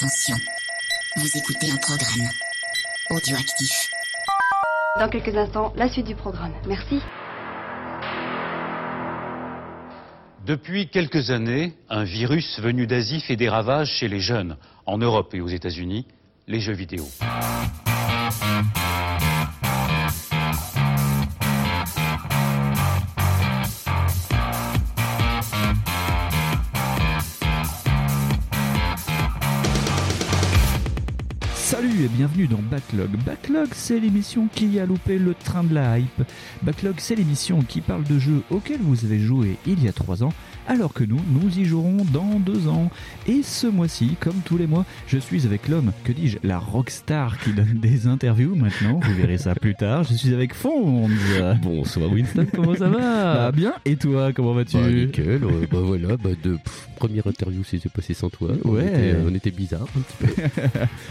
Attention, vous écoutez un programme audioactif. Dans quelques instants, la suite du programme. Merci. Depuis quelques années, un virus venu d'Asie fait des ravages chez les jeunes, en Europe et aux États-Unis, les jeux vidéo. Dans Backlog. Backlog, c'est l'émission qui a loupé le train de la hype. Backlog, c'est l'émission qui parle de jeux auxquels vous avez joué il y a 3 ans, alors que nous, nous y jouerons dans 2 ans. Et ce mois-ci, comme tous les mois, je suis avec l'homme, que dis-je, la rockstar qui donne des interviews maintenant, vous verrez ça plus tard. Je suis avec Fonds. Bonsoir Winston, comment ça va Bah bien, et toi, comment vas-tu Bah nickel, euh, bah voilà, bah de pff, première interview si c'est passé sans toi. On Ouais. était, euh, on était bizarre un petit peu.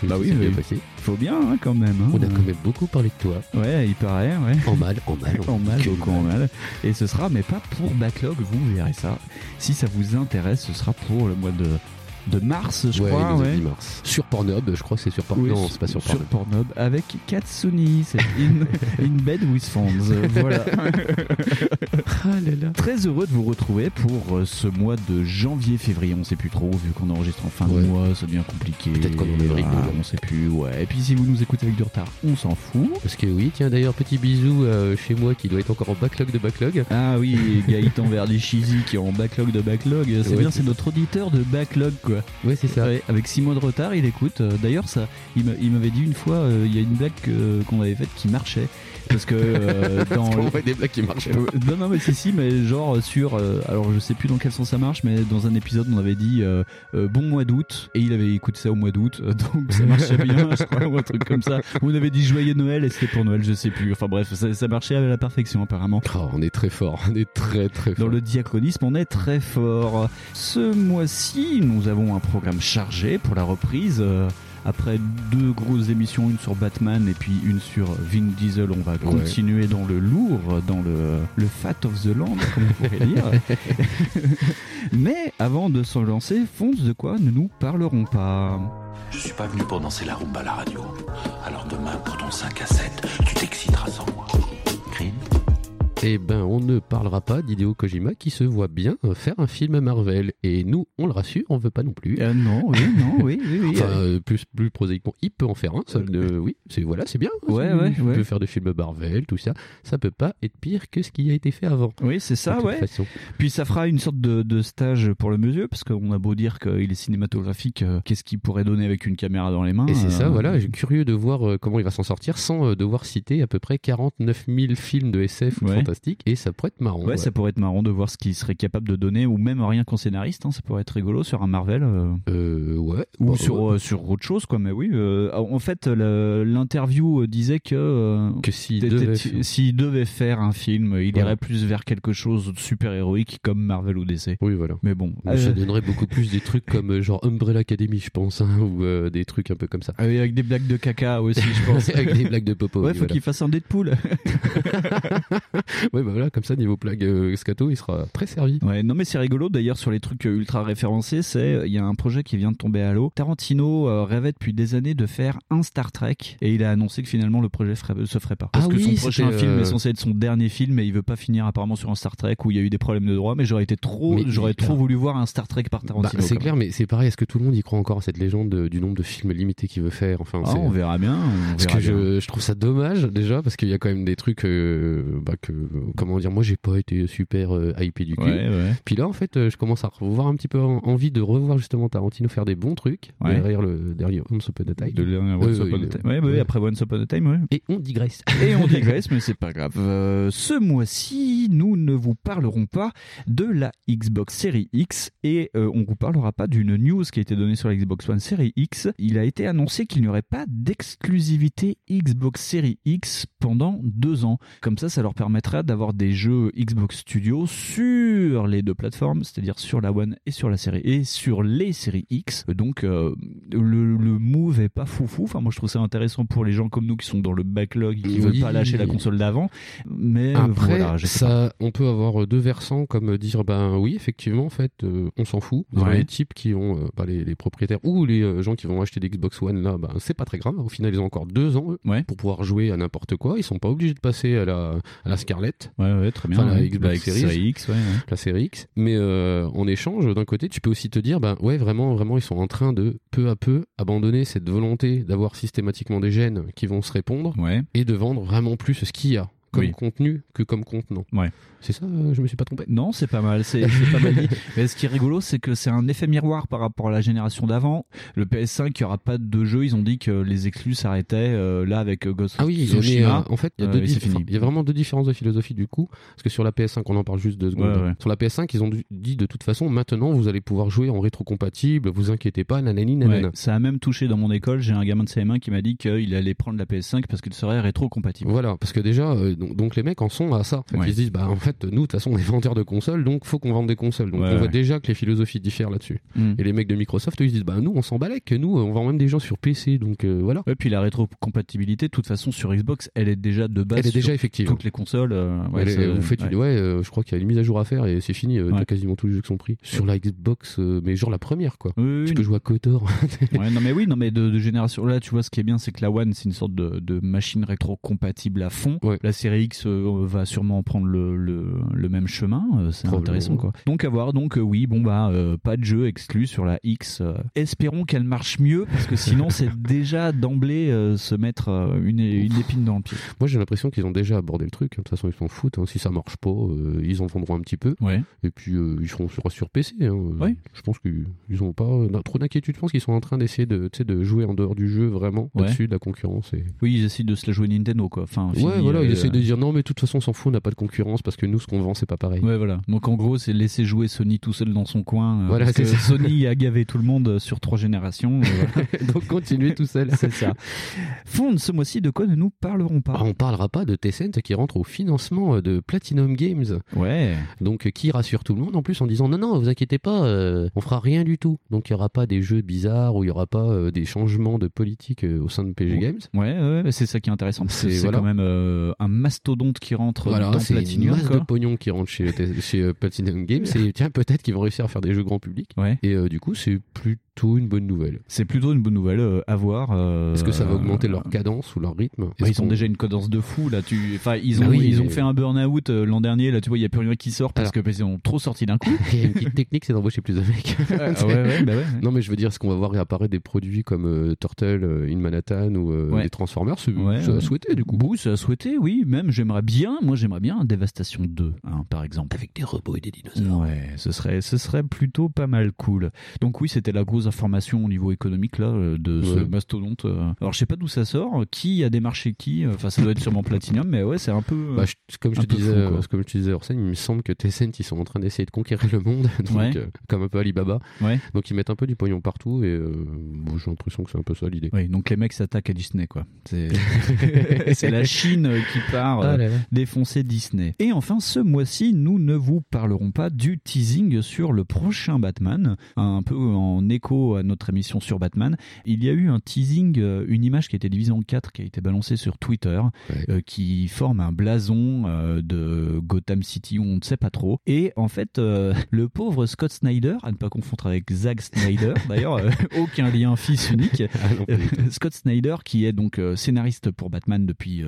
Bah oui, bien passé. Faut bien hein, quand même. hein. On a quand même beaucoup parlé de toi. Ouais, il paraît, ouais. En mal, en mal. En mal, que beaucoup en mal. Et ce sera, mais pas pour Backlog, vous verrez ça. Si ça vous intéresse, ce sera pour le mois de, de mars, je ouais, crois. le ouais. 10 mars. Sur Pornhub, je crois que c'est sur Pornhub. Oui, non, c'est pas sur Pornhub. Pornhub avec Katsuni, c'est in, in bed with fonds. Voilà. Ah là là. Très heureux de vous retrouver pour euh, ce mois de janvier-février. On sait plus trop, vu qu'on enregistre en fin Ouais. de mois, ça devient compliqué. Peut-être qu'on en est là. On sait plus, ouais. Et puis si vous nous écoutez avec du retard, on s'en fout. Parce que oui, tiens d'ailleurs, petit bisou euh, chez moi qui doit être encore en backlog de backlog. Ah oui, Gaëtan Verdi Chizy qui est en backlog de backlog. C'est bien, c'est c'est notre auditeur de backlog, quoi. Ouais, c'est ça. Ouais, avec 6 mois de retard, il écoute. Euh, D'ailleurs, ça, il m'a- il m'avait dit une fois, euh, il y a une blague qu'on avait faite qui marchait. Parce que euh, dans. Parce qu'on fait des blagues qui marchent. Euh, non, non, mais si, si, mais genre sur. euh, alors, je sais plus dans quel sens ça marche, mais dans un épisode, on avait dit euh, euh, bon mois d'août, et il avait écouté ça au mois d'août, euh, donc ça marchait bien, je crois, ou un truc comme ça. On avait dit joyeux Noël, et c'était pour Noël, je sais plus. Enfin bref, ça, ça marchait à la perfection, apparemment. Oh, on est très fort, on est très très Dans fort. le diachronisme, on est très fort. Ce mois-ci, nous avons un programme chargé pour la reprise. Après deux grosses émissions, une sur Batman et puis une sur Vin Diesel, on va continuer dans le lourd, dans le, le fat of the land, comme on pourrait dire. Mais avant de se lancer, fonce de quoi ne nous parlerons pas? Je suis pas venu pour danser la rumba à la radio. Alors demain, pour ton 5 à 7, tu t'exciteras sans moi. Green Eh ben, on ne parlera pas d'Hideo Kojima qui se voit bien faire un film Marvel. Et nous, on le rassure, on veut pas non plus. Euh, non, oui, non, oui, oui, oui. Enfin, euh, plus, plus prosaïquement, il peut en faire un. Ça, ne- oui, c'est voilà, c'est bien. Ouais, Il ouais, peut ouais. faire des films Marvel, tout ça. Ça peut pas être pire que ce qui a été fait avant. oui, c'est ça, ouais. façon. Puis ça fera une sorte de, de stage pour le monsieur, parce qu'on a beau dire qu'il est cinématographique, euh, qu'est-ce qu'il pourrait donner avec une caméra dans les mains Et c'est ça, euh, voilà. Je suis curieux de voir euh, comment il va s'en sortir sans euh, devoir citer à peu près 49 000 films de SF ou Ouais. Fantastique. Et ça pourrait être marrant. Ouais, ça pourrait être marrant de voir ce qu'il serait capable de donner, ou même rien qu'en scénariste, hein, ça pourrait être rigolo sur un Marvel. euh, Euh, ouais. ou Bah, sur, ouais. euh, sur autre chose, quoi. Mais oui, en fait, l'interview disait que, Que s'il devait faire- s'il devait faire un film, il Voilà. irait plus vers quelque chose de super-héroïque comme Marvel ou DC. Oui, voilà. Mais bon. Ça donnerait beaucoup plus des trucs comme genre Umbrella Academy, je pense, hein, ou des trucs un peu comme ça. ah avec des blagues de caca aussi, je pense. Avec des blagues de popo. ouais, oui, faut voilà. qu'il fasse un Deadpool. Ouais, bah voilà, comme ça, niveau blague euh, scato, il sera très servi. Ouais, non mais c'est rigolo d'ailleurs sur les trucs euh, ultra référencés, c'est il y a un projet qui vient de tomber à l'eau. Tarantino euh, rêvait depuis des années de faire un Star Trek et il a annoncé que finalement le projet ferait- se ferait pas. Parce Ah que oui, son prochain film euh, est censé être son dernier film et il veut pas finir apparemment sur un Star Trek où il y a eu des problèmes de droit. Mais j'aurais été trop, j'aurais trop voulu voir un Star Trek par Bah, Tarantino. c'est quand clair, mais c'est pareil. Est-ce que tout le monde y croit encore à cette légende de- du nombre de films limités qu'il veut faire Enfin. Ah, c'est- on verra bien. on Parce que bien. je, je trouve ça dommage déjà parce qu'il y a quand même des trucs euh, bah, que comment dire moi j'ai pas été super euh, hypé du cul Ouais, ouais. puis là en fait euh, je commence à revoir un petit peu en- envie de revoir justement Tarantino faire des bons trucs Ouais. derrière le dernier Once Upon a Time De Once Upon a. Ouais, bah oui, après Once Upon a Time, ouais. et on digresse Et on digresse, mais c'est pas grave. Euh, ce mois-ci, nous ne vous parlerons pas de la Xbox Series X et on vous parlera pas d'une news qui a été donnée sur la Xbox One Series X. Il a été annoncé qu'il n'y aurait pas d'exclusivité Xbox Series X pendant deux ans. Comme ça, ça leur permettrait d'avoir des jeux Xbox Studio sur les deux plateformes, c'est-à-dire sur la One et sur la série et sur les séries X. Donc euh, le, le move est pas foufou. Enfin, moi je trouve ça intéressant pour les gens comme nous qui sont dans le backlog et qui Oui. veulent pas lâcher la console d'avant. Mais euh, Après, voilà, pas. on peut avoir deux versants, comme dire, ben oui, effectivement, en fait, euh, on s'en fout. Ouais. les types qui ont, euh, bah, les, les propriétaires ou les euh, gens qui vont acheter des Xbox One, là, ben, c'est pas très grave. Au final, ils ont encore deux ans eux, Ouais. pour pouvoir jouer à n'importe quoi. Ils sont pas obligés de passer à la, à la Scarlett. Ouais, ouais, très bien. Enfin, la ouais. Xbox La Series. X, ouais, ouais. la série X. Mais euh, en échange, d'un côté, tu peux aussi te dire, ben ouais, vraiment, vraiment, ils sont en train de peu à peu abandonner cette volonté d'avoir systématiquement des gènes qui vont se répondre et de vendre vraiment plus ce qu'il y a comme Oui. contenu que comme contenant. Ouais. C'est ça, euh, je me suis pas trompé? Non, c'est pas mal, c'est pas mal dit. Mais ce qui est rigolo, c'est que c'est un effet miroir par rapport à la génération d'avant. Le PS5, il y aura pas de jeu. Ils ont dit que les exclus s'arrêtaient euh, là avec euh, Ghost Ah oui, Tsushima. euh, en fait, il y a deux il y a vraiment deux différences de philosophie du coup, parce que sur la PS5, on en parle juste deux secondes. Ouais, ouais. Sur la PS5, ils ont dit de toute façon, maintenant, vous allez pouvoir jouer en rétrocompatible, vous inquiétez pas, nanani, nanana. Ça a même touché dans mon école. J'ai un gamin de CM1 qui m'a dit qu'il allait prendre la PS5 parce qu'elle serait rétro-compatible. Voilà, parce que déjà, euh, donc, donc les mecs en sont à ça. En fait, Ouais. Ils se disent, bah en fait, nous, de toute façon, on est vendeurs de consoles, donc faut qu'on vende des consoles. Donc Ouais, on voit déjà que les philosophies diffèrent là-dessus. Mm. Et les mecs de Microsoft, eux, ils se disent, bah nous, on s'en que nous, on vend même des gens sur PC, donc euh, voilà. Ouais, puis la rétrocompatibilité, de toute façon, sur Xbox, elle est déjà de base Elle est déjà effective. toutes les consoles. euh, Elle est- vous faites une, euh, je crois qu'il y a une mise à jour à faire et c'est fini. Euh, t'as quasiment tous les jeux qui sont pris sur la Xbox, mais genre la première quoi. Oui, Tu oui, peux jouer à Kotor. Ouais, non mais oui, non mais de, de génération. Là, tu vois, ce qui est bien, c'est que la One, c'est une sorte de, de machine rétro-compatible à fond. La série X euh, va sûrement prendre le, le, le même chemin. euh, c'est intéressant, quoi. Donc à voir. Donc euh, oui, bon bah pas de jeu exclu sur la X. espérons qu'elle marche mieux parce que sinon, c'est déjà d'emblée se mettre une, une épine dans le pied. Moi j'ai l'impression qu'ils ont déjà abordé le truc. hein. De toute façon ils s'en foutent. hein. Si ça marche pas, ils en vendront un petit peu Ouais. et puis ils seront sur, sur PC. hein. Ouais. Je pense qu'ils ils ont pas trop d'inquiétude. Je pense qu'ils sont en train d'essayer de, jouer en dehors du jeu vraiment Ouais. au-dessus de la concurrence. Et... Oui, ils essaient de se la jouer Nintendo, quoi. Enfin, Ouais, fini, voilà, euh, ils essaient de dire non, mais de toute façon on s'en fout, on n'a pas de concurrence parce que nous ce qu'on vend c'est pas pareil. Ouais, voilà. Donc en gros, c'est laisser jouer Sony tout seul dans son coin. euh, Voilà, parce que ça. Sony a gavé tout le monde sur trois générations. Donc continuez tout seul. c'est ça. Fond, ce mois-ci, de quoi ne nous parlerons pas? Ah, on parlera pas de Tencent qui rentre au financement euh, de Platinum Games. Ouais. Donc euh, qui rassure tout le monde en plus en disant non non vous inquiétez pas euh, on fera rien du tout donc il y aura pas des jeux bizarres ou il y aura pas euh, des changements de politique euh, au sein de PG. Games Ouais, c'est ça qui est intéressant. C'est- voilà. quand même euh, un mastodonte qui rentre voilà dans c'est une Platinum. masse quoi. de pognon qui rentre chez, chez euh, Platinum Games et tiens peut-être qu'ils vont réussir à faire des jeux grand public Ouais. et euh, du coup c'est plutôt une bonne nouvelle C'est plutôt une bonne nouvelle euh, à voir. euh, est-ce que ça va augmenter euh, leur cadence ou leur rythme bah, ils ont déjà une cadence de fou là. Tu, enfin, ils ont, Bah oui, ils ont fait un burn-out euh, l'an dernier. Là, tu vois, il y a plus rien qui sort parce Alors- que parce qu'ils ont trop sorti d'un coup. il y a une petite technique c'est d'embaucher plus de mecs ah ouais, ouais, bah ouais. non mais je veux dire est-ce qu'on va voir réapparaître des produits comme euh, Turtle in Manhattan ou euh, Ouais. des Transformers? C'est à ouais. souhaiter du coup Bon, c'est à souhaiter, oui. Même, j'aimerais bien. Moi, j'aimerais bien un Devastation 2, hein, par exemple. avec des robots et des dinosaures Ouais, ce serait, ce serait plutôt pas mal cool. Donc oui, c'était la grosse information au niveau économique là euh, de ce Ouais. mastodonte. euh. Alors je sais pas d'où ça sort, qui a démarché qui. euh, Enfin, ça doit être sûrement Platinum, mais ouais, c'est un peu. Bah, je- comme je un te peu disais, fou, comme je te disais, Orsen, il me semble que Tencent, ils sont en train d'essayer de conquérir le monde, donc, Ouais. euh, comme un peu Alibaba. Ouais. Donc ils mettent un peu du pognon partout et euh, bon, j'ai l'impression que c'est un peu ça l'idée. Oui, donc les mecs s'attaquent à Disney, quoi. C'est la Chine qui part Ah là là. défoncer Disney. Et enfin, ce mois-ci, nous ne vous parlerons pas du teasing sur le prochain Batman, un peu en écho à notre émission sur Batman. Il y a eu un teasing, euh, une image qui a été divisée en quatre, qui a été balancée sur Twitter, Ouais. euh, qui forme un blason euh, de Gotham City, où on ne sait pas trop. Et en fait, le pauvre Scott Snyder, à ne pas confondre avec Zack Snyder, d'ailleurs, aucun lien fils unique, Ah non, Scott Snyder, qui est donc scénariste pour Batman depuis,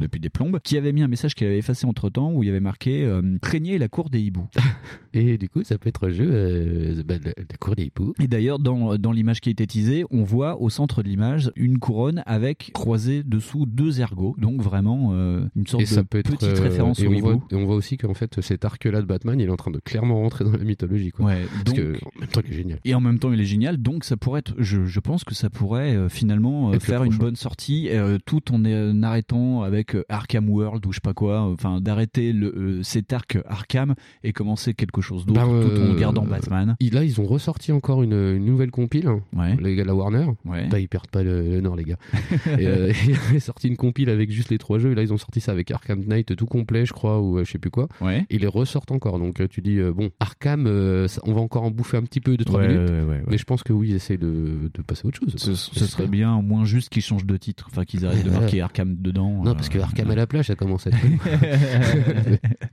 Depuis des plombes. qui avait mis un message qu'il avait effacé entre temps où il y avait marqué euh, Craignez la cour des hiboux. Et du coup, ça peut être un jeu euh, bah, la cour des hiboux. Et d'ailleurs, dans, dans l'image qui a été teasée, on voit au centre de l'image une couronne avec croisé dessous deux ergots. Donc vraiment euh, une sorte Et ça de peut être petite euh, référence et au on voit, et on voit aussi qu'en fait cet arc-là de Batman, il est en train de clairement rentrer dans la mythologie, quoi. Ouais, Parce donc, que en même temps, il est génial. Et en même temps, il est génial. Donc, ça pourrait être, je, je pense que ça pourrait euh, finalement euh, faire une bonne sortie, tout en arrêtant avec Arkham World ou je sais pas quoi. Enfin, d'arrêter le, cet arc Arkham et commencer quelque chose d'autre, Bah, tout en gardant Batman. Il- Là, ils ont ressorti encore une, une nouvelle compile, Ouais. les gars de la Warner. Ouais. Bah, ils perdent pas le, le nord, les gars. et, euh, ils sorti une compile avec juste les trois jeux. Et là, ils ont sorti ça avec Arkham Knight tout complet, je crois, ou euh, je sais plus quoi. Ouais. Et ils les ressortent encore. Donc, euh, tu dis, euh, bon, Arkham, ça- on va encore en bouffer un petit peu de 3 Ouais, minutes. Mais je pense que oui, ils essayent de, de passer à autre chose. Ce, ce serait bien au moins juste qu'ils changent de titre, enfin qu'ils arrêtent de marquer Arkham dedans. Non, parce que Arkham à la plage, ça commence à être.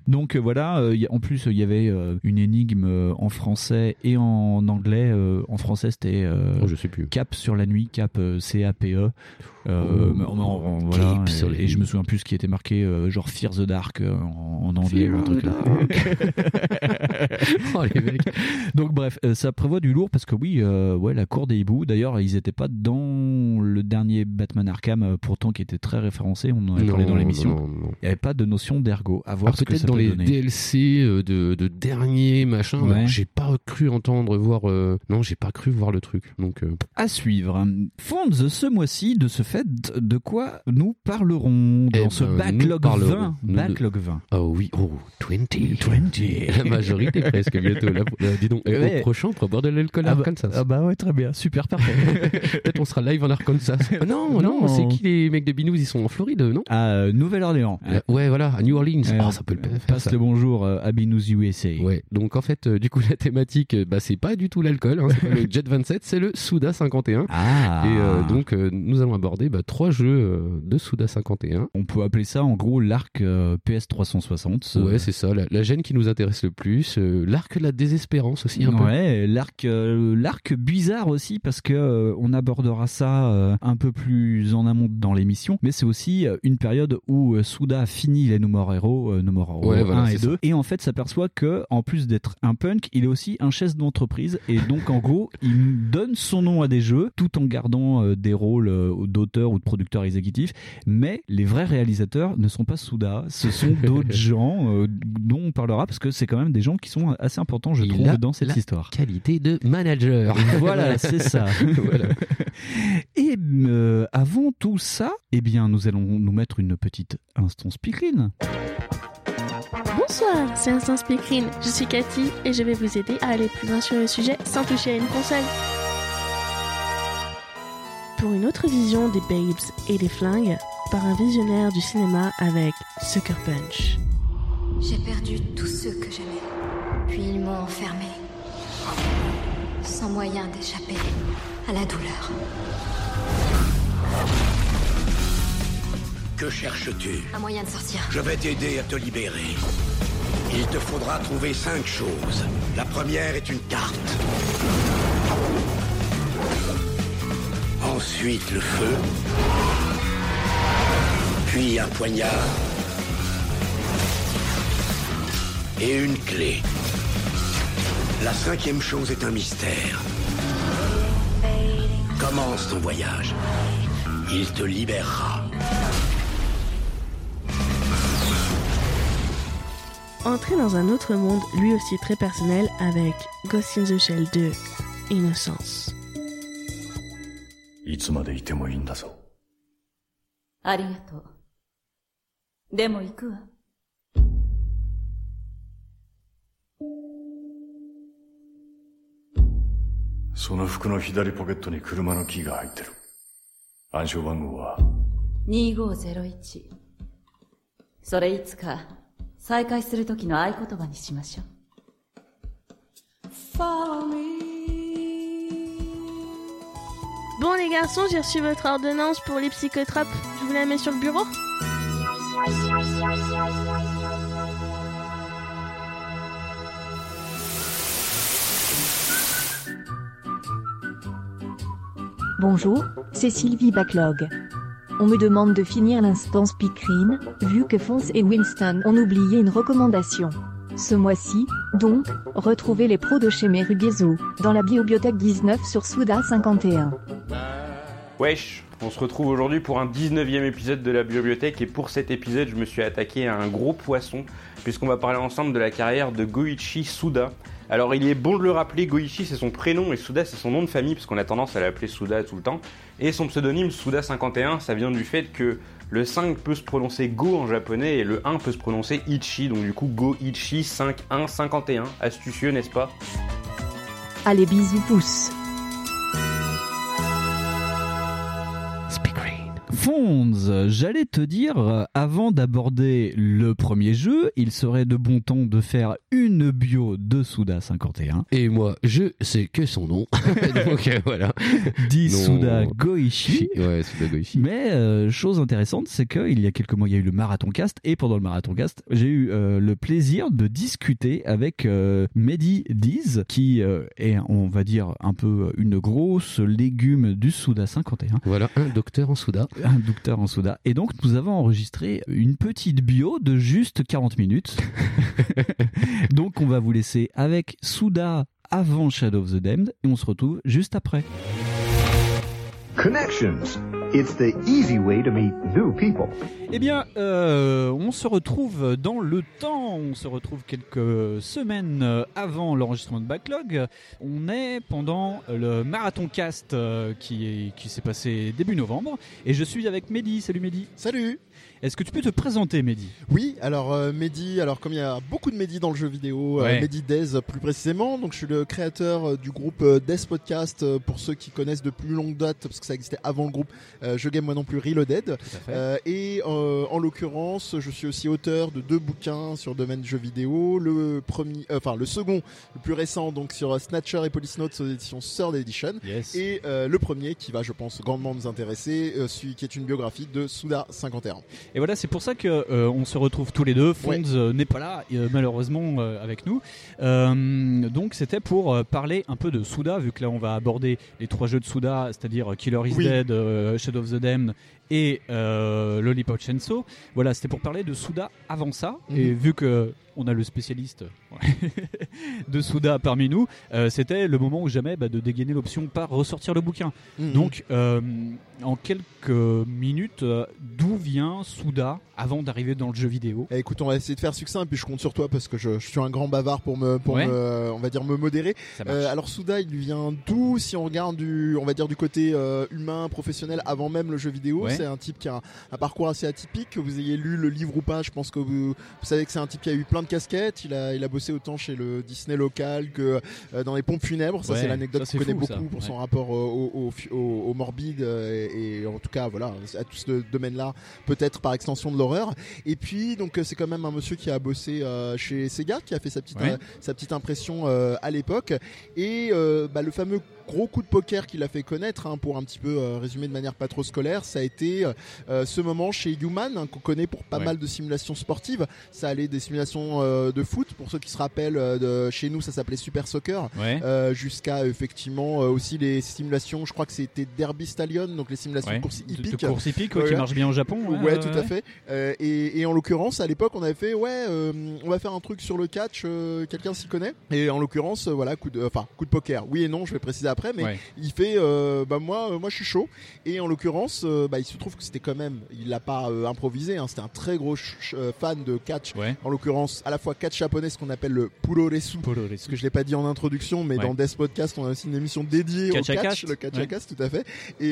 Donc voilà, y a- en plus il y avait une énigme en français et en anglais. Euh, en français c'était euh, Oh, je sais plus. Cap sur la nuit, Cap euh, C-A-P-E. Euh, Oh. mais en- en- voilà, et, et je me souviens plus ce qui était marqué, euh, genre Fear the Dark euh, en, en anglais. Fear ou un truc the là. Oh, les mecs. Donc bref, euh, ça prévoit du lourd parce que oui, euh, ouais, la cour des hiboux. D'ailleurs, ils étaient pas dans le dernier Batman Arkham, euh, pourtant qui était très référencé. On en a parlé dans l'émission. Il n'y avait pas de notion d'ergo. À voir Ah, ce que peut-être ça dans peut les donner. DLC euh, de, de dernier machin. Ouais. J'ai pas cru entendre voir. euh, Non, j'ai pas cru voir le truc. Donc, euh, À suivre. Fonds ce mois-ci, de ce fait, de quoi nous parlerons dans Eh ce ben, backlog parlerons, 20 nous, de- Backlog 20. oh oui, oh 20. 20. La majorité presque bientôt. Là, là, dis donc, Ouais. au prochain, on pourra boire de l'alcool Ah à bah, Arkansas. ah bah ouais, très bien, super, parfait. Peut-être on sera live en Arkansas. Ah non, non, Non. c'est qui les mecs de Binous? Ils sont en Floride, non? À euh, Nouvelle-Orléans. Euh, Ouais, voilà, à New Orleans. Euh, Ah, ça peut le faire. Passe ça. le bonjour euh, à Binous USA. Ouais, donc en fait, euh, du coup, la thématique, euh, bah, c'est pas du tout l'alcool, hein, c'est pas le Jet 27, c'est le Souda 51. Ah. Et euh, donc, euh, nous allons aborder bah, trois jeux euh, de Souda 51. On peut appeler ça en gros l'arc euh, PS360. Ouais, c'est ça, la, la gêne qui nous intéresse le plus, euh, l'arc de la désespérance aussi un peu. Ouais, l'arc, euh, l'arc bizarre aussi parce que on abordera ça un peu plus en amont dans l'émission, mais c'est aussi une période où Suda a fini les No More Hero, No More Hero Ouais, 1 voilà, et c'est 2, et en fait s'aperçoit que en plus d'être un punk, il est aussi un chef d'entreprise et donc en gros il donne son nom à des jeux tout en gardant des rôles euh, ou de producteur exécutif, mais les vrais réalisateurs ne sont pas Suda, ce sont d'autres gens euh, dont on parlera parce que c'est quand même des gens qui sont assez importants je Il trouve dans cette la histoire. Qualité de manager. Voilà, c'est ça. Voilà. Et euh, avant tout ça, eh bien, nous allons nous mettre une petite instance speakerine. Bonsoir, c'est Instant Speakerine. Je suis Cathy et je vais vous aider à aller plus loin sur le sujet sans toucher à une console. Pour une autre vision des babes et des flingues, par un visionnaire du cinéma avec Sucker Punch. J'ai perdu tous ceux que j'aimais. Puis ils m'ont enfermé. Sans moyen d'échapper à la douleur. Que cherches-tu? Un moyen de sortir. Je vais t'aider à te libérer. Il te faudra trouver cinq choses. La première est une carte. Ensuite, le feu. Puis un poignard. Et une clé. La cinquième chose est un mystère. Commence ton voyage. Il te libérera. Entrer dans un autre monde, lui aussi très personnel, avec Ghost in the Shell 2, Innocence. いつまでいてもいいんだぞ。ありがとう。でも行くわ。その服の左ポケットに車のキーが入ってる。暗証番号は、2501。それいつか再会する時の合言葉にしましょう。Bon les garçons, j'ai reçu votre ordonnance pour les psychotropes. Je vous la mets sur le bureau Bonjour, c'est Sylvie Backlog. On me demande de finir l'instance Speakerine, vu que Fonce et Winston ont oublié une recommandation. Ce mois-ci, donc, retrouvez les pros de chez Merugezo, dans la bibliothèque 19 sur Souda 51. Wesh, on se retrouve aujourd'hui pour un 19e épisode de la bibliothèque et pour cet épisode je me suis attaqué à un gros poisson puisqu'on va parler ensemble de la carrière de Goichi Suda. Alors il est bon de le rappeler, Goichi c'est son prénom et Suda c'est son nom de famille parce qu'on a tendance à l'appeler Suda tout le temps. Et son pseudonyme Suda51 ça vient du fait que le 5 peut se prononcer Go en japonais et le 1 peut se prononcer Ichi donc du coup Goichi 5151. Astucieux n'est-ce pas? Allez bisous pouces. Fonz, j'allais te dire, avant d'aborder le premier jeu, il serait de bon ton de faire une bio de Souda 51. Et moi, je sais que son nom. Donc euh, voilà. Dit Non. Souda Goichi. Ouais, Souda Goichi. Mais euh, chose intéressante, c'est qu'il y a quelques mois, il y a eu le marathon cast et pendant le marathon cast, j'ai eu euh, le plaisir de discuter avec euh, Mehdi Diz, qui est, on va dire, un peu une grosse légume du Souda 51. Voilà, un docteur en Souda. Un docteur en Souda. Et donc, nous avons enregistré une petite bio de juste 40 minutes. donc, on va vous laisser avec Souda avant Shadow of the Damned et on se retrouve juste après. Connections. It's the easy way to meet new people. Eh bien, euh, on se retrouve dans le temps, on se retrouve quelques semaines euh, avant l'enregistrement de Backlog. On est pendant le Marathon Cast euh, qui, est- qui s'est passé début novembre. Et je suis avec Mehdi. Salut Mehdi. Salut. Est-ce que tu peux te présenter Mehdi? Oui, alors euh, Mehdi, alors comme il y a beaucoup de Mehdi dans le jeu vidéo, euh, Ouais. Mehdi Dez plus précisément, donc je suis le créateur euh, du groupe euh, Dez Podcast euh, pour ceux qui connaissent de plus longue date parce que ça existait avant le groupe euh, Je Game Moi Non Plus Reloaded. Euh, et euh, en l'occurrence, je suis aussi auteur de deux bouquins sur le domaine du jeu vidéo. Le premier, euh, enfin le second, le plus récent, donc sur euh, Snatcher et Police Notes aux éditions Third Edition. Yes. Et euh, le premier qui va, je pense, grandement nous intéresser, euh, celui qui est une biographie de Souda 51. Et voilà, c'est pour ça que euh, on se retrouve tous les deux. Fonds Ouais. euh, n'est pas là, euh, malheureusement, avec nous. Donc, c'était pour parler un peu de Souda, vu que là, on va aborder les trois jeux de Souda, c'est-à-dire Killer is Oui. Dead, Shadow of the Damned et Lollipop Chainsaw. Voilà, c'était pour parler de Souda avant ça. Mhm. Et vu que on a le spécialiste de Souda parmi nous, euh, c'était le moment ou jamais bah, de dégainer l'option par ressortir le bouquin. Mhm. Donc, euh, en quelques minutes, euh, d'où vient Souda avant d'arriver dans le jeu vidéo? Eh, écoute, on va essayer de faire succinct, puis je compte sur toi parce que je, je suis un grand bavard pour me, pour Ouais. me, on va dire, me modérer. Alors Souda, il vient d'où? Si on regarde du, on va dire du côté humain, professionnel, avant même le jeu vidéo. Ouais. C'est un type qui a un, un parcours assez atypique. Que vous ayez lu le livre ou pas, je pense que vous, vous savez que c'est un type qui a eu plein de casquettes. Il a, il a bossé autant chez le Disney local que euh, dans les pompes funèbres. Ça, Ouais, c'est l'anecdote qu'on connaît fou, ça. beaucoup pour son Ouais. rapport au, au, au- au- au morbide euh, et, et en tout cas, voilà, à tout ce domaine-là, peut-être par extension de l'horreur. Et puis, donc, euh, c'est quand même un monsieur qui a bossé chez Sega, qui a fait sa petite, Ouais. sa petite impression à l'époque. Et bah, le fameux gros coup de poker qu'il a fait connaître, hein, pour un petit peu euh, résumer de manière pas trop scolaire, ça a été euh, ce moment chez Human, hein, qu'on connaît pour pas Ouais. mal de simulations sportives. Ça allait des simulations euh, de foot, pour ceux qui se rappellent, euh, de, chez nous ça s'appelait Super Soccer, Ouais. euh, jusqu'à effectivement euh, aussi les simulations, je crois que c'était Derby Stallion, donc les simulations Ouais. de course De- de hippique. course hippique, qui marche bien au Japon, ouais, ouais, tout à fait. Euh, et, et en l'occurrence, à l'époque, on avait fait, ouais, euh, on va faire un truc sur le catch, euh, quelqu'un s'y connaît. Et en l'occurrence, euh, voilà, coup de, enfin, coup de poker. Oui et non, je vais préciser après, mais Ouais. il fait, euh, bah moi, euh, moi, je suis chaud. Et en l'occurrence, euh, bah, il se trouve que c'était quand même, il l'a pas improvisé. Hein, c'était un très gros fan de catch. En l'occurrence, à la fois catch japonais, ce qu'on appelle le puroresu, ce que je l'ai pas dit en introduction, mais Ouais. dans Death Podcast, on a aussi une émission dédiée au Catch à catch, cast. le catch Ouais. à cast, tout à fait. Et,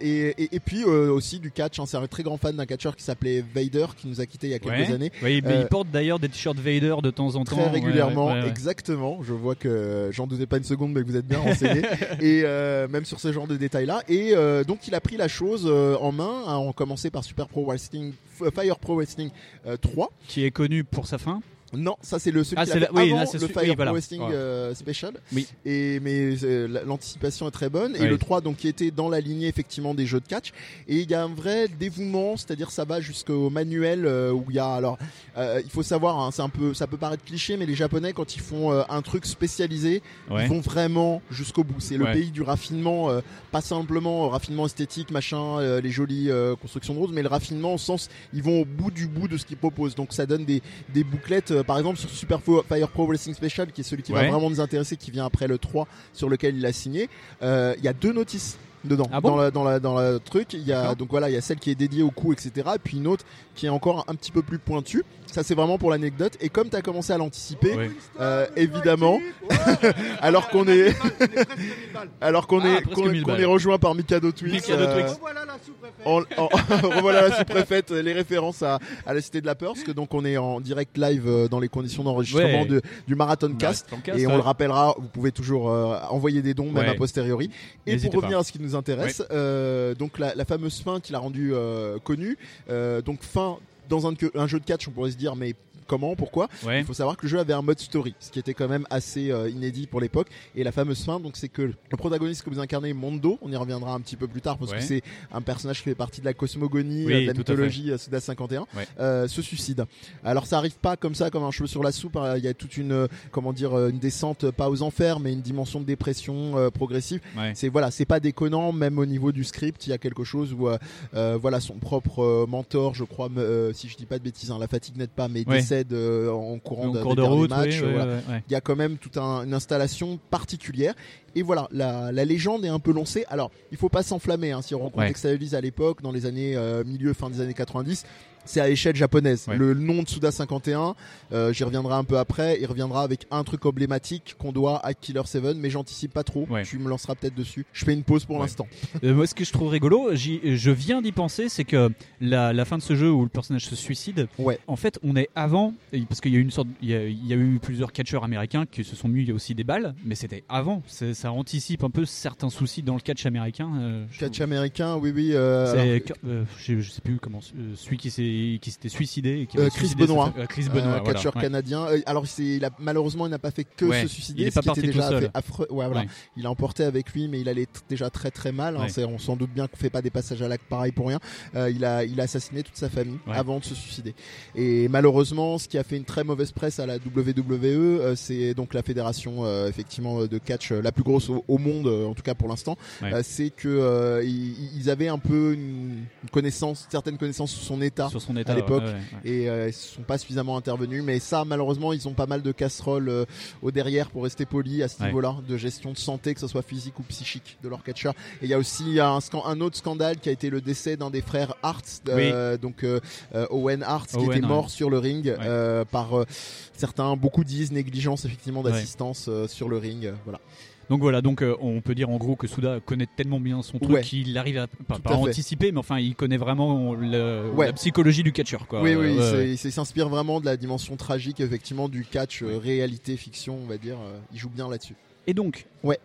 et, et, et puis euh, aussi du catch. hein, c'est un très grand fan d'un catcheur qui s'appelait Vader, qui nous a quitté il y a quelques Ouais. années. Oui, mais il porte d'ailleurs des t-shirts Vader de temps en temps. Très ouais, régulièrement, ouais, ouais, ouais. exactement. Je vois que j'en doutais pas une seconde, mais que vous êtes bien renseigné. et euh, même sur ce genre de détails-là. Et euh, donc il a pris la chose euh, en main, en commençant par Super Pro Wrestling, Fire Pro Wrestling euh, 3. Qui est connu pour sa fin Non, ça c'est le celui Ah, a la- oui, avant là, c'est le Fire oui, voilà. Pro Wrestling Ouais. euh, Special. Oui. Et mais euh, la- l'anticipation est très bonne. Et le 3 donc qui était dans la lignée effectivement des jeux de catch. Et il y a un vrai dévouement, c'est-à-dire ça va jusqu'au manuel euh, où il y a alors euh, il faut savoir, hein, c'est un peu ça peut paraître cliché, mais les Japonais quand ils font euh, un truc spécialisé, Ouais. ils vont vraiment jusqu'au bout. C'est le Ouais. pays du raffinement, euh, pas simplement raffinement esthétique, machin, euh, les jolies euh, constructions de roses, mais le raffinement au sens ils vont au bout du bout de ce qu'ils proposent. Donc ça donne des, des bouclettes, euh, par exemple sur Super Fire Pro Wrestling Special, qui est celui qui va vraiment nous intéresser, qui vient après le 3 sur lequel il a signé. euh, Il y a deux notices dedans Ah bon dans la dans la dans truc il y a donc voilà il y a celle qui est dédiée au coup etc et puis une autre qui est encore un petit peu plus pointue ça c'est vraiment pour l'anecdote et comme tu as commencé à l'anticiper euh, évidemment alors qu'on est alors qu'on Ah, est qu'on 1000 qu'on balles. est rejoint par Mikado Twix euh, revoilà la sous-préfète, les références à, à la Cité de la Peur, parce que donc on est en direct live euh, dans les conditions d'enregistrement Ouais. de- du Marathon Cast, Marathon Cast, et on le rappellera, vous pouvez toujours euh, envoyer des dons, même Ouais. a posteriori. Et pour revenir pas. à ce qui nous intéresse, euh, donc la, la fameuse fin qu'il a rendue euh, connue, euh, donc fin dans un, un jeu de catch, on pourrait se dire, mais comment, pourquoi Ouais. Il faut savoir que le jeu avait un mode story, ce qui était quand même assez euh, inédit pour l'époque. Et la fameuse fin, donc c'est que le protagoniste que vous incarnez, Mondo, on y reviendra un petit peu plus tard parce Ouais. que c'est un personnage qui fait partie de la cosmogonie, Oui, euh, de la mythologie euh, Suda 51, Ouais. euh, se suicide. Alors ça arrive pas comme ça, comme un cheveu sur la soupe. hein. Il y a toute une, comment dire, une descente pas aux enfers, mais une dimension de dépression euh, progressive. C'est voilà, c'est pas déconnant, même au niveau du script, il y a quelque chose où, voilà, son propre mentor, je crois, si je dis pas de bêtises, hein, la fatigue n'aide pas, mais Ouais. Euh, en courant cours de route, oui, voilà. ouais, ouais. Il y a quand même toute un- une installation particulière. Et voilà, la, la légende est un peu lancée. Alors, il faut pas s'enflammer. Hein, si on recontextualise à l'époque, dans les années euh, milieu, fin des années 90, c'est à échelle japonaise. Ouais. Le nom de Suda 51, euh, j'y reviendrai un peu après. Il reviendra avec un truc emblématique qu'on doit à Killer 7, mais j'anticipe pas trop. Ouais. Tu me lanceras peut-être dessus. Je fais une pause pour l'instant. Euh, moi, ce que je trouve rigolo, je viens d'y penser, c'est que la, la fin de ce jeu où le personnage se suicide, en fait, on est avant, parce qu'il y a eu une sorte, il y a, il y a eu plusieurs catcheurs américains qui se sont mis aussi des balles, mais c'était avant. Ça anticipe un peu certains soucis dans le catch américain. euh, je Catch américain, oui, oui. euh, alors- je, sais plus comment celui qui s'est qui s'était suicidé et qui Euh, avait Chris sa Benoit, euh, Chris euh, voilà, catcheur ouais. canadien. Euh, alors il a, malheureusement, il n'a pas fait que Ouais, se il suicider. est ce pas qui parti déjà seul. affreux. Ouais, voilà. Ouais. Il a emporté avec lui, mais il allait déjà très très mal. hein. Ouais. On s'en doute bien qu'on fait pas des passages à l'acte pareil pour rien. Euh, il a, il a assassiné toute sa famille Ouais. avant de se suicider. Et malheureusement, ce qui a fait une très mauvaise presse à la WWE, euh, c'est donc la fédération euh, effectivement de catch euh, la plus grosse au, au monde, euh, en tout cas pour l'instant. Ouais. Euh, c'est que euh, ils, ils avaient un peu une, une connaissance, certaines connaissances sur son état, Sur son état, à l'époque, ouais, ouais, et euh, ils sont pas suffisamment intervenus. Mais ça, malheureusement, ils ont pas mal de casseroles euh, au derrière pour rester poli à ce niveau-là, de gestion de santé, que ce soit physique ou psychique, de leur catcheur. Et il y a aussi un, un autre scandale qui a été le décès d'un des frères Hart, euh, donc euh, euh, Owen Hart, qui était mort sur le ring euh, par certains. Beaucoup disent négligence effectivement d'assistance euh, sur le ring. voilà. Donc voilà, donc euh, on peut dire en gros que Souda connaît tellement bien son truc Ouais. qu'il arrive à pas, à anticiper, mais enfin il connaît vraiment le- Ouais. la psychologie du catcheur. Quoi. Oui, Euh, oui, il s'inspire vraiment de la dimension tragique effectivement du catch euh, réalité fiction, on va dire. il joue bien là-dessus. Et donc, ouais.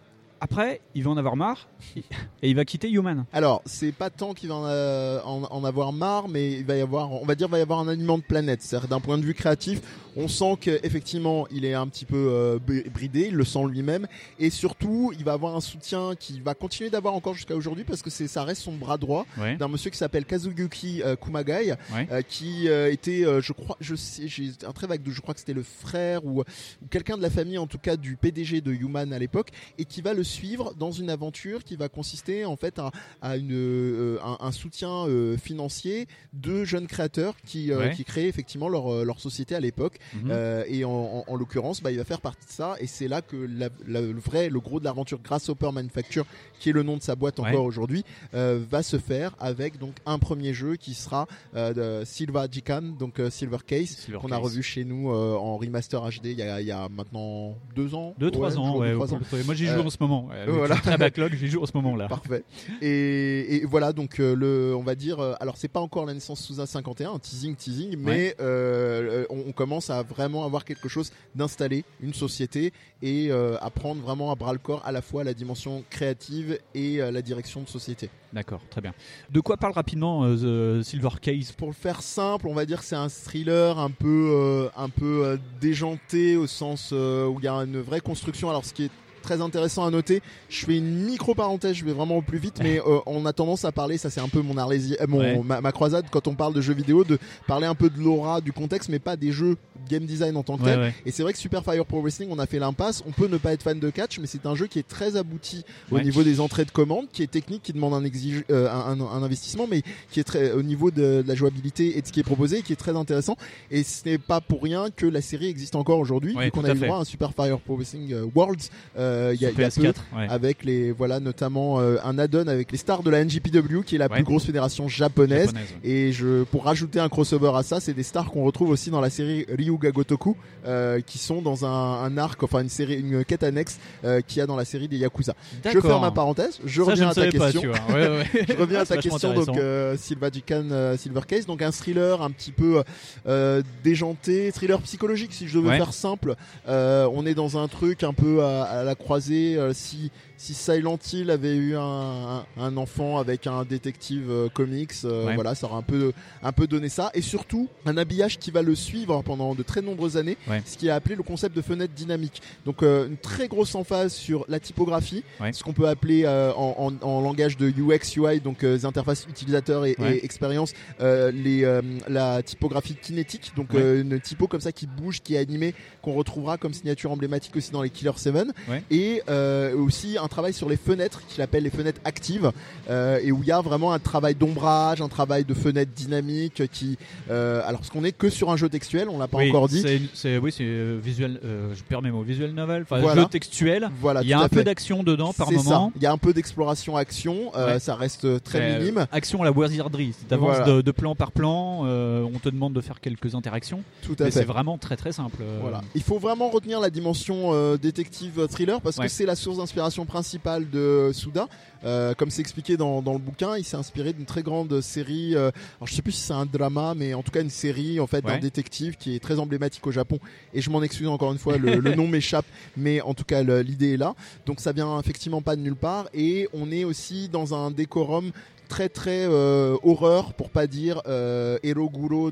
Après, il va en avoir marre et il va quitter Human. Alors, c'est pas tant qu'il va en, euh, en- en avoir marre, mais il va y avoir, on va dire, il va y avoir un alignement de planète. C'est-à-dire d'un point de vue créatif, on sent qu'effectivement, il est un petit peu euh, bridé, il le sent lui-même, et surtout, il va avoir un soutien qui va continuer d'avoir encore jusqu'à aujourd'hui parce que c'est, ça reste son bras droit Ouais. d'un monsieur qui s'appelle Kazuyuki euh, Kumagai, Ouais. qui était, je crois, je sais, j'ai un très vague je crois que c'était le frère ou, ou quelqu'un de la famille, en tout cas du PDG de Human à l'époque, et qui va le suivre dans une aventure qui va consister en fait à, à une, euh, un, un soutien euh, financier de jeunes créateurs qui, euh, Ouais. qui créaient effectivement leur, euh, leur société à l'époque. Mhm. Et en, en- en l'occurrence, bah, il va faire partie de ça, et c'est là que la- la- le vrai, le gros de l'aventure Grasshopper Manufacture, qui est le nom de sa boîte Ouais. encore aujourd'hui, va se faire avec donc un premier jeu qui sera de Silva Jikan, donc Silver Case, qu'on a revu chez nous en remaster HD il y a, il y a maintenant deux ans. Deux, trois ans, ouais, ans. moi, j'y joue en ce moment, ouais, avec voilà. un très backlog, j'y joue en ce moment-là. Parfait. Et, et voilà donc euh, le, on va dire, euh, alors c'est pas encore la naissance 51, un teasing, teasing, mais euh, on, on commence à vraiment avoir quelque chose d'installé, une société et euh, à prendre vraiment à bras le corps à la fois la dimension créative et euh, la direction de société. D'accord, très bien. De quoi parle rapidement euh, The Silver Case? Pour le faire simple, on va dire que c'est un thriller un peu, euh, un peu euh, déjanté au sens euh, où il y a une vraie construction. Alors ce qui est très intéressant à noter, je fais une micro parenthèse, je vais vraiment au plus vite, mais euh, on a tendance à parler, ça c'est un peu mon arlésie, euh, mon Ouais. ma, ma croisade quand on parle de jeux vidéo, de parler un peu de l'aura, du contexte, mais pas des jeux game design en tant que Ouais, tel. ouais. Et c'est vrai que Super Fire Pro Wrestling, on a fait l'impasse. On peut ne pas être fan de catch, mais c'est un jeu qui est très abouti au niveau des entrées de commandes, qui est technique, qui demande un, exige, euh, un, investissement, mais qui est très au niveau de, de la jouabilité et de ce qui est proposé, qui est très intéressant. Et ce n'est pas pour rien que la série existe encore aujourd'hui, qu'on a eu droit à un Super Fire Pro Wrestling Worlds euh, il y a, y a peu, PS4, ouais. avec les voilà notamment euh, un add-on avec les stars de la NGPW, qui est la Ouais. plus grosse fédération japonaise. Japonaise, Et je pour rajouter un crossover à ça, c'est des stars qu'on retrouve aussi dans la série Ryu Hyuga Gotoku, euh, qui sont dans un, un arc, enfin une série, une quête annexe euh, qu'il y a dans la série des Yakuza. Je ferme ma parenthèse. Je Ça, reviens à ta pas, question. je reviens à ta question. Donc euh, Silva Ducan, euh, Silver Case, donc un thriller un petit peu euh, déjanté, thriller psychologique si je Ouais. faire simple. Euh, on est dans un truc un peu à, à la croisée. euh, si si Silent Hill avait eu un, un, enfant avec un détective euh, comics, euh, Ouais. voilà, ça aurait un peu un peu donné ça. Et surtout un habillage qui va le suivre pendant de très nombreuses années, Ouais. ce qui a appelé le concept de fenêtre dynamique. Donc une très grosse emphase sur la typographie, Ouais. ce qu'on peut appeler en, en- en langage de UX UI, donc les interfaces utilisateur et, et expérience, les, la typographie kinétique, donc une typo comme ça qui bouge, qui est animée, qu'on retrouvera comme signature emblématique aussi dans les Killer 7, Ouais. Et euh, aussi un travail sur les fenêtres qu'il appelle les fenêtres actives, euh, et où il y a vraiment un travail d'ombrage, un travail de fenêtre dynamique qui, euh, alors parce qu'on est que sur un jeu textuel, on l'a pas Oui, encore dit. c'est- oui, c'est visuel. je perds mes mots. Visual novel, enfin Voilà. jeu textuel. Voilà, Il y a un peu d'action dedans par moment. Il y a un peu d'exploration action, Ouais. ça reste très minime. Action à la wizardry. Tu avances Voilà. de, de plan par plan. on te demande de faire quelques interactions. Tout à mais fait. c'est vraiment très très simple. Voilà. Il faut vraiment retenir la dimension détective thriller parce Ouais. que c'est la source d'inspiration principale de Souda. Euh, comme c'est expliqué dans, dans le bouquin, il s'est inspiré d'une très grande série. euh, alors je sais plus si c'est un drama, mais en tout cas une série en fait d'un détective qui est très emblématique au Japon. Et je m'en excuse encore une fois, le, le nom m'échappe, mais en tout cas l'idée est là. Donc ça vient effectivement pas de nulle part. Et on est aussi dans un décorum très très euh, horreur pour pas dire euh,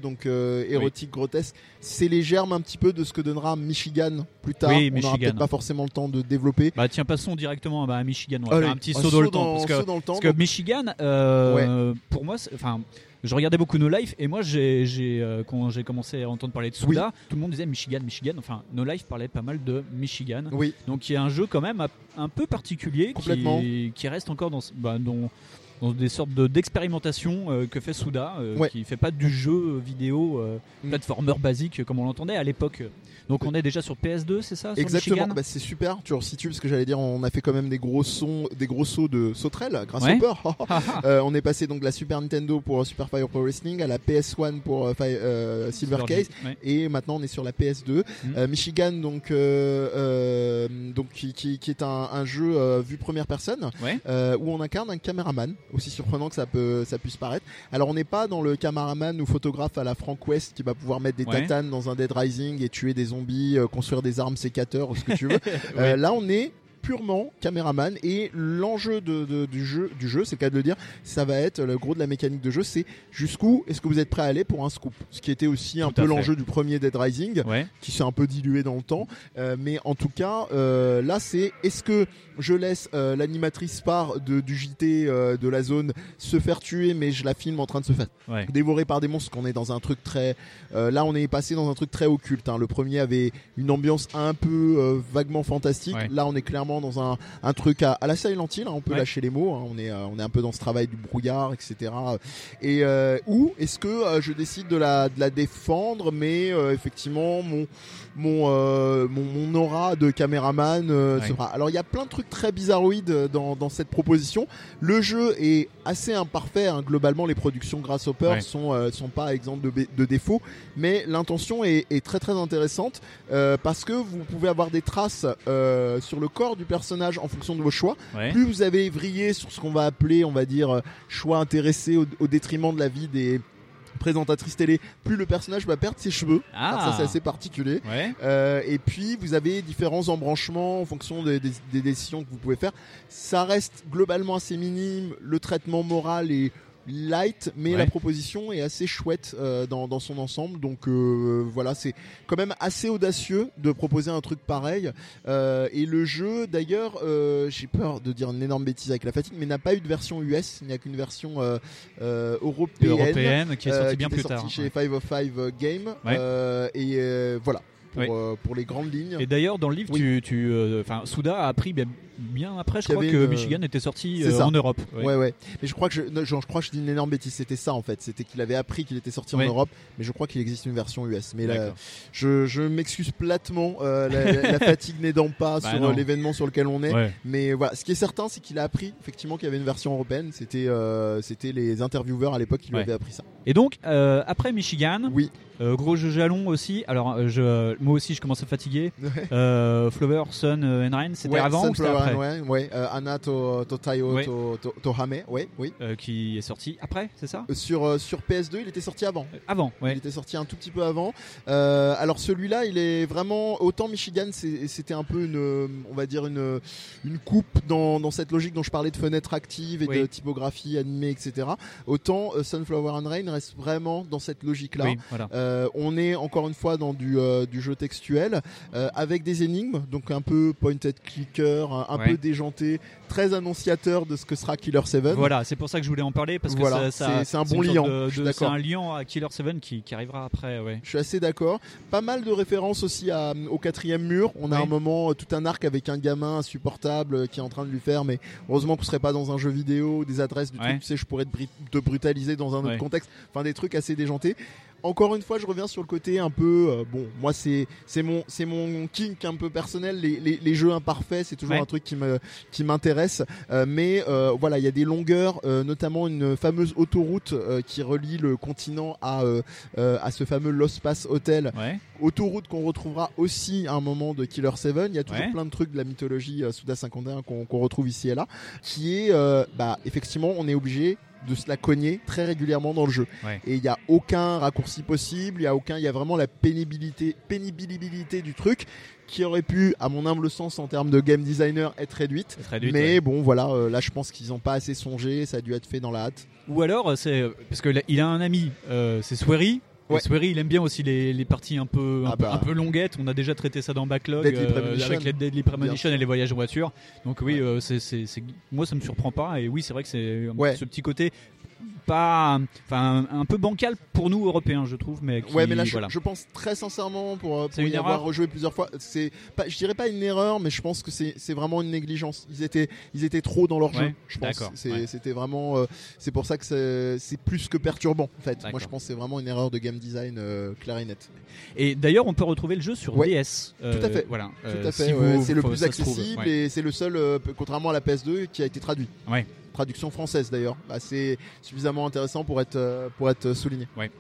donc euh, érotique grotesque c'est les germes un petit peu de ce que donnera Michigan plus tard Oui, on Michigan. peut-être pas forcément le temps de développer Bah tiens, passons directement bah, à Michigan. On va Allez, faire un petit un saut dans le temps. Parce que, saut dans le temps, parce que donc- Michigan, euh, pour moi, enfin, je regardais beaucoup No Life et moi, j'ai, euh, quand j'ai commencé à entendre parler de Souda, tout le monde disait Michigan, Michigan. Enfin, No Life parlait pas mal de Michigan. Oui. Donc il y a un jeu quand même un peu particulier qui, qui reste encore dans, bah, dans, dans des sortes de, d'expérimentation euh, que fait Souda, euh, Ouais. qui fait pas du jeu vidéo euh, Mm. platformer basique comme on l'entendait à l'époque. Donc on est déjà sur PS2, c'est ça Exactement, bah, c'est super, tu resitues parce que j'allais dire on a fait quand même des gros sons, des gros sauts de sauterelles grâce Ouais. au peur. Euh, on est passé donc de la Super Nintendo pour Super Fire Pro Wrestling à la PS1 pour euh, euh, Silver Silver Case ouais. et maintenant on est sur la PS2. Mm. Michigan donc donc qui, qui, qui est un, un jeu vue première personne Ouais. où on incarne un caméraman aussi surprenant que ça peut ça puisse paraître. Alors on n'est pas dans le caméraman ou photographe à la Frank West qui va pouvoir mettre des Ouais. tatanes dans un Dead Rising et tuer des zombies, euh, construire des armes sécateurs ou ce que tu veux. Euh, là on est purement caméraman et l'enjeu de, de- du jeu du jeu c'est le cas de le dire ça va être le gros de la mécanique de jeu c'est jusqu'où est-ce que vous êtes prêt à aller pour un scoop ce qui était aussi un Tout peu l'enjeu du premier Dead Rising Ouais. qui s'est un peu dilué dans le temps Euh, mais en tout cas euh, là c'est est-ce que je laisse euh, l'animatrice part de, du JT de la zone se faire tuer mais je la filme en train de se faire Ouais. dévorer par des monstres qu'on est dans un truc très là on est passé dans un truc très occulte hein. le premier avait une ambiance un peu vaguement fantastique Ouais. là on est clairement dans un, un truc à, à la Silent Hill hein. on peut Ouais. lâcher les mots hein. on est euh, on est un peu dans ce travail du brouillard etc et euh, ou est-ce que euh, je décide de la de la défendre mais effectivement mon mon, mon mon aura de caméraman Ouais. se fera. alors il y a plein de trucs très bizarroïdes dans, dans cette proposition le jeu est assez imparfait hein. globalement les productions Grasshopper Ouais. sont euh, sont pas exemptes de, de défauts mais l'intention est, est très très intéressante euh, parce que vous pouvez avoir des traces euh, sur le corps du personnage en fonction de vos choix Ouais. plus vous avez vrillé sur ce qu'on va appeler on va dire euh, choix intéressés au, au détriment de la vie des présentatrices télé, plus le personnage va perdre ses cheveux. Ah. Alors ça c'est assez particulier. Ouais. Euh, et puis vous avez différents embranchements en fonction des, des- des décisions que vous pouvez faire. Ça reste globalement assez minime. Le traitement moral est light, mais Ouais. la proposition est assez chouette euh, dans, dans son ensemble. Donc euh, voilà, c'est quand même assez audacieux de proposer un truc pareil. Euh, et le jeu, d'ailleurs, j'ai peur de dire une énorme bêtise avec la fatigue, mais n'a pas eu de version US. Il n'y a qu'une version européenne, Européenne, qui est sortie bien plus sortie tard. chez 505 Game. Ouais. Et voilà. Pour, les grandes lignes. Et d'ailleurs, dans le livre, Oui. tu, Souda a appris bien, bien après, je crois que une- Michigan était sorti euh, en Europe. Ouais. ouais, Mais je crois que je, non, je, je crois que je dis une énorme bêtise. C'était ça en fait. C'était qu'il avait appris qu'il était sorti Ouais. en Europe, mais je crois qu'il existe une version US. Mais là, je, je m'excuse platement. euh, la, la- fatigue n'aidant pas Bah sur euh, l'événement sur lequel on est. Ouais. Mais voilà, ce qui est certain, c'est qu'il a appris effectivement qu'il y avait une version européenne. C'était euh, c'était les intervieweurs à l'époque qui lui avaient appris ça. Et donc, euh, après Michigan, oui. gros jeu jalon aussi. Alors, euh, je, moi aussi, je commence à fatiguer. Euh, Flower, Sun euh, Rain, c'était avant ou c'était après? Ouais, ouais. Euh, Anna to, to Tayo Ouais. to, to, Tohame, ouais, oui. Euh, Qui est sorti après, c'est ça? Euh, Sur, euh, sur PS2, il était sorti avant. Avant, ouais. Il était sorti un tout petit peu avant. Alors celui-là, il est vraiment autant Michigan, c'était un peu une, on va dire une, une coupe dans, dans cette logique dont je parlais de fenêtre active et Oui. de typographie animée, etc. Autant Sunflower and Rain reste vraiment dans cette logique-là. Oui, voilà. On est encore une fois dans du, du jeu textuel avec des énigmes, donc un peu pointed clicker, un, Ouais. peu déjanté, très annonciateur de ce que sera Killer 7. Voilà, c'est pour ça que je voulais en parler parce que Voilà, c'est- un bon liant, de- C'est un liant à Killer 7 qui, qui arrivera après, ouais. Je suis assez d'accord. Pas mal de références aussi à- au quatrième mur. On a Oui. un moment, euh, tout un arc avec un gamin insupportable euh, qui est en train de lui faire, mais heureusement qu'on serait pas dans un jeu vidéo, des adresses du Ouais. truc, tu sais, je pourrais te, brutaliser dans un autre contexte. Enfin, des trucs assez déjantés. Encore une fois, je reviens sur le côté un peu, euh, bon, moi c'est c'est mon c'est mon kink un peu personnel. Les, les, les jeux imparfaits, c'est toujours Ouais. un truc qui me qui m'intéresse. Euh, mais euh, voilà, il y a des longueurs, euh, notamment une fameuse autoroute euh, qui relie le continent à à ce fameux Lost Pass Hotel. Ouais. Autoroute qu'on retrouvera aussi à un moment de Killer 7. Il y a toujours Ouais. plein de trucs de la mythologie Souda 51 qu'on qu'on retrouve ici et là, qui est, euh, bah, effectivement, on est obligé de se la cogner très régulièrement dans le jeu. Ouais. Et il n'y a aucun raccourci possible, il y a aucun, il y a vraiment la pénibilité, pénibilité du truc qui aurait pu, à mon humble sens, en termes de game designer, être réduite. Être réduite, Mais ouais. bon, voilà, euh, là, je pense qu'ils n'ont pas assez songé, ça a dû être fait dans la hâte. Ou alors, euh, c'est parce que là, il a un ami, euh, c'est Swery. Et Ouais. Swery, il aime bien aussi les, les parties un peu, un, Ah bah. un peu longuettes. On a déjà traité ça dans Backlog euh, avec les Deadly Premonition et les voyages en voiture. Donc oui, euh, c'est, moi ça me surprend pas. Et oui, c'est vrai que c'est Ouais. ce petit côté pas, enfin un peu bancal pour nous Européens, je trouve. Mais qui, ouais, mais là, je, voilà. je pense très sincèrement, pour, euh, pour une y avoir erreur rejoué plusieurs fois, c'est pas, je dirais pas une erreur, mais je pense que c'est vraiment une négligence. Ils étaient, ils étaient trop dans leur Ouais, jeu, je pense. ouais. C'était vraiment, euh, c'est pour ça que c'est plus que perturbant, en fait. Moi, je pense c'est vraiment une erreur de game design euh, claire et d'ailleurs, on peut retrouver le jeu sur Ouais. DS. Tout à fait. Voilà. Tout à fait. si ouais. vous- c'est le plus accessible et c'est le seul, contrairement à la PS2, qui a été traduit. Ouais. Traduction française d'ailleurs. Bah, c'est suffisamment intéressant pour être, euh, pour être souligné. Ouais.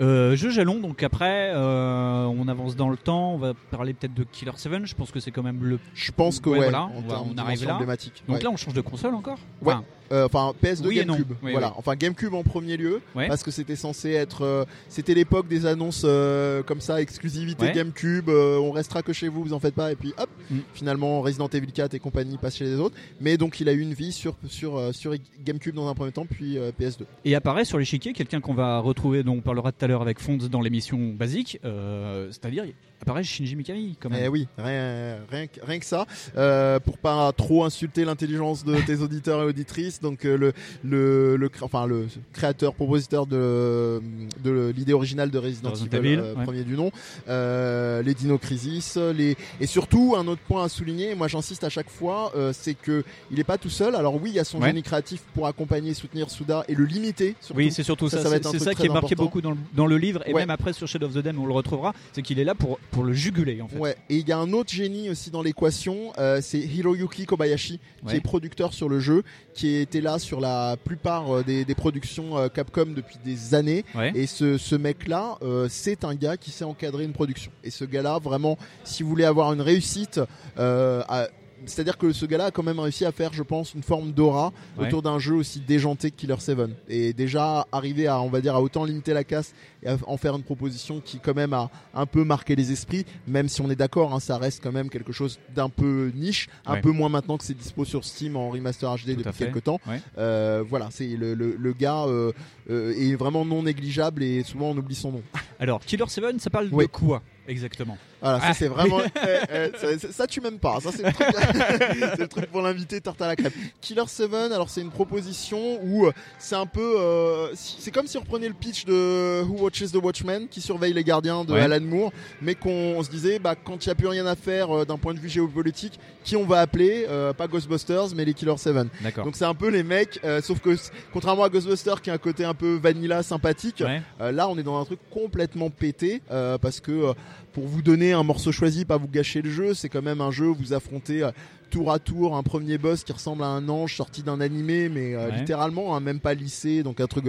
Euh, jeu jalon, donc après, euh, on avance dans le temps, on va parler peut-être de Killer 7, je pense que c'est quand même le. Je pense que ouais, voilà, en on, arrive là. Donc ouais. là, on change de console encore? Ouais. Enfin, Euh, Enfin, PS2 Oui et non. GameCube. Oui, voilà. oui. Enfin, GameCube en premier lieu, Ouais. parce que c'était censé être. euh, c'était l'époque des annonces euh, comme ça, exclusivité Ouais. GameCube. euh, on restera que chez vous, vous en faites pas. Et puis hop, Mm. finalement Resident Evil 4 et compagnie passent chez les autres. Mais donc, il a eu une vie sur sur euh, sur GameCube dans un premier temps, puis euh, PS2. Et apparaît sur l'échiquier quelqu'un qu'on va retrouver, dont on parlera tout à l'heure avec Fonds dans l'émission basique, euh, c'est-à-dire apparaît Shinji Mikami quand même. Eh oui, rien, rien, que- rien que ça. Euh, pour pas trop insulter l'intelligence de tes auditeurs et auditrices, donc euh, le, le, enfin, le créateur, propositeur de, de l'idée originale de Resident, Resident Evil, Evil, euh, ouais. premier du nom, euh, les Dino Crisis, les... et surtout un autre point à souligner, et moi j'insiste à chaque fois, c'est que il est pas tout seul. Alors oui, il y a son Ouais. génie créatif pour accompagner, soutenir Souda et le limiter. Surtout. Oui, c'est surtout ça. c'est ça qui est marqué important. beaucoup dans le, dans le livre, et Ouais. même après sur Shadow of the Dam, on le retrouvera, c'est qu'il est là pour, pour le juguler en fait. Ouais, et il y a un autre génie aussi dans l'équation, euh, c'est Hiroyuki Kobayashi, qui Ouais. est producteur sur le jeu, qui était là sur la plupart euh, des, des productions euh, Capcom depuis des années. Ouais. Et ce, ce mec-là, euh, c'est un gars qui sait encadrer une production. Et ce gars-là, vraiment, si vous voulez avoir une réussite, euh, à- c'est-à-dire que ce gars-là a quand même réussi à faire, je pense, une forme d'aura Ouais. autour d'un jeu aussi déjanté que Killer 7. Et déjà arriver à, on va dire, à autant limiter la casse et à en faire une proposition qui quand même a un peu marqué les esprits, même si on est d'accord, hein, ça reste quand même quelque chose d'un peu niche, un Ouais. peu moins maintenant que c'est dispo sur Steam en remaster HD Tout depuis quelques temps. Ouais. Euh, voilà, c'est le, le, le gars euh, euh, est vraiment non négligeable et souvent on oublie son nom. Alors, Killer 7, ça parle Oui. de quoi Exactement? Voilà, ça Ah. c'est vraiment. eh, eh, ça, ça, tu m'aimes pas. Ça c'est le truc, c'est le truc pour l'inviter tarte à la crème. Killer 7, alors c'est une proposition où euh, c'est un peu. euh, c'est comme si on reprenait le pitch de Who Watches the Watchmen, qui surveille les gardiens de Ouais. Alan Moore, mais qu'on on se disait, bah, quand il n'y a plus rien à faire euh, d'un point de vue géopolitique, qui on va appeler euh, Pas Ghostbusters, mais les Killer 7. D'accord. Donc c'est un peu les mecs, euh, sauf que contrairement à Ghostbusters qui a un côté un peu vanilla sympathique, Ouais. euh, là on est dans un truc complètement pété euh, parce que euh, pour vous donner un morceau choisi, pas vous gâcher le jeu, c'est quand même un jeu où vous affrontez euh, tour à tour un premier boss qui ressemble à un ange sorti d'un animé, mais euh, Ouais. littéralement, hein, même pas lissé, donc un truc.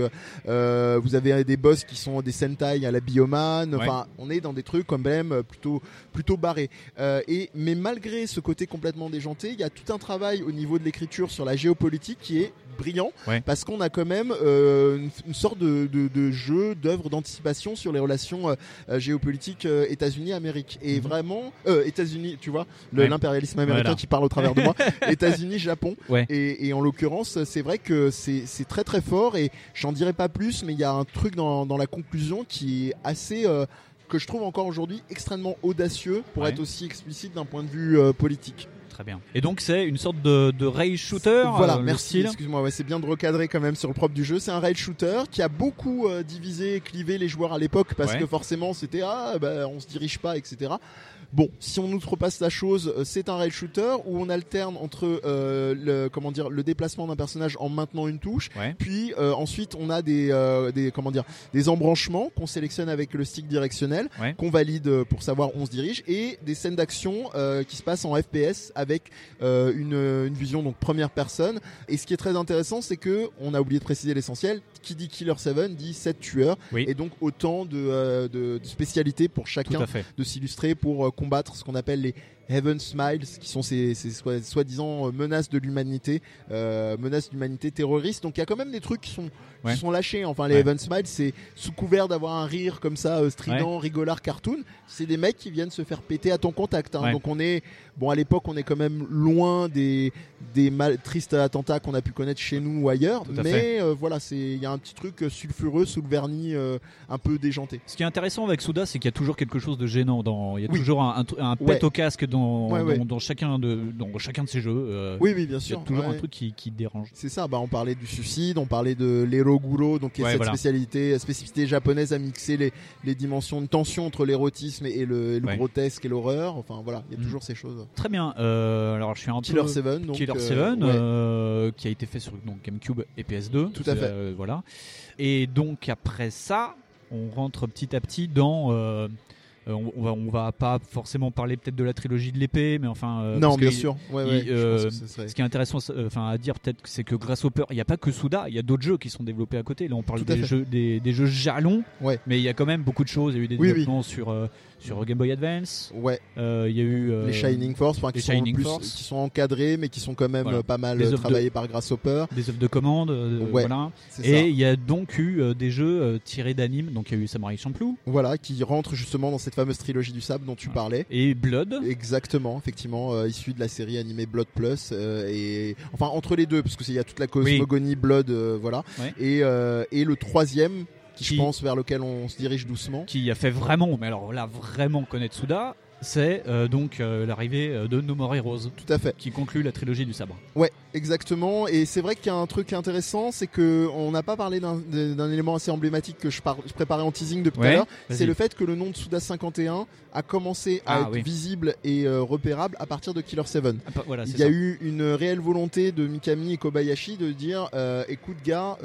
euh, vous avez des boss qui sont des Sentai à la Bioman. Ouais. Enfin, on est dans des trucs quand même plutôt plutôt barrés. Et mais malgré ce côté complètement déjanté, il y a tout un travail au niveau de l'écriture sur la géopolitique qui est brillant Ouais. parce qu'on a quand même euh, une, une sorte de, de, de jeu d'œuvre d'anticipation sur les relations euh, euh, géopolitiques euh, États-Unis-Amérique et vraiment euh, États-Unis tu vois Mhm. Ouais. l'impérialisme américain Voilà. qui parle au travers de moi États-Unis-Japon Ouais. et, et en l'occurrence c'est vrai que c'est c'est très très fort et j'en dirai pas plus mais il y a un truc dans, dans la conclusion qui est assez euh, que je trouve encore aujourd'hui extrêmement audacieux pour Ouais. être aussi explicite d'un point de vue euh, politique. Très bien. Et donc c'est une sorte de, de rail shooter. Voilà, euh, le merci. Excuse-moi, ouais, c'est bien de recadrer quand même sur le propre du jeu. C'est un rail shooter qui a beaucoup euh, divisé, clivé les joueurs à l'époque parce Ouais. que forcément c'était ah bah, on se dirige pas, etc. Bon, si on outrepasse la chose, euh, c'est un rail shooter où on alterne entre euh, le comment dire le déplacement d'un personnage en maintenant une touche, Ouais. puis euh, ensuite on a des euh, des comment dire des embranchements qu'on sélectionne avec le stick directionnel, Ouais. qu'on valide pour savoir où on se dirige et des scènes d'action qui se passent en FPS avec une, une vision donc première personne. Et ce qui est très intéressant, c'est que on a oublié de préciser l'essentiel. Qui dit Killer 7 dit 7 tueurs Oui. et donc autant de, de, de spécialités pour chacun de s'illustrer pour combattre ce qu'on appelle les Heaven Smiles, qui sont ces, ces soi- soi-disant euh, menaces de l'humanité, euh, menaces d'humanité terroristes. Donc il y a quand même des trucs qui sont, Ouais. qui sont lâchés. Enfin, les Ouais. Heaven Smiles, c'est sous couvert d'avoir un rire comme ça, euh, strident, rigolard, cartoon. C'est des mecs qui viennent se faire péter à ton contact. hein. Donc on est, bon, à l'époque, on est quand même loin des, des mal, tristes attentats qu'on a pu connaître chez nous ou ailleurs. Mais euh, voilà, c'est, il y a un petit truc sulfureux sous le vernis euh, un peu déjanté. Ce qui est intéressant avec Souda, c'est qu'il y a toujours quelque chose de gênant. Dans, il y a Oui. toujours un, un, pet au casque dans, Ouais, dans, ouais. dans chacun de, dans chacun de ces jeux. euh, Oui, oui, bien Il y sûr. a toujours un truc qui, qui dérange. C'est ça, bah on parlait du suicide, on parlait de l'eroguro, donc qui est cette voilà. spécialité, spécificité japonaise à mixer les, les dimensions de tension entre l'érotisme et le, et le Ouais. grotesque et l'horreur. Enfin voilà, il y a Mm. toujours ces choses. Très bien. Euh, alors je suis un Killer peu 7, donc, Killer euh, 7, ouais. euh, qui a été fait sur donc, GameCube et PS2. Tout à fait. Euh, voilà. Et donc après ça, on rentre petit à petit dans. Euh, on, on va, on va pas forcément parler peut-être de la trilogie de l'épée, mais enfin. euh, Non, bien sûr. Ouais, il- ouais, je euh, pense que ce qui est intéressant, enfin à dire peut-être, c'est que Grasshopper, il n'y a pas que Souda, il y a d'autres jeux qui sont développés à côté. Là, on parle des fait. jeux, des, des jeux jalons, Ouais. mais il y a quand même beaucoup de choses. Il y a eu des Oui, oui. développements sur euh, sur Game Boy Advance. Ouais. Euh, il y a eu euh, les Shining Force, enfin, qui, sont Shining plus- Force. qui sont encadrés, mais qui sont quand même Voilà. euh, pas mal de- travaillés par Grasshopper. des œuvres de commande, euh, Ouais, voilà. Et il y a donc eu des jeux tirés d'animes, donc il y a eu Samurai Champloo Voilà, qui rentre justement dans cette fameuse trilogie du sable dont tu parlais. et Blood. Exactement, effectivement, issu de la série animée Blood Plus euh, et enfin entre les deux parce que il y a toute la cosmogonie Blood, euh, voilà, Ouais. et et, et le troisième qui, je pense vers lequel on se dirige doucement. qui a fait vraiment, mais alors là vraiment connaître Souda, c'est euh, donc euh, l'arrivée euh, de No More Heroes. Tout à fait. Qui conclut la trilogie du sabre. Ouais, exactement. Et c'est vrai qu'il y a un truc intéressant, c'est que on n'a pas parlé d'un- élément assez emblématique que je, par- je préparais en teasing depuis tout à l'heure. C'est le fait que le nom de Suda 51 a commencé à Ah, être oui. visible et euh, repérable à partir de Killer 7. Ah, voilà, Il y a ça. eu une réelle volonté de Mikami et Kobayashi de dire écoute gars,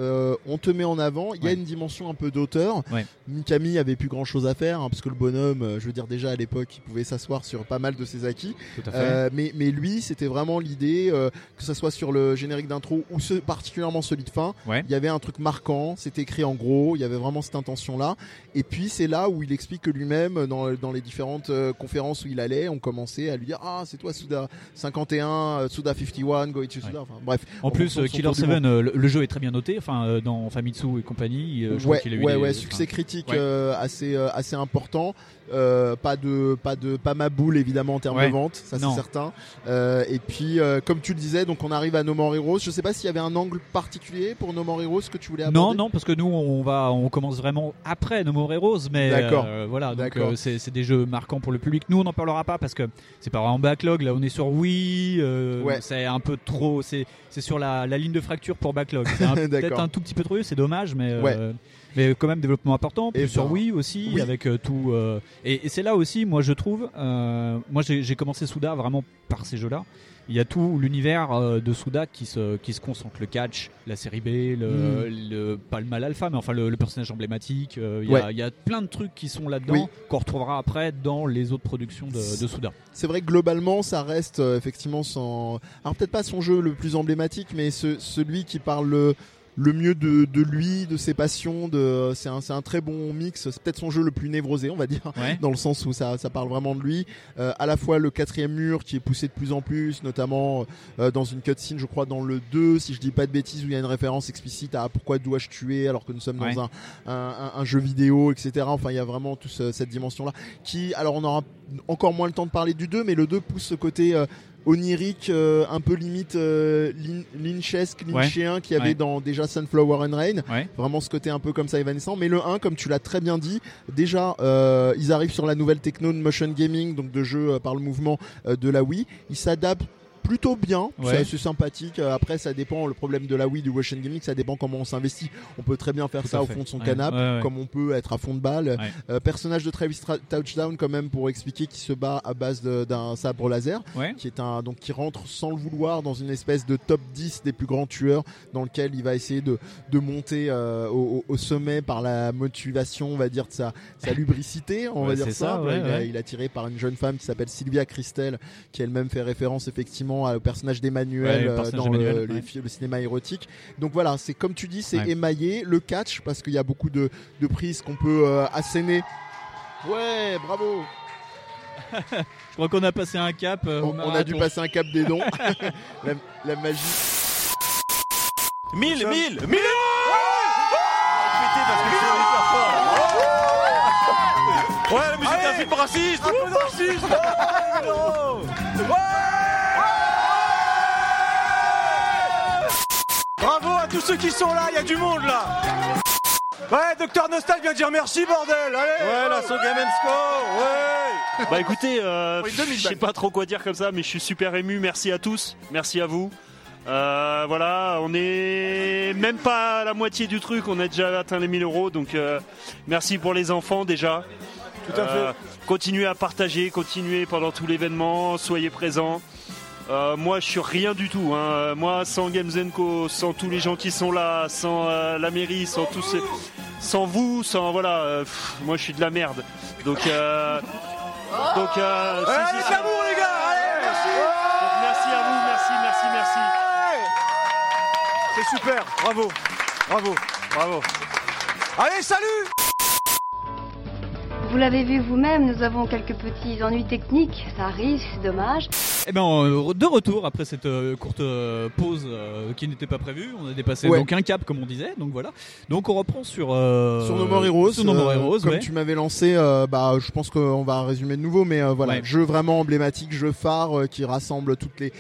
on te met en avant, il y a Ouais. une dimension un peu d'auteur. Ouais. Mikami avait plus grand chose à faire hein, parce que le bonhomme, je veux dire déjà à l'époque, il pouvait s'asseoir sur pas mal de ses acquis. Tout à fait. Euh, mais, mais lui, c'était vraiment l'idée euh, que ça soit sur le générique d'intro ou ce, particulièrement celui de fin. Ouais. Il y avait un truc marquant, c'était écrit en gros, il y avait vraiment cette intention-là. Et puis c'est là où il explique que lui-même, dans, dans les différentes euh, conférences où il allait, on commençait à lui dire ah c'est toi Suda 51, euh, Suda 51, Goichi Suda. Enfin bref. En plus, Killer tour du 7, monde. euh, le, le jeu est très bien noté, enfin dans Famitsu et compagnie. je crois ouais, qu'il a eu ouais, des- ouais, succès critique assez assez important. Euh, pas de pas de pas ma boule évidemment en termes Ouais. de vente, ça c'est certain. Euh, et puis euh, comme tu le disais, donc on arrive à No More Heroes. Je sais pas s'il y avait un angle particulier pour No More Heroes que tu voulais aborder. Non, non, parce que nous, on va, on commence vraiment après No More Heroes, mais D'accord. euh, voilà, donc euh, c'est des jeux marquants pour le public. Nous, on n'en parlera pas parce que c'est pas vraiment backlog. Là, on est sur Wii, euh, Ouais. c'est un peu trop, c'est c'est sur la, la ligne de fracture pour backlog. C'est un- peut-être un tout petit peu trop, c'est dommage, mais Ouais. Mais quand même développement important. Et sur ben, Wii aussi, oui. avec euh, tout. euh, et et c'est là aussi, moi, je trouve, euh, moi, j'ai commencé Souda vraiment par ces jeux-là. Il y a tout l'univers de Souda qui se, qui se concentre. Le catch, la série B, le, le- pas le mal alpha, mais enfin le, le personnage emblématique. il, y a, Ouais. il y a plein de trucs qui sont là-dedans Oui. qu'on retrouvera après dans les autres productions de, de Souda. C'est vrai que globalement, ça reste effectivement son. Alors peut-être pas son jeu le plus emblématique, mais ce- celui qui parle le, mieux de, de lui, de ses passions. De... C'est un, c'est un très bon mix. C'est peut-être son jeu le plus névrosé, on va dire, Ouais. dans le sens où ça, ça parle vraiment de lui. Euh, à la fois le quatrième mur qui est poussé de plus en plus, notamment euh, dans une cutscene, je crois dans le 2, si je dis pas de bêtises, où il y a une référence explicite à pourquoi dois-je tuer alors que nous sommes Ouais. dans un, un, un- un jeu vidéo, etc. Enfin, il y a vraiment toute ce- cette dimension-là qui, alors on aura encore moins le temps de parler du 2, mais le 2 pousse ce côté euh, onirique, euh, un peu limite euh, lin- lynchesque, Ouais. lynchéen qu'il y avait Ouais. dans déjà Sunflower and Rain. Ouais. Vraiment ce côté un peu comme ça évanescent. Mais le 1, comme tu l'as très bien dit, déjà euh, ils arrivent sur la nouvelle techno de motion gaming, donc de jeu euh, par le mouvement euh, de la Wii. Ils s'adaptent plutôt bien, Ouais. c'est assez sympathique. Euh, Après, ça dépend. Le problème de la Wii, du motion gaming, ça dépend comment on s'investit. On peut très bien faire ça au fond de son Ouais. canapé, Ouais, comme on peut être à fond de balle. Euh, personnage de Travis Tra- Touchdown quand même pour expliquer qu'il se bat à base d'un sabre laser, qui est un donc qui rentre sans le vouloir dans une espèce de top 10 des plus grands tueurs, dans lequel il va essayer de, de monter euh, au, au sommet par la motivation, on va dire de sa, sa lubricité, on va dire ça. il, a- il est attiré par une jeune femme qui s'appelle Sylvia Christel, qui elle-même fait référence effectivement au personnage d'Emmanuel Ouais, le euh, dans le, ouais. cinéma érotique. Donc voilà, c'est comme tu dis, c'est Ouais. émaillé. Le catch, parce qu'il y a beaucoup de, de prises qu'on peut euh, asséner. Ouais, bravo. Je crois qu'on a passé un cap. euh, On, on a dû passer un cap des dons. la, la magie. 1000, 1000, 1000 Ouais, la musique d'un film raciste Un peu de racisme Bravo à tous ceux qui sont là, il y a du monde là Ouais, Docteur Nostal vient dire merci bordel, allez Ouais, la Sogamensco, ouais Bah écoutez, euh, Oui, je 2000 sais pas trop quoi dire comme ça, mais je suis super ému. Merci à tous, merci à vous. Euh, voilà, on est même pas à la moitié du truc, on a déjà atteint les 1000 euros, donc euh, merci pour les enfants déjà. Tout à fait. Continuez à partager, continuez pendant tout l'événement, soyez présents. Euh, moi, je suis rien du tout. hein. Moi, sans Games Co, sans tous les gens qui sont là, sans euh, la mairie, sans tous ces... sans vous, sans voilà, euh, pff, moi, je suis de la merde. Donc, euh, donc, euh, si, Allez, si, allez, si. l'amour les gars, allez, merci Donc, merci à vous, merci, merci, merci. C'est super, bravo, bravo, bravo. Allez, salut Vous l'avez vu vous-même, nous avons quelques petits ennuis techniques. Ça arrive, c'est dommage. Eh ben, euh, de retour après cette euh, courte euh, pause qui n'était pas prévue, on a dépassé Ouais. donc un cap comme on disait, donc voilà. Donc on reprend sur Sur No More Heroes, Sur No More Heroes, comme ouais. tu m'avais lancé, bah, je pense qu'on va résumer de nouveau, mais voilà, Ouais. jeu vraiment emblématique, jeu phare qui rassemble toutes les,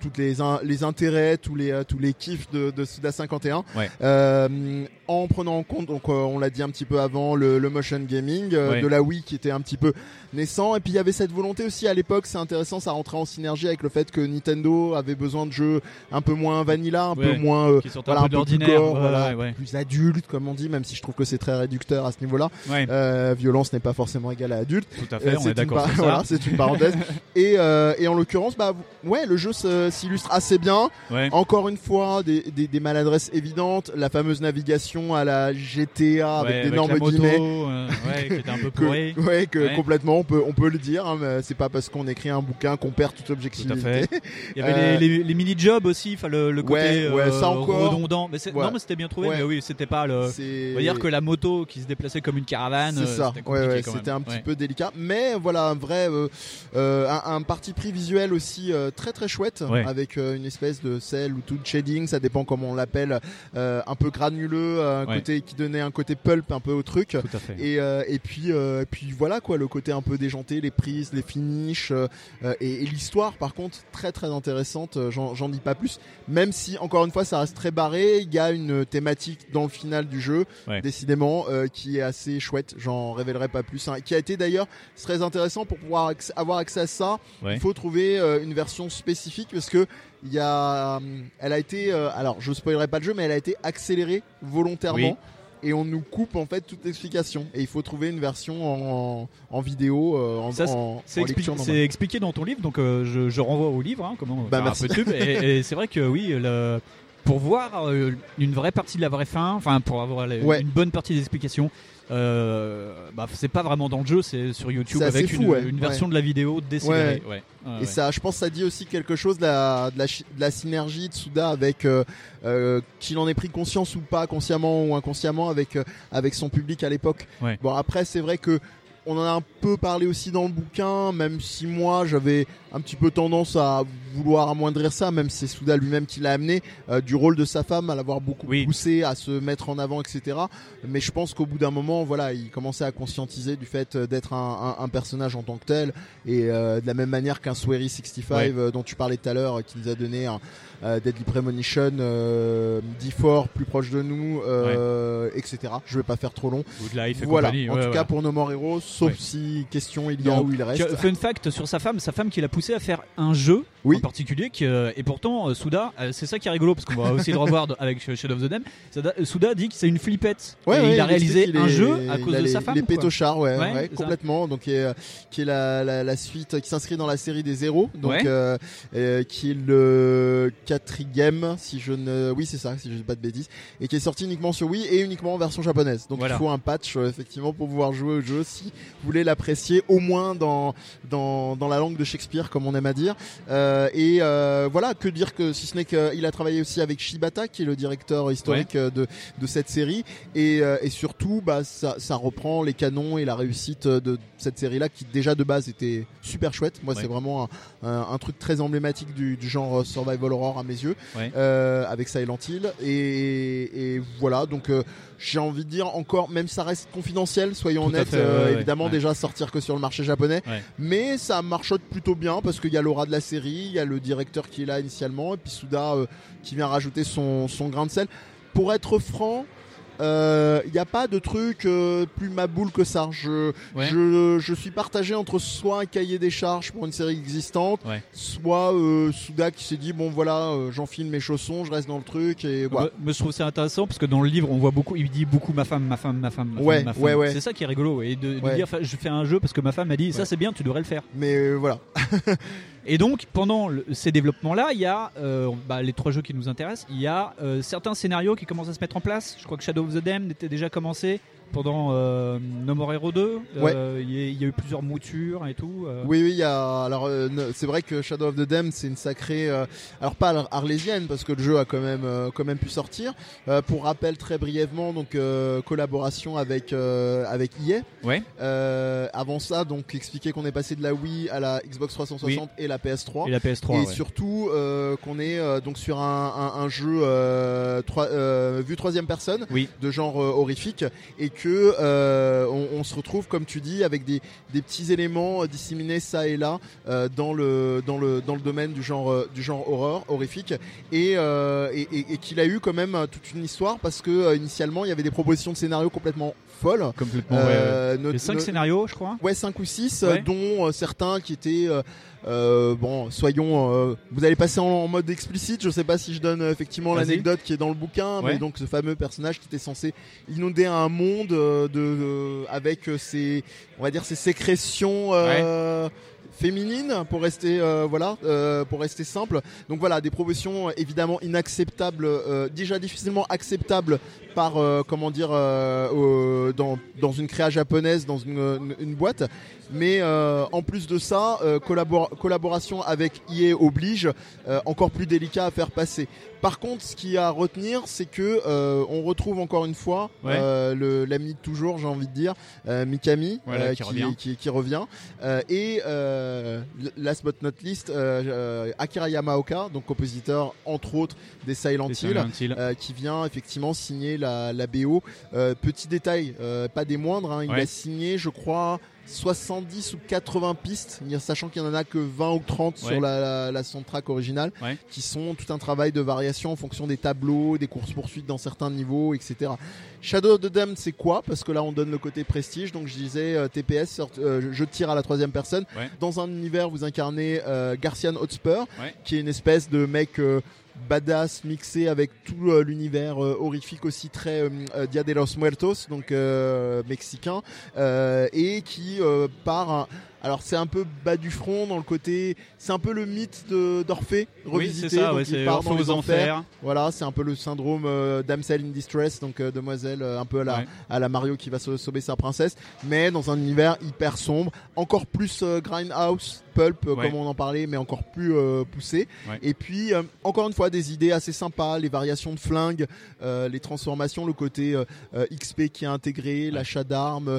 toutes les, in- les intérêts, tous les, tous les kiffs de, de Suda 51. Ouais. Euh, en prenant en compte, donc euh, on l'a dit un petit peu avant, le, le motion gaming euh, Ouais. de la Wii qui était un petit peu naissant, et puis il y avait cette volonté aussi à l'époque, c'est intéressant, ça rentrait en synergie avec le fait que Nintendo avait besoin de jeux un peu moins vanilla, un peu moins, euh, voilà, un peu plus gore, ouais, voilà, ouais, ouais. plus adulte comme on dit, même si je trouve que c'est très réducteur à ce niveau-là. Euh, violence n'est pas forcément égale à adulte. Tout à fait, on est d'accord. Voilà, c'est une parenthèse. et, euh, et en l'occurrence, bah ouais, le jeu s'illustre assez bien. Encore une fois, des, des, des maladresses évidentes, la fameuse navigation à la GTA avec avec d'énormes moto, guillemets. euh, qui était un peu que, pourrie. ouais, que Ouais. complètement, on peut, on peut le dire. Hein, c'est pas parce qu'on écrit un bouquin qu'on perd toute toute objectivité. Tout. Il y avait les, les, les mini-jobs aussi, le, le côté Ouais, ouais, euh, ça encore. redondant. Mais Ouais. Non, mais c'était bien trouvé. Mais oui, c'était pas le. On va dire que la moto qui se déplaçait comme une caravane. Euh, c'était un petit peu délicat, mais voilà un vrai, euh, euh, un, un parti pris visuel aussi euh, très très chouette, avec euh, une espèce de sel ou tout shading, ça dépend comment on l'appelle, euh, un peu granuleux, un côté qui donnait un côté pulp un peu au truc. Tout à fait. Et, euh, et puis euh, et puis voilà quoi, le côté un peu déjanté, les prises, les finishes euh, euh, et, et l'histoire par contre très très intéressante. euh, J'en dis pas plus, même si encore une fois ça reste très barré. Il y a une thématique dans le final du jeu, Ouais. décidément, euh, qui est assez chouette. J'en révélerai pas plus. hein, qui a été d'ailleurs très intéressant pour pouvoir acc- avoir accès à ça. Ouais. Il faut trouver euh, une version spécifique parce que il y a, elle a été, euh, alors je spoilerai pas le jeu, mais elle a été accélérée volontairement. Oui. Et on nous coupe en fait toute l'explication. Et il faut trouver une version en, en vidéo, euh, en, Ça, c'est- en, c'est en expli- lecture c'est expliqué dans ton livre, donc euh, je, je renvoie au livre, hein, comment Bah, merci. un peu. Et, et c'est vrai que oui, le- pour voir euh, une vraie partie de la vraie fin, enfin pour avoir la- Ouais. une bonne partie des explications, euh, bah, c'est pas vraiment dans le jeu, c'est sur YouTube avec fou, une, ouais. une version Ouais. de la vidéo décélérée. Ouais. Et ça, je pense, ça dit aussi quelque chose de la, de la, chi- de la synergie de Suda avec euh, euh, qu'il en ait pris conscience ou pas, consciemment ou inconsciemment, avec euh, avec son public à l'époque. Bon, après, c'est vrai que on en a un peu parlé aussi dans le bouquin, même si moi j'avais un petit peu tendance à vouloir amoindrir ça, même si c'est Souda lui-même qui l'a amené, euh, du rôle de sa femme, à l'avoir beaucoup poussé à se mettre en avant, etc. Mais je pense qu'au bout d'un moment, voilà, il commençait à conscientiser du fait euh, d'être un, un- un personnage en tant que tel, et euh, de la même manière qu'un Swery 65 Ouais. euh, dont tu parlais tout à l'heure, qui nous a donné un euh, Deadly Premonition, euh, D4 plus proche de nous, euh, etc. Je vais pas faire trop long. Good Life voilà. en ouais, tout ouais. cas pour No More Heroes, sauf Ouais. si question il y a où il reste. Fun fact sur sa femme, sa femme qui l'a poussé à faire un jeu en particulier qui, euh, et pourtant euh, Souda, euh, c'est ça qui est rigolo parce qu'on va aussi le revoir avec Shadow of the Dam. Souda, dit que c'est une flippette. Ouais, et ouais, il a réalisé qu'il un jeu à il cause de les, sa femme. Les quoi. pétochards, ouais, ça. complètement. Donc, qui est, qui est la, la, la suite qui s'inscrit dans la série des zéros. Donc, qui est le quatrième, si je ne, oui, c'est ça, si je dis pas de bêtises, et qui est sorti uniquement sur Wii et uniquement en version japonaise. Donc, Voilà. il faut un patch, effectivement, pour pouvoir jouer au jeu si vous voulez l'apprécier, au moins dans, dans, dans la langue de Shakespeare, comme on aime à dire. Euh, et euh, voilà, que dire que si ce n'est qu'il a travaillé aussi avec Shibata, qui est le directeur historique euh, de, de cette série, et, et surtout, bah, ça, ça reprend les canons et la réussite de cette série-là, qui déjà de base était super chouette. Moi, Ouais. c'est vraiment un, un, un truc très emblématique du, du genre survival horror à mes yeux, Ouais. euh, avec Silent Hill. Et, et voilà, donc euh, j'ai envie de dire encore, même ça reste confidentiel, soyons Tout honnêtes, fait, euh, ouais, évidemment ouais. déjà sortir que sur le marché japonais, Ouais. mais ça marchote plutôt bien parce qu'il y a l'aura de la série, il y a le directeur qui est là initialement, et puis Souda euh, qui vient rajouter son, son grain de sel. Pour être franc, euh, il n'y a pas de truc euh, plus maboule que ça. Je, Ouais. je, je suis partagé entre soit un cahier des charges pour une série existante, Ouais. soit euh, Souda qui s'est dit bon voilà, euh, j'enfile mes chaussons, je reste dans le truc et voilà. Moi, moi, je trouve ça intéressant parce que dans le livre on voit beaucoup, il dit beaucoup ma femme, ma femme, ma femme, ma Ouais, femme, ma femme. ouais, ouais. C'est ça qui est rigolo et de, de Ouais. dire je fais un jeu parce que ma femme m'a dit ça Ouais. c'est bien, tu devrais le faire. Mais euh, voilà. Et donc, pendant ces développements-là, il y a euh, bah, les trois jeux qui nous intéressent. Il y a euh, certains scénarios qui commencent à se mettre en place. Je crois que Shadow of the Damned était déjà commencé pendant euh, No More Hero 2. Euh, Il y, a- il y a eu plusieurs moutures et tout. euh. Oui, oui, y a. Alors, euh, c'est vrai que Shadow of the Dam, c'est une sacrée. euh, alors pas ar- arlésienne parce que le jeu a quand même euh, quand même pu sortir. Euh, pour rappel, très brièvement, donc euh, collaboration avec euh, avec EA. Ouais. Euh, avant ça, donc expliquer qu'on est passé de la Wii à la Xbox 360 et la PS3. Et la PS3, Et ouais. surtout euh, qu'on est euh, donc sur un, un, un jeu euh, trois- vue troisième personne de genre horrifique et que euh, on, se retrouve comme tu dis avec des, petits éléments euh, disséminés ça et là euh, dans le domaine du genre euh, horreur horrifique. Et qu'il a eu quand même toute une histoire parce que initialement il y avait des propositions de scénario complètement folles Complètement, ouais, ouais. no- Les cinq no- scénarios, je crois. Ouais, 5 ou 6, Ouais. dont euh, certains qui étaient. euh, euh, bon, soyons. euh, vous allez passer en, en mode explicite. Je sais pas si je donne euh, effectivement l'anecdote qui est dans le bouquin, Ouais. mais donc ce fameux personnage qui était censé inonder un monde euh, de, de- avec euh, ses, on va dire ses sécrétions. euh, féminine pour rester euh, voilà euh, pour rester simple. Donc voilà des propositions évidemment inacceptables euh, déjà difficilement acceptables par euh, comment dire euh, dans, dans une créa japonaise dans une boîte mais euh, en plus de ça euh, collabor- collaboration avec EA oblige euh, encore plus délicat à faire passer par contre ce qui est à retenir c'est que euh, on retrouve encore une fois Ouais. euh, l'ami de toujours j'ai envie de dire euh, Mikami Voilà, euh, qui revient. qui, qui revient. Euh, et euh, last but not least, Akira Yamaoka, donc compositeur entre autres des Silent Des Hill, Silent Hill. euh, qui vient effectivement signer la, la BO. Euh, petit détail, euh, pas des moindres, hein, il Ouais. a signé, je crois. 70 ou 80 pistes, sachant qu'il n'y en a que 20 ou 30 Ouais. sur la, la, la soundtrack originale, Ouais. qui sont tout un travail de variation en fonction des tableaux, des courses-poursuites dans certains niveaux, etc. Shadow of the Damned, c'est quoi? Parce que là, on donne le côté prestige. Donc, je disais euh, TPS, sort- euh, je tire à la troisième personne. Ouais. Dans un univers, vous incarnez euh, Garcian Hotspur, Ouais. qui est une espèce de mec euh, badass mixé avec tout euh, l'univers euh, horrifique aussi très euh, euh, Dia de los Muertos, donc mexicain, et qui part. un- alors c'est un peu bas du front dans le côté, c'est un peu le mythe d'Orphée Oui, revisité. c'est ça, ouais, c'est Orphée aux enfers. Voilà, c'est un peu le syndrome euh, damsel in distress, donc euh, demoiselle euh, un peu à la, Ouais. à la Mario qui va sau- sauver sa princesse, mais dans un univers hyper sombre, encore plus euh, grindhouse, pulp Ouais. comme on en parlait, mais encore plus poussé. Et puis encore une fois des idées assez sympas, les variations de flingues, les transformations, le côté XP qui est intégré, l'achat d'armes,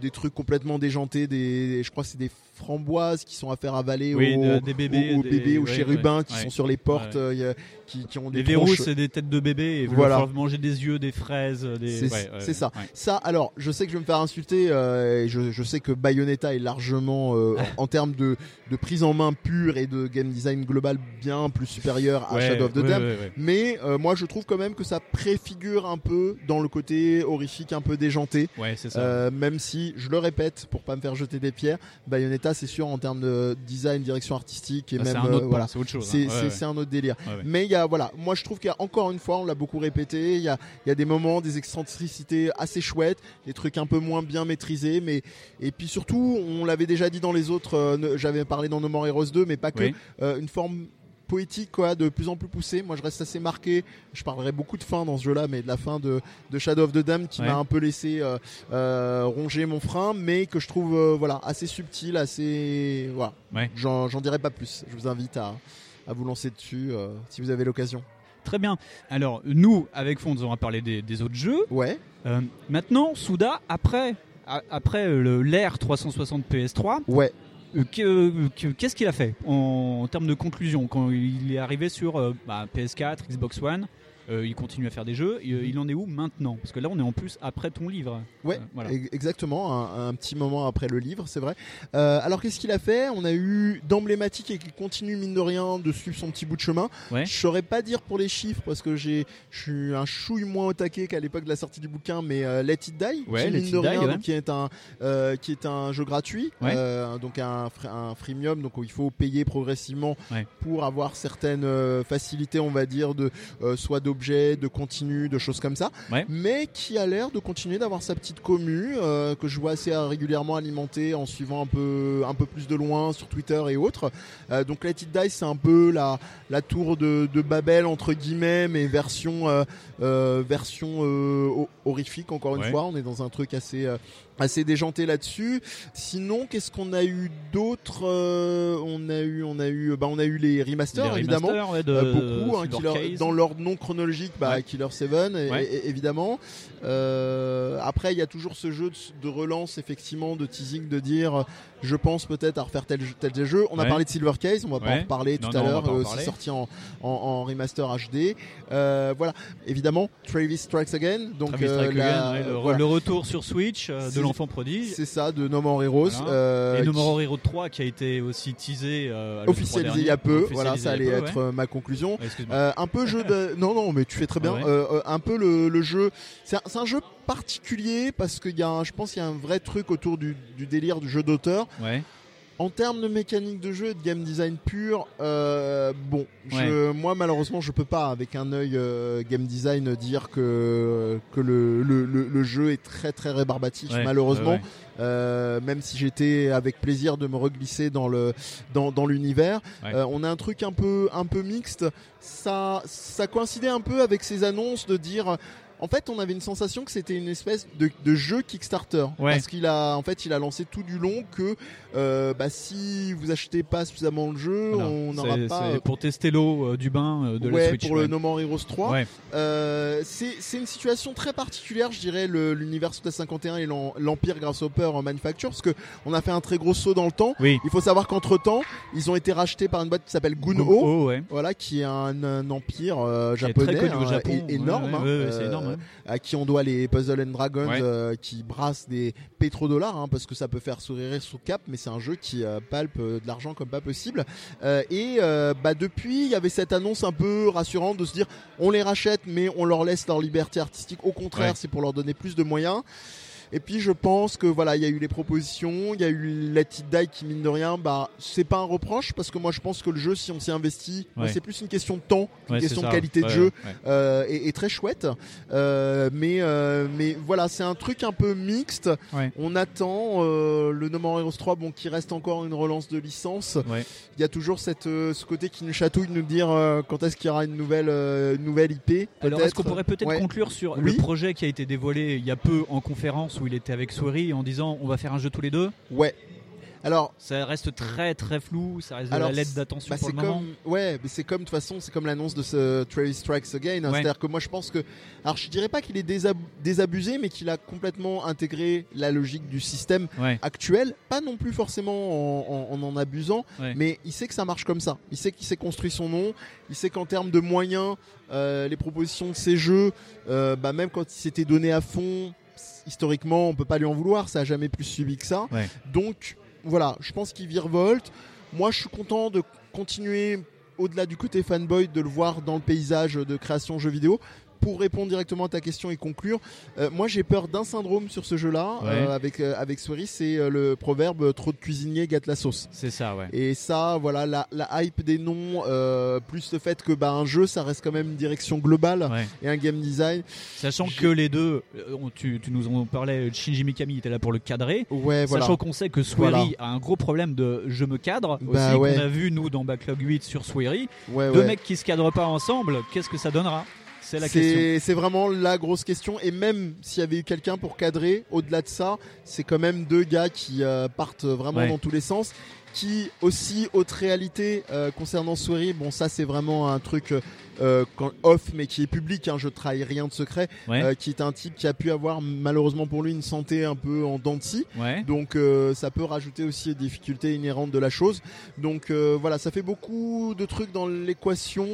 des trucs complètement déjantés, des, je crois c'est des framboises qui sont à faire avaler Oui, aux, des bébés, aux, aux des- bébés, aux ouais, chérubins ouais, qui ouais. sont sur les portes, euh, qui, qui ont des Les verrous, c'est des têtes de bébé et Voilà. manger des yeux, des fraises, des. C'est ça. Ça, alors, je sais que je vais me faire insulter. euh, et je, je sais que Bayonetta est largement, euh, en, en termes de, de prise en main pure et de game design global, bien plus supérieur à Shadow of the Dam. Mais moi, je trouve quand même que ça préfigure un peu dans le côté horrifique, un peu déjanté. Ça. Même si, je le répète, pour pas me faire jeter des pierres, Bayonetta, c'est sûr en termes de design, direction artistique et Bah, c'est même autre euh, voilà, c'est autre chose, hein. C'est Ouais, c'est- ouais. c'est un autre délire. Ouais. Mais il y a voilà, moi je trouve qu'il y a encore une fois, on l'a beaucoup répété, il y a, il y a des moments, des excentricités assez chouettes, des trucs un peu moins bien maîtrisés, mais et puis surtout, on l'avait déjà dit dans les autres, euh, j'avais parlé dans No More Heroes 2, mais pas que, Oui. euh, une forme poétique quoi de plus en plus poussée moi je reste assez marqué je parlerai beaucoup de fin dans ce jeu là mais de la fin de, de Shadow of the Dam qui Ouais. m'a un peu laissé euh, euh, ronger mon frein mais que je trouve euh, voilà assez subtil assez voilà Ouais. j'en dirai pas plus je vous invite à, à vous lancer dessus si vous avez l'occasion Très bien. Alors, nous, avec Fonds, on va parler des, des autres jeux. Ouais. Maintenant, Souda, après, après le- l'ère 360 PS3, ouais. Euh, que- qu'est-ce qu'il a fait en, en termes de conclusion quand il est arrivé sur euh, bah, PS4, Xbox One? Euh, il continue à faire des jeux. Il, il en est où maintenant? Parce que là, on est en plus après ton livre. Ouais, Euh, voilà. exactement, un, un petit moment après le livre, c'est vrai. Euh, alors qu'est-ce qu'il a fait? On a eu d'emblématique et qui continue mine de rien de suivre son petit bout de chemin. Ouais. Je saurais pas dire pour les chiffres parce que j'ai, je suis un chouille moins au taquet qu'à l'époque de la sortie du bouquin, mais euh, Let It Die, Ouais, qui Let mine It de Die, rien, ouais. donc, qui est un, euh, qui est un jeu gratuit, euh, donc un, fr- un freemium, donc où il faut payer progressivement pour avoir certaines euh, facilités, on va dire, de euh, soit d'objets, de continu, de choses comme ça, Ouais. mais qui a l'air de continuer d'avoir sa petite commu euh, que je vois assez régulièrement alimentée en suivant un peu un peu plus de loin sur Twitter et autres. Euh, donc Let It Die, c'est un peu la la tour de, de Babel entre guillemets, mais version euh, version ho- horrifique encore une Ouais. fois. On est dans un truc assez assez déjanté là-dessus. Sinon, qu'est-ce qu'on a eu d'autre Euh, On a eu, on a eu, bah, on a eu les remasters Les évidemment, remasters, ouais, de Euh, beaucoup. hein, Killer- dans l'ordre non chronologique, bah, Ouais. Killer 7 é- Ouais. é- évidemment. Euh, après, il y a toujours ce jeu de, de relance effectivement, de teasing, de dire, je pense peut-être à refaire tel, tel jeu. On a parlé de Silver Case, on va pas en reparler Non, tout non, à l'heure. euh, parler. C'est sorti en, en, en remaster HD. Euh, voilà, évidemment, Travis Strikes Again. Donc euh, Strike la- Again, ouais, le, voilà. le retour sur Switch euh, de l'enfant prodige. C'est ça, de No More Heroes. Voilà. euh, et No qui- More Hero 3 qui a été aussi teasé euh, à l'E3 officialisé il y a peu. Voilà, ça allait peu, être ma conclusion. Euh, un peu jeu de. Non, non, mais tu fais très bien. Ah. Euh, euh, un peu le, le jeu. C'est un, c'est un jeu particulier parce qu'il y a, un- je pense, qu'il y a un vrai truc autour du, du délire du jeu d'auteur. Ouais. En termes de mécanique de jeu et de game design pur, euh, bon, je, moi malheureusement je peux pas avec un œil euh, game design dire que que le, le, le, le jeu est très très rébarbatif Ouais, malheureusement. Euh, même si j'étais avec plaisir de me reglisser dans le dans, dans l'univers, Ouais. Euh, on a un truc un peu un peu mixte. Ça ça coïncidait un peu avec ces annonces de dire. En fait, on avait une sensation que c'était une espèce de, de jeu Kickstarter, Ouais. parce qu'il a, en fait, il a lancé tout du long que euh, bah, si vous achetez pas suffisamment le jeu, Voilà. on n'aura pas. c'est euh, pour tester l'eau euh, du bain euh, de ouais, la Switch. pour le. No More Heroes 3. Ouais. Euh, c'est une situation très particulière, je dirais, l'univers Suda 51 et l'Empire Grasshopper en manufacture, parce que on a fait un très gros saut dans le temps. Oui. Il faut savoir qu'entre temps, ils ont été rachetés par une boîte qui s'appelle Gunho, Gunho, ouais. voilà, qui est un, un empire euh, est japonais, très connu au Japon. é- énorme, hein, euh, à qui on doit les Puzzle and Dragons, Ouais. euh, qui brassent des pétrodollars, hein, parce que ça peut faire sourire sous cap, mais c'est un jeu qui euh, palpe euh, de l'argent comme pas possible. Euh, et bah depuis, il y avait cette annonce un peu rassurante de se dire, on les rachète, mais on leur laisse leur liberté artistique. Au contraire, Ouais. c'est pour leur donner plus de moyens. Et puis je pense que voilà, il y a eu les propositions, il y a eu Let It Die qui mine de rien, bah c'est pas un reproche parce que moi je pense que le jeu si on s'y investit, bah, Ouais. c'est plus une question de temps, Ouais, c'est question de qualité de jeu ouais. euh, et, et très chouette. Euh, mais euh, mais voilà, c'est un truc un peu mixte. Ouais. On attend euh, le No More Heroes 3, bon qui reste encore une relance de licence. Ouais. Il y a toujours cette euh, ce côté qui nous chatouille de nous dire euh, quand est-ce qu'il y aura une nouvelle euh, une nouvelle IP. Alors est-ce qu'on pourrait peut-être Ouais. conclure sur Oui. le projet qui a été dévoilé il y a peu en conférence où il était avec Swery en disant on va faire un jeu tous les deux Ouais. Alors ça reste très très flou, ça reste de Alors, la lettre d'attention bah, pour c'est le moment. comme, ouais, mais c'est comme de toute façon, c'est comme l'annonce de ce Travis Strikes Again. hein. Ouais. C'est-à-dire que moi, je pense que, alors, je dirais pas qu'il est désab- désabusé, mais qu'il a complètement intégré la logique du système Ouais. actuel. Pas non plus forcément en en, en en abusant, Ouais. mais il sait que ça marche comme ça. Il sait qu'il s'est construit son nom. Il sait qu'en termes de moyens, euh, les propositions de ces jeux, euh, bah, même quand il s'était donné à fond, historiquement, on peut pas lui en vouloir. Ça a jamais plus subi que ça. Ouais. Donc voilà, je pense qu'il virevolte. Moi, je suis content de continuer au-delà du côté fanboy, de le voir dans le paysage de création jeux vidéo. Pour répondre directement à ta question et conclure, euh, moi j'ai peur d'un syndrome sur ce jeu-là Ouais. euh, avec euh, avec Swery, c'est euh, le proverbe trop de cuisinier gâte la sauce. C'est ça, ouais. Et ça, voilà, la, la hype des noms, plus le fait que bah, un jeu, ça reste quand même une direction globale Ouais. et un game design. Sachant que les deux, tu, tu nous en parlais, Shinji Mikami était là pour le cadrer. Ouais, voilà. Sachant qu'on sait que Swery Voilà. a un gros problème de je me cadre Bah aussi, ouais. qu'on a vu nous dans Backlog 8 sur Swery. Deux mecs qui se cadrent pas ensemble, qu'est-ce que ça donnera? C'est la question. C'est c'est vraiment la grosse question. Et même s'il y avait eu quelqu'un pour cadrer, au-delà de ça, c'est quand même deux gars qui euh, partent vraiment Ouais. dans tous les sens. Qui aussi, haute réalité, euh, concernant Swery, bon, ça c'est vraiment un truc euh, off, mais qui est public, hein, je trahis rien de secret, Ouais. euh, qui est un type qui a pu avoir malheureusement pour lui une santé un peu en dents de scie. Ouais. Donc ça peut rajouter aussi des difficultés inhérentes de la chose. Donc voilà, ça fait beaucoup de trucs dans l'équation.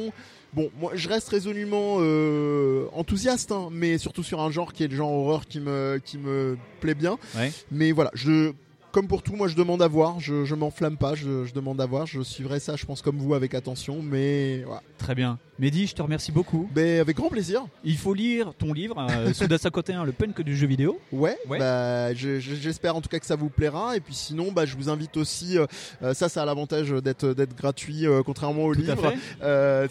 Bon, moi je reste résolument euh, enthousiaste, hein, mais surtout sur un genre qui est le genre horreur qui me qui me plaît bien. Ouais. Mais voilà, je comme pour tout, moi je demande à voir. Je, je m'enflamme pas, je, je demande à voir. Je suivrai ça, je pense comme vous avec attention. Mais voilà. Très bien. Mehdi, je te remercie beaucoup. Ben, avec grand plaisir. Il faut lire ton livre, euh, Souda Côté 1, le punk du jeu vidéo. Ouais, Ouais. bah, je- je- j'espère en tout cas que ça vous plaira. Et puis sinon, bah, je vous invite aussi, euh, euh, ça, ça a l'avantage d'être d'être gratuit, euh, contrairement au Tout livre, euh,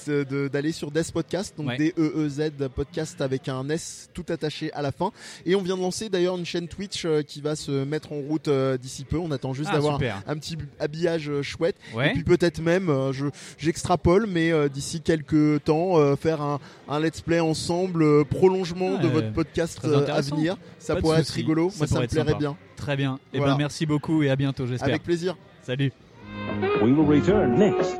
d'aller sur Death Podcast, donc Ouais. D-E-E-Z podcast avec un S tout attaché à la fin. Et on vient de lancer d'ailleurs une chaîne Twitch euh, qui va se mettre en route d'ici peu. On attend juste Ah, d'avoir super. un petit habillage chouette. Ouais. Et puis peut-être même, je j'extrapole, mais d'ici quelques temps, euh, faire un, un let's play ensemble, euh, prolongement de votre podcast euh, à venir. Ça Pas pourrait être rigolo. Ça Moi, ça me plairait sympa. bien. Très bien. Et Voilà. ben merci beaucoup et à bientôt, j'espère. Avec plaisir. Salut. We will return next.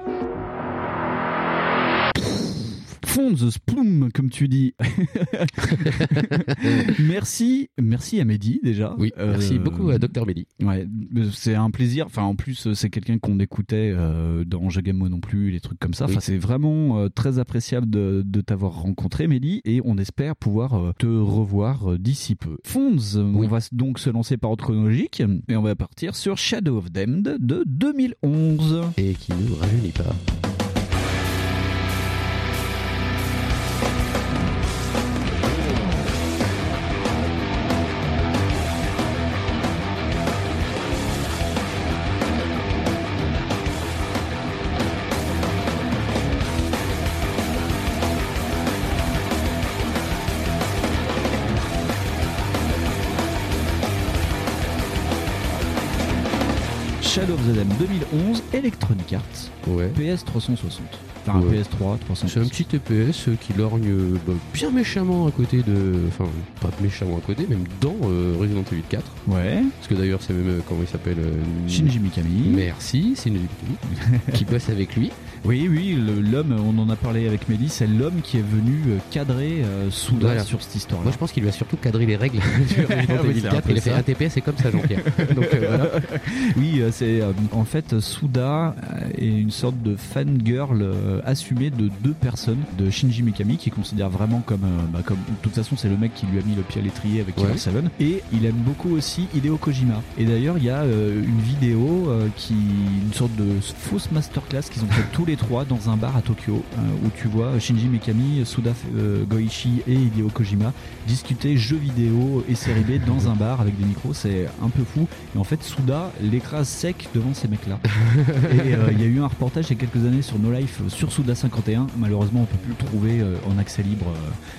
Fonds, Sploom, comme tu dis. merci, merci à Mehdi déjà. Oui, merci beaucoup à Dr Mehdi. Ouais, euh, c'est un plaisir. Enfin, en plus, euh, c'est quelqu'un qu'on écoutait euh, dans Moi non plus, les trucs comme ça. Enfin, c'est vraiment euh, très appréciable de, de t'avoir rencontré, Mehdi, et on espère pouvoir euh, te revoir euh, d'ici peu. Fonds, on va donc se lancer par ordre chronologique et on va partir sur Shadow of Damned de 2011. Et qui ne rajeunit pas. Shadow of the Dam 2011, Electronic Arts, Ouais. PS 360. Enfin, Ouais. PS3 360. C'est un petit TPS qui lorgne bah, bien méchamment à côté de. Enfin, pas méchamment à côté, même dans euh, Resident Evil 4. Ouais. Parce que d'ailleurs, c'est même. euh, comment il s'appelle euh, Shinji Mikami. Merci, Shinji Mikami. qui bosse avec lui. Oui, oui, l'homme, on en a parlé avec Mehdi, c'est l'homme qui est venu euh, cadrer euh, Souda Voilà. sur cette histoire-là. Moi, je pense qu'il lui a surtout cadré les règles sur Resident Evil c'est un 4. peu Il a fait un TPS, c'est comme ça, Jean-Pierre. Euh, voilà. Oui, c'est euh, en fait Souda est une sorte de fangirl assumée de deux personnes, de Shinji Mikami qui considère vraiment comme, bah, comme de toute façon c'est le mec qui lui a mis le pied à l'étrier avec Killer Ouais. 7 et il aime beaucoup aussi Hideo Kojima. Et d'ailleurs il y a une vidéo qui une sorte de fausse masterclass qu'ils ont fait tous les trois dans un bar à Tokyo euh, où tu vois Shinji Mikami, Suda euh, Goichi et Hideo Kojima discuter jeux vidéo et série B dans un bar avec des micros, c'est un peu fou. Et en fait, Suda l'écrase sec devant ces mecs-là. et euh, il y a eu un reportage il y a quelques années sur No Life sur Suda 51. Malheureusement, on peut plus le trouver en accès libre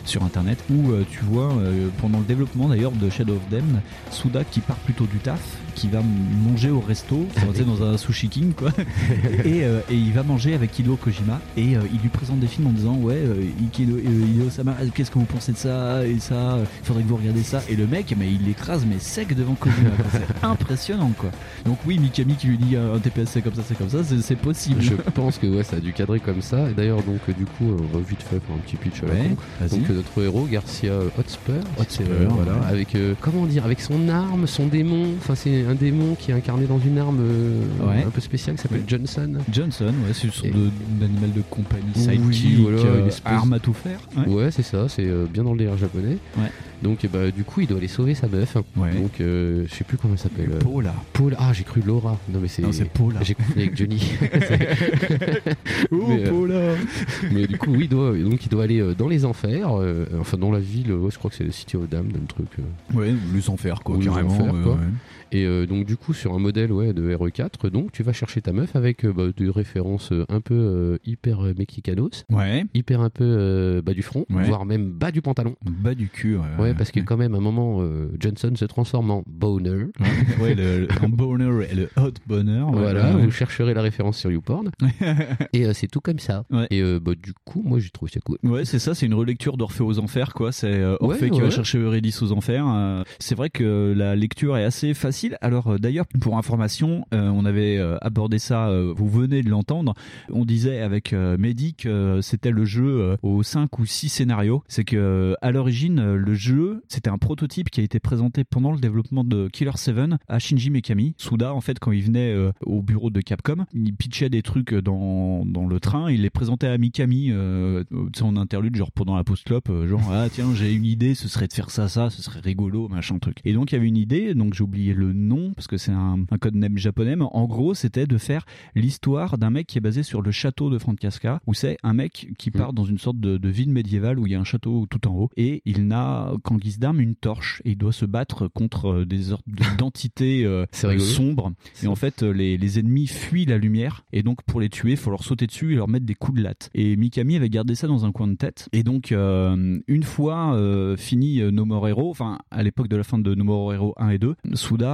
sur internet. Où tu vois, pendant le développement d'ailleurs de Shadow of Them, Suda qui part plutôt du taf, qui va manger au resto, dans un sushi king quoi. et, euh, et il va manger avec Hideo Kojima et euh, il lui présente des films en disant ouais euh, Hideo Sama qu'est-ce que vous pensez de ça et ça il faudrait que vous regardiez ça et le mec mais il l'écrase mais sec devant Kojima c'est impressionnant quoi donc oui Mikami qui lui dit un TPS c'est comme ça c'est comme ça c'est possible Je pense que ouais, ça a dû cadrer comme ça. Et d'ailleurs, donc, du coup, on va vite fait faire un petit pitch à la Ouais, con. Donc, notre héros, Garcia Hotspur, voilà, ouais. avec, comment dire, avec son arme, son démon. Enfin, c'est un démon qui est incarné dans une arme euh, Ouais. un peu spéciale qui s'appelle Johnson. Johnson ouais c'est une sorte de- d'animal de compagnie Oui, sidekick voilà, euh, une espèce- arme à tout faire ouais. Ouais, c'est ça, c'est euh, bien dans le délire japonais. Ouais. Donc, eh bah, du coup, il doit aller sauver sa meuf. Ouais. Donc, euh, je sais plus comment elle s'appelle. Paula Paula. Ah, j'ai cru Laura. Non, mais c'est. Non, c'est Paula. J'ai confondu avec Johnny. oh Mais, euh, Paula Mais du coup, oui, il doit, donc il doit aller dans les enfers, euh, enfin dans la ville, ouais, je crois que c'est le City of Damned, un truc. ouais les enfers quoi ou les carrément enfers, ouais, quoi. ouais. Et euh, donc du coup, sur un modèle ouais, de RE4, donc tu vas chercher ta meuf avec euh, bah, des références euh, un peu hyper mexicanos, ouais hyper un peu bas du front, Ouais. voire même bas du pantalon. bas du cul ouais, parce que quand même, à un moment, Johnson se transforme en boner. ouais, le, le boner et le hot boner. Voilà, vous chercherez la référence sur YouPorn. et c'est tout comme ça. Et bah, du coup, moi j'ai trouvé ça cool. Ouais, c'est ça, c'est une relecture d'Orphée aux Enfers, quoi. C'est Orphée qui va chercher Eurydice aux Enfers. C'est vrai que la lecture est assez facile. Alors euh, d'ailleurs, pour information, euh, on avait euh, abordé ça, vous venez de l'entendre. On disait avec Mehdi que c'était le jeu aux 5 ou 6 scénarios. C'est que à l'origine, le jeu, c'était un prototype qui a été présenté pendant le développement de Killer 7 à Shinji Mikami. Suda, en fait, quand il venait au bureau de Capcom, il pitchait des trucs dans, dans le train, il les présentait à Mikami euh, en interlude, genre pendant la post-clope, genre ah tiens j'ai une idée, ce serait de faire ça, ça, ce serait rigolo, machin truc. Et donc il y avait une idée, donc j'ai oublié le nom parce que c'est un, un code name japonais, mais en gros c'était de faire l'histoire d'un mec qui est basé sur le château de Francesca, où c'est un mec qui part dans une sorte de, de ville médiévale où il y a un château tout en haut et il n'a qu'en guise d'arme une torche et il doit se battre contre euh, des sortes d'entités euh, sombres. Et en fait, euh, les, les ennemis fuient la lumière et donc pour les tuer, il faut leur sauter dessus et leur mettre des coups de latte. Et Mikami avait gardé ça dans un coin de tête. Et donc, euh, une fois euh, fini No More Hero, enfin à l'époque de la fin de No More Hero 1 et 2,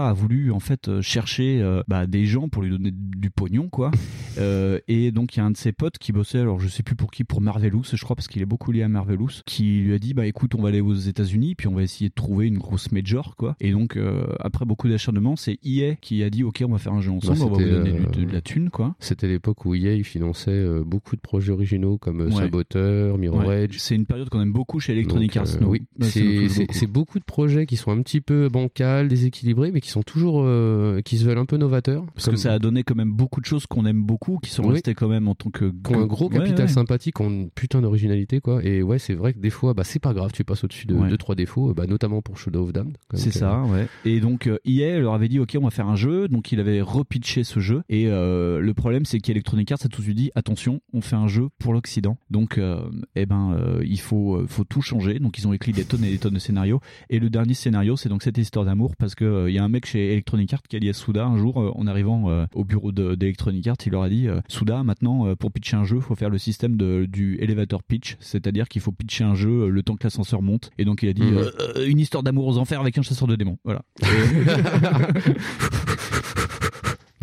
A voulu en fait euh, chercher euh, bah, des gens pour lui donner du pognon, quoi. Euh, et donc il y a un de ses potes qui bossait, alors je sais plus pour qui, pour Marvelous, je crois parce qu'il est beaucoup lié à Marvelous, qui lui a dit bah écoute, on va aller aux États-Unis puis on va essayer de trouver une grosse major, quoi. Et donc euh, après beaucoup d'acharnement, c'est EA qui a dit ok, on va faire un jeu ensemble, Bah, on va vous donner du- euh, de, la thune, quoi. C'était l'époque où EA finançait euh, beaucoup de projets originaux comme Ouais. Saboteur, Mirror Ouais. Edge. C'est une période qu'on aime beaucoup chez Electronic Arts. oui, c'est beaucoup. beaucoup de projets qui sont un petit peu bancals, déséquilibrés, mais qui sont toujours, euh, qui se veulent un peu novateurs. Parce que ça a donné quand même beaucoup de choses qu'on aime beaucoup, qui sont Oui. restées quand même en tant que. qui ont un gros Ouais, capital ouais. sympathique, ont une putain d'originalité, quoi. Et ouais, c'est vrai que des fois, bah, c'est pas grave, tu passes au-dessus de Ouais. deux, trois défauts, bah, notamment pour Shadow of Damned. C'est ça, ouais. Et donc euh, EA leur avait dit ok on va faire un jeu, donc il avait repitché ce jeu. Et euh, le problème c'est qu'Electronic Arts a tout de suite dit attention, on fait un jeu pour l'Occident. Donc euh, eh ben il faut faut tout changer. Donc ils ont écrit des tonnes et des tonnes de scénarios. Et le dernier scénario c'est donc cette histoire d'amour parce que il y a un mec chez Electronic Arts qui a dit à Souda un jour euh, en arrivant euh, au bureau de- d'Electronic Arts, il leur a dit euh, Souda maintenant pour pitcher un jeu faut faire le système de, du elevator pitch, c'est-à-dire qu'il faut pitcher un jeu le temps que l'ascenseur monte. Et donc il a dit euh, une histoire d'amour aux enfers avec un chasseur de démons. Voilà.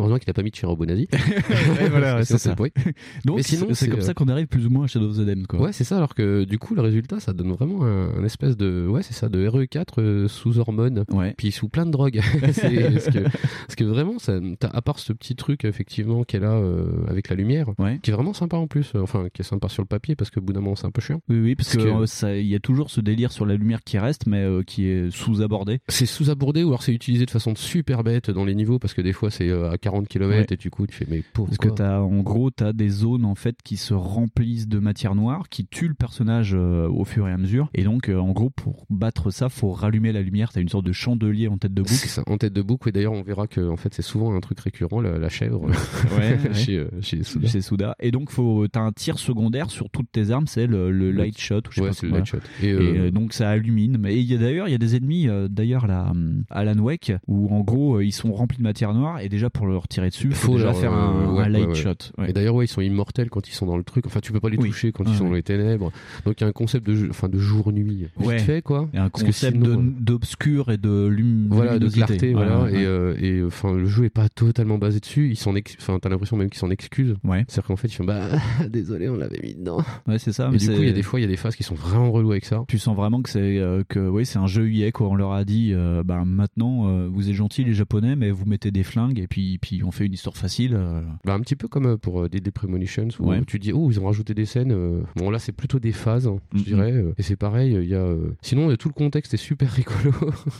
Heureusement qu'il a pas mis de Shirabu Nazi. Ouais, voilà, ouais, c'est ça. Donc c'est comme euh, ça qu'on arrive plus ou moins à Shadow of the Dam, quoi. Ouais, c'est ça. Alors que du coup, le résultat, ça donne vraiment un, un espèce de, ouais, c'est ça, de RE4 euh, sous hormones, puis sous plein de drogues. parce que, parce que vraiment, ça, à part ce petit truc effectivement qu'elle a euh, avec la lumière, qui est vraiment sympa en plus. euh, Enfin, qui est sympa sur le papier parce que bout d'un moment, c'est un peu chiant. Oui, oui, parce, que, euh, y a toujours ce délire sur la lumière qui reste, mais euh, qui est sous-abordé. C'est sous-abordé ou alors c'est utilisé de façon super bête dans les niveaux parce que des fois c'est euh, à 40 km Ouais. et du coup tu fais mais pourquoi Parce que t'as, en gros, t'as des zones en fait qui se remplissent de matière noire, qui tuent le personnage euh, au fur et à mesure. Et donc, euh, en gros, pour battre ça, faut rallumer la lumière. T'as une sorte de chandelier en tête de boucle. C'est ça, en tête de boucle et d'ailleurs on verra que en fait c'est souvent un truc récurrent la, la chèvre Ouais, ouais. chez, euh, chez Souda. Chez Souda. Et donc, faut, t'as un tir secondaire sur toutes tes armes, c'est le, le light shot. Ou je sais Ouais, pas c'est le comment. light shot. Et, Et, donc, ça illumine. Mais il y a d'ailleurs, il y a des ennemis, d'ailleurs, hum, Alan Wake, où en gros, ils sont remplis de matière noire. Et déjà, pour leur tirer dessus, il faut, déjà faire un, euh, ouais, un light ouais, ouais. shot. Et d'ailleurs, ouais, ils sont immortels quand ils sont dans le truc. Enfin, tu peux pas les toucher quand ils sont dans les ténèbres. Donc, il y a un concept de, enfin, de jour-nuit. Vite Ouais. fait, quoi. Il y a un Parce concept euh, d'obscur et de lum voilà, de clarté, voilà. Et, euh, et enfin, le jeu est pas totalement basé dessus. Ils s'en, enfin, t'as l'impression même qu'ils s'en excusent. C'est-à-dire qu'en fait, ils font, bah, désolé, on l'avait mis dedans. Ouais, c'est ça. Et mais du coup, il y a des fois, il y a des phases qui sont vraiment relous avec ça. Tu sens vraiment que c'est euh, que oui, c'est un jeu EA quoi. On leur a dit, bah maintenant vous êtes gentils les Japonais, mais vous mettez des flingues et puis puis on fait une histoire facile. euh. Bah, un petit peu comme euh, pour euh, des, des Premonitions où Ouais. tu dis oh ils ont rajouté des scènes bon là c'est plutôt des phases hein, je dirais et c'est pareil il y a sinon tout le contexte est super rigolo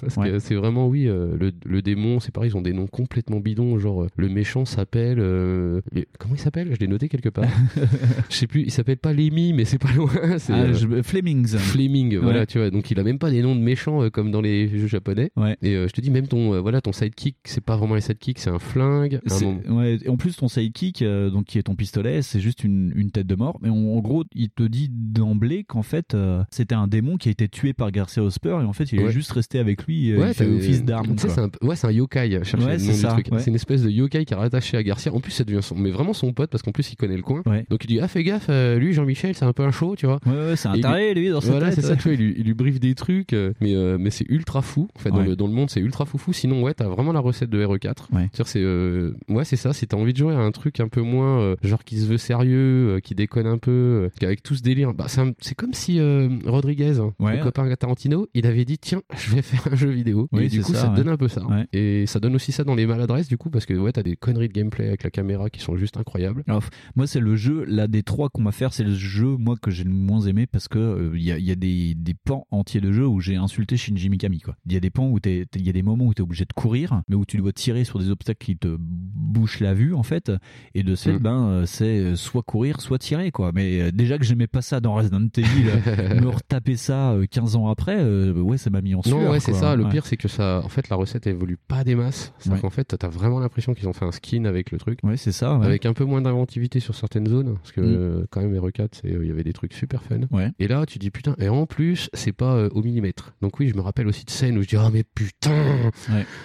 parce Ouais. que c'est vraiment oui le, le démon c'est pareil ils ont des noms complètement bidons genre le méchant s'appelle euh, comment il s'appelle? Je l'ai noté quelque part je sais plus il s'appelle pas Lemmy mais c'est pas loin c'est Ah, je- Flemings. Fleming voilà tu vois donc il a même pas des noms de méchants comme dans les jeux japonais et euh, je te dis même ton euh, voilà ton sidekick c'est pas vraiment un sidekick c'est un flingue un ouais, et en plus, ton sidekick, euh, donc qui est ton pistolet, c'est juste une, une tête de mort. Mais en, en gros, il te dit d'emblée qu'en fait, euh, c'était un démon qui a été tué par Garcia Hosper et en fait, il est Ouais. juste resté avec lui. euh, Ouais, il office d'arme. Tu sais, quoi. c'est un, ouais, c'est un yokai. le c'est une espèce de yokai qui est rattaché à Garcia. En plus, ça devient son, mais vraiment son pote parce qu'en plus, il connaît le coin. Donc, il dit, ah, fais gaffe, euh, lui, Jean-Michel, c'est un peu un show, tu vois. Ouais, ouais, c'est un Et taré, lui, dans sa Voilà, tête, c'est ça, tu vois, il lui, il lui briefe des trucs, euh, mais, euh, mais c'est ultra fou. En fait, dans, le, dans le monde, c'est ultra fou fou. Sinon, ouais, t'as vraiment la recette de RE4. C'est-à-dire, c'est, euh, ouais, c'est ça. Si t'as envie de jouer à un truc un peu moins, euh, genre qui se veut sérieux, euh, qui déconne un peu, euh, avec tout ce délire, bah, c'est, comme si Rodriguez, hein, Ouais. le copain Tarantino, il avait dit, tiens, je vais faire un jeu vidéo. Oui, et du coup, ça, ça, ouais. donne un peu ça. Ouais. Et ça donne aussi ça dans les maladresses, du coup, parce que ouais, t'as des conneries de gameplay avec la caméra qui sont juste incroyables. Alors, moi, c'est le jeu, là, des trois qu'on m'a fait, c'est le jeu, moi, que j'ai le moins aimé parce que il y, a, il y a des, des pans entiers de jeu où j'ai insulté Shinji Mikami, quoi. Il y a des pans où il y a des moments où t'es obligé de courir, mais où tu dois tirer sur des obstacles qui te bouchent la vue, en fait. Et de fait, Mm. ben, euh, c'est euh, soit courir, soit tirer, quoi. Mais euh, déjà que j'aimais pas ça dans Resident Evil, me retaper ça euh, 15 ans après, ouais, ça m'a mis en sueur. Non, ouais, c'est ça. Le Ouais. pire, c'est que ça, en fait, la recette évolue pas des masses. C'est-à-dire Ouais. qu'en fait, t'as vraiment l'impression qu'ils ont fait un skin avec le truc. Ouais, c'est ça. ouais. Avec un peu moins d'inventivité sur certaines zones. Parce que, Mm. quand même, RE4, c'est, euh, il y avait des trucs super fun. Et là, tu dis, putain, et en plus, c'est pas euh, au millimètre. Donc oui, je me rappelle aussi de scènes où je dis, ah, mais putain!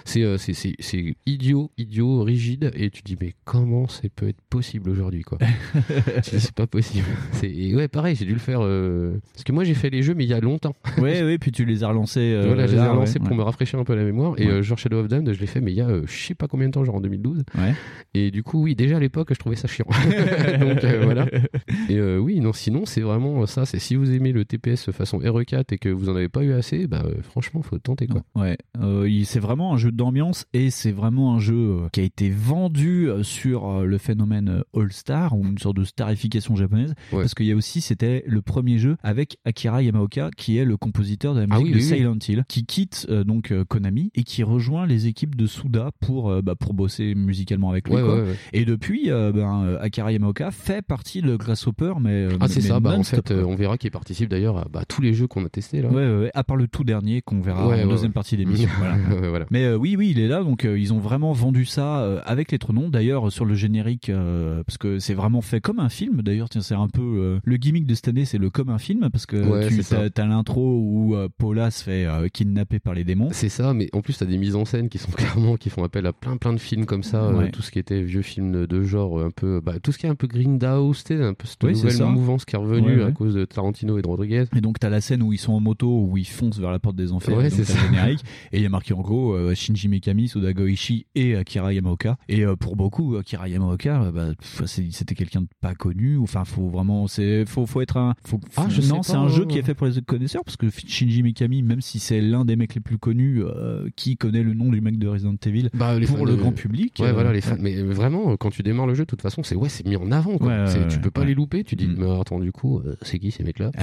C'est, euh, c'est, c'est, c'est idiot, rigide. Et tu dis, mais comment ça peut être possible aujourd'hui, quoi? C'est pas possible. C'est, et ouais, pareil, j'ai dû le faire, euh, parce que moi, j'ai fait les jeux, mais il y a longtemps. Ouais, ouais, puis tu les as relancés. euh, voilà, je les ai relancés ouais, pour ouais. me rafraîchir un peu la mémoire. Et Ouais. euh, genre Shadow of Damned, je l'ai fait, mais il y a je sais pas combien de temps, genre en 2012. Et du coup, oui, déjà à l'époque, je trouvais ça chiant. Donc voilà. Et oui, non, sinon, c'est vraiment ça. C'est si vous aimez le TPS façon RE4 et que vous en avez pas eu assez, bah franchement, faut tenter quoi. Ouais, c'est vraiment un jeu d'ambiance et c'est vraiment un jeu qui a été vendu euh, sur euh, le phénomène euh, All-Star ou une sorte de starification japonaise parce qu'il y a aussi c'était le premier jeu avec Akira Yamaoka qui est le compositeur de la Ah musique oui, de oui, oui. Silent Hill qui quitte euh, donc Konami et qui rejoint les équipes de Suda pour euh, bah, pour bosser musicalement avec lui Ouais, quoi. ouais, ouais. Et depuis euh, ben, Akira Yamaoka fait partie de Grasshopper mais Ah, c'est ça. Bah, en fait, on verra qu'il participe d'ailleurs à bah, tous les jeux qu'on a testés là. À part le tout dernier qu'on verra en deuxième partie d'émission. voilà. Voilà. Mais oui, oui, il est là, donc ils ont vraiment vendu ça euh, avec les noms. D'ailleurs, sur le générique, euh, parce que c'est vraiment fait comme un film. D'ailleurs, tiens, c'est un peu euh, le gimmick de cette année, c'est le comme un film, parce que Ouais, tu as, l'intro où euh, Paula se fait euh, kidnapper par les démons. C'est ça, mais en plus, t'as des mises en scène qui sont clairement, qui font appel à plein plein de films comme ça, euh, Ouais. tout ce qui était vieux films de genre, euh, un peu, bah, tout ce qui est un peu Grindhouse, tu sais, un peu cette Oui, nouvelle mouvance qui est revenue Ouais, à cause de Tarantino et de Rodriguez. Et donc t'as la scène où ils sont en moto, où ils foncent vers la porte des enfers, c'est générique, et il y a marqué en gros euh, Shinji Mikami, Suda Goichi et Akira Yamaoka. Et pour beaucoup, Akira Yamaoka, bah, c'était quelqu'un de pas connu. Enfin, faut vraiment, c'est, faut, faut être un. Faut, ah, je non, c'est un jeu qui est fait pour les connaisseurs parce que Shinji Mikami, même si c'est l'un des mecs les plus connus, qui connaît le nom du mec de Resident Evil bah, pour le grand public. Ouais, voilà, les fans. Mais vraiment, quand tu démarres le jeu, de toute façon, c'est ouais, c'est mis en avant. Quoi. tu peux pas les louper. Tu dis, mm. mais attends, du coup, c'est qui ces mecs-là?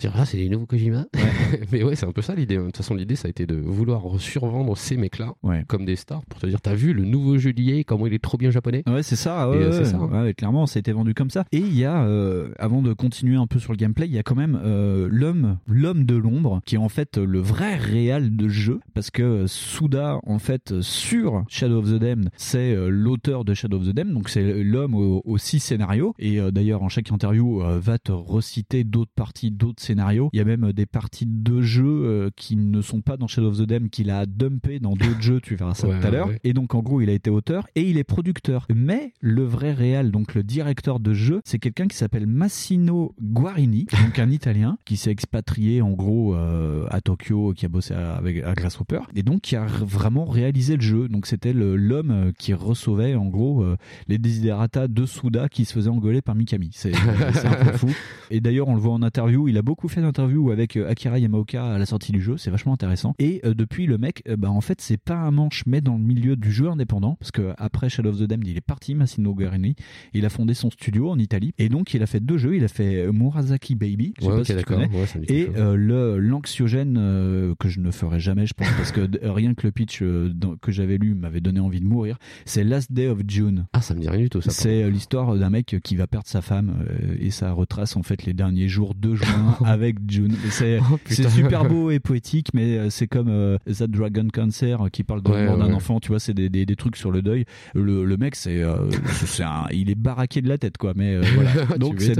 Tu ah, c'est les nouveaux Kojima. mais ouais, c'est un peu ça l'idée. De toute façon, l'idée, ça a été de vouloir survendre ces mecs-là comme des stars pour te dire, t'as vu le nouveau jeu d'IA, comment il est trop bien japonais Ouais, c'est ça. Ouais, ça. Hein. clairement, ça a été vendu comme ça. Et il y a, euh, avant de continuer un peu sur le gameplay, il y a quand même euh, l'homme, l'homme de l'ombre, qui est en fait le vrai réal de jeu, parce que Suda, en fait, sur Shadow of the Damned, c'est euh, l'auteur de Shadow of the Damned, donc c'est l'homme aux, six scénarios. Et d'ailleurs, en chaque interview, va te reciter d'autres parties, d'autres scénarios. Il y a même des parties de jeux qui ne sont pas dans Shadow of the Damned qu'il a dumpé dans d'autres jeux. Tu verras ça tout à l'heure. Et donc, en gros, il a été auteur et il est producteur. Mais le vrai réal, donc le directeur de jeu, c'est quelqu'un qui s'appelle Massino Guarini, donc un Italien qui s'est expatrié en gros euh, à Tokyo, qui a bossé avec à Grasshopper et donc qui a vraiment réalisé le jeu. Donc c'était l'homme qui recevait en gros euh, les desiderata de Suda qui se faisait engueuler par Mikami. C'est un peu fou. Et d'ailleurs, on le voit en interview. Il a beaucoup fait d'interviews avec euh, Akira Yamaoka à la sortie du jeu. C'est vachement intéressant. Et depuis, le mec, bah en fait, c'est pas un manche, mais dans le milieu du jeu indépendant, parce que après Shadow of the Damned, il est parti, Massimo Guarini. Il a fondé son studio en Italie. Et donc, il a fait deux jeux. Il a fait euh, Murasaki Baby, je sais pas si tu connais, et euh, le l'anxiogène euh, que je ne ferai jamais, je pense, parce que rien que le pitch que j'avais lu m'avait donné envie de mourir. C'est Last Day of June. Ah, ça me dit rien du tout. Ça. C'est l'histoire d'un mec qui va perdre sa femme et ça retrace en fait les derniers jours de juin avec June. C'est oh, super beau et poétique, mais c'est comme That Dragon Cancer qui parle de mort d'un enfant. Tu vois, c'est des, des, des, trucs sur le deuil. Le, le mec, c'est c'est il est baraqué de la tête quoi. Mais voilà. Donc c'est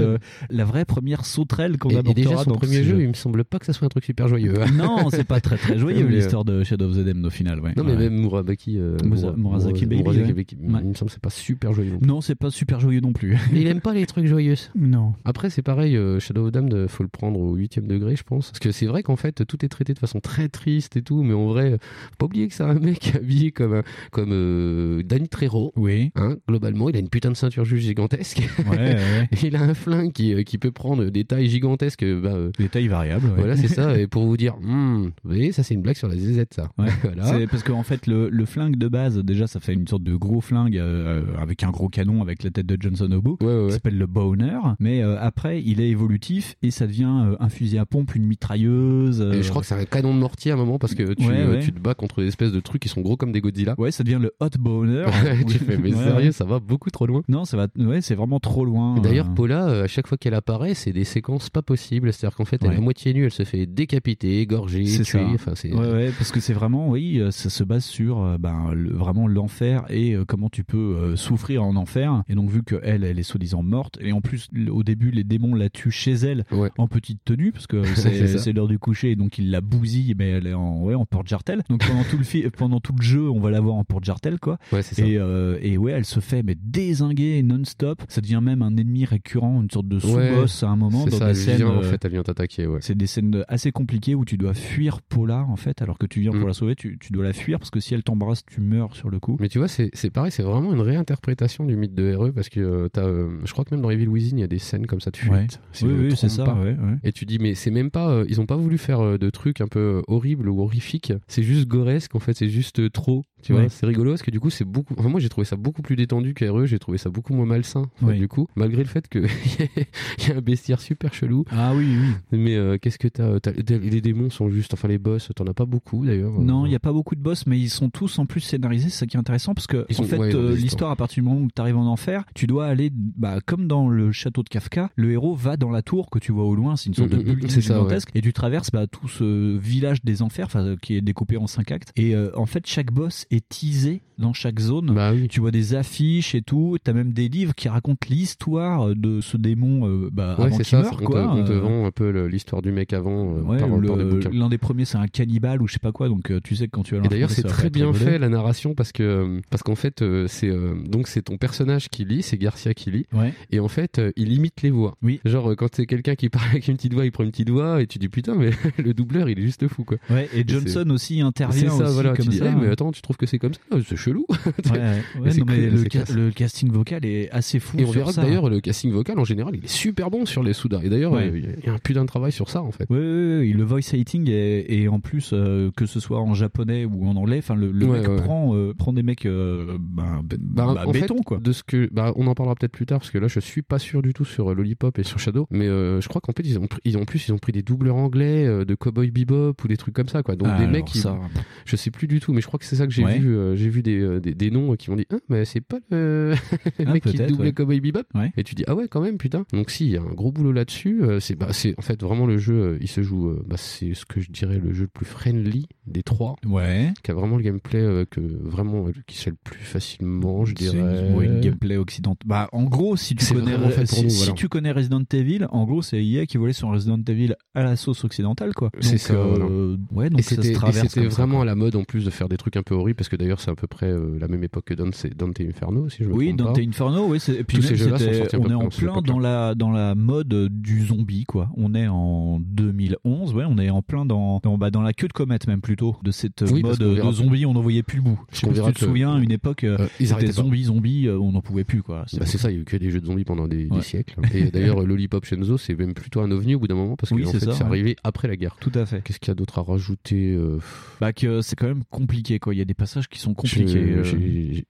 la vraie première sauterelle qu'on a Et déjà son premier jeu, il me semble pas que ça soit un truc super joyeux. Hein. non, c'est pas très très joyeux l'histoire de Shadow of the Damned au final. Ouais. Non, mais même Murabaki, euh, Murasaki Baby, il me semble que c'est pas super joyeux. Non, c'est pas super joyeux non plus. il aime pas les trucs joyeux. Non. Après, c'est pareil, euh, Shadow of the Damned, faut le prendre au 8 degré, je pense. Parce que c'est vrai qu'en fait, tout est traité de façon très triste et tout, mais en vrai, faut pas oublier que c'est un mec habillé comme, comme euh, Danny Trejo. Oui. Hein, globalement, il a une putain de ceinture juste gigantesque. Ouais, ouais. il a un flingue qui, euh, qui peut prendre des tailles gigantesques. Bah, euh, des tailles variables. Ouais. Voilà, c'est ça. Et pour vous dire, hmm, vous voyez, ça c'est une blague sur la ZZ, ça. Voilà. C'est parce qu'en fait, le, le, flingue de base, déjà, ça fait une sorte de gros flingue euh, avec un gros canon avec la tête de Johnson au bout, qui s'appelle le Boner. Mais après, il est évolutif et ça devient un fusil à pompe, une mitrailleuse. Et je crois que c'est un canon de mortier à un moment parce que tu, tu te bats contre des espèces de trucs qui sont gros comme des Godzilla. Ouais, ça devient le Hot Boner. tu fais, mais sérieux, ça va beaucoup trop loin. Non, ça va, ouais, c'est vraiment trop loin. D'ailleurs, Paula, à chaque fois qu'elle apparaît, c'est des séquences pas possibles. C'est-à-dire qu'en fait, elle est à moitié nue, elle se fait décapiter, égorger, tuer. Enfin, c'est... Ouais, ouais, parce que c'est vraiment, oui, euh, ça se base sur euh, ben, vraiment l'enfer et euh, comment tu peux souffrir en enfer. Et donc, vu qu'elle, elle est soi-disant morte, et en plus, au début, les démons la tuent chez elle en petite tenue, parce que c'est, l'heure du coucher, et donc ils la bousillent, mais elle est en, ouais, en porte-jartel. Donc pendant tout, le pendant tout le jeu, on va la voir en porte-jartel, quoi. Ouais, c'est ça. Et, et ouais, elle se fait mais désinguer non-stop. Ça devient même un ennemi récurrent, une sorte de sous-boss à un moment dans ça, des scènes. en fait, elle vient t'attaquer. Ouais. C'est des scènes assez compliquées où tu dois fuir Paula en fait, alors que tu viens pour mm. la sauver, tu, tu, dois la fuir parce que si elle t'embrasse, tu meurs sur le coup. Mais tu vois, c'est pareil, c'est vraiment une réinterprétation du mythe de RE parce que euh, as, euh, je crois que même dans Evil Within, il y a des scènes comme ça de fuite. Ouais. oui, oui, c'est ça. Ouais, Et tu dis, mais c'est même pas, euh, ils ont pas voulu faire de trucs un peu horribles ou horrifiques. C'est juste goresque en fait, c'est juste trop. Tu vois, c'est rigolo parce que du coup, c'est beaucoup. Enfin, moi, j'ai trouvé ça beaucoup plus détendu qu'RE. J'ai trouvé ça beaucoup moins malsain. Du coup, malgré le fait qu'il y a un bestiaire super chelou. Ah oui, oui. Mais euh, qu'est-ce que t'as as, Les démons sont juste. Enfin, les boss, t'en as pas beaucoup d'ailleurs. Non, il n'y a pas beaucoup de boss, mais ils sont tous en plus scénarisés. C'est ça qui est intéressant parce que, en fait, euh, l'histoire, à partir du moment où tu arrives en enfer, tu dois aller, bah, comme dans le château de Kafka, le héros va dans la tour que tu vois au loin. C'est une sorte de mm, mm, mm, bulle gigantesque. Et tu traverses bah, tout ce village des enfers, qui est découpé en cinq actes. Et euh, en fait, chaque boss est teasé dans chaque zone. Bah tu vois des affiches et tout. T'as même des livres qui racontent l'histoire de ce démon euh, bah, ouais, c'est ça, on, te, vend un peu l'histoire du mec avant euh, L'un des premiers, c'est un cannibale ou je sais pas quoi. Donc euh, tu sais que quand tu vas. Et d'ailleurs, c'est très bien fait la narration parce que parce qu'en fait, c'est donc c'est ton personnage qui lit, c'est Garcia qui lit. Et en fait, il imite les voix. Oui. Genre quand c'est quelqu'un qui parle avec une petite voix, il prend une petite voix et tu dis putain mais le doubleur il est juste fou quoi. Ouais. Et Johnson aussi intervient. C'est ça, aussi voilà. Comme tu dis, ça, mais attends, tu trouves que c'est comme ça. C'est chelou. Ouais, ouais, Mais c'est non, mais cool, le, ca- le casting vocal est assez fou. Et on verra d'ailleurs, le casting vocal en général, il est super bon sur les Souda. Et d'ailleurs, euh, il y a un putain de travail sur ça en fait. Oui, le voice acting et, et en plus euh, que ce soit en japonais ou en anglais, enfin le, mec prend euh, prend des mecs euh, ben, Bah, bah, en béton fait, quoi. de ce que, bah, on en parlera peut-être plus tard parce que là, je suis pas sûr du tout sur euh, Lollipop et sur Shadow, mais euh, je crois qu'en fait, ils ont, ils ont en plus, ils ont pris des doubleurs anglais euh, de Cowboy Bebop ou des trucs comme ça, quoi. Donc Ah, des mecs, qui, ça- je sais plus du tout, mais je crois que c'est ça que j'ai Ouais. vu. euh, j'ai vu des, euh, des, des noms qui m'ont dit, ah, mais c'est pas le, le Ah, mec qui doublait ouais. Cowboy Bebop. Ouais. Et tu dis, ah ouais, quand même, putain. Donc si, il y a un gros boulot là-dessus. euh, c'est, bah, en fait vraiment le jeu. il se joue, bah, c'est ce que je dirais le jeu le plus friendly des trois. Ouais. Qui a vraiment le gameplay que vraiment qui se le plus facilement, je dirais. une, ouais, une gameplay occidental. Bah, en gros, si tu connais, fait si, nous, si voilà. tu connais Resident Evil, en gros, c'est EA qui volait son Resident Evil à la sauce occidentale, quoi. C'est ça. euh, voilà. ouais, donc et ça se c'était, et traverse c'était comme ça, vraiment à la mode en plus de faire des trucs un peu horribles parce que d'ailleurs c'est à peu près euh, la même époque que Dante, Dante Inferno si je me Oui, trompe Dante pas. Inferno, oui, et puis Tous même, ces jeux-là sont sortis on est en plein dans la dans la mode du zombie, quoi. On est en 2011, ouais, on est en plein dans dans, bah, dans la queue de comète même plutôt de cette Oui, mode de zombie, on n'en voyait plus le bout. Je sais pas si tu te souviens, une époque, euh, ils c'était arrêtaient pas. zombie, zombie, euh, on n'en pouvait plus, quoi. Bah, c'est ça, il y a eu que des jeux de zombies pendant des, des siècles. Et d'ailleurs, Lollipop Shenzo, c'est même plutôt un ovni au bout d'un moment parce que Oui, en c'est fait, arrivé après la guerre. Tout à fait. Qu'est-ce qu'il y a d'autre à rajouter euh, Bah que c'est quand même compliqué, quoi. Il y a des passages qui sont compliqués. euh.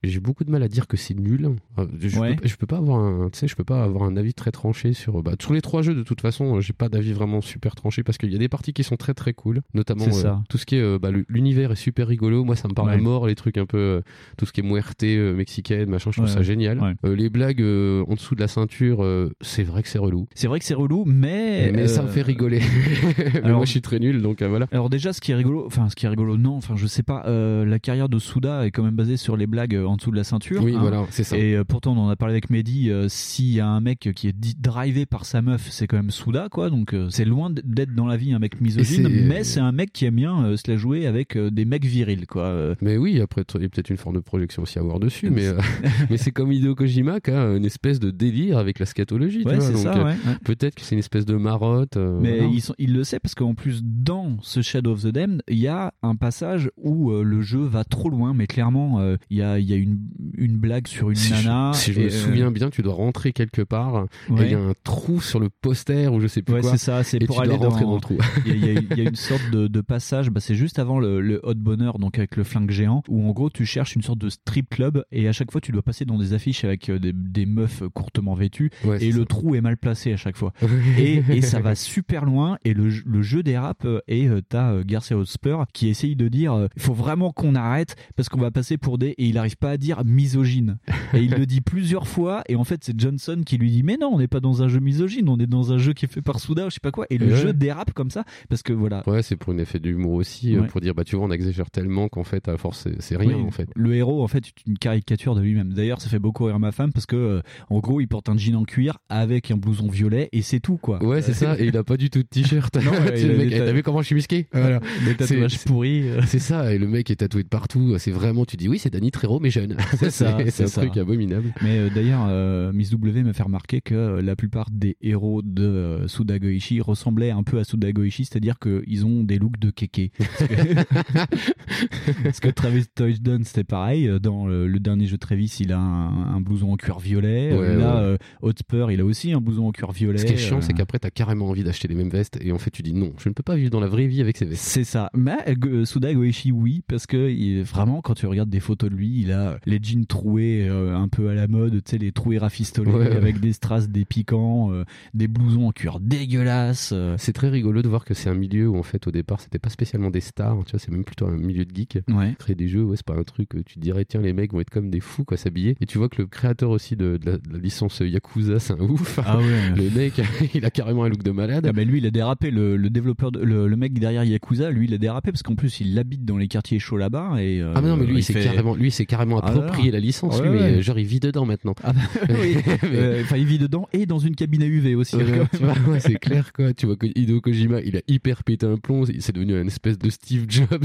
J'ai beaucoup de mal à dire que c'est nul. Euh, Je, Ouais. peux, je peux pas avoir un, tu sais, je peux pas avoir un avis très tranché sur. Bah, sur les trois jeux, de toute façon, j'ai pas d'avis vraiment super tranché parce qu'il y a des parties qui sont très très cool, notamment euh, tout ce qui est bah, l'univers est super rigolo. Moi, ça me parle à Ouais. mort les trucs un peu euh, tout ce qui est muerte mexicaine, machin. Je trouve Ouais, ça génial. Les blagues en dessous de la ceinture, c'est vrai que c'est relou. C'est vrai que c'est relou, mais Mais ça me fait rigoler. Mais alors- moi, je suis très nul, donc voilà. Alors déjà, ce qui est rigolo, enfin ce qui est rigolo, non, enfin je sais pas, la carrière de Souda est quand même basée sur les blagues euh, en dessous de la ceinture. Oui, hein. voilà, c'est ça. Et euh, pourtant, on en a parlé avec Mehdi. euh, S'il y a un mec qui est drivé par sa meuf, c'est quand même Souda, quoi. Donc c'est loin d'être dans la vie un mec misogyne, mais c'est un mec qui aime bien se la jouer avec des mecs virils, quoi. Mais oui, après, il y a peut-être une forme de projection aussi à voir dessus, mais, mais c'est comme Hideo Kojima qui a une espèce de délire avec la scatologie. tu Ouais, c'est ça, ouais. Peut-être que c'est une espèce de marotte. euh, Mais voilà. ils sont- il le sait parce qu'en plus dans ce Shadow of the Damned, il y a un passage où euh, le jeu va trop loin, mais clairement euh, il y a, il y a une, une blague sur une Si nana. je, si je me euh, souviens bien, tu dois rentrer quelque part et il y a un trou sur le poster ou je sais plus Ouais, quoi. c'est ça, c'est pour tu aller dois rentrer dans, dans le trou. Il y, a- y y une sorte de, de passage, bah, c'est juste avant le, le Hot Bonheur, donc avec le flingue géant, où en gros tu cherches une sorte de strip club et à chaque fois tu dois passer dans des affiches avec euh, des, des meufs courtement vêtues Ouais, et le ça. trou est mal placé à chaque fois. et, et ça va super loin et le, jeu- le jeu dérape et t'as Garcia Hotspur qui essaye de dire il faut vraiment qu'on arrête parce qu'on va passer pour des et il arrive pas à dire misogyne et il le dit plusieurs fois et en fait c'est Johnson qui lui dit mais non on n'est pas dans un jeu misogyne on est dans un jeu qui est fait par Souda ou je sais pas quoi et le Ouais. jeu dérape comme ça parce que voilà Ouais, c'est pour un effet d'humour aussi, euh, Ouais. pour dire bah tu vois on exagère tellement qu'en fait à force c'est- rien Oui, en fait. Le héros, en fait, est une caricature de lui-même. D'ailleurs, ça fait beaucoup rire ma femme parce que, euh, en gros, il porte un jean en cuir avec un blouson violet et c'est tout, quoi. Ouais, c'est ça, et il a pas du tout de t-shirt. Eh, ta- t'as vu comment je suis musqué? Voilà. Des tatouages pourris. euh. C'est ça, et le mec est tatoué de partout. C'est vraiment, tu dis oui, c'est Danny Trejo, mais jeune. C'est ça, c'est un ça. truc abominable. Mais euh, d'ailleurs, euh, Miss W m'a fait remarquer que euh, la plupart des héros de euh, Suda Goichi ressemblaient un peu à Suda Goichi, c'est-à-dire qu'ils ont des looks de kéké. Parce que, Parce que Travis Touchdown, c'était pareil. Dans le, le dernier jeu de Travis, il a un, un blouson en cuir violet. Ouais, Là, ouais. Hotspur, il a aussi un blouson en cuir violet. Ce qui est chiant, c'est qu'après, t'as carrément envie d'acheter les mêmes vestes, et en fait, tu dis non, je ne peux pas vivre dans la vraie vie avec ces vestes. C'est ça. Mais euh, Go- Suda Goichi, oui, parce que il vraiment, quand tu regardes des photos de lui, il a les jeans troués euh, un peu à la mode, tu sais, les troués rafistolés Ouais, ouais. avec des strass, des piquants, euh, des blousons en cuir dégueulasses. euh. C'est très rigolo de voir que c'est un milieu où en fait au départ c'était pas spécialement des stars, tu vois, c'est même plutôt un milieu de geeks. Ouais. Créer des jeux, ouais, c'est pas un truc que tu te dirais tiens les mecs vont être comme des fous quoi s'habiller. Et tu vois que le créateur aussi de, de la, de la licence Yakuza c'est un ouf. Ah ouais. le mec il a carrément un look de malade. Ah bah lui il a dérapé le, le développeur de- le, le mec derrière Yakuza lui il a dérapé parce qu'en plus il habite dans les quartiers chauds là-bas et euh, Ah mais non mais lui il s'est fait- carrément lui c'est carrément Ah, approprié voilà. la licence lui mais euh, genre il vit dedans maintenant. Ah bah, oui. Mais- Euh, Enfin il vit dedans et dans une cabine à UV aussi. Ouais, hein, c'est clair quoi. Tu vois que Hideo Kojima, il a hyper pété un plomb. C'est devenu une espèce de Steve Jobs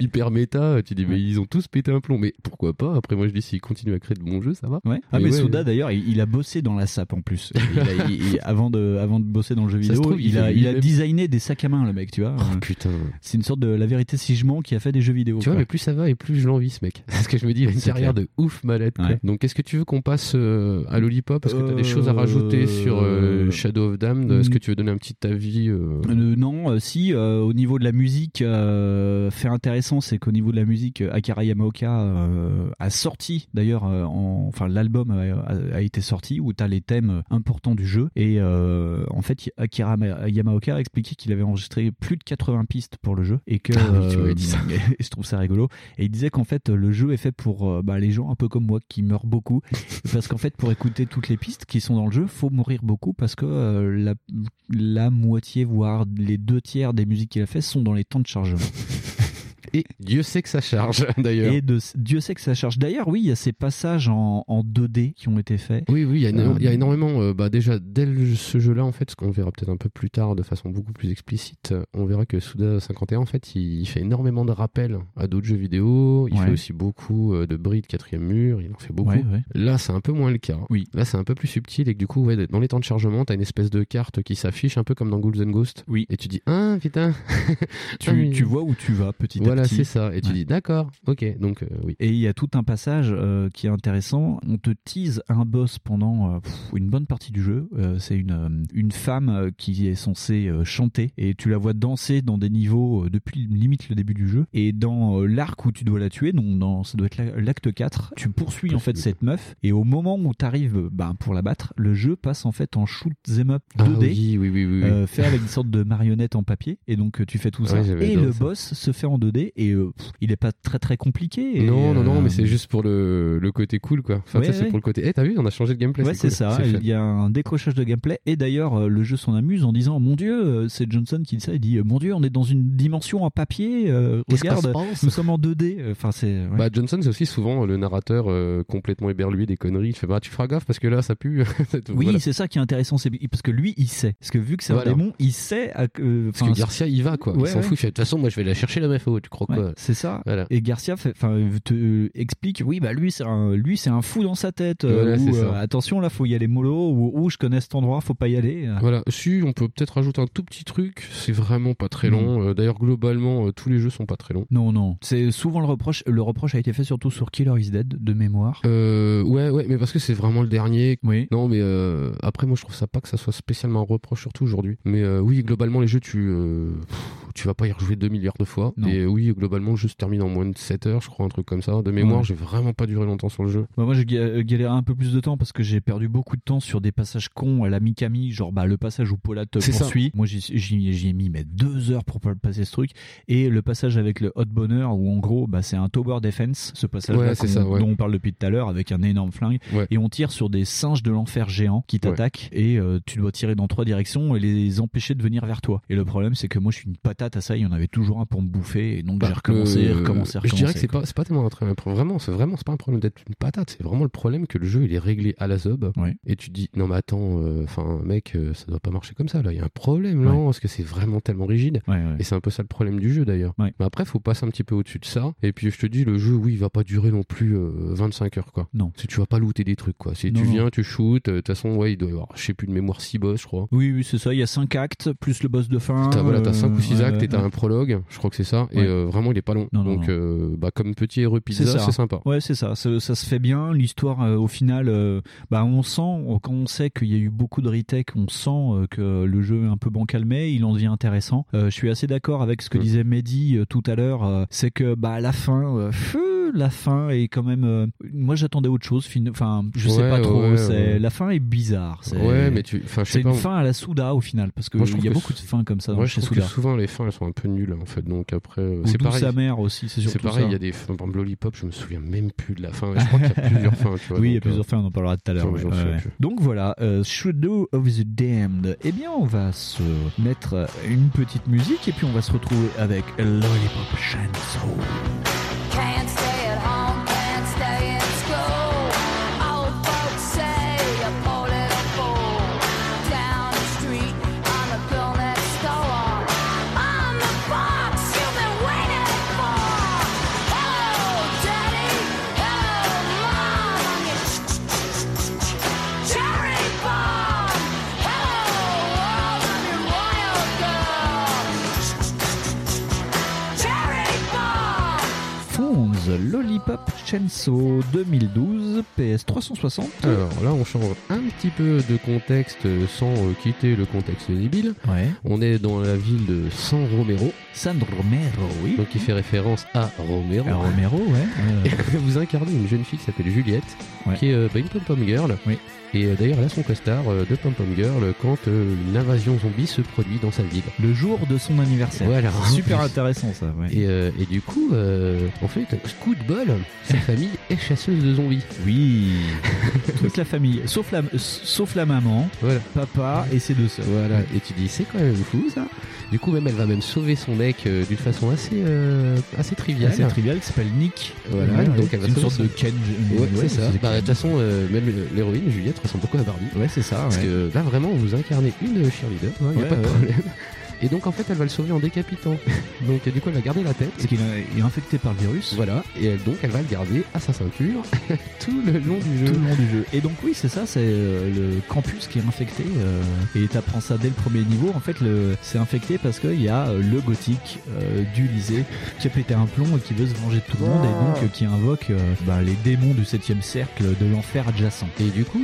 hyper méta. Tu dis mais ils ont tous pété un plomb. Mais pourquoi pas? Après moi je dis s'ils continuent à créer de bons jeux, ça va. Ouais. Ah mais ouais, Souda d'ailleurs il, il a bossé dans la SAP en plus. Il a- il- il- avant de avant de bosser dans le jeu vidéo, trouve, il a il a designé des sacs à main le mec, tu vois. Oh putain. C'est une sorte de la vérité Sigement qui a fait des jeux vidéo. Tu vois, mais plus ça va et plus je l'envie ce mec. Parce que je me dis, il a une carrière de ouf malade. Donc, est-ce que tu veux qu'on passe euh, à Lollipop? Parce que tu as des choses à rajouter sur euh, Shadow of Damned? Est-ce que tu veux donner un petit avis Non, si. au niveau de la musique, fait intéressant, c'est qu'au niveau de la musique, Akira Yamaoka a sorti, d'ailleurs, enfin, l'album a, été sorti où tu as les thèmes importants du jeu. Et en fait, Akira Yamaoka a expliqué qu'il avait enregistré plus de 80 pistes pour le jeu et que ah je trouve ça rigolo. Et il disait qu'en fait, le jeu est fait pour euh, bah, les gens un peu comme moi qui meurent beaucoup. parce qu'en fait, pour écouter toutes les pistes qui sont dans le jeu, faut mourir beaucoup parce que euh, la, la moitié, voire les deux tiers des musiques qu'il a fait sont dans les temps de chargement. Et Dieu sait que ça charge d'ailleurs. Et de, Dieu sait que ça charge. D'ailleurs, oui, il y a ces passages en, 2D qui ont été faits. Oui, oui, il y a, euh, énormément. Euh, bah, déjà, dès ce jeu-là, en fait, ce qu'on verra peut-être un peu plus tard de façon beaucoup plus explicite, on verra que Suda 51, en fait, il, fait énormément de rappels à d'autres jeux vidéo. Il fait aussi beaucoup euh, de bris de quatrième mur. Il en fait beaucoup. Là, c'est un peu moins le cas. Oui. Là, c'est un peu plus subtil et que du coup, ouais, dans les temps de chargement, t'as une espèce de carte qui s'affiche un peu comme dans Ghouls and Ghost. Oui. Et tu dis, ah, putain. tu, tu vois où tu vas petit à petit. Voilà, c'est ça. Et tu dis, d'accord, ok, donc euh, oui. Et il y a tout un passage euh, qui est intéressant. On te tease un boss pendant euh, une bonne partie du jeu. c'est une, une femme qui est censée chanter et tu la vois danser dans des niveaux depuis limite le début du jeu. Et dans l'arc où tu dois la tuer, donc dans, ça doit être l'acte 4, tu poursuis en fait cette meuf et au moment où tu arrives ben, pour la battre, le jeu passe en fait en shoot them up 2D, ah oui, oui, oui, fait avec une sorte de marionnette en papier. Et donc tu fais tout ça. et le boss se fait en 2D et il est pas très très compliqué. non, non, non, mais c'est euh, juste pour le, le côté cool, quoi. Enfin, c'est pour le côté. Eh, t'as vu, on a changé de gameplay. Ouais, c'est ça. Il y a un décrochage de gameplay. Et d'ailleurs, euh, le jeu s'en amuse en disant Mon Dieu, euh, c'est Johnson qui dit ça. Il dit Mon Dieu, on est dans une dimension en papier. regarde, nous sommes en 2D. Enfin, c'est. Bah, Johnson, c'est aussi souvent le narrateur complètement éberlué des conneries. Il fait Bah, tu feras gaffe parce que là, ça pue. oui, c'est ça qui est intéressant. C'est parce que lui, il sait. Parce que vu que c'est un démon, il sait. parce que Garcia, il va, quoi. il s'en fout. De toute façon, moi, je vais la chercher la meuf. Crois C'est ça. Et Garcia te explique, oui, bah lui, c'est un, lui, c'est un fou dans sa tête. Euh, euh, attention, là, faut y aller mollo. Ou, je connais cet endroit, faut pas y aller. Voilà. Si, on peut peut-être rajouter un tout petit truc. C'est vraiment pas très long. Euh, d'ailleurs, globalement, tous les jeux sont pas très longs. Non, non. C'est souvent le reproche. Le reproche a été fait surtout sur Killer is Dead de mémoire. ouais, ouais, mais parce que c'est vraiment le dernier. Oui. Non, mais après, moi, je trouve ça pas que ça soit spécialement un reproche, surtout aujourd'hui. Mais oui, globalement, les jeux, tu, tu vas pas y rejouer 2 milliards de fois. Et oui, globalement, se termine en moins de 7 heures, je crois, un truc comme ça. De mémoire, j'ai vraiment pas duré longtemps sur le jeu. Bah, moi, j'ai galéré un peu plus de temps parce que j'ai perdu beaucoup de temps sur des passages cons à la Mikami, genre bah, le passage où Paula te poursuit. Moi, j'y ai mis mais deux heures pour passer ce truc. Et le passage avec le Hot Bonheur où en gros, bah, c'est un tower defense, ce passage dont on parle depuis tout à l'heure avec un énorme flingue. Et on tire sur des singes de l'enfer géants qui t'attaquent et euh, tu dois tirer dans trois directions et les empêcher de venir vers toi. Et le problème, c'est que moi, je suis une patate à ça. Il y en avait toujours un pour me bouffer et donc bah, j'ai recommencé, recommencé, recommencé. Je dirais que c'est pas, pas tellement un Vraiment, c'est vraiment, c'est pas un problème d'être une patate. C'est vraiment le problème que le jeu il est réglé à la zob. Et tu dis, non mais attends, euh, enfin mec, euh, ça doit pas marcher comme ça. Là, il y a un problème là, parce que c'est vraiment tellement rigide. Et c'est un peu ça le problème du jeu d'ailleurs. Mais après, faut passer un petit peu au-dessus de ça. Et puis je te dis, le jeu, oui, il va pas durer non plus 25 euh, heures quoi. Non. Si tu vas pas looter des trucs quoi. Si tu viens, tu shootes. De toute façon, ouais, il doit y avoir, je sais plus de mémoire 6 boss, je crois. Oui, oui, c'est ça. Il y a 5 actes plus le boss de fin. T'as, voilà, t'as 5 ou 6 actes et t'as un prologue. Je crois que c'est ça. Et vraiment, il est pas long. Donc, bah comme petit héros pizza, c'est sympa. Ouais, c'est ça. ça. se fait bien. L'histoire, euh, au final, euh, bah, on sent, quand on sait qu'il y a eu beaucoup de retech, on sent euh, que le jeu est un peu bancalmé, il en devient intéressant. je suis assez d'accord avec ce que mm. disait Mehdi tout à l'heure. c'est que, bah, à la fin, la fin est quand même. moi, j'attendais autre chose. Enfin, je sais pas trop. c'est la fin est bizarre. C'est, ouais, mais tu. C'est une fin à la Souda au final, parce que il y a beaucoup de fins comme ça. Dans moi, je trouve que souvent les fins elles sont un peu nulles en fait. Donc après, c'est pareil. sa mère aussi, c'est surtout C'est pareil. Il y a des fins. Par Lollipop, je me souviens même plus de la fin. Je crois qu'il y a plusieurs fins. Tu vois, oui, il y a plusieurs fins, on en parlera tout à l'heure. Donc voilà, euh, Shadow of the Damned. Eh bien, on va se mettre une petite musique et puis on va se retrouver avec Lollipop Chainsaw. Lollipop Chainsaw 2012, PS 360. Alors là, on change un petit peu de contexte sans euh, quitter le contexte débile. Ouais. On est dans la ville de San Romero. San Romero, oui. Donc, qui fait référence à Romero. À Romero, ouais. Vous incarnez une jeune fille qui s'appelle Juliette, qui est euh, bah, une pom-pom girl. Oui. Et euh, d'ailleurs, elle a son costard euh, de pom-pom girl quand euh, une invasion zombie se produit dans sa ville. Le jour de son anniversaire. Voilà. Super intéressant ça. Ouais. Et, euh, et du coup, euh, en fait, coup de bol, sa famille est chasseuse de zombies. Oui. Toute la famille, sauf la, sauf la maman, Voilà. papa et ses deux sœurs. Voilà. Et tu dis, c'est quand même fou ça. Du coup, même elle va même sauver son mec euh, d'une façon assez, euh, assez triviale. C'est trivial qui s'appelle Nick. Voilà, Ouais, donc elle va une sorte de Ken. Ouais, c'est ça. Bah, De toute façon, euh, même l'héroïne, Juliette, ressemble beaucoup à Barbie. Ouais, c'est ça. Parce ouais. que là, vraiment, vous incarnez une cheerleader, il n'y a Ouais, pas de ouais. problème. Et donc, en fait, elle va le sauver en décapitant. Donc, du coup, elle va garder la tête. Parce qu'il est infecté par le virus. Voilà, et elle, donc, elle va le garder à sa ceinture tout le long du jeu. Tout le long du jeu. Et donc oui, c'est ça, c'est euh, le campus qui est infecté. euh, et t'apprends ça dès le premier niveau. En fait, le, c'est infecté parce qu'il y a euh, le gothique euh, du lycée qui a pété un plomb et qui veut se venger de tout le monde et donc qui invoque bah, les démons du septième cercle de l'enfer adjacent. Et du coup,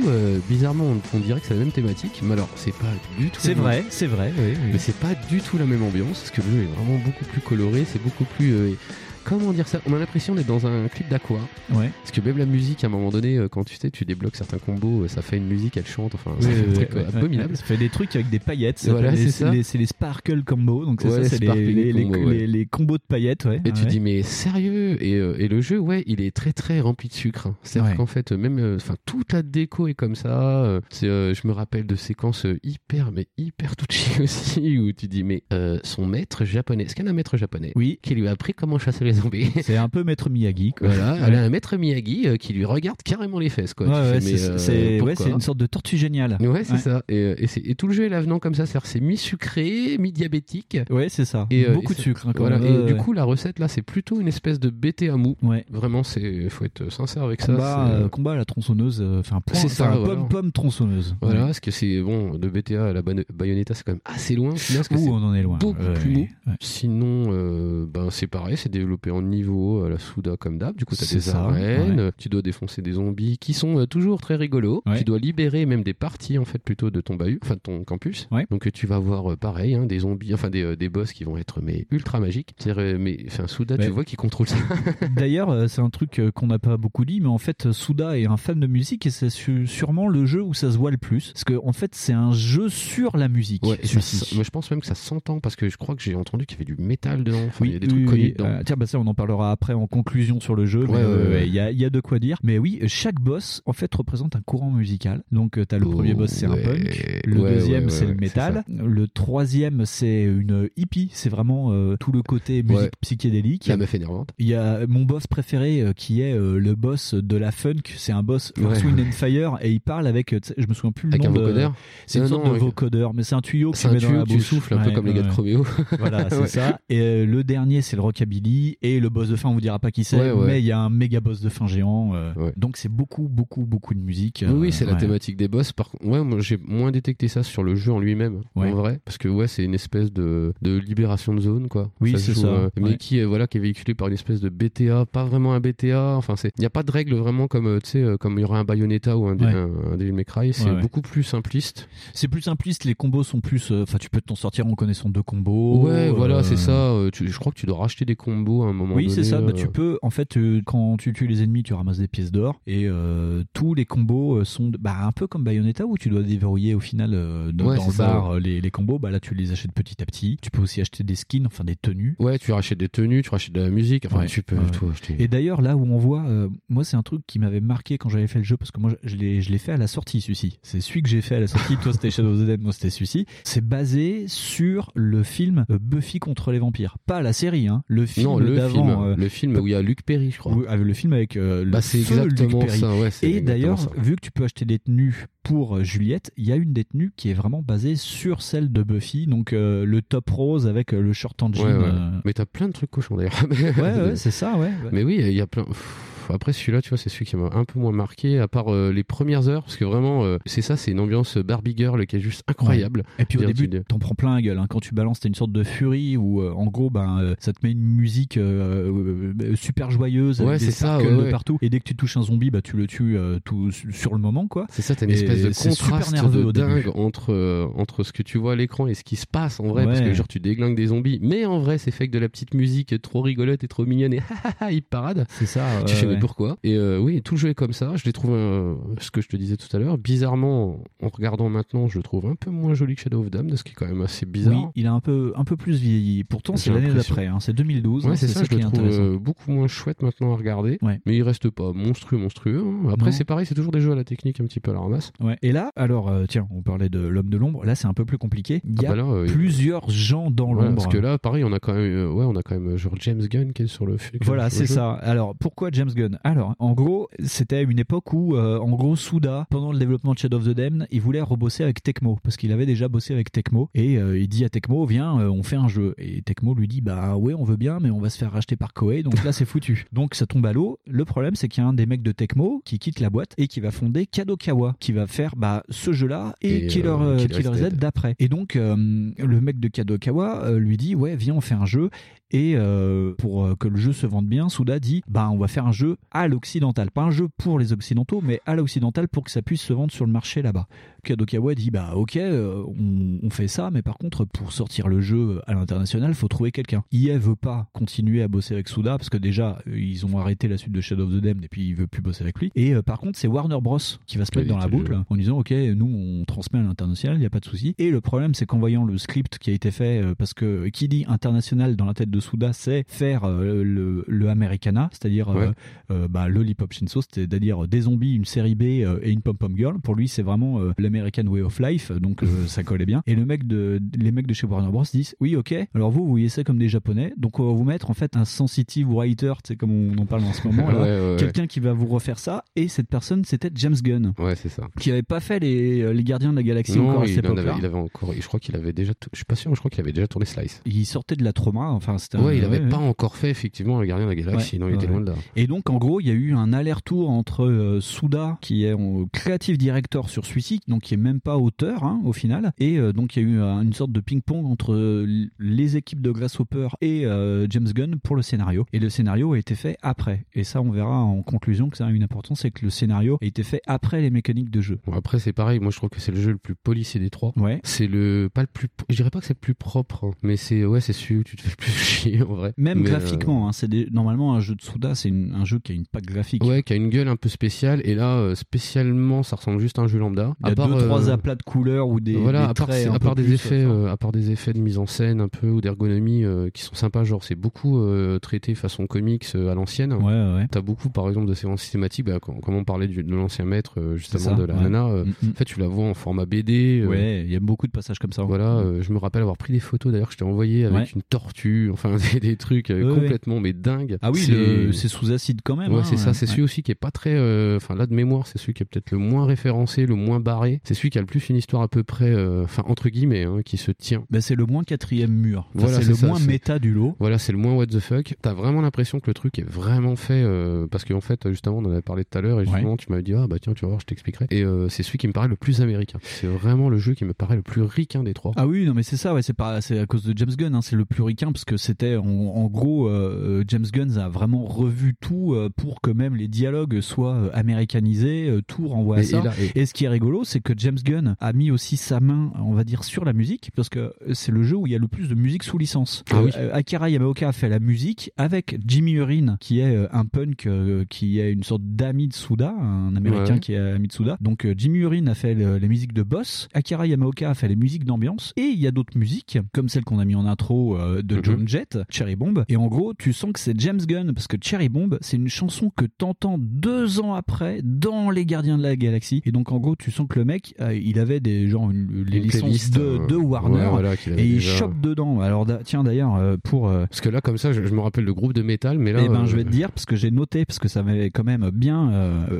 bizarrement, on, on dirait que c'est la même thématique, mais alors, c'est pas du tout. C'est vrai, c'est vrai. oui, oui. Mais c'est pas du tout la même ambiance, parce que le jeu est vraiment beaucoup plus coloré, c'est beaucoup plus. Comment dire ça On a l'impression d'être dans un clip d'Aqua. Ouais. Parce que même la musique, à un moment donné, euh, quand tu sais, tu débloques certains combos, euh, ça fait une musique, elle chante, enfin, c'est un oui, truc oui, euh, abominable. Ça fait des trucs avec des paillettes. ça Voilà, c'est ça. les- C'est les sparkle combo. Donc c'est Ouais, ça, c'est les, sparkling les, les- combo, ouais. les- les combos de paillettes. Ouais. Et tu Ouais. dis mais sérieux? Et, euh, et le jeu ouais il est très très rempli de sucre. hein. C'est-à-dire Ouais. qu'en fait même euh, enfin toute la déco est comme ça. euh, c'est je me rappelle de séquences hyper mais hyper touchy aussi où tu dis mais son maître japonais est-ce qu'elle a un maître japonais Oui. qui lui a appris comment chasser les C'est un peu maître Miyagi. Quoi. Voilà, elle a un maître Miyagi euh, qui lui regarde carrément les fesses quoi. Ouais, Tu ouais, fais, mais, c'est euh, c'est- ouais, une sorte de tortue géniale. Ouais, c'est ça. Et, euh, et, tout le jeu est l'avenant comme ça. C'est mi-sucré, mi-diabétique. Ouais, c'est ça. Et, Beaucoup et de sucre. hein, Voilà. Et du coup, la recette là, c'est plutôt une espèce de BTA mou. Ouais. Vraiment, c'est faut être sincère avec ça. combat, à la tronçonneuse, enfin C'est ça, voilà. pomme pomme tronçonneuse. Voilà, parce que c'est bon, de BTA à la Bayonetta, c'est quand même assez loin. parce que Ouh, on en est loin. Beaucoup plus mou. Sinon, ben c'est pareil, c'est développé en niveau à la Souda comme d'hab. Du coup, t'as C'est des ça, arènes, ouais. tu dois défoncer des zombies qui sont euh, toujours très rigolos. Ouais. Tu dois libérer même des parties en fait plutôt de ton bahut, enfin de ton campus. Ouais. Donc euh, tu vas voir euh, pareil, hein, des zombies, enfin des, euh, des boss qui vont être mais ultra magiques. Euh, mais enfin Souda, tu vois qui contrôle ça. D'ailleurs, euh, c'est un truc euh, qu'on n'a pas beaucoup dit, mais en fait, Souda est un fan de musique et c'est sûrement le jeu où ça se voit le plus. Parce que en fait, c'est un jeu sur la musique. Ça moi je pense même que ça s'entend parce que je crois que j'ai entendu qu'il y avait du métal dedans. Enfin, il y a des oui, trucs oui, connus dedans. Euh, tiens, bah on en parlera après en conclusion sur le jeu. mais, Ouais, ouais, euh, ouais. Il y, a, y a de quoi dire. Mais oui, chaque boss, en fait, représente un courant musical. Donc, tu as le Oh, premier boss, c'est un punk. Le deuxième, c'est le métal. Le troisième, c'est une hippie. C'est vraiment euh, tout le côté musique psychédélique. La meuf énervante. Il y a mon boss préféré euh, qui est euh, le boss de la funk. C'est un boss Wind and Fire et il parle avec, euh, je me souviens plus le Avec nom un de- vocodeur C'est une Euh, sorte non, de vocodeur, mais c'est un tuyau que tu mets dans la bouche. souffles, un peu comme les gars de. Chroméo. Voilà, c'est ça. Et euh, le dernier, c'est le rockabilly. Et le boss de fin, on vous dira pas qui c'est, Ouais, ouais. mais il y a un méga boss de fin géant. euh, Donc c'est beaucoup, beaucoup, beaucoup de musique. Oui, oui, euh, c'est la thématique des boss. Par contre, ouais, moi j'ai moins détecté ça sur le jeu en lui-même, en vrai, parce que ouais, c'est une espèce de, de libération de zone, quoi. Oui, c'est joue, ça, euh, mais qui est voilà, qui est véhiculé par une espèce de BTA, pas vraiment un BTA. Enfin, c'est, il n'y a pas de règle vraiment comme tu sais, comme il y aurait un Bayonetta ou un, un, un Devil May Cry. C'est beaucoup plus simpliste. C'est plus simpliste, les combos sont plus. Enfin, tu peux t'en sortir en connaissant deux combos. ouais, voilà, c'est ça. tu- je crois que tu dois racheter des combos un moment Oui, donné. c'est ça. Bah, euh, tu peux, en fait, euh, quand tu tues les ennemis, tu ramasses des pièces d'or. Et euh, tous les combos euh, sont bah, un peu comme Bayonetta où tu dois déverrouiller au final euh, dans, Ouais, dans c'est le bar euh, les, les combos. Bah, là, tu les achètes petit à petit. Tu peux aussi acheter des skins, enfin des tenues. Ouais, tu rachètes des tenues, tu rachètes de la musique. Enfin, Ouais, tu peux tout acheter. Et d'ailleurs, là où on voit, euh, moi, c'est un truc qui m'avait marqué quand j'avais fait le jeu, parce que moi, je l'ai, je l'ai fait à la sortie, celui-ci. C'est celui que j'ai fait à la sortie. Toi, c'était Shadow of the Dead, moi, c'était celui-ci. C'est basé sur le film euh, Buffy contre les vampires. Pas la série, hein. Le film non, le d'avant. euh, le film où il y a Luc Perry, je crois. avec le film avec euh, le Bah, c'est Luc Perry. ça, ouais, Et d'ailleurs, vu que tu peux acheter des tenues pour euh, Juliette, il y a une des tenues qui est vraiment basée sur celle de Buffy, donc euh, le top rose avec euh, le short en jean. Ouais, ouais. euh, Mais t'as plein de trucs cochons d'ailleurs. Ouais, ouais, c'est ça, ouais. ouais. Mais oui, il y a plein. Pff, après celui-là, tu vois, c'est celui qui m'a un peu moins marqué, à part euh, les premières heures, parce que vraiment, euh, c'est ça, c'est une ambiance Barbie Girl qui est juste incroyable. Et puis au début, tu- t'en prends plein la gueule. hein. Quand tu balances, t'as une sorte de furie où, euh, en gros, ben, euh, ça te met une musique euh, euh, super joyeuse, Ouais, avec des c'est ça, ouais, de ouais. partout. Et dès que tu touches un zombie, bah, tu le tues euh, tout sur le moment, quoi. C'est ça, t'as une Et espèce de super contraste nerveux de dingue entre, euh, entre ce que tu vois à l'écran et ce qui se passe en vrai, parce Ouais. que genre tu déglingues des zombies, mais en vrai c'est fait avec de la petite musique trop rigolote et trop mignonne et il parade. C'est ça. tu ouais, pourquoi Et euh, oui, tout le jeu est comme ça. Je l'ai trouvé, euh, ce que je te disais tout à l'heure, bizarrement, en regardant maintenant, je le trouve un peu moins joli que Shadow of Damned, ce qui est quand même assez bizarre. Oui, il a un peu, un peu plus vieilli. Pourtant, c'est l'année d'après. hein. C'est 2012. Ouais, hein, c'est ça, je qui le trouve euh, beaucoup moins chouette maintenant à regarder. Ouais. Mais il reste pas monstrueux, monstrueux. hein. Après, c'est pareil, c'est toujours des jeux à la technique un petit peu à la ramasse. Ouais. Et là, alors, euh, tiens, on parlait de l'homme de l'ombre. Là, c'est un peu plus compliqué. Il y Ah a bah là, euh, plusieurs gens dans l'ombre. parce que là, pareil, on a quand même, euh, ouais, on a quand même genre James Gunn qui est sur le. qui Voilà, c'est ça. Alors, pourquoi James Gunn Alors, en gros, c'était une époque où, euh, en gros, Souda, pendant le développement de Shadow of the Damned, il voulait rebosser avec Tecmo, parce qu'il avait déjà bossé avec Tecmo, et euh, il dit à Tecmo, viens, euh, on fait un jeu. Et Tecmo lui dit, bah ouais, on veut bien, mais on va se faire racheter par Koei, donc là, c'est foutu. Donc, ça tombe à l'eau. Le problème, c'est qu'il y a un des mecs de Tecmo qui quitte la boîte et qui va fonder Kadokawa, qui va faire bah, ce jeu-là et, Et, Killer, euh, euh, Killer Killer Z d'après. Et donc, le mec de Kadokawa lui dit, ouais, viens, on fait un jeu. Et euh, pour euh, que le jeu se vende bien, Souda dit bah on va faire un jeu à l'occidental, pas un jeu pour les occidentaux, mais à l'occidental pour que ça puisse se vendre sur le marché là-bas. Kadokawa dit bah ok, euh, on, on fait ça, mais par contre pour sortir le jeu à l'international, faut trouver quelqu'un. EA veut pas continuer à bosser avec Souda parce que déjà ils ont arrêté la suite de Shadow of the Damned et puis il veut plus bosser avec lui. Et euh, par contre c'est Warner Bros qui va se mettre dans la boucle en disant ok nous on transmet à l'international, il y a pas de souci. Et le problème c'est qu'en voyant le script qui a été fait parce que qui dit international dans la tête de Souda c'est faire euh, le, le Americana, c'est-à-dire euh, Ouais. euh, bah, Lollipop Shinso, c'est-à-dire des zombies, une série B et une pom-pom girl. Pour lui, c'est vraiment l'American way of life, donc ça collait bien. Et le mec de, les mecs de chez Warner Bros disent oui, ok. Alors vous, vous voyez ça comme des Japonais, donc on va vous mettre en fait un sensitive writer, c'est comme on en parle en ce moment. Ouais, ouais, quelqu'un qui va vous refaire ça. Et cette personne, c'était James Gunn, Ouais, c'est ça. qui avait pas fait les, les Gardiens de la Galaxie Non, encore à cette époque-là. avait, il avait encore. Je crois qu'il avait déjà. Je suis pas sûr, je crois qu'il avait déjà tourné Slice. Il sortait de la trauma, enfin Ouais, il avait ouais, pas ouais. encore fait effectivement le Gardien de la Galaxie. Non, il était loin de là. Et donc, en gros, il y a eu un aller-retour entre euh, Souda, qui est euh, creative director sur celui-ci, donc qui est même pas auteur hein, au final, et euh, donc il y a eu euh, une sorte de ping-pong entre euh, les équipes de Grasshopper et euh, James Gunn pour le scénario. Et le scénario a été fait après. Et ça, on verra en conclusion que ça a une importance, c'est que le scénario a été fait après les mécaniques de jeu. Bon, après, c'est pareil. Moi, je trouve que c'est le jeu le plus policier des trois. Ouais. C'est le pas le plus. Je dirais pas que c'est le plus propre, hein, mais c'est ouais, c'est celui où tu te fais le plus chier en vrai. Même Mais, euh, graphiquement, hein, c'est des- normalement un jeu de Souda, c'est une- un jeu qui a une patte graphique. Ouais, qui a une gueule un peu spéciale. Et là, euh, spécialement, ça ressemble juste à un jeu lambda. Il y a à part, deux, trois euh, aplats de couleurs ou des, voilà, des à part, traits à part des plus, effets, enfin, à part des effets de mise en scène un peu ou d'ergonomie qui sont sympas. Genre, c'est beaucoup traité façon comics à l'ancienne. Ouais, ouais. T'as beaucoup, par exemple, de séquences cinématiques. Bah, quand, on parlait du- de l'ancien maître, justement ça, de la ouais. nana. Mm, mm. En fait, tu la vois en format BD. Ouais, il y a beaucoup de passages comme ça. Voilà, euh, je me rappelle avoir pris des photos d'ailleurs que je t'ai envoyé avec une tortue, enfin des, des trucs euh, ouais. complètement mais dingues. Ah oui, c'est sous acide quand même. Ouais, hein, c'est ça, c'est celui aussi qui est pas très euh, enfin là de mémoire, c'est celui qui est peut-être le moins référencé, le moins barré. C'est celui qui a le plus une histoire à peu près euh, enfin entre guillemets hein, qui se tient. Bah, c'est le moins quatrième mur. Enfin, Voilà, c'est le ça, moins c'est- méta du lot. Voilà, c'est le moins what the fuck. T'as vraiment l'impression que le truc est vraiment fait parce qu'en fait justement on en avait parlé tout à l'heure et justement tu m'avais dit ah bah tiens tu vas voir je t'expliquerai. Et c'est celui qui me paraît le plus américain. C'est vraiment le jeu qui me paraît le plus ricain des trois. Ah oui, non mais c'est ça, ouais, c'est pas, c'est à cause de James Gunn, hein, c'est le plus ricain parce que c'était, en, en gros, euh, James Gunn a vraiment revu tout euh, pour que même les dialogues soient euh, américanisés, euh, tout renvoie à Et- ça. et là- et- Et ce qui est rigolo, c'est que James Gunn a mis aussi sa main, on va dire, sur la musique parce que c'est le jeu où il y a le plus de musique sous licence. Ah oui. Euh, Akira Yamaoka a fait la musique avec Jimmy Urin, qui est euh, un punk euh, qui est une sorte d'ami de Suda, un américain Ouais. qui est ami de Suda. Donc euh, Jimmy Urin a fait le- les musiques de Boss, Akira Yamaoka a fait les musiques d'ambiance, et il y a d'autres musiques, comme celle qu'on a mis en intro euh, de Mhm. John Jett, Cherry Bomb. Et en gros, tu sens que c'est James Gunn, parce que Cherry Bomb, c'est une chanson que t'entends deux ans après dans Les Gardiens de la Galaxie. Et donc en gros, tu sens que le mec, euh, il avait des genre une- les licences de, euh, de Warner, ouais, voilà, et il déjà. chope dedans. Alors da- tiens d'ailleurs, euh, pour... euh, Parce que là comme ça je, je me rappelle le groupe de métal mais là eh ben, je vais te dire parce que j'ai noté parce que ça m'avait quand même bien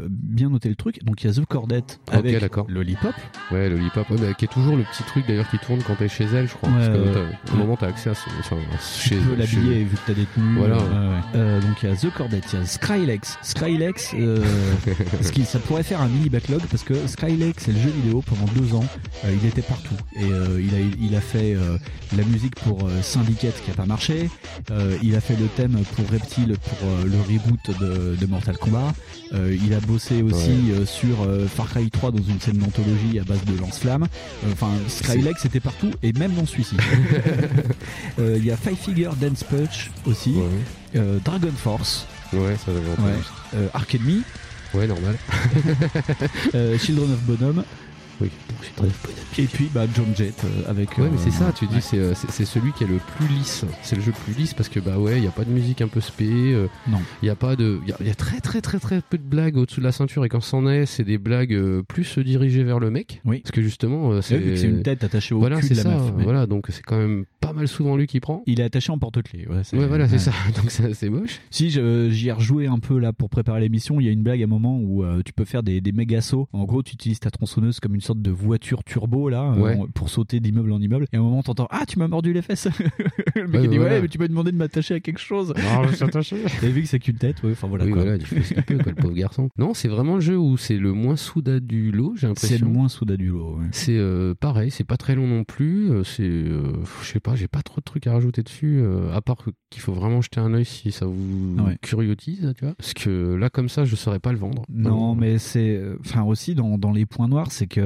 bien noté le truc. Donc il y a The Cordette avec d'accord. Lollipop. Ouais, bah, qui est toujours le petit truc d'ailleurs qui tourne quand t'es chez elle, je crois. Ouais, parce que un moment, t'as accès à, son- enfin, chez peux l'habiller vu que t'as des tenues. Voilà. Ouais, ouais. Euh, donc il y a The Cordet, il y a Skrillex. Skrillex, euh, ce qui, ça pourrait faire un mini backlog parce que Skrillex, c'est le jeu vidéo pendant deux ans. euh, il était partout et euh, il a il a fait euh, la musique pour euh, Syndicate qui a pas marché. Euh, il a fait le thème pour Reptile pour euh, le reboot de, de Mortal Kombat. Euh, il a bossé aussi euh, sur euh, Far Cry 3 dans une scène d'anthologie à base de lance-flammes. Euh, Enfin, Skrillex était partout et même dans celui-ci. Euh, Il y a Five Figure Dance Punch aussi. Euh, Dragon Force. Ouais, ça j'avais entendu. Ouais. Euh, Arc Enemy. Ouais, normal. Euh, Children of Bonhomme. Oui, Et puis bah, John Jett euh, avec. Ouais, mais euh, c'est ça, tu dis, ouais. c'est, euh, c'est, celui qui est le plus lisse. C'est le jeu le plus lisse parce que, bah ouais, il n'y a pas de musique un peu spé. euh, Non. Il y a pas de. Il y a, il y a très, très, très, très peu de blagues au-dessous de la ceinture et quand c'en est, c'est des blagues euh, plus dirigées vers le mec. Oui. Parce que justement, euh, c'est. c'est une tête attachée au voilà, cul c'est de la ça, meuf, mais- Voilà, donc c'est quand même pas mal souvent lui qui prend. Il est attaché en porte-clés. Ouais, c'est- Ouais, voilà, c'est ça. Donc c'est moche. Si je- j'y ai rejoué un peu là pour préparer l'émission, il y a une blague à un moment où euh, tu peux faire des, des méga sauts. En gros, tu utilises ta tronçonneuse comme une sorte de voiture turbo là euh, pour sauter d'immeuble en immeuble. Et à un moment, t'entends ah tu m'as mordu les fesses. le mec Ouais, il dit voilà. ouais mais tu m'as demandé de m'attacher à quelque chose. Non, je suis attaché. Et vu que c'est qu'une tête, ouais, enfin voilà. oui, quoi. voilà, il fait ce peut, quoi, le pauvre garçon. Non, c'est vraiment le jeu où c'est le moins souda du lot, j'ai l'impression. C'est le moins souda du lot. ouais. C'est euh, pareil, c'est pas très long non plus. euh, C'est, euh, je sais pas, j'ai pas trop de trucs à rajouter dessus, à part qu'il faut vraiment jeter un œil si ça vous Ouais. curiotise, tu vois. Parce que là, comme ça, je saurais pas le vendre. Non, mais c'est, enfin aussi dans, dans les points noirs, c'est que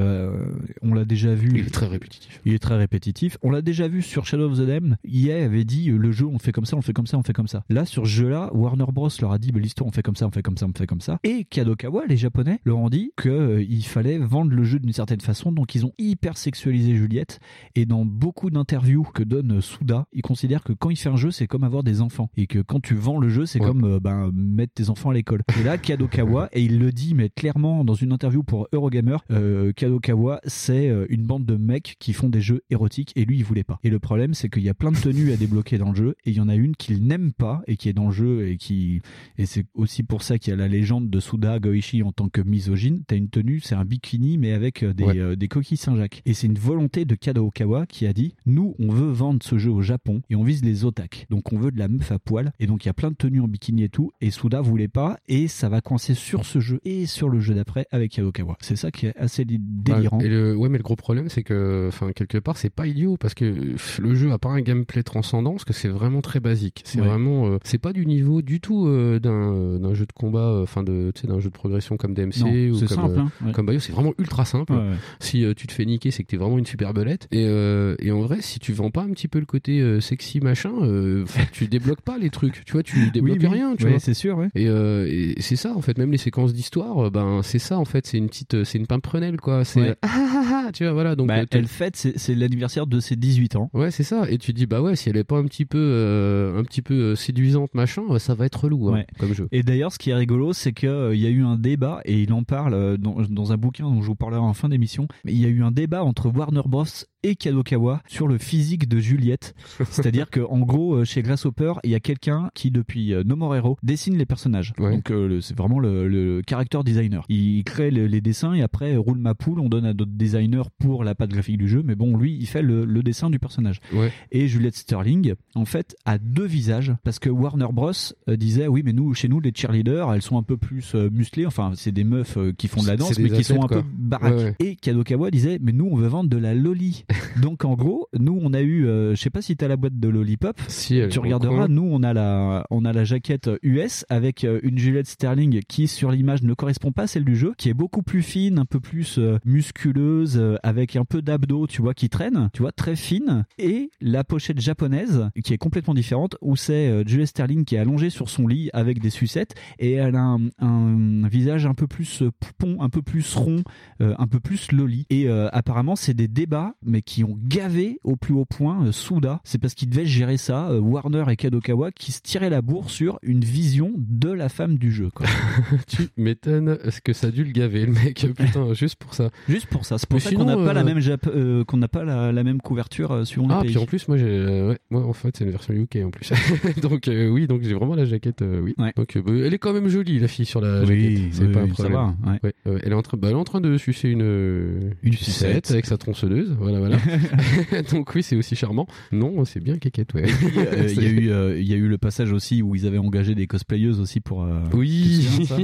on l'a déjà vu. Il est très répétitif. Il est très répétitif. On l'a déjà vu sur Shadow of the Damned. EA avait dit euh, le jeu on le fait comme ça, on le fait comme ça, on le fait comme ça. Là sur ce jeu-là, Warner Bros leur a dit bah, l'histoire on fait comme ça, on fait comme ça, on fait comme ça. Et Kadokawa, les Japonais, leur ont dit que euh, fallait vendre le jeu d'une certaine façon. Donc ils ont hyper sexualisé Juliette. Et dans beaucoup d'interviews que donne Suda, ils considèrent que quand il fait un jeu, c'est comme avoir des enfants et que quand tu vends le jeu, c'est Ouais. comme euh, ben, mettre tes enfants à l'école. Et là, Kadokawa, et il le dit, mais clairement dans une interview pour Eurogamer, euh, Kadokawa, c'est euh, une bande de mecs qui font des jeux érotiques et lui, il voulait pas. Et le problème, c'est qu'il y a plein de tenues à débloquer dans le jeu et il y en a une qu'il n'aime pas et qui est dans le jeu et qui et c'est aussi pour ça qu'il y a la légende de Suda Goichi en tant que misogyne. T'as une tenue, c'est un bikini mais avec euh, des, Ouais. euh, des coquilles Saint-Jacques. Et c'est une volonté de Kadokawa qui a dit nous, on veut vendre ce jeu au Japon et on vise les otak. Donc on veut de la meuf à poil et donc il y a plein de tenues en bikini et tout et Suda voulait pas et ça va coincer sur ce jeu et sur le jeu d'après avec Kadokawa. C'est ça qui est assez délirant. Ouais, et le, ouais, mais le gros problème, c'est que, enfin, quelque part, c'est pas idiot parce que euh, le jeu a pas un gameplay transcendant, parce que c'est vraiment très basique. C'est Ouais. vraiment, euh, c'est pas du niveau du tout euh, d'un d'un jeu de combat, euh, enfin de, tu sais, d'un jeu de progression comme DMC Non, ou comme simple, euh, hein, ouais. comme Bayo. C'est vraiment ultra simple. Ouais. Si euh, tu te fais niquer, c'est que t'es vraiment une super belette. Et, euh, et en vrai, si tu vends pas un petit peu le côté euh, sexy machin, euh, tu débloques pas les trucs. Tu vois, tu débloques oui. rien. Tu Ouais, vois. c'est sûr, ouais. Et, euh, et c'est ça en fait, même les séquences d'histoire, euh, ben c'est ça en fait, c'est une petite, euh, c'est une pimprenelle quoi. C'est Ouais. ah, tu vois voilà donc. Bah, euh, elle fête, c'est l'anniversaire de ses 18 ans. Ouais c'est ça. Et tu dis bah ouais si elle est pas un petit peu, euh, un petit peu euh, séduisante machin, ça va être relou hein, Ouais. comme jeu. Et d'ailleurs, ce qui est rigolo, c'est qu'il y a eu un débat, et il en parle dans, dans un bouquin dont je vous parlerai en fin d'émission, mais il y a eu un débat entre Warner Bros. Et Kadokawa sur le physique de Juliette. C'est-à-dire que en gros, euh, chez Grasshopper, il y a quelqu'un qui, depuis euh, No More Hero, dessine les personnages. Donc euh, c'est vraiment le, le character designer. Il crée le- les dessins et après roule ma poule, on donne à d'autres designers pour la patte graphique du jeu, mais bon, lui, il fait le, le dessin du personnage. Ouais. Et Juliette Sterling, en fait, a deux visages parce que Warner Bros disait oui, mais nous, chez nous, les cheerleaders, elles sont un peu plus musclées. Enfin, c'est des meufs qui font de la danse, mais qui sont un peu baraques. Ouais. Et Kadokawa disait mais nous, on veut vendre de la loli. Donc en gros, nous, on a eu, euh, je sais pas si t'as la boîte de lollipop. Si, tu regarderas. Nous, on a la, on a la jaquette US avec euh, une Juliette Sterling qui sur l'image ne correspond pas à celle du jeu, qui est beaucoup plus fine, un peu plus euh, musculeuse, euh, avec un peu d'abdos, tu vois, qui traîne, tu vois, très fine. Et la pochette japonaise qui est complètement différente, où c'est euh, Juliette Sterling qui est allongée sur son lit avec des sucettes et elle a un, un visage un peu plus euh, poupon, un peu plus rond, euh, un peu plus loli. Et euh, apparemment, c'est des débats, mais qui ont gavé au plus haut point euh, Suda. C'est parce qu'ils devaient gérer ça, euh, Warner et Kadokawa, qui se tiraient la bourre sur une vision de la femme du jeu. Quoi. tu m'étonnes ce que ça a dû le gaver le mec? Putain juste pour ça. Juste pour ça. C'est pour Mais ça sinon, qu'on n'a pas euh, la même Jap- euh, qu'on n'a pas la, la même couverture euh, suivant Ah les pays. puis en plus moi j'ai euh, ouais moi en fait c'est une version UK en plus donc euh, oui donc j'ai vraiment la jaquette euh, oui donc euh, elle est quand même jolie la fille sur la Oui, jaquette c'est oui, pas un oui, ça va, ouais. Euh, elle est en train bah, elle est en train de sucer une euh, sucette. avec sa tronçonneuse voilà voilà. Donc oui, c'est aussi charmant. Non, c'est bien Kékette, ouais. Euh, Il y, a eu, euh, y a eu le passage aussi où ils avaient engagé des cosplayeuses aussi pour. euh, Oui. ça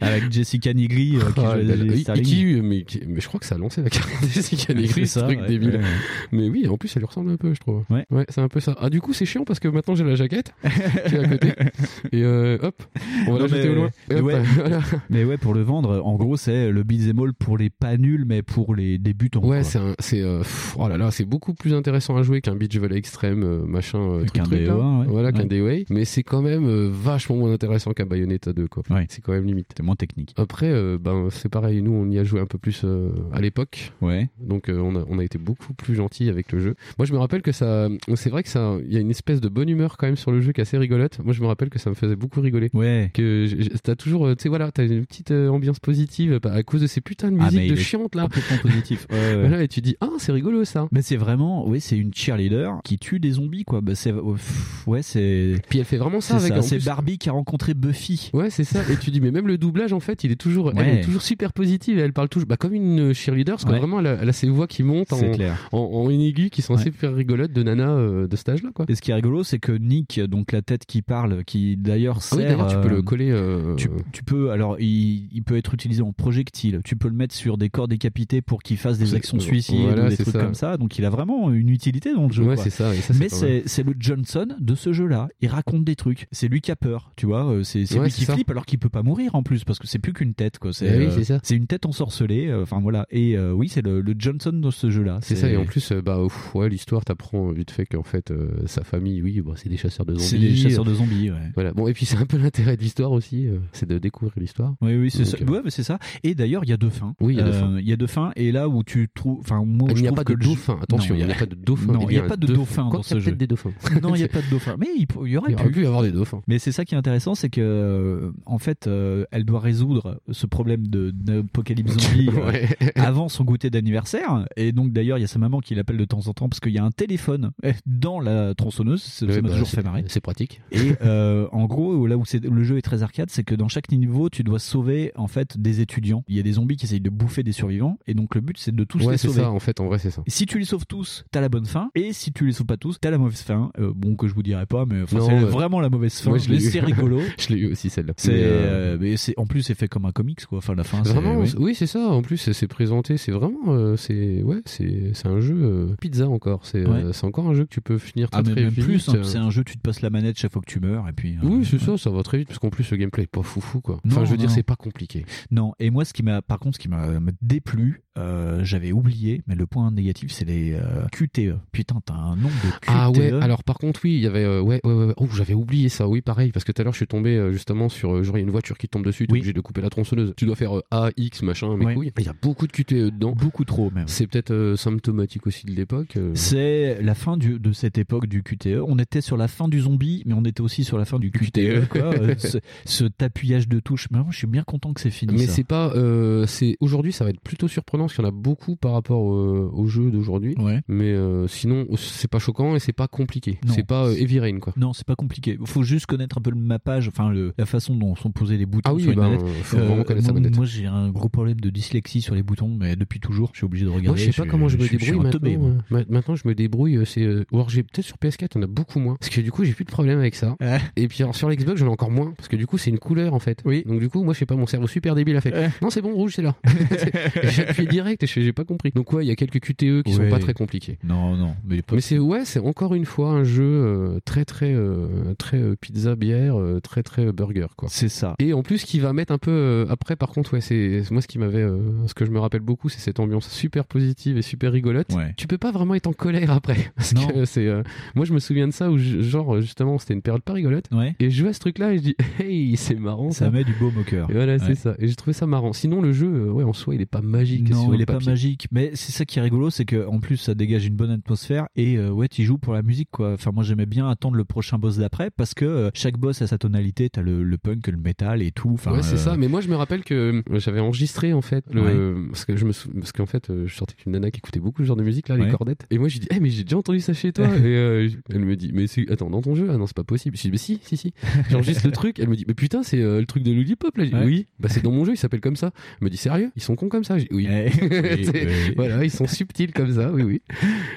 Avec Jessica Nigri euh, qui jouait mais, qui- mais je crois que ça a lancé la carrière de Jessica Nigri, ça, ce truc ouais, débile. ouais, ouais. Mais oui, en plus, elle lui ressemble un peu, je trouve. Ouais. c'est un peu ça. Ah, du coup, c'est chiant parce que maintenant j'ai la jaquette qui est à côté. Et hop, on va la jeter au loin. Mais hop, ouais, voilà. mais ouais, pour le vendre, en gros, c'est le beat'em all pour les pas nuls, mais pour les débutants. Ouais, c'est un, c'est, euh, oh là là, c'est beaucoup plus intéressant à jouer qu'un beach volley extrême, euh, machin, euh, truc, Qu'un truc, là. Ouais. Voilà, qu'un Ouais. Mais c'est quand même vachement moins intéressant qu'un Bayonetta 2, quoi. Ouais. C'est quand même limite. C'est moins technique. Après, ben, c'est pareil, nous, on y a joué un peu plus à l'époque. Ouais. Donc, on, a, on a été beaucoup plus gentil avec le jeu. Moi, je me rappelle que ça, c'est vrai que ça, il y a une espèce de bonne humeur quand même sur le jeu qui est assez rigolote. Moi, je me rappelle que ça me faisait beaucoup rigoler. Ouais. Que t'as toujours, tu sais, voilà, t'as une petite ambiance positive bah, à cause de ces putains de Ah, musiques mais de chiantes là. Complètement positif. Ouais, ouais. Voilà, et tu dis, ah, c'est rigolo ça. Mais c'est vraiment, oui, c'est une cheerleader qui tue des zombies, quoi. Bah, c'est, pff, ouais, c'est. Puis elle fait vraiment ça C'est avec c'est Barbie qui a rencontré Buffy. Ouais, c'est ça. Et tu dis, mais même le doublage, en fait, il est toujours, elle est toujours super positive et elle parle toujours, bah, comme une cheerleader, parce que Ouais. vraiment, elle a, elle a ses voix qui montent en, en, en une aiguë qui sont Ouais. super rigolotes de nana euh, de cet âge-là, quoi. Et ce qui est rigolo, c'est que Nick, donc la tête qui parle, qui d'ailleurs Ah sert. oui, d'ailleurs, tu peux euh, le coller. euh, Tu, tu peux, alors, il, il peut être utilisé en projectile. Tu peux le mettre sur des corps décapités pour qu'il fasse des actions euh, suicides voilà, ou des trucs ça. comme ça. Donc, il a vraiment une utilité dans le jeu. Ouais, quoi. c'est ça, et ça, Mais c'est le Johnson de ce jeu-là. Il raconte des trucs. C'est lui qui a peur, tu vois. euh, C'est Ouais, lui qui flippe alors qu'il peut pas mourir en plus parce que c'est plus qu'une tête, quoi. C'est Eh euh, une tête ensorcelée. euh, Enfin voilà. Et euh, oui, c'est le, le Johnson de ce jeu-là. C'est ça, et en plus, euh, bah, ouf, ouais, l'histoire t'apprend vite fait qu'en fait, euh, sa famille, oui, bah, c'est des chasseurs de zombies. C'est des chasseurs de zombies. Voilà. Bon, et puis c'est un peu l'intérêt de l'histoire aussi, c'est de découvrir l'histoire. Oui, oui, c'est ça. c'est ça. Et d'ailleurs, il y a deux fins. Oui, il y a deux fins. Il y a deux fins. Et là où tu trouves, enfin, moi, Il n'y a pas que de dauphin, attention, il n'y a pas de dauphin. Non, il n'y a pas de dauph- dauphin dans ce jeu. des dauphins. Non, il n'y a pas de dauphin. Mais il, y aurait pu. y avoir des dauphins. Mais c'est ça qui est intéressant, c'est que euh, en fait, euh, elle doit résoudre ce problème de d'apocalypse zombie euh, avant son goûter d'anniversaire. Et donc d'ailleurs, il y a sa maman qui l'appelle de temps en temps parce qu'il y a un téléphone eh, dans la tronçonneuse. Ça ça m'a bah, toujours fait marrer. C'est pratique. Et euh, en gros, là où le jeu est très arcade, c'est que dans chaque niveau, tu dois sauver en fait des étudiants. Il y a des zombies qui essayent de bouffer des survivants, et donc le but c'est de tous Ouais, les sauver. ça, en fait, en vrai, c'est ça. Si tu les sauves tous, t'as la bonne fin, et si tu les sauves pas tous, t'as la mauvaise fin. Euh, bon, que je vous dirai pas, mais enfin, c'est vraiment la mauvaise fin. Moi, je l'ai mais eu. c'est rigolo. je l'ai eu aussi celle-là. C'est, Mais, euh, euh, mais c'est, en plus, c'est fait comme un comics, quoi. Enfin, la fin, Vraiment, oui. c'est- oui, c'est ça. En plus, c'est présenté. C'est vraiment, c'est ouais, c'est un jeu pizza encore. C'est Ouais. c'est encore un jeu que tu peux finir très Ah, mais très même vite. plus, hein, c'est un jeu, tu te passes la manette chaque fois que tu meurs, et puis. Oui, c'est ça, ça va très vite parce qu'en plus le gameplay est pas foufou quoi. Enfin, Non, je veux dire, c'est pas compliqué. Non, et moi, ce qui m'a, par contre, ce qui m'a déplu, j'avais oublié, mais le point négatif, c'est les euh, QTE. Putain, t'as un nombre de QTE. Ah ouais, alors par contre, oui, il y avait. euh, ouais, ouais, ouais. Oh, j'avais oublié ça, oui, pareil, parce que tout à l'heure, je suis tombé euh, justement sur. genre, il y a une voiture qui tombe dessus, t'es obligé de couper la tronçonneuse. Tu dois faire A, X, machin, mes couilles. Il y a beaucoup de QTE dedans. Beaucoup trop, même. C'est peut-être symptomatique aussi de l'époque. C'est la fin du, de cette époque du QTE. On était sur la fin du zombie, mais on était aussi sur la fin du QTE. quoi. Euh, ce, ce de touches. Mais je suis bien content que c'est fini. Mais c'est pas. c'est aujourd'hui, ça va être plutôt surprenant parce qu'il y en a beaucoup par rapport euh, au jeu d'aujourd'hui. Mais euh, sinon, c'est pas choquant et c'est pas compliqué. C'est pas euh, Heavy Rain quoi. Non, c'est pas compliqué. Faut juste connaître un peu le mappage, enfin le, la façon dont sont posés les boutons Ah oui, sur une ben, manette. faut vraiment connaître sa moi, manette. moi, j'ai un gros problème de dyslexie sur les boutons, mais depuis toujours, je suis obligé de regarder. Moi, je sais pas comment je me débrouille maintenant. euh, Maintenant, je me débrouille. euh, C'est, euh, j'ai peut-être sur PS4, on a beaucoup moins. Parce que du coup, j'ai plus de problème avec ça. Et puis alors sur l'Xbox, j'en ai encore moins. Parce que du coup, c'est une couleur en fait. Oui. Donc du coup, moi, je sais pas, mon cerveau super débile a fait. Non, c'est bon, rouge, c'est là. j'ai appuyé direct et j'ai pas compris. Donc ouais, il y a quelques QTE qui sont pas très compliqués. Non, non, mais, c'est ouais, c'est encore une fois un jeu euh, très très euh, très euh, pizza bière, très très burger quoi. C'est ça. Et en plus qui va mettre un peu après par contre ouais, c'est moi ce qui m'avait ce que je me rappelle beaucoup, c'est cette ambiance super positive et super rigolote. Ouais. Tu peux pas vraiment être en colère après parce Non. que c'est moi je me souviens de ça où je- genre justement c'était une période pas rigolote Ouais. et je à ce truc là et je dis hey, c'est marrant ça. Ça met du baume au cœur. Et voilà, c'est ça. Et j'ai trouvé ça marrant. Sinon le jeu ouais en soi, il est pas magique Non, il est pas magique, mais c'est ça qui est rigolo, c'est que en plus ça dégage une bonne atmosphère et euh, ouais, tu joues pour la musique quoi. Enfin moi j'aimais bien attendre le prochain boss d'après parce que euh, chaque boss a sa tonalité, t'as le, le punk, le métal et tout. Enfin, ouais, c'est euh, ça. Mais moi, je me rappelle que j'avais enregistré en fait le parce que je me sou- parce qu'en fait, je sortais avec une nana qui écoutait beaucoup ce genre de musique là, les Ouais. cordettes. Et moi, je dis, eh mais j'ai déjà entendu ça chez toi. et elle me dit, mais c'est- attends, dans ton jeu, ah non, c'est pas possible. Je dis, mais si, si, si. J'enregistre le truc. Elle me dit, mais putain, c'est le truc de là. Je dis, Ouais. Oui, bah c'est dans mon jeu, il s'appelle comme ça. Elle me dit, sérieux, ils sont cons comme ça? Oui. Oui, C'est- oui. Voilà, ils sont subtils comme ça, oui, oui.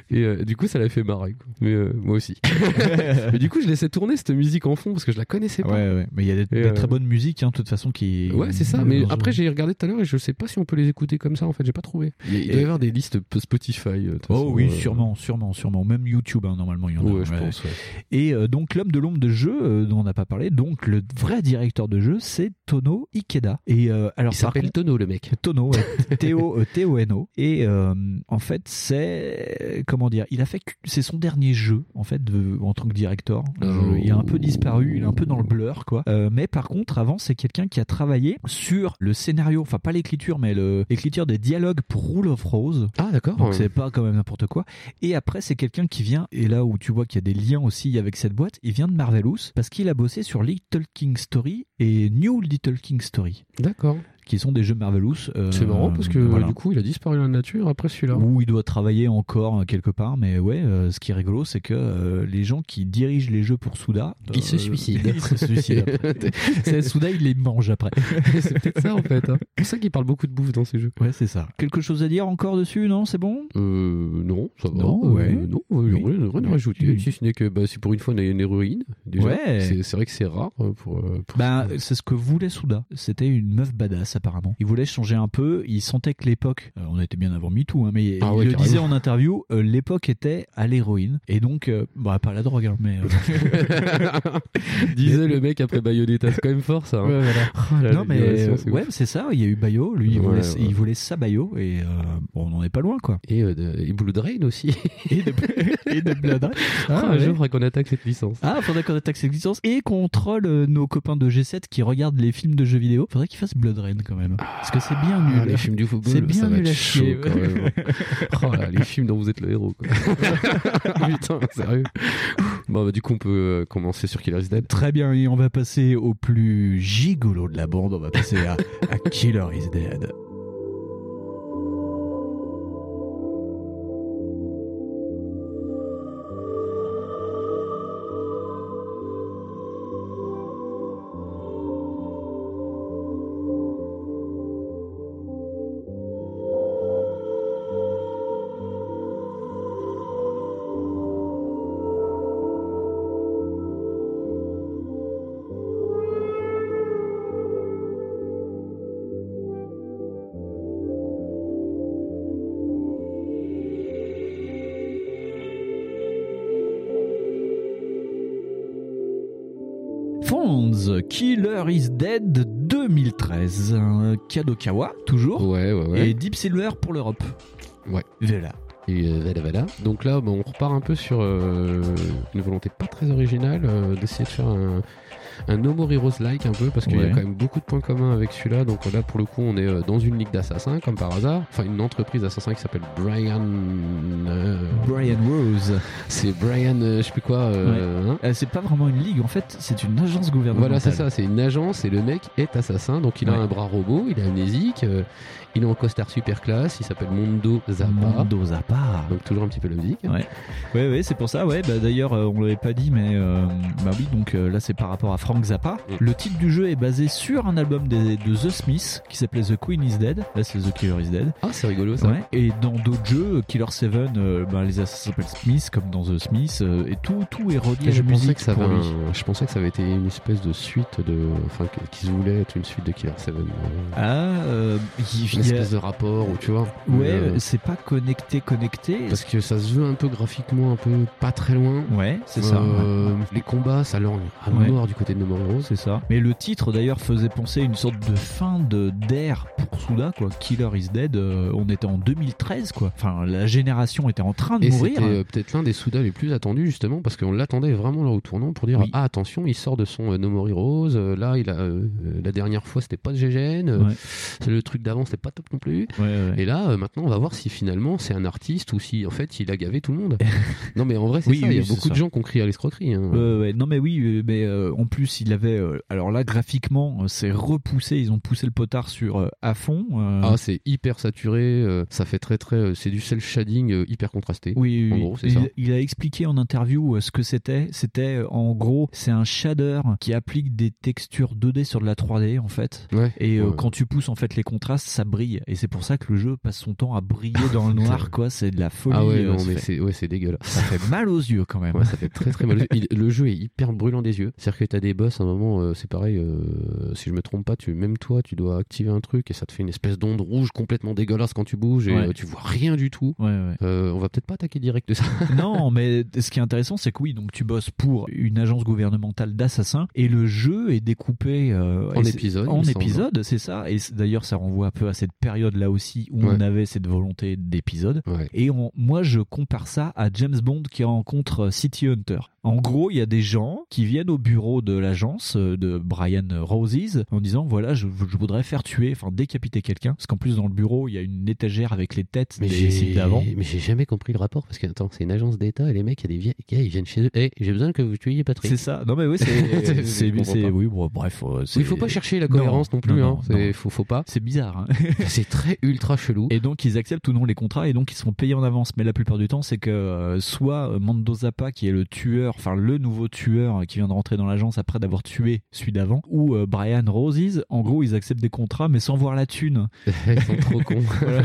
Et euh, du coup, ça l'a fait marrer. Mais euh, moi aussi. mais du coup, je laissais tourner cette musique en fond parce que je la connaissais pas. Ouais, ouais. Mais il y a des, des très bonnes musiques, hein, de toute façon, qui. Ouais, c'est ça. Mais après, j'ai regardé tout à l'heure et je sais pas si on peut les écouter comme ça. En fait, j'ai pas trouvé. Il doit y avoir des listes Spotify. oh oui, sûrement, sûrement, sûrement. Même YouTube, hein, normalement, il y en a. Ouais, je pense. Et donc, l'homme de l'ombre de jeu dont on n'a pas parlé, donc le vrai directeur de jeu, c'est Tono Ikeda. Et alors, il s'appelle Tono, le mec. Tono, T-O, T-O-N-O. Et en fait, c'est comment dire, il a fait, c'est son dernier jeu en fait de, en tant que directeur. Euh, il a un peu disparu, il est un peu dans le blur quoi. Euh, mais par contre, avant, c'est quelqu'un qui a travaillé sur le scénario, enfin pas l'écriture, mais l'écriture des dialogues pour Rule of Rose. Ah d'accord. Donc c'est pas quand même n'importe quoi. Et après, c'est quelqu'un qui vient, et là où tu vois qu'il y a des liens aussi avec cette boîte, il vient de Marvelous parce qu'il a bossé sur Little King Story et New Little King Story. D'accord qui sont des jeux Marvelous. Euh, c'est marrant parce que du coup il a disparu dans la nature après celui-là. Ou il doit travailler encore euh, quelque part, mais ouais, euh, ce qui est rigolo c'est que les gens qui dirigent les jeux pour Souda, ils se suicident. ils se suicident. Souda il les mange après. c'est peut-être ça en fait. Hein. C'est pour ça qu'il parle beaucoup de bouffe dans ces jeux. Ouais c'est ça. Quelque chose à dire encore dessus Non c'est bon? Euh, Non ça va. Non ouais. non rien, rien à rajouter. Si ce n'est que bah, si pour une fois on a une héroïne. Déjà, ouais. C'est vrai que c'est rare pour. pour bah c'est ce que voulait Souda. C'était une meuf badass apparemment. Il voulait changer un peu. Il sentait que l'époque, euh, on était bien avant MeToo, hein, mais ah il le disait en interview, euh, l'époque était à l'héroïne. Et donc, euh, bah, pas la drogue, hein, mais. disait le mec après Bayonetta, c'est quand même fort ça. Hein. Ouais, voilà. non, mais ouais, c'est ça. Il y a eu Bayo, lui, il, voulait, il voulait sa Bayo, et bon, on n'en est pas loin, quoi. Et, de, Blood Rain aussi. et, de, et de Blood Rain. Ah, un jour, il faudrait qu'on attaque cette licence. Ah, faudrait qu'on attaque cette licence et qu'on troll nos copains de G7 qui regardent les films de jeux vidéo. Faudrait qu'ils fassent Blood Rain quand même. Parce que c'est bien nul. Ah, les films du football, c'est bien ça nul va être chaud quand même. Oh là, les films dont vous êtes le héros. Quoi. Putain, sérieux. Bon, bah, du coup, on peut euh, commencer sur Killer is Dead. Très bien, et on va passer au plus gigolo de la bande. On va passer à, à Killer is Dead. Killer is Dead 2013. Un Kadokawa, toujours. Ouais, ouais, ouais. Et Deep Silver pour l'Europe. Ouais. Voilà. Et euh, voilà, voilà. Donc là, bon, on repart un peu sur euh, une volonté pas très originale euh, d'essayer de faire un, un No More Heroes-like un peu, parce qu'il y a quand même beaucoup de points communs avec celui-là. Donc là, pour le coup, on est euh, dans une ligue d'assassins, comme par hasard. Enfin, une entreprise d'assassins qui s'appelle Brian. euh, Brian Rose. C'est Brian, euh, je sais plus quoi. euh, hein. Euh, c'est pas vraiment une ligue, en fait, c'est une agence gouvernementale. Voilà, c'est ça, c'est une agence et le mec est assassin. Donc il a Ouais. un bras robot, il est amnésique, euh, il est en costard super classe, il s'appelle Mondo Zappa. Mondo Zappa. Donc toujours un petit peu la musique. Ouais, ouais, ouais, c'est pour ça. Ouais, bah d'ailleurs, euh, on l'avait pas dit, mais euh, bah oui, donc euh, là, c'est par rapport à Frank Zappa. Mm. Le titre du jeu est basé sur un album de The Smiths qui s'appelait The Queen is Dead. Là, c'est The Killer is Dead. Ah, c'est rigolo ça. Ouais. Et dans d'autres jeux, Killer 7, euh, bah, les assassins s'appellent Smith, comme dans The Smiths, euh, et tout, tout est relié Et à je la pensais musique que ça pour avait lui. un- je pensais que ça avait été une espèce de suite de, enfin, que- qui se voulait être une suite de Killer 7. Ah, euh, une il y a- espèce de rapport ou tu vois. Ouais, Euh, c'est pas connecté, connecté. parce que ça se veut un peu graphiquement, un peu pas très loin. Ouais, c'est ça. Euh, Les combats, ça lorgne à Ouais. mort du côté No More Heroes. C'est ça. Mais le titre d'ailleurs faisait penser à une sorte de fin de d'ère pour Souda quoi. Killer is Dead. euh, on était en 2013 quoi. Enfin la génération était en train de Et mourir. c'était euh, peut-être l'un des Soudas les plus attendus justement parce qu'on l'attendait vraiment là au tournant pour dire Oui. ah attention il sort de son euh, No More Heroes euh, là il a la dernière fois c'était pas de GGN euh, Ouais. le truc d'avant c'était pas top non plus Ouais, ouais. et là euh, maintenant on va voir si finalement c'est un artiste ou si en fait il a gavé tout le monde. non mais en vrai c'est Oui, ça, il y a beaucoup de gens qui ont crié à l'escroquerie. hein. Non mais oui, mais euh, en plus il avait, euh, alors là graphiquement euh, c'est repoussé, ils ont poussé le potard sur euh, à fond. Ah c'est hyper saturé, ça fait très très, c'est du cel shading hyper contrasté. Oui, en oui. gros c'est il, ça. il a expliqué en interview ce que c'était. C'était en gros, c'est un shader qui applique des textures 2D sur de la 3D en fait. Ouais, Et ouais. quand tu pousses en fait les contrastes, ça brille. Et c'est pour ça que le jeu passe son temps à briller dans le noir, quoi. C'est de la folie. Ah ouais non ça mais fait- c'est ouais c'est dégueulasse. ça fait mal aux yeux quand même. Ouais, ça fait très très mal. aux yeux. Il- le jeu est hyper brûlant des yeux. C'est-à-dire que t'as des boss, à un moment, euh, c'est pareil. euh, si je me trompe pas, tu même toi, tu dois activer un truc et ça te fait une espèce d'onde rouge complètement dégueulasse quand tu bouges et Ouais. euh, tu vois rien du tout. Ouais, ouais. On va peut-être pas attaquer direct de ça. non, mais ce qui est intéressant, c'est que oui, donc tu bosses pour une agence gouvernementale d'assassins et le jeu est découpé En épisodes, En épisodes, c'est ça. Et d'ailleurs, ça renvoie un peu à cette période là aussi où on avait cette volonté d'épisodes. Ouais. Et on- moi, je compare ça à James Bond qui rencontre City Hunter. En gros, il y a des gens qui viennent au bureau de l'agence euh, de Brian Roses en disant voilà, je, je voudrais faire tuer, enfin décapiter quelqu'un. Parce qu'en plus, dans le bureau, il y a une étagère avec les têtes Mais des j'ai d'avant. mais j'ai jamais compris le rapport parce que attends, c'est une agence d'État et les mecs, il y a des vieilles gars, ils viennent chez eux. Eh, j'ai besoin que vous tuiez Patrick. C'est ça. Non mais oui, c'est c'est c'est- oui, bon, bref. euh, il faut pas chercher la cohérence non, plus. non, hein. non. Faut, faut pas. C'est bizarre. hein. C'est très ultra chelou. Et donc ils acceptent ou non les contrats et donc ils sont payés en avance. Mais la plupart du temps, c'est que euh, soit Mando Zappa qui est le tueur, enfin le nouveau tueur qui vient de rentrer dans l'agence après d'avoir tué celui d'avant, ou euh, Brian Roses. En gros, ils acceptent des contrats mais sans voir la thune. Ils sont trop cons. Voilà.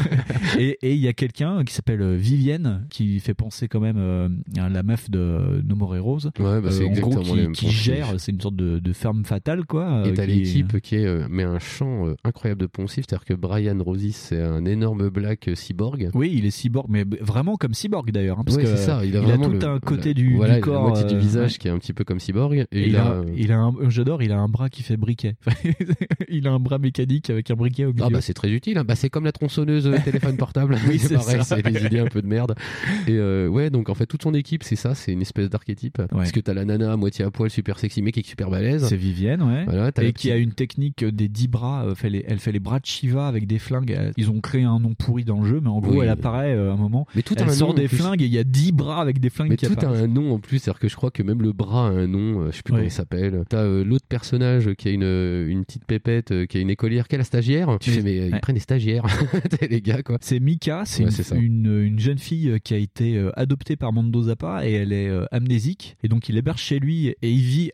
Et il y a quelqu'un qui s'appelle euh, Vivienne qui fait penser quand même euh, à la meuf de No More Heroes. Ouais, bah, c'est en gros, qui, gère, c'est une sorte de, de ferme fatale quoi. Et t'as qui- l'équipe qui est, mais un chant euh, incroyable de poncif, c'est-à-dire que Brian Rosis, c'est un énorme black cyborg. Oui, il est cyborg, mais vraiment comme cyborg d'ailleurs. hein, parce Ouais, que c'est ça. Il a, il tout le- un côté du, voilà, corps. La moitié du euh, visage qui est un petit peu comme cyborg. Et, Et il, a, euh, il a un, j'adore, il a un bras qui fait briquet. il a un bras mécanique avec un briquet au milieu. Ah bah c'est très utile, hein. bah, c'est comme la tronçonneuse euh, téléphone portable, Oui, c'est pareil, c'est des idées un peu de merde. Et euh, ouais, donc en fait toute son équipe c'est ça, c'est une espèce d'archétype. Parce que t'as la nana à moitié à poil, super sexy, mais qui est super balèze. C'est Vivienne, ouais. Voilà, et qui a une technique des 10 bras. euh, fait les- elle fait les bras de Shiva avec des flingues. Euh, Ils ont créé un nom pourri dans le jeu, mais en gros, Oui. elle apparaît euh, à un moment. Mais tout elle un sort nom, des plus. flingues et il y a 10 bras avec des flingues Mais qui tout a un nom en plus, c'est-à-dire que je crois que même le bras a un nom, euh, je sais plus comment il s'appelle. T'as euh, l'autre personnage qui a une, euh, une petite pépette, euh, qui a une écolière, qui est la stagiaire? Tu fais, mais ils prennent des stagiaires, les gars quoi. C'est Mika, c'est Ouais, une, une, une jeune fille qui a été adoptée par Mando Zappa et elle est amnésique. Et donc il héberge chez lui et il vit,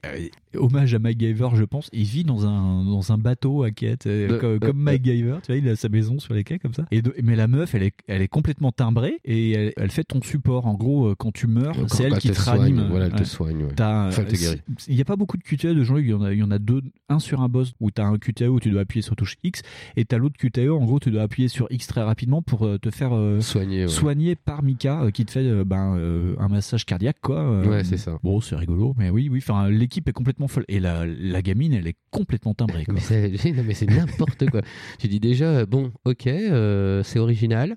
hommage à MacGyver je pense, il vit dans un, dans un bateau à quête, euh, Euh, comme, comme euh. MacGyver, tu vois, il a sa maison sur les quais comme ça. Et de- mais la meuf, elle est, elle est complètement timbrée et elle, elle fait ton support. En gros, quand tu meurs, c'est elle qui te ranime. Voilà, elle te soigne, ouais. T'as, Enfin, elle te guérit. c'est- Il n'y a pas beaucoup de QTE de gens, il y en a, il y en a deux, un sur un boss où tu as un QTE où tu dois appuyer sur touche X et tu as l'autre QTE en gros tu dois appuyer sur X très rapidement pour euh, te faire euh, Soigner, ouais. soigner par Mika euh, qui te fait euh, ben, un massage cardiaque quoi. Ouais, c'est ça. Bon, c'est rigolo, mais oui, oui, enfin l'équipe est complètement folle et la, la gamine elle est complètement timbrée. Quoi. Mais c'est non, mais c'est n'importe quoi. Tu dis déjà, bon, ok, c'est original.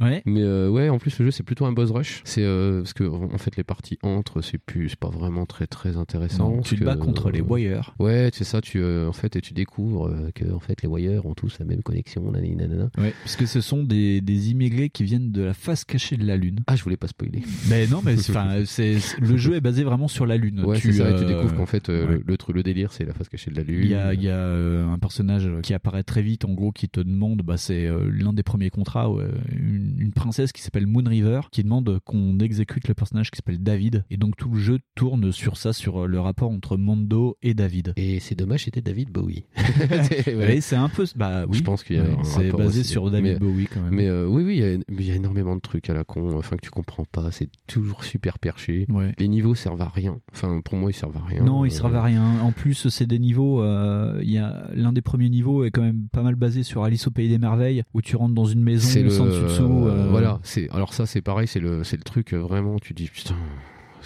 Ouais. mais ouais, en plus, le jeu, c'est plutôt un boss rush. C'est parce que, en fait, les parties entre, c'est plus, c'est pas vraiment très, très intéressant. Non, tu te bats contre les euh, Warriors. Ouais, c'est ça, tu, euh, en fait, et tu découvres euh, que, en fait, les Warriors ont tous la même connexion, nanana. Ouais, parce que ce sont des, des immigrés qui viennent de la face cachée de la Lune. Ah, je voulais pas spoiler. Mais non, mais enfin, c'est le jeu est basé vraiment sur la Lune. Ouais, tu, ça, tu euh, découvres qu'en fait, euh, ouais. le, le délire, c'est la face cachée de la Lune. Il y a, y a euh, un personnage qui apparaît très vite, en gros, qui te demande, bah, c'est euh, l'un des premiers contrats, euh, une, une princesse qui s'appelle Moon River, qui demande qu'on exécute le personnage qui s'appelle David. Et donc tout le jeu tourne sur ça, sur euh, le rapport entre Mondo et David. Et c'est dommage, c'était David Bowie. Ouais, c'est un peu, bah oui. Je pense qu'il y a Ouais, c'est basé aussi. sur David Mais- Bowie quand même. Mais euh, oui, oui, il y a- il y, a énormément de trucs à la con, enfin que tu comprends pas. C'est toujours super perché. Ouais. Les niveaux servent à rien. Enfin, pour moi, ils servent à rien. Non, ils Euh, servent à rien. En plus, c'est des niveaux. euh, Il a l'un des premiers niveaux est quand même pas mal basé sur Alice au pays des merveilles, où tu rentres dans une maison le sans dessus dessous. euh, voilà. C'est alors ça, c'est pareil. C'est le, c'est le truc euh, vraiment. Tu dis putain.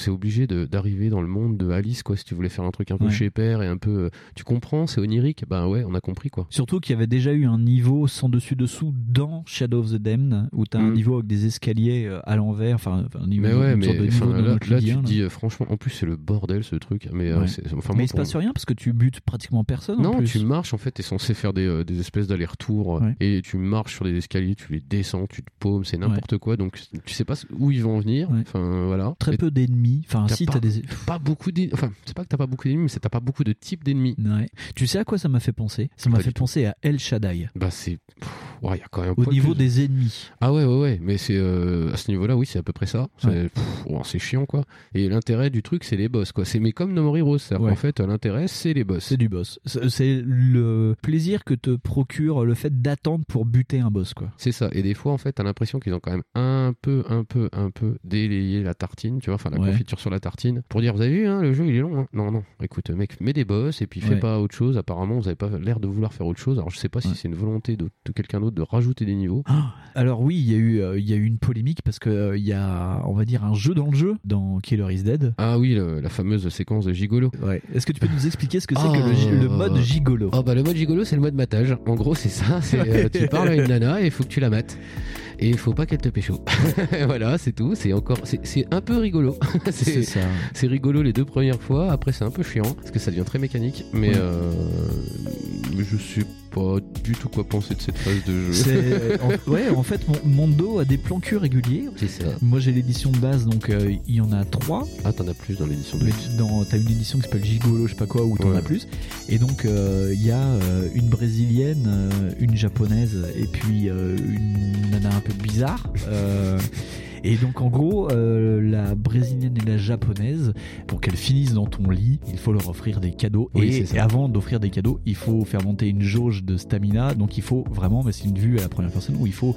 C'est obligé d'arriver dans le monde de Alice, quoi. Si tu voulais faire un truc un peu Ouais. chez père et un peu, euh, tu comprends, c'est onirique. Ben ouais, on a compris, quoi. Surtout qu'il y avait déjà eu un niveau sans dessus dessous dans Shadow of the Damned où t'as un Mm. niveau avec des escaliers euh, à l'envers, enfin un niveau, Mais ouais, une mais sorte de enfin, niveau de là, tu te dis, euh, franchement, en plus, c'est le bordel ce truc. Mais, Ouais. enfin, mais il se passe rien parce que tu butes pratiquement personne. en Non, plus. tu marches en fait, t'es censé faire des, euh, des espèces d'allers-retours Ouais. et tu marches sur des escaliers, tu les descends, tu te paumes, c'est n'importe quoi. Donc tu sais pas où ils vont en venir. Enfin voilà. Très Et peu d'ennemis. Enfin, si t'as des. pas beaucoup d'ennemis. Enfin, c'est pas que t'as pas beaucoup d'ennemis, mais c'est t'as pas beaucoup de types d'ennemis. Ouais. Tu sais à quoi ça m'a fait penser? Ça m'a fait penser à El Shaddai. Bah c'est, y a quand même Au niveau plus- des ennemis. Ah ouais, ouais, ouais, mais c'est euh, à ce niveau-là, oui, c'est à peu près ça. C'est Ouais. chiant, quoi. Et l'intérêt du truc, c'est les boss, quoi. C'est mais comme No More Heroes, c'est-à-dire Ouais. qu'en fait, l'intérêt, c'est les boss. C'est du boss. C'est le plaisir que te procure le fait d'attendre pour buter un boss, quoi. C'est ça. Et des fois, en fait, t'as l'impression qu'ils ont quand même un peu, un peu, un peu délayé la tartine, tu vois, enfin la Ouais. confiture sur la tartine, pour dire, vous avez vu, hein, le jeu, il est long. hein. Non, non. Écoute, mec, mets des boss et puis fais pas autre chose. Apparemment, vous avez pas l'air de vouloir faire autre chose. Alors, je sais pas si c'est une volonté de, de quelqu'un d'autre de rajouter des niveaux. Alors oui, il y a eu, euh, il y a eu une polémique parce que euh, il y a, on va dire, un jeu dans le jeu dans Killer is Dead. Ah oui, le- la fameuse séquence de gigolo. Ouais. Est-ce que tu peux nous expliquer ce que c'est que le, gi- le mode gigolo? Oh bah le mode gigolo c'est le mode matage. En gros c'est ça, c'est euh, tu parles à une nana et il faut que tu la mates. Et il faut pas qu'elle te pécho. voilà, c'est tout. C'est encore, c'est c'est un peu rigolo. C'est ça. C'est rigolo les deux premières fois. Après c'est un peu chiant parce que ça devient très mécanique. Mais Ouais. euh, je sais pas du tout quoi penser de cette phase de jeu. En, ouais, en fait, mon, Mondo a des plans cul réguliers. C'est ça. Moi, j'ai l'édition de base, donc euh, il y en a trois. Ah, t'en as plus dans l'édition de dans, t'as une édition qui s'appelle Gigolo, je sais pas quoi, où t'en Ouais. as plus. Et donc, euh, il y a euh, une brésilienne, euh, une japonaise, et puis euh, une nana un peu bizarre. Euh, et donc, en gros, euh, la brésilienne et la japonaise, pour qu'elles finissent dans ton lit, il faut leur offrir des cadeaux. Oui, et, avant d'offrir des cadeaux, il faut faire monter une jauge de stamina. Donc, il faut vraiment, mais c'est une vue à la première personne, où il faut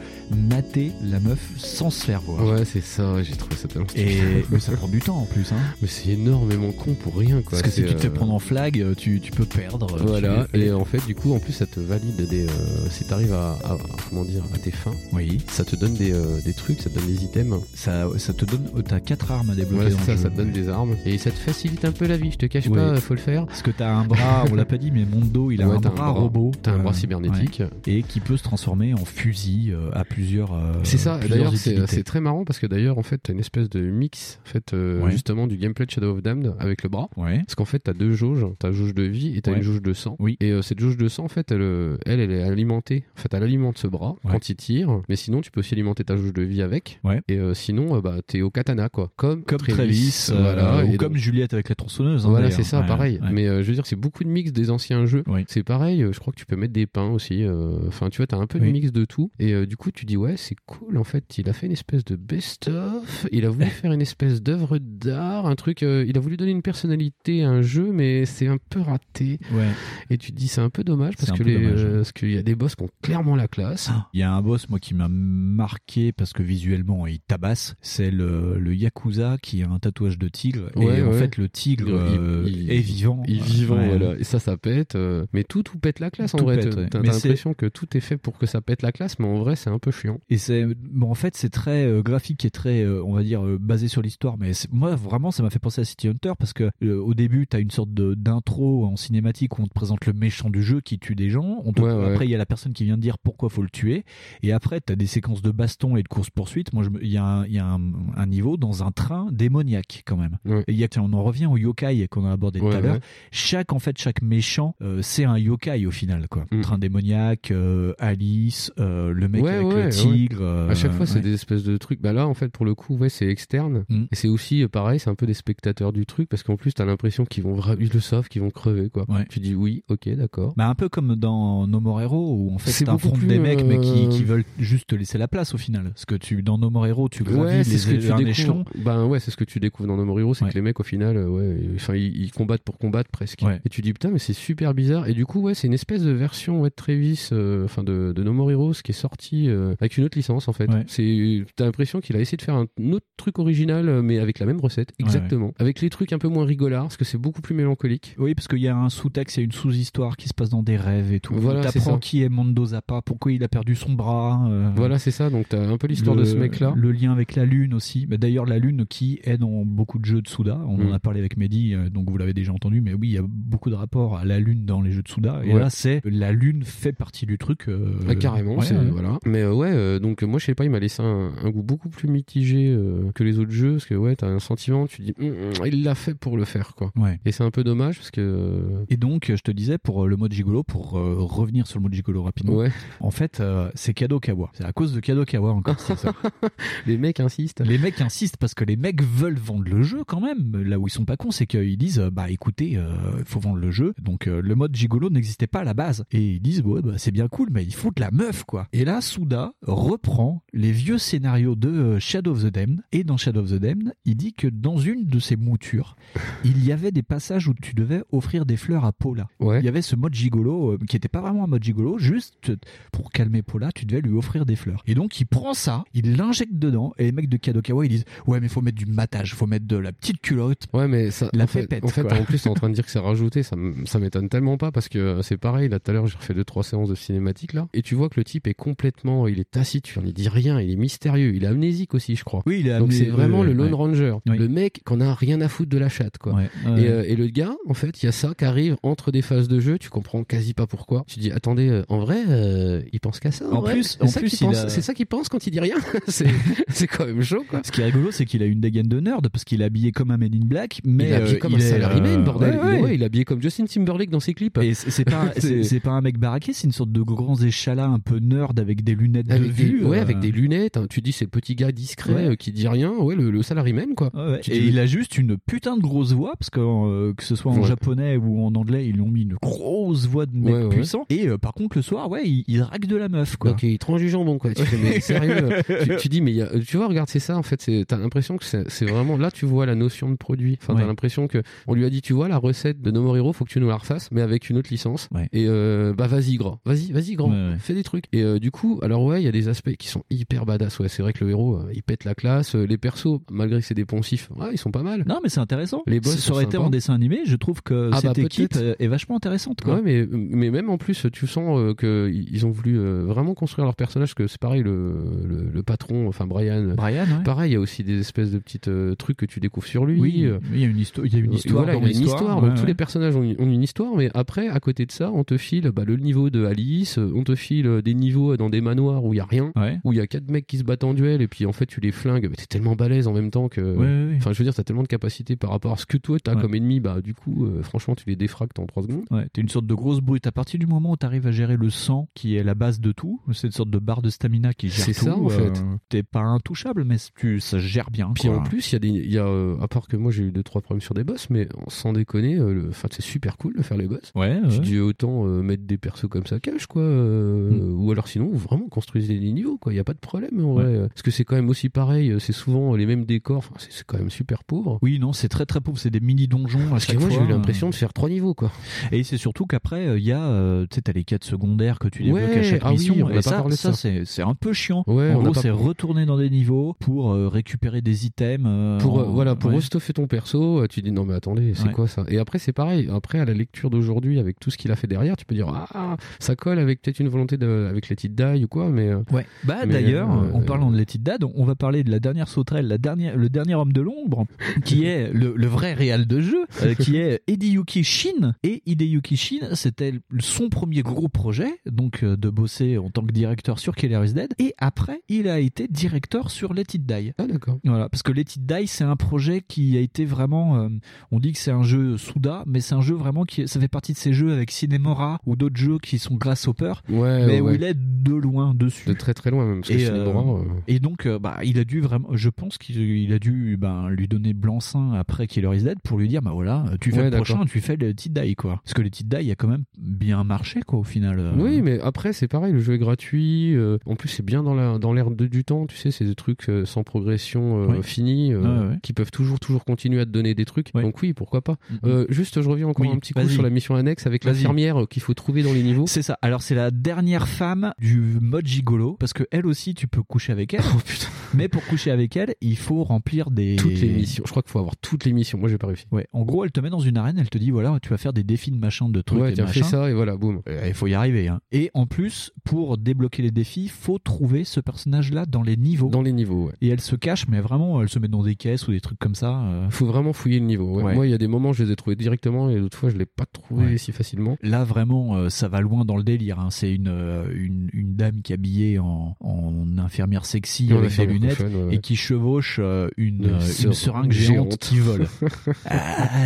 mater la meuf sans se faire voir. Ouais, c'est ça. J'ai trouvé ça tellement Et stupide. mais ça prend du temps en plus. Hein. Mais c'est énormément con pour rien quoi. Parce que si tu te fais euh, prendre en flag, euh, tu, tu peux perdre. Voilà, Tu- et en fait, du coup, en plus, ça te valide des. euh, si t'arrives à, à- comment dire, à tes fins, oui. ça te donne des, euh, des trucs, ça te donne des items. Ça, ça te donne. T'as 4 armes à débloquer Ouais, dans c'est ça, le jeu. ça te donne des armes. Et ça te facilite un peu la vie, je te cache Ouais. pas, faut le faire. Parce que t'as un bras, on l'a pas dit, mais Mondo, il a Ouais, un bras, robot. T'as un bras euh, cybernétique. ouais. Et qui peut se transformer en fusil euh, à plusieurs. euh, C'est ça, d'ailleurs c'est très marrant parce que d'ailleurs en fait t'as une espèce de mix en fait euh, Ouais. justement du gameplay de Shadow of Damned avec le bras. Ouais. Parce qu'en fait t'as deux jauges, t'as jauge de vie et t'as Ouais. une jauge de sang. Oui. Et euh, cette jauge de sang en fait elle, euh, elle elle est alimentée, en fait elle alimente ce bras Ouais. quand il tire, mais sinon tu peux aussi alimenter ta jauge de vie avec. Ouais. Et euh, sinon euh, bah t'es au katana quoi, comme Comme Travis, euh, voilà. ou Et comme donc- Juliette avec la tronçonneuse. hein, voilà, c'est ça, Ouais, pareil. ouais. Mais euh, je veux dire, c'est beaucoup de mix des anciens jeux. Oui. C'est pareil, euh, je crois que tu peux mettre des pains aussi. euh, Enfin, tu vois, t'as un peu de Oui. mix de tout. Et euh, du coup, tu dis, ouais, c'est cool. En fait, il a fait une espèce de best-of. Il a voulu faire une espèce d'œuvre d'art, un truc. euh, il a voulu donner une personnalité à un jeu, mais c'est un peu raté. Ouais. Et tu te dis, c'est un peu dommage parce que peu les, dommage, euh, parce qu'il y a des boss qui ont clairement la classe. Il y a un boss, moi, qui m'a marqué parce que visuellement, il tabasse. C'est le, le Yakuza qui a un tatouage de tigre. Ouais, et en fait, le tigre Il- euh, il- est vivant. Il est vivant, Ouais. voilà. Et ça, ça pète. euh, mais tout, tout pète la classe en vrai. T'as t'as l'impression que tout est fait pour que ça pète la classe, mais en vrai, c'est un peu chiant. Et c'est bon en fait c'est très euh, graphique et très on va dire basé sur l'histoire mais c'est- moi vraiment ça m'a fait penser à City Hunter parce que au début tu as une sorte de d'intro en cinématique où on te présente le méchant du jeu qui tue des gens on te- après il y a la personne qui vient de dire pourquoi faut le tuer et après tu as des séquences de baston et de course poursuite moi il y a un, il y a un, un niveau dans un train démoniaque quand même Ouais. et il y a tiens, on en revient au yokai qu'on a abordé tout à l'heure ouais. chaque en fait chaque méchant euh, c'est un yokai au final quoi Mm. train démoniaque euh, Alice euh, le mec avec le tigre à chaque fois, c'est des espèces de trucs. Bah là, en fait, pour le coup, ouais, c'est externe. Mm. Et c'est aussi pareil, c'est un peu des spectateurs du truc parce qu'en plus, t'as l'impression qu'ils vont, ils le savent, qu'ils vont crever, quoi. Tu dis oui, ok, d'accord. Bah un peu comme dans No More Hero où en fait beaucoup des mecs mais qui, qui veulent juste te laisser la place au final. Parce que tu dans No More Hero tu gravis Ouais, c'est ce que les tu un échelon. Ben ouais, c'est ce que tu découvres dans No More Heroes, c'est Ouais. que les mecs au final, euh, ouais, enfin ils, ils combattent pour combattre presque. Ouais. Et tu dis putain, mais c'est super bizarre. Et du coup, ouais, c'est une espèce de version ouais, de Travis, euh, enfin de, de No More Heroes qui est sortie euh, avec une autre licence en fait. C'est, t'as l'impression qu'il a essayé de faire un autre truc original, mais avec la même recette, exactement, avec les trucs un peu moins rigolards, parce que c'est beaucoup plus mélancolique. Oui parce qu'il y a un sous-texte, il y a une sous-histoire qui se passe dans des rêves et tout. Voilà, T'apprends qui est Mondo Zappa, pourquoi il a perdu son bras. euh, Voilà, c'est ça. Donc t'as un peu l'histoire de ce mec-là. Le lien avec la lune aussi. Mais d'ailleurs, la lune qui est dans beaucoup de jeux de Souda. On en Mm. a parlé avec Mehdi, euh, donc vous l'avez déjà entendu. Mais oui, il y a beaucoup de rapports à la lune dans les jeux de Souda. Et Ouais. là, c'est la lune fait partie du truc. euh, Ah, carrément, ouais, voilà. Mais euh, ouais, donc moi je sais pas, il m'a laissé un, un goût beaucoup plus mitigé que les autres jeux parce que ouais, t'as un sentiment, tu dis, Hum, hum, il l'a fait pour le faire quoi. Ouais. Et c'est un peu dommage parce que Et donc, je te disais, pour le mode gigolo, pour euh, revenir sur le mode gigolo rapidement, Ouais. en fait, c'est Kadokawa. C'est à cause de Kadokawa encore. c'est ça. les mecs insistent. Les mecs insistent parce que les mecs veulent vendre le jeu quand même. Là où ils sont pas cons, c'est qu'ils disent, euh, bah écoutez, il faut vendre le jeu. Donc euh, le mode gigolo n'existait pas à la base. Et ils disent, ouais, bah, c'est bien cool, mais il faut de la meuf, quoi. Et là, Souda reprend les vieux scénarios de euh, Shadow of the Damned. Et dans Shadow of the Damned, il dit que dans une de ses moutures, il y avait des passages où tu devais offrir des fleurs à Paula. Il y avait ce mode gigolo euh, qui était pas vraiment un mode gigolo, juste pour calmer Paula, tu devais lui offrir des fleurs. Et donc il prend ça, il l'injecte dedans, et les mecs de Kadokawa ils disent ouais mais faut mettre du matage, faut mettre de la petite culotte. Ouais, mais ça, la en fait, en, fait en plus, t'es en train de dire que c'est rajouté, ça, ça m'étonne tellement pas parce que euh, c'est pareil. Là, tout à l'heure, j'ai refait deux trois séances de cinématique là, et tu vois que le type est complètement, il est taciturne, il dit rien, il est mystérieux, il est amnésique aussi, je crois. Oui, il est Donc c'est vraiment ouais, le Lone ouais. Ranger, Oui. le mec qu'on a rien à foutre de la chatte, quoi. Ouais, Et, ouais. euh, et le gars, en fait, il y a ça qui arrive entre des phases de jeu, tu comprends quasi pas pourquoi. Tu dis, attendez, euh, en vrai, euh, il pense qu'à ça. En vrai. plus- C'est en ça plus, qu'il il pense- a- c'est ça qu'il pense quand il dit rien. c'est c'est quand même chaud, quoi. Ce qui est rigolo, c'est qu'il a une dégaine de nerd parce qu'il est habillé comme un Men in Black, mais il est habillé euh, comme un il salaryman, euh, bordel. ouais, Il, est- ouais. ouais, il est habillé comme Justin Timberlake dans ses clips. Et c'est pas, c'est pas un mec baraqué, c'est une sorte de grands échalas un peu nerd avec des lunettes de Avec des, vue. ouais, euh, avec des lunettes. hein. Tu dis, c'est le petit gars discret Ouais. euh, qui dit rien. Ouais, le, le salaryman, quoi. Ouais, Tu et dis- il a juste une putain de grosse voix parce que euh, que ce soit en Ouais. japonais ou en anglais, ils lui ont mis une grosse voix de mec Ouais, ouais. puissant. Et euh, par contre, le soir, ouais, il, il drague de la meuf, quoi. Donc il tranche du jambon quoi. Tu fais, mais sérieux, euh, tu, tu dis mais il y a- tu vois regarde c'est ça en fait. T'as l'impression que c'est vraiment là tu vois la notion de produit. Enfin t'as Ouais. l'impression que on lui a dit tu vois la recette de No More Hero faut que tu nous la refasses mais avec une autre licence. Et euh, bah vas-y grand, vas-y vas-y grand, Ouais, fais des trucs. Et euh, du coup alors ouais il y a des aspects qui sont hyper badass. Ouais c'est vrai que le héros euh, il pète la classe. Les persos malgré que c'est des poncifs, ouais, ils sont pas mal. Non, mais c'est intéressant. Les boss ça aurait été en dessin animé, je trouve que Ah cette bah, équipe est vachement intéressante, quoi. Ouais, mais, mais même en plus, tu sens que ils ont voulu vraiment construire leur personnage, que c'est pareil, le, le, le patron, enfin Brian. Brian, ouais. Pareil, il y a aussi des espèces de petites euh, trucs que tu découvres sur lui. Oui, il y a une histoire, il y a une euh, histoire voilà, il y a une histoire. ouais, donc tous les personnages ont une, ont une histoire, mais après, à côté de ça, on te file bah, le niveau de Alice, euh, on te file des niveaux dans des manoirs où il y a rien, où il y a quatre mecs qui se battent en duel, et puis en fait tu les flingues. mais T'es tellement balèze en même temps que. Enfin, je veux dire, t'as tellement de capacité par rapport à ce que toi t'as comme ennemi, bah du coup, euh, franchement, tu les défractes en 3 secondes. Ouais, t'es une sorte de grosse brute. À partir du moment où t'arrives à gérer le sang, qui est la base de tout, c'est une sorte de barre de stamina qui gère C'est tout. ça, en euh, fait. T'es pas intouchable, mais tu, ça se gère bien. Puis quoi. en plus, il y a des, y a, euh, à part que moi j'ai eu deux trois problèmes sur des boss, mais sans déconner, euh, c'est super cool de faire les boss. Ouais. Tu ouais. dis autant euh, mettre des persos comme ça cache quoi, euh, Mm. ou alors sinon vraiment construisez les niveaux quoi. Il y a pas de problème en vrai. Parce que c'est quand même aussi pareil, c'est souvent les mêmes décors. Enfin c'est quand même super pauvre. Oui, non, c'est très très pauvre. C'est des mini donjons Parce que moi j'ai eu l'impression de faire trois niveaux quoi. Et c'est surtout qu'après, il y a, tu sais, t'as les quêtes secondaires que tu débloques Ouais, à chaque ah oui, mission. on et pas ça, ça, ça. c'est un peu chiant. Ouais, en on gros, c'est retourner dans des niveaux pour euh, récupérer des items. euh, Pour euh, en- voilà, pour ouais. restuffer ton perso, tu dis non mais attendez, c'est Ouais. quoi ça? Et après c'est pareil. Après à la lecture d'aujourd'hui, avec tout ce qu'il a fait derrière, tu peux dire ah ça colle avec peut-être une volonté de, avec les It Die ou quoi, mais Ouais. Bah d'ailleurs, euh, en parlant de It Dad, on va parler de la dernière sauterelle, la dernière, le dernier homme de l'ombre, qui est le, le vrai réal de jeu, euh, qui est Hideyuki Shin. Et Hideyuki Shin, c'était son premier gros projet, donc de bosser en tant que directeur sur Killer is Dead. Et après, il a été directeur sur Let It Die. Ah d'accord. Voilà, parce que Let It Die, c'est un projet qui a été vraiment. euh, on dit que c'est un jeu Souda, mais c'est un jeu vraiment qui. Ça fait partie de ces jeux avec Cinemora ou d'autres jeux qui sont Grasshopper, Ouais, mais où ouais. il est de loin dessus. de très très loin même. Parce que Et, Cinemora, euh, euh, et donc, bah, il a dû vraiment, je pense qu'il il a dû ben, lui donner blanc-seing après Killer is Dead pour lui dire, bah voilà, tu fais Ouais, le prochain, tu fais le Tit Die, quoi. Parce que le Tit Die a quand même bien marché, quoi, au final. Oui, mais après c'est pareil, le jeu est gratuit. en plus, c'est bien dans la dans l'air du temps. Tu sais, c'est des trucs euh, sans progression euh, finie, euh, Ouais, qui peuvent toujours toujours continuer à te donner des trucs. Donc oui, pourquoi pas. Mhm. Euh, juste, je reviens encore Oui, un petit coup sur la mission annexe avec Vas-y. l'infirmière qu'il faut trouver dans les niveaux. C'est ça. Alors c'est la dernière femme du mode gigolo parce que elle aussi tu peux coucher avec elle. Mais pour coucher avec elle, il faut remplir des Toutes les missions. Je crois qu'il faut avoir toutes les missions. Moi, j'ai pas réussi. Ouais. En gros, elle te met dans une arène, elle te dit voilà, tu vas faire des défis de machin, de trucs. Ouais, tiens, machin. fais ça et voilà, boum. Il faut y arriver. hein. Et en plus, pour débloquer les défis, faut trouver ce personnage-là dans les niveaux. Niveaux. Dans les niveaux, ouais. Et elle se cache, mais vraiment, elle se met dans des caisses ou des trucs comme ça. euh. Faut vraiment fouiller le niveau. ouais. Ouais. Moi, il y a des moments, je les ai trouvés directement et d'autres fois, je l'ai pas trouvé si facilement. Là, vraiment, euh, ça va loin dans le délire. hein. C'est une, euh, une, une dame qui est habillée en, en infirmière sexy avec des lunettes et qui chevauche euh, une, Une une seringue géante, qui vole. Ah,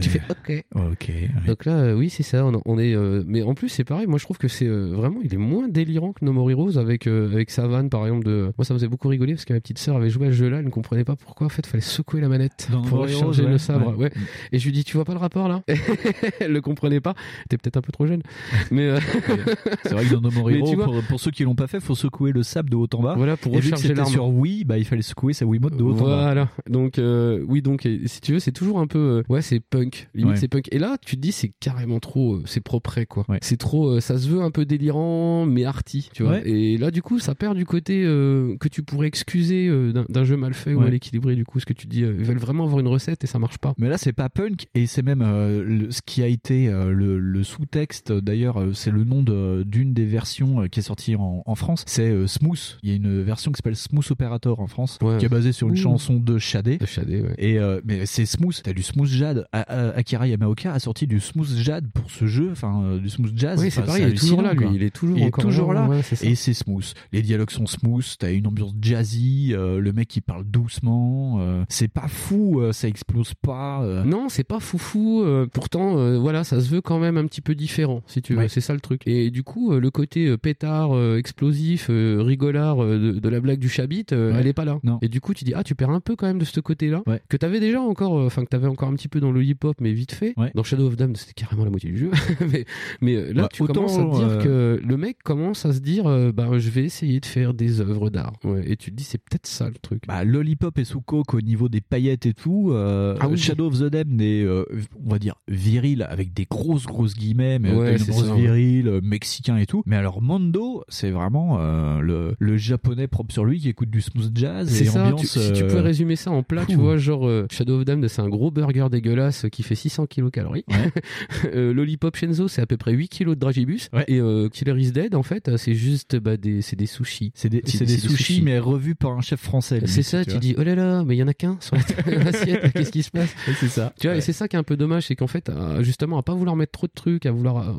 Tu fais OK. Ok. Donc là, oui, c'est ça. On, on est, mais en plus, c'est pareil. Moi, je trouve que c'est vraiment, il est moins délirant que No More Heroes avec avec sa vanne, par exemple. De, moi, ça me faisait beaucoup rigoler parce que ma petite sœur avait joué à ce jeu-là, elle ne comprenait pas pourquoi. En fait, fallait secouer la manette Dans pour recharger ouais. le sabre. Ouais. Ouais. Et je lui dis, tu vois pas le rapport là? Elle le comprenait pas. T'es peut-être un peu trop jeune, mais euh, C'est vrai que dans No More Hero, vois- pour, pour ceux qui l'ont pas fait, faut secouer le sable de haut en bas. Voilà, pour et vu que recharger sur Wii, bah, il fallait secouer sa Wiimote de haut en bas. Voilà. Donc euh, oui, donc et si tu veux, c'est toujours un peu euh, ouais, c'est punk. Limite Ouais. c'est punk. Et là, tu te dis c'est carrément trop c'est propre quoi. C'est trop ça se veut un peu délirant mais arty, tu vois. Et là du coup, ça perd du côté que tu pourrais excuser euh, d'un- jeu mal fait ou mal équilibré du coup, ce que tu dis euh, ils veulent vraiment avoir une recette et ça marche pas. Mais là, c'est pas punk et c'est même euh, le- ce qui a été euh, le, le sous-texte. D'ailleurs, c'est le nom de- d'une des versions qui est sortie en, en France. C'est euh, Smooth. Il y a une version qui s'appelle Smooth Operator en France, Ouais. qui est basée sur une Ouh. chanson de Shadé. De Shadé, ouais. Et euh, mais c'est Smooth. T'as du Smooth Jade. A- A- Akira Yamaoka a sorti du Smooth Jade pour ce jeu. Enfin, euh, du Smooth Jazz. Oui, c'est pareil, il est toujours là, lui. Il est toujours Il est encore toujours là, ouais, et c'est smooth. Les dialogues sont smooth. T'as une ambiance jazzy. euh, le mec qui parle doucement. euh, c'est pas fou. euh, ça explose pas. Non, c'est pas foufou. pourtant, voilà, ça se veut quand même un petit peu différent, si tu veux. Ouais. C'est ça le truc. Et du coup, le côté pétard, explosif, rigolard de, de la blague du chabit, Ouais. elle est pas là. Non. Et du coup, tu dis ah, tu perds un peu quand même de ce côté-là Ouais. que t'avais déjà encore, enfin que t'avais encore un petit peu dans le hip-hop, mais vite fait. Dans Shadow of Dam, c'était carrément la moitié du jeu. mais mais là, Bah, tu autant, commences à te dire euh, que le mec commence à se dire, bah, je vais essayer de faire des œuvres d'art. Et tu te dis, c'est peut-être ça le truc. Bah, Lollipop et sous coke au niveau des paillettes et tout. euh, Ah oui. Shadow of the Damned est, euh, on va dire, viril avec des grosses grosses guillemets, mais Ouais, une c'est grosse ça, viril, euh, mexicain et tout. Mais alors Mondo, c'est vraiment le, le japonais propre sur lui qui écoute du smooth jazz C'est et ça, ambiance. tu- si tu pouvais résumer ça en plat, tu vois, genre Shadow of Damned, c'est un gros burger dégueulasse qui fait 600 kilocalories. Lollipop Shenzo, c'est à peu près 8 kilos de dragibus. Et Killer is Dead, en fait, c'est juste bah, des, c'est des sushis. C'est des, c'est des sushis, mais revus par un chef français. C'est ça, tu, dis, oh là là, mais il y en a qu'un sur l'assiette, qu'est-ce qui se passe? C'est ça. Tu vois, et c'est ça qui est un peu dommage, c'est qu'en fait, à- justement, à pas vouloir mettre trop de trucs, à vouloir euh,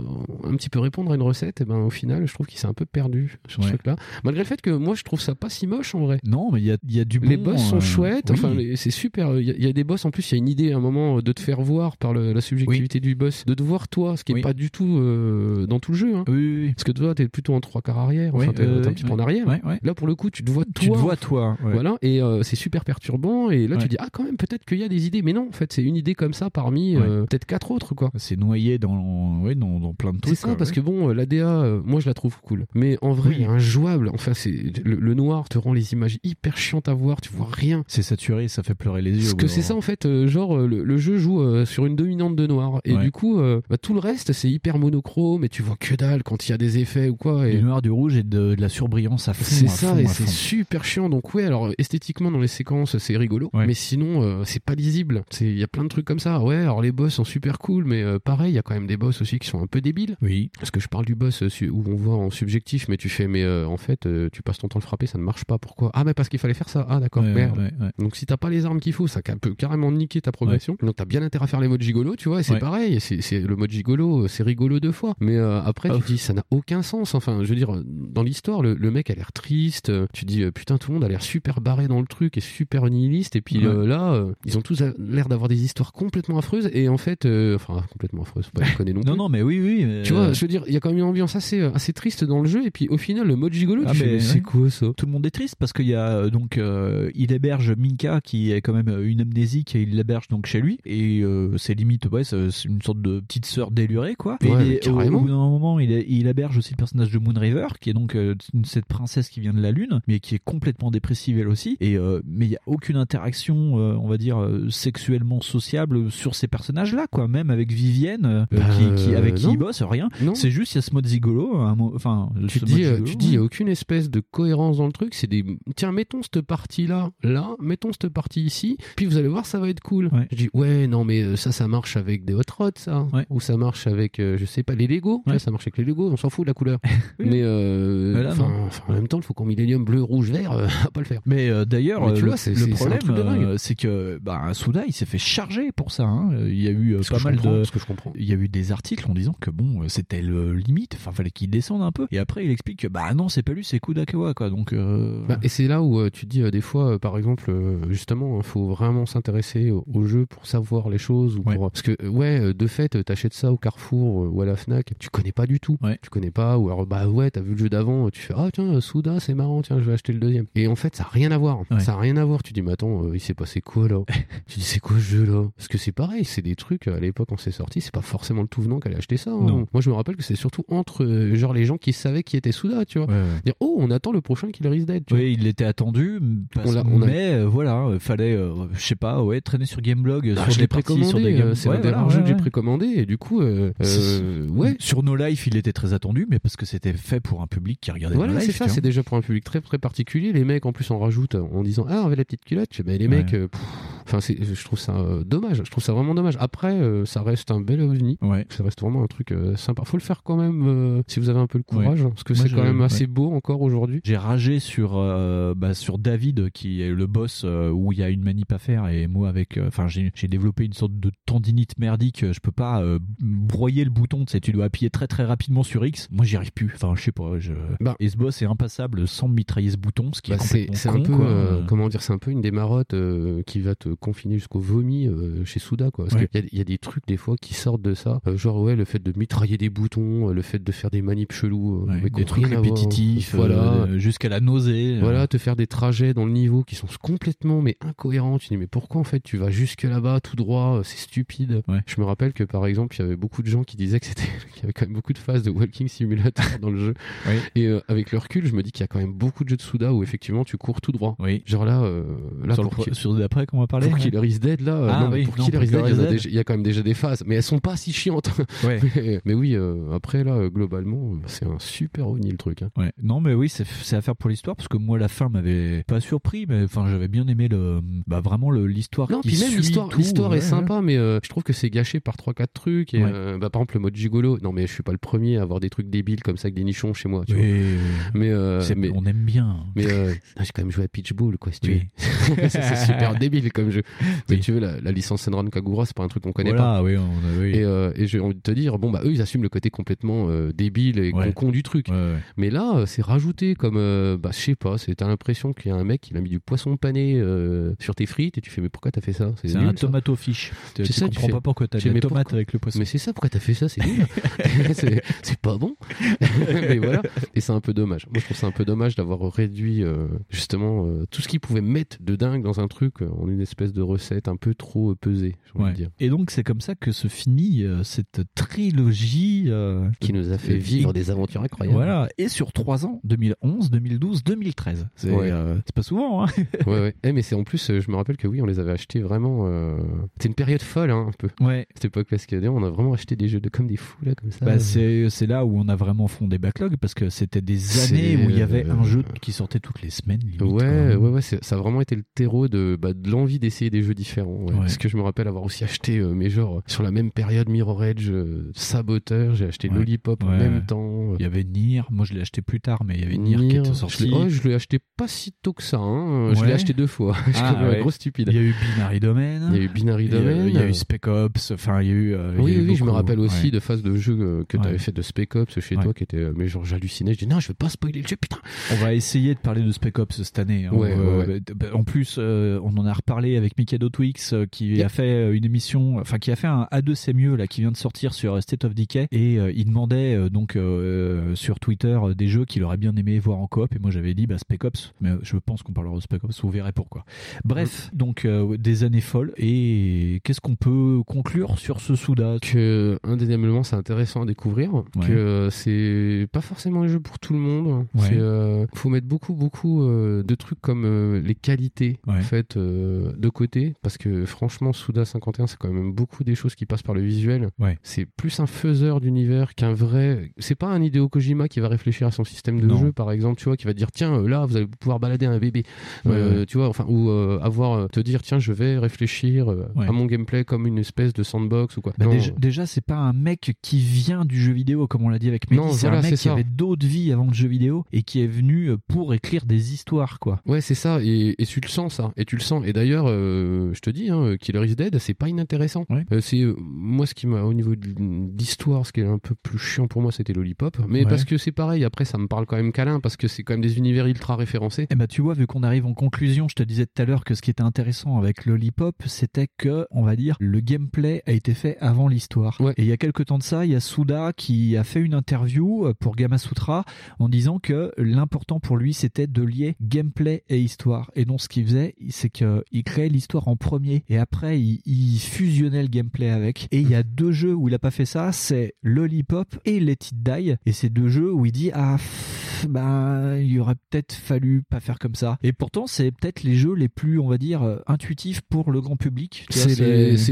un petit peu répondre à une recette, et ben au final, je trouve qu'il s'est un peu perdu sur ce truc-là. Malgré le fait que moi, je trouve ça pas si moche en vrai. Non, mais il y a, il y a du bon. Les boss sont euh, chouettes, oui. enfin c'est super. Il y, a- il y a des boss en plus, il y a une idée à un moment euh, de te faire voir par le- la subjectivité du boss, de te voir toi, ce qui est Oui. pas du tout euh, dans tout le jeu. hein. Oui, oui, oui. Parce que toi, t'es plutôt en trois quarts arrière, enfin Oui, t'es euh, un petit peu en arrière. Là pour le coup, tu te vois toi. Tu te vois toi. ouais. Voilà, et euh, c'est super perturbant. Et là, Ouais. tu dis ah quand même peut-être qu'il y a des idées, mais non, en fait c'est une idée comme ça parmi Ouais. euh, peut-être quatre autres quoi. C'est noyé dans, dans, dans plein de trucs. C'est ça, quoi, parce que bon, euh, l'ADA, euh, moi je la trouve cool. Mais en vrai, Oui. injouable. Enfin, c'est le, le noir te rend les images hyper chiantes à voir, tu vois rien. C'est saturé, ça fait pleurer les yeux. Parce que c'est ça en fait, euh, genre le, le jeu joue euh, sur une dominante de noir et du coup euh, bah, tout le reste c'est hyper monochrome et tu vois que dalle quand il y a des effets ou quoi. Du Et... noir, du rouge et de, de la surbrillance à fond. C'est ça fond, et c'est. Super chiant donc ouais alors esthétiquement dans les séquences c'est rigolo Ouais. mais sinon euh, c'est pas lisible c'est il y a plein de trucs comme ça ouais alors les boss sont super cool mais euh, pareil il y a quand même des boss aussi qui sont un peu débiles Oui. parce que je parle du boss euh, où on voit en subjectif mais tu fais mais euh, en fait tu passes ton temps le frapper ça ne marche pas pourquoi? Ah mais parce qu'il fallait faire ça ah d'accord Ouais, merde ouais, donc si t'as pas les armes qu'il faut, ça peut carrément niquer ta progression. Donc t'as bien intérêt à faire les modes gigolo, tu vois. Et c'est pareil, c'est le mode gigolo, c'est rigolo deux fois. Mais après Ah. tu te dis ça n'a aucun sens. Enfin, je veux dire, dans l'histoire, le, le mec a l'air triste. Tu dis euh, putain tout le monde a l'air super barré dans le truc et super nihiliste. Et puis Ouais. euh, là, euh, ils ont tous l'air d'avoir des histoires complètement affreuses. Et en fait, euh, enfin complètement affreuses, faut pas déconner non plus. Non, non, mais oui, oui. mais, Tu vois, je veux dire, il y a quand même une ambiance assez, assez triste dans le jeu. Et puis au final, le mode gigolo, Ah, c'est quoi ça? Tout le monde est triste parce qu'il y a donc il héberge Minka qui est quand même une amnésique et il l'héberge donc chez lui et c'est limite ouais c'est une sorte de petite sœur délurée quoi. Et Ouais, il est- au, carrément. au bout d'un moment il, est- il héberge aussi le personnage de Moon River qui est donc cette princesse qui vient de la lune mais qui est complètement dépressive elle aussi et euh, mais il y a aucune interaction euh, on va dire euh, sexuellement sociable sur ces personnages là quoi même avec Vivienne Bah, qui, qui- avec qui non. il bosse rien. Non. C'est juste il y a ce mode zigolo enfin tu dis, gigolo, tu dis, il y a aucune espèce de cohérence dans le truc. C'est des, tiens, mettons cette partie là, là, mettons cette partie ici, puis vous allez voir, ça va être cool. Ouais. Je dis, ouais, non, mais ça, ça marche avec des hot rods, ça, Ouais. ou ça marche avec, euh, je sais pas, les Lego. Ouais. ça marche avec les Lego, on s'en fout de la couleur. Oui. mais, euh, en même temps, il faut qu'en Millennium bleu, rouge vert, euh, va pas le faire. Mais euh, d'ailleurs, Mais tu le, vois, c'est- le c'est- c'est un problème, truc de dingue. euh, c'est que bah, Souda, il s'est fait charger pour ça. hein. Il y a eu euh, pas mal de, ce que je comprends. il y a eu des articles en disant que bon, euh, c'était le limite. Enfin, fallait qu'il descende un peu. Et après, il explique que bah non, c'est pas lui, c'est Kudakawa quoi. Donc euh, Bah, et c'est là où euh, tu dis euh, des fois, euh, par exemple, euh, justement, il faut vraiment s'intéresser au, au jeu pour savoir les choses. Ou pour... Parce que, euh, ouais, euh, de fait, euh, t'achètes ça au Carrefour euh, ou à la Fnac, tu connais pas du tout. Tu connais pas, ou alors, bah ouais, t'as vu le jeu d'avant, tu fais, ah tiens, euh, Souda, c'est marrant, tiens, je vais le deuxième. Et en fait, ça a rien à voir. Ça a rien à voir. Tu dis, mais attends, euh, il s'est passé quoi là Tu dis, c'est quoi ce jeu là Parce que c'est pareil, c'est des trucs, euh, à l'époque, quand c'est sorti, c'est pas forcément le tout venant qui allait acheter ça. hein. Non. Moi, je me rappelle que c'est surtout entre, euh, genre, les gens qui savaient qui était Souda, tu vois. Dire, oh, on attend le prochain Dead. tu vois. Oui, il était attendu, parce- On on a- mais euh, voilà, fallait, je sais pas, ouais, traîner sur Gameblog, Ah, sur des parties, sur des c'est des voilà, jeux que j'ai précommandé et du coup, ouais. Sur No Life, il était très attendu, mais parce que c'était fait pour un public qui regardait Voilà, No c'est ça, c'est déjà pour un public très très particulier. Les mecs en plus en rajoutent en disant ah on avait la petite culotte. Mais les mecs, Ouais. euh, pff, enfin je trouve ça euh, dommage. Je trouve ça vraiment dommage. Après, euh, ça reste un bel ovni. Ça reste vraiment un truc euh, sympa. Faut le faire quand même euh, si vous avez un peu le courage, Ouais. parce que c'est quand même assez ouais. beau encore aujourd'hui. J'ai ragé sur bah, sur David qui est le boss où il y a une manip à faire et moi avec enfin j'ai développé une sorte de tendinite merdique je peux pas broyer le bouton tu sais tu dois appuyer très très rapidement sur X moi j'y arrive plus enfin je sais pas je... et ce boss est impassable sans mitrailler ce bouton ce qui Bah, est c'est complètement c'est un peu comment dire c'est un peu une des marottes euh, qui va te confiner jusqu'au vomi euh, chez Souda quoi. Parce Ouais. qu'il y, a- il y a des trucs des fois qui sortent de ça. Euh, genre ouais le fait de mitrailler des boutons euh, le fait de faire des manips chelous qui des trucs répétitifs voilà. jusqu'à la nausée voilà te faire des trajets dans le niveau qui sont complètement mais incohérents. Tu dis mais pourquoi en fait tu vas jusque là-bas tout droit c'est stupide. Je me rappelle que par exemple il y avait beaucoup de gens qui disaient que c'était qu'il y avait quand même beaucoup de phases de walking simulator dans le jeu. Et euh, avec le recul je me dis qu'il y a quand même beaucoup de jeux de Souda où effectivement tu cours tout droit. Genre là euh, là sur, pour sur d'après qu'on va parler pour. Killer is Dead là, Ah non, mais oui, pour non, Killer pour is Dead, il y, a Killer is déjà- il y a quand même déjà des phases, mais elles sont pas si chiantes. mais, mais oui, euh, après là, globalement, c'est un super ovni le truc. hein. Ouais. Non, mais oui, c'est à faire pour l'histoire parce que moi, la fin m'avait pas surpris, mais enfin, j'avais bien aimé le, bah vraiment l'histoire. Non, qui puis même l'histoire, est sympa, mais euh, je trouve que c'est gâché par trois quatre trucs. Et Ouais. euh, bah, par exemple, le mode gigolo. Non, mais je suis pas le premier à avoir des trucs débiles comme ça avec des nichons chez moi. Tu Oui, vois. oui, Mais, on aime bien. Mais j'ai quand même joué à Pitchball, quoi. Si tu veux. C'est super débile comme jeu. Tu veux, la, la licence Senran Kagura, c'est pas un truc qu'on connaît Voilà, pas. oui, on a- oui. Et, euh, et j'ai envie de te dire, bon, bah, eux, ils assument le côté complètement euh, débile et Ouais. con du truc. Mais là, euh, c'est rajouté comme, euh, bah, je sais pas, c'est t'as l'impression qu'il y a un mec, il a mis du poisson pané sur tes frites et tu fais, mais pourquoi t'as fait ça? C'est un tomato fish. Tu, tu ça, comprends fais- pas pourquoi t'as tu fais, la tomate pourquoi- avec le poisson. Mais c'est ça, pourquoi t'as fait ça? C'est nul. c'est pas bon. mais voilà. Et c'est un peu dommage. Moi, je trouve ça un peu dommage d'avoir réduit justement tout ce qu'ils pouvaient mettre de dingue dans un truc en une espèce de recette un peu trop euh, pesée, j'ai envie Ouais. de dire. Et donc c'est comme ça que se finit euh, cette trilogie euh, Qui nous a fait euh, vivre et- des aventures incroyables. Voilà, et sur trois ans, 2011, 2012, 2013. C'est Ouais. euh, pas souvent. Hein ouais, ouais. Eh, mais c'est en plus, je me rappelle que oui, on les avait achetés vraiment. euh, C'était une période folle, hein, un peu. Ouais. Cette époque, parce que d'ailleurs, on a vraiment acheté des jeux de comme des fous là, comme ça. Bah, c'est c'est là où on a vraiment fondé Backlog parce que c'était des années où il y avait un jeu qui sortait toutes les semaines. limite, Ouais, ouais, ouais, ça a vraiment été le terreau de, bah, de l'envie d'essayer des jeux différents. ouais. Ouais. Parce que je me rappelle avoir aussi acheté, euh, mais genre, euh, sur la même période, Mirror Edge, euh, Saboteur, j'ai acheté Ouais. Lollipop en même temps. Il y avait Nier, moi je l'ai acheté plus tard, mais il y avait Nier, qui était je sorti. l'ai- oh, je l'ai acheté pas si tôt que ça, hein. je l'ai acheté deux fois. Je suis Ah, gros stupide. Il y a eu Binary Domain. Il y a eu Binary Domain. Il y a eu Spec Ops. Enfin, il y a eu. euh, y Oui, a eu oui, je me rappelle aussi de phases de jeux euh, que tu avais fait de Spec Ops chez toi qui étaient. euh, Mais genre, j'hallucinais. Je dis non, je veux pas spoiler le jeu, putain. On va essayer de parler de Spec Ops cette année. hein. Ouais, Euh, ouais, ouais. bah, En plus, euh, on en a reparlé avec Mikado Twix euh, qui Yep. a fait euh, une émission, enfin qui a fait un A2 c'est mieux là, qui vient de sortir sur State of Decay. Et euh, il demandait euh, donc euh, sur Twitter euh, des jeux qu'il aurait bien aimé voir en coop. Et moi j'avais dit bah, Spec Ops, mais euh, je pense qu'on parlera de Spec Ops, vous verrez pourquoi. Bref, donc euh, des années folles. Et qu'est-ce qu'on peut conclure sur ce Souda que un des éléments c'est intéressant à découvrir. Que euh, c'est pas forcément les jeux pour tout le monde. Ouais. euh, faut mettre beaucoup beaucoup euh, de trucs comme euh, les qualités en fait euh, de côté parce que franchement Souda 51 c'est quand même beaucoup des choses qui passent par le visuel c'est plus un faiseur d'univers qu'un vrai. C'est pas un Hideo Kojima qui va réfléchir à son système de Non. jeu, par exemple, tu vois, qui va dire tiens, euh, là, vous allez pouvoir balader un bébé, Ouais, Euh, ouais. tu vois, enfin, ou euh, avoir te dire tiens, je vais réfléchir à mon gameplay comme une espèce de sandbox ou quoi. Bah Non. déjà, déjà, c'est pas un mec qui vient du jeu vidéo, comme on l'a dit avec Mehdi. C'est voilà, un mec qui ça. avait d'autres vies avant le jeu vidéo et qui est venu pour écrire des histoires, quoi. Ouais, c'est ça, et, et tu le sens ça, et tu le sens. Et d'ailleurs, je te dis, hein, Killer is Dead, c'est pas inintéressant. Euh, c'est euh, moi ce qui m'a au niveau d'histoire, ce qui est un peu plus chiant pour moi, c'était Lollipop. Mais Ouais. parce que c'est pareil, après ça me parle quand même câlin parce que c'est quand même des univers ultra référencés. Eh ben, tu vois, vu qu'on arrive en conclusion, je te disais tout à l'heure que ce qui était intéressant avec Lollipop, c'était que, on va dire, le gameplay a été fait avant l'histoire. Et il y a quelques temps de ça, il y a Souda qui a fait une interview euh, pour Gamasutra en disant que l'important pour lui, c'était de lier gameplay et histoire. Et donc, ce qu'il faisait, c'est qu'il créait l'histoire en premier et après, il, il fusionnait le gameplay avec. Et il y a deux jeux où il a pas fait ça, c'est Lollipop et Let It Die. Et c'est deux jeux où il dit, ah, bah, il aurait peut-être fallu pas faire comme ça. Et pourtant, c'est peut-être les jeux les plus, on va dire, euh, intuitifs pour le grand public. C'est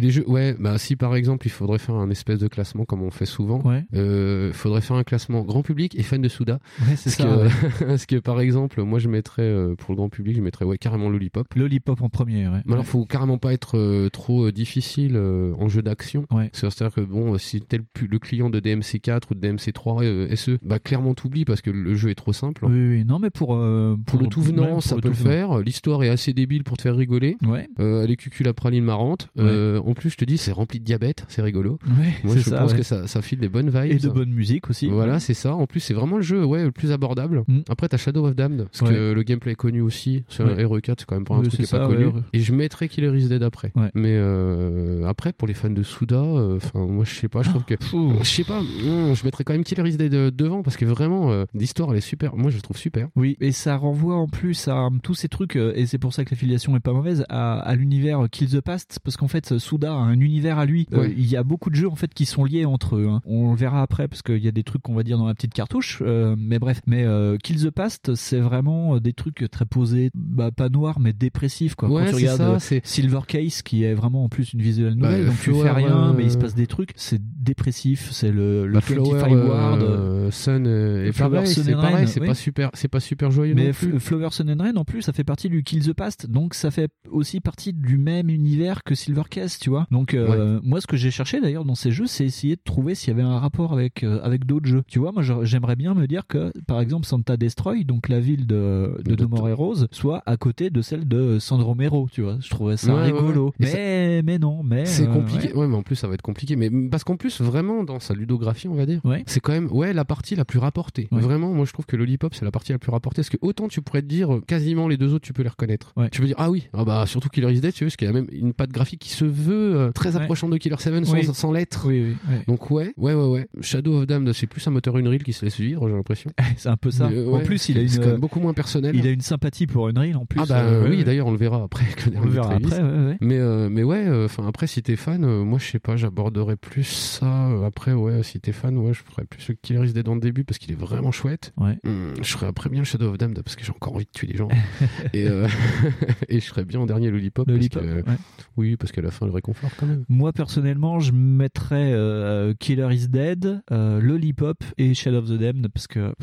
les, jeux. Ouais, bah si par exemple il faudrait faire un espèce de classement comme on fait souvent, Ouais. euh, faudrait faire un classement grand public et fan de Souda. Ouais, c'est Parce ça, que- ouais. parce que par exemple, moi je mettrais euh, pour le grand public, je mettrais ouais carrément Lollipop. Lollipop en premier, ouais. Mais alors, faut carrément pas être euh, trop euh, difficile euh, en jeu d'action. C'est-à-dire que bon, si t'es le, client de DMC4 ou de DMC3 euh, SE, bah clairement t'oublies parce que le jeu est trop simple. Oui, oui, non, mais pour. euh, Pour le tout venant, ouais, ça pour peut le faire. L'histoire est assez débile pour te faire rigoler. Ouais. Euh, elle est cucul la praline marrante. Euh, en plus, je te dis, c'est rempli de diabète, c'est rigolo. Ouais, Moi, je ça, pense ouais. que ça, ça file des bonnes vibes. Et de bonne musique aussi. Voilà, Ouais. c'est ça. En plus, c'est vraiment le jeu ouais, le plus abordable. Après, t'as Shadow of Damned, parce Ouais. que le gameplay est connu aussi. Sur Ouais. RE4, c'est quand même pas un truc qui est pas connu. ouais, ouais. Et je mettrais Killer is Dead après. Mais euh, après, pour les fans de Suda, euh, enfin, moi, je sais pas, je trouve que. Je sais pas, non, je mettrais quand même Killer is Dead euh, devant, parce que vraiment, euh, l'histoire, elle est super. Moi, je la trouve super. Oui, et ça renvoie en plus à tous ces trucs, et c'est pour ça que l'affiliation est pas mauvaise, à, à l'univers Kill the Past, parce qu'en fait, Souda a un univers à lui. Ouais. il y a beaucoup de jeux en fait qui sont liés entre eux. hein. On le verra après, parce qu'il y a des trucs qu'on va dire dans la petite cartouche, euh, mais bref. Mais euh, Kill the Past, c'est vraiment des trucs très posés, bah, pas noirs, mais dépressifs. Quoi. Ouais, Quand tu regardes ça, c'est- Silver Case, qui est vraiment en plus une visuelle nouvelle, Bah, donc tu fais rien, euh, mais il se passe des trucs. C'est dépressif, c'est le, le Bah, 25 Flower, Ward. euh, Sun euh, et Flower, Sun c'est and pareil, Rain, c'est oui. pas super, c'est pas super joyeux Mais non plus. Flower Sun and Rain, en plus, ça fait partie du Kill the Past, donc ça fait aussi partie du même univers que Silver Case, tu vois. Donc euh, moi, ce que j'ai cherché d'ailleurs dans ces jeux, c'est essayer de trouver s'il y avait un rapport avec euh, avec d'autres jeux. Tu vois, moi, j'aimerais bien me dire que, par exemple, Santa Destroy, donc la ville de de, More Heroes, soit à côté de celle de San Romero, tu vois. Je trouvais ça Ouais, rigolo. ouais. Mais mais non, mais C'est euh, compliqué. ouais. Mais en plus ça va être compliqué. Mais parce qu'en plus vraiment dans sa ludographie, on va dire, c'est quand même ouais la partie la plus rapportée. Vraiment, moi je trouve que Lollipop c'est la partie la plus rapportée. Parce que autant tu pourrais te dire euh, quasiment les deux autres tu peux les reconnaître. Tu peux dire ah oui, ah bah surtout Killer is Dead, tu vois, parce qu'il y a même une patte graphique qui se veut euh, très approchante de Killer 7 sans, Oui. sans l'être. Oui, oui, ouais. Donc ouais, ouais, ouais, ouais. Shadow of Damned c'est plus un moteur Unreal qui se laisse vivre, j'ai l'impression. C'est un peu ça. Mais, en plus, il a une c'est quand même beaucoup moins personnel. Il a une sympathie pour Unreal en plus. Ah bah euh, oui, d'ailleurs on le verra après. On le verra après, ouais, ouais. Mais euh, mais ouais, enfin après si t'es fan, euh, moi je sais pas, j'aborderais plus ça. euh, après ouais, si t'es fan, ouais, je ferais plus le Killer is Dead dans le début parce qu'il est vraiment chouette. Ouais. Hum, je ferais après bien le Shadow of Damned parce que j'ai encore envie de tuer des gens. et euh, et je ferais bien en dernier Lollipop, Lollipop, parce que oui, parce qu'à la fin le réconfort quand même. Moi personnellement, je mettrais euh, Killer is Dead, euh, Lollipop et Shadow of the Damned parce que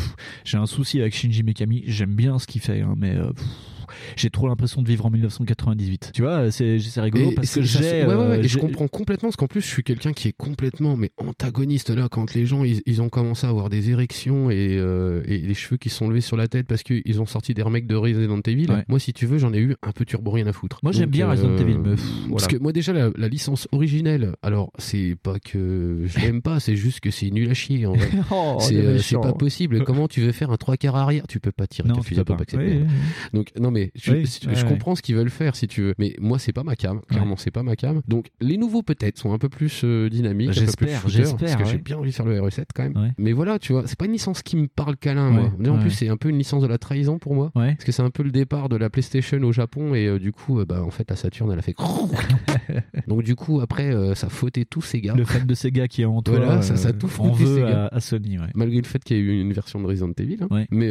j'ai un souci avec Shinji Mikami. J'aime bien ce qu'il fait, hein, mais euh, pff, j'ai trop l'impression de vivre en 1998. Tu vois, c'est c'est rigolo Et- parce et que j'ai. se- ouais, ouais, ouais, euh, et je comprends complètement parce qu'en plus je suis quelqu'un qui est complètement mais antagoniste là quand les gens ils, ils ont commencé à avoir des érections et, euh, et les cheveux qui se sont levés sur la tête parce qu'ils ont sorti des remakes de Resident Evil. Moi si tu veux j'en ai eu un peu turbo rien à foutre. Moi, j'aime bien Resident euh, Evil, mais pff, Parce voilà. que moi déjà la, la licence originelle, alors c'est pas que je l'aime pas, c'est juste que c'est nul à chier en vrai. Oh, c'est euh, c'est pas possible. Comment tu veux faire un trois quarts arrière? Tu peux pas tirer Non, ta fusée pas. Oui, oui, Donc non mais je, Oui, ouais, je ouais. comprends ce qu'ils veulent faire si tu veux, mais moi c'est pas ma cam. Clairement c'est pas ma cam. Donc les nouveaux peut-être sont un peu plus euh, dynamiques, un peu plus J'espère, shooter, j'espère, parce que j'ai ouais. bien envie de faire le RE7 quand même. Ouais. Mais voilà, tu vois, c'est pas une licence qui me parle câlin moi. Ouais, Mais en ouais. plus c'est un peu une licence de la trahison pour moi, Ouais. parce que c'est un peu le départ de la PlayStation au Japon et euh, du coup euh, bah en fait la Saturn elle a fait. Donc du coup après ça fautait tous ces gars. Le fan de Sega qui est en toi, Voilà, ça, ça a tout ces à, à Sony. Ouais. Malgré le fait qu'il y ait eu une version de Resident Evil, hein. Ouais. mais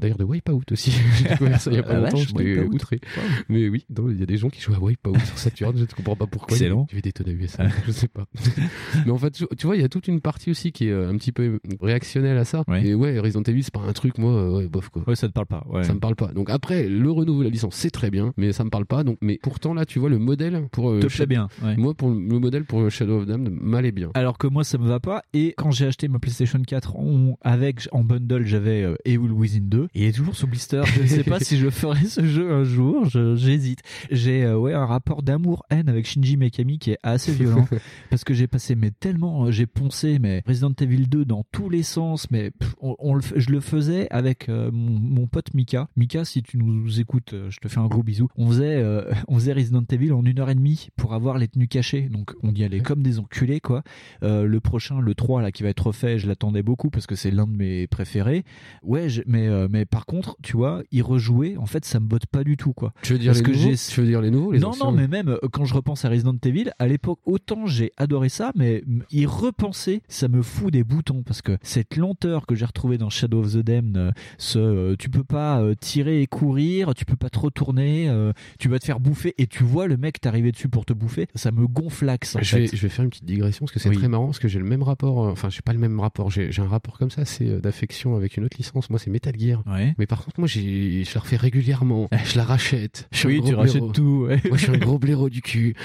d'ailleurs de Wipeout aussi, j'ai découvert ça il y a pas Ah, longtemps, j'étais outré. Mais oui, il y a des gens qui jouent à Wipeout sur Saturn, je ne comprends pas pourquoi. Excellent. Des tonnes à USA, je sais pas. Mais en fait, tu vois, il y a toute une partie aussi qui est euh, un petit peu réactionnelle à ça. Et ouais, Resident Evil, c'est pas un truc, moi, euh, ouais, bof quoi. Ouais, ça te parle pas. Ça me parle pas. Donc après, le renouveau de la licence, c'est très bien, mais ça me parle pas. Donc, mais pourtant là, tu vois, le modèle pour euh, Te bien, ouais. Moi, pour le le modèle pour Shadow of Damned m'allait bien. Alors que moi ça me va pas et quand j'ai acheté ma PlayStation 4 on- avec en bundle j'avais euh, Evil Within 2 et il est toujours sous blister je ne sais pas si je ferai ce jeu un jour j'hésite. J'ai euh, ouais un rapport d'amour haine avec Shinji Mikami qui est assez violent parce que j'ai passé mais tellement euh, j'ai poncé mais Resident Evil 2 dans tous les sens mais pff, on, on le je le faisais avec euh, mon, mon pote Mika. Mika si tu nous écoutes je te fais un gros bisou. On faisait euh, on faisait Resident Evil en une heure et demie pour avoir les tenues cachées. Donc on y allait comme des enculés quoi. Le prochain, le 3 là qui va être refait, je l'attendais beaucoup parce que c'est l'un de mes préférés. Ouais, je- mais mais par contre, tu vois, y rejouer, en fait, ça me botte pas du tout quoi. Tu veux dire Parce les que nouveaux j'ai- Tu veux dire les nouveaux, les Non anciens non, mais même euh, quand je repense à Resident Evil, à l'époque, autant j'ai adoré ça, mais y repenser, ça me fout des boutons parce que cette lenteur que j'ai retrouvée dans Shadow of the Damned, euh, ce euh, tu peux pas tirer et courir, tu peux pas te retourner, tu vas te faire bouffer et tu vois le mec t'arriver dessus pour te bouffer, ça me gonflaxe en je, je vais faire une petite digression parce que c'est Oui. très marrant parce que j'ai le même rapport, enfin j'ai pas le même rapport, j'ai un rapport comme ça, c'est d'affection avec une autre licence. Moi c'est Metal Gear. Mais par contre moi j'ai, je la refais régulièrement, je la rachète. Je suis Oui, un gros tu rachètes blaireau. tout, ouais. Moi je suis un gros blaireau du cul.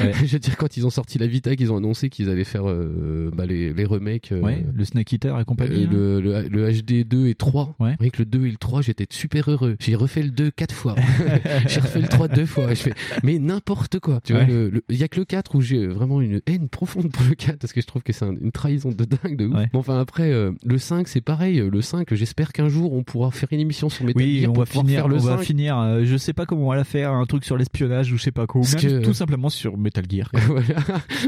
Ouais. je veux dire quand ils ont sorti la Vita, qu'ils ont annoncé qu'ils allaient faire euh, bah, les, les remakes. euh, Ouais, le Snake Eater et compagnie. hein. euh, le, le, le HD 2 et 3. Ouais. Rien que le 2 et le 3, j'étais super heureux. J'ai refait le 2 quatre fois. j'ai refait le 3 deux fois. Je fais, mais n'importe quoi. Tu vois, il y a que le 4 où j'ai vraiment une haine profonde pour le 4 parce que je trouve que c'est un- une trahison de dingue de ouf. Mais enfin après, euh, le 5 c'est pareil. Le 5, j'espère qu'un jour on pourra faire une émission sur Metal Oui, Gear on pour va pouvoir finir, faire le va 5. finir. euh, je sais pas comment on va la faire, un truc sur l'espionnage ou je sais pas quoi, ou Parce même que- tout simplement sur Metal Gear. Voilà.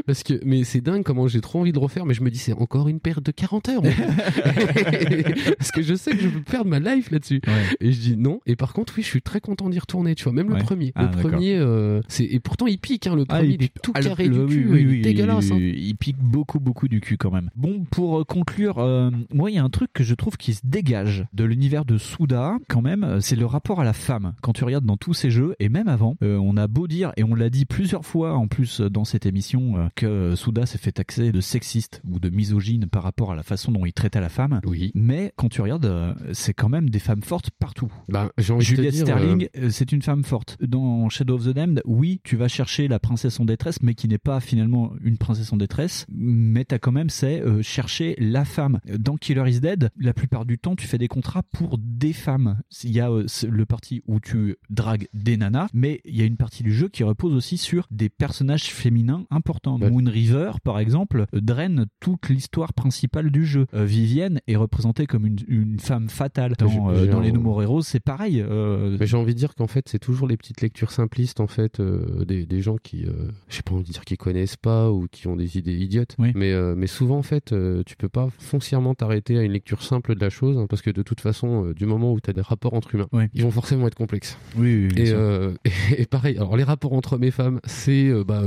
Parce que, mais c'est dingue comment j'ai trop envie de refaire, mais je me dis c'est encore une perte de 40 heures. Parce que je sais que je peux perdre ma life là-dessus. Et je dis non. Et par contre, oui, je suis très content d'y retourner. Tu vois, même le premier. Ah, le premier, euh, c'est et pourtant il pique. Hein, le Ah, premier, il il est pique- tout ah, carré le- du cul. oui, dégueulasse. hein. Il, pique beaucoup, beaucoup du cul quand même. Bon, pour euh, conclure, euh, moi, il y a un truc que je trouve qui se dégage de l'univers de Souda, quand même, c'est le rapport à la femme. Quand tu regardes dans tous ces jeux, et même avant, euh, on a beau dire, et on l'a dit plusieurs fois en plus euh, dans cette émission, euh, que Souda s'est fait taxer de sexiste ou de misogyne par rapport à la façon dont il traitait la femme. Oui. Mais quand tu regardes, euh, c'est quand même des femmes fortes partout. Bah, Juliette dire, Sterling, c'est une femme forte. Dans Shadow of the Damned, oui, tu vas chercher la princesse en détresse, mais qui n'est pas finalement une princesse en détresse, mais t'as quand même, c'est chercher la femme. Dans Killer is Dead, la plupart du temps, tu fais des contrats pour des femmes. Il y a c'est le parti où tu dragues des nanas, mais il y a une partie du jeu qui repose aussi sur des personnages féminins importants. Moon River, par exemple, draine toute l'histoire principale du jeu. Euh, Vivienne est représentée comme une, une femme fatale. Dans, euh, dans les No More Heroes, c'est pareil. euh, Mais j'ai envie de dire qu'en fait, c'est toujours les petites lectures simplistes, en fait, euh, des, des gens qui, euh, j'ai pas envie de dire qui connaissent pas ou qui ont des idées idiotes. Mais, mais souvent, en fait, tu peux pas foncièrement t'arrêter à une lecture simple de la chose, hein, parce que de toute façon, du moment où tu as des rapports entre humains, ils vont forcément être complexes. Oui, et, euh, et, et pareil, alors les rapports entre hommes et femmes, c'est euh, bah,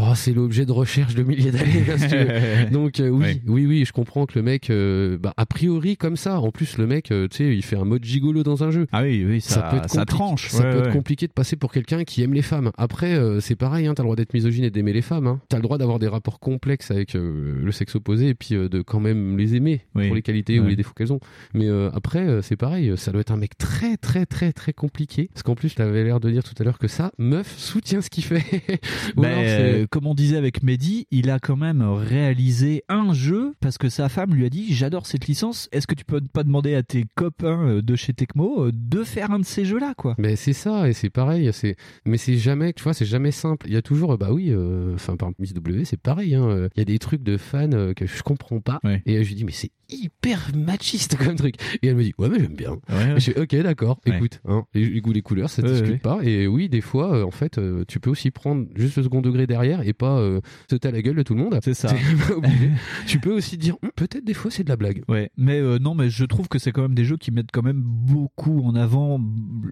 oh, c'est l'objet de recherche de milliers d'années. veux. Donc euh, oui, oui, oui, je comprends que le mec, euh, bah, a priori comme ça. En plus, le mec, euh, tu sais, il fait un mode gigolo dans un jeu. Ah oui, oui, ça- peut être ça compli- tranche, Ça ouais, peut ouais. être compliqué de passer pour quelqu'un qui aime les femmes. Après, c'est pareil, hein, t'as le droit d'être misogyne et d'aimer les femmes. Hein. T'as le droit d'avoir des rapports complexes avec le sexe opposé et puis de quand même les aimer Oui. pour les qualités ou les défauts qu'elles ont. Mais après, c'est pareil, ça doit être un mec très très très très compliqué. Parce qu'en plus, t'avais l'air de dire tout à l'heure que ça, meuf soutient ce qu'il fait. Ou Ben, alors, euh, comme on disait avec Mehdi, il a quand même réalisé un jeu parce que sa femme lui a dit j'adore cette licence. Est-ce que tu peux pas demander à tes copains euh, de chez Tecmo euh, de faire un de ces jeux-là, quoi? Mais c'est ça, et c'est pareil, c'est, mais c'est jamais, tu vois, c'est jamais simple. Il y a toujours, euh, bah oui, euh, enfin, par exemple, Miss W, c'est pareil, hein, euh, il y a des trucs de fans euh, que je comprends pas. Et euh, je lui dis, mais c'est hyper machiste comme truc. Et elle me dit, ouais, mais j'aime bien. ouais. Et je fais, ok, d'accord, Ouais. écoute, hein, les, les couleurs, ça Ouais, discute ouais. pas. Et oui, des fois, euh, en fait, euh, tu peux aussi prendre juste le second degré derrière derrière et pas euh, sauter à la gueule de tout le monde. C'est ça. tu peux aussi dire Hum, peut-être des fois c'est de la blague. Ouais, mais euh, non, mais je trouve que c'est quand même des jeux qui mettent quand même beaucoup en avant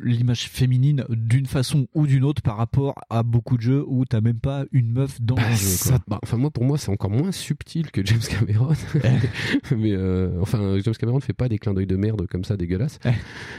l'image féminine d'une façon ou d'une autre par rapport à beaucoup de jeux où t'as même pas une meuf dans Bah, un jeu. ça- bah, enfin moi pour moi c'est encore moins subtil que James Cameron. mais euh, enfin James Cameron fait pas des clins d'œil de merde comme ça dégueulasses.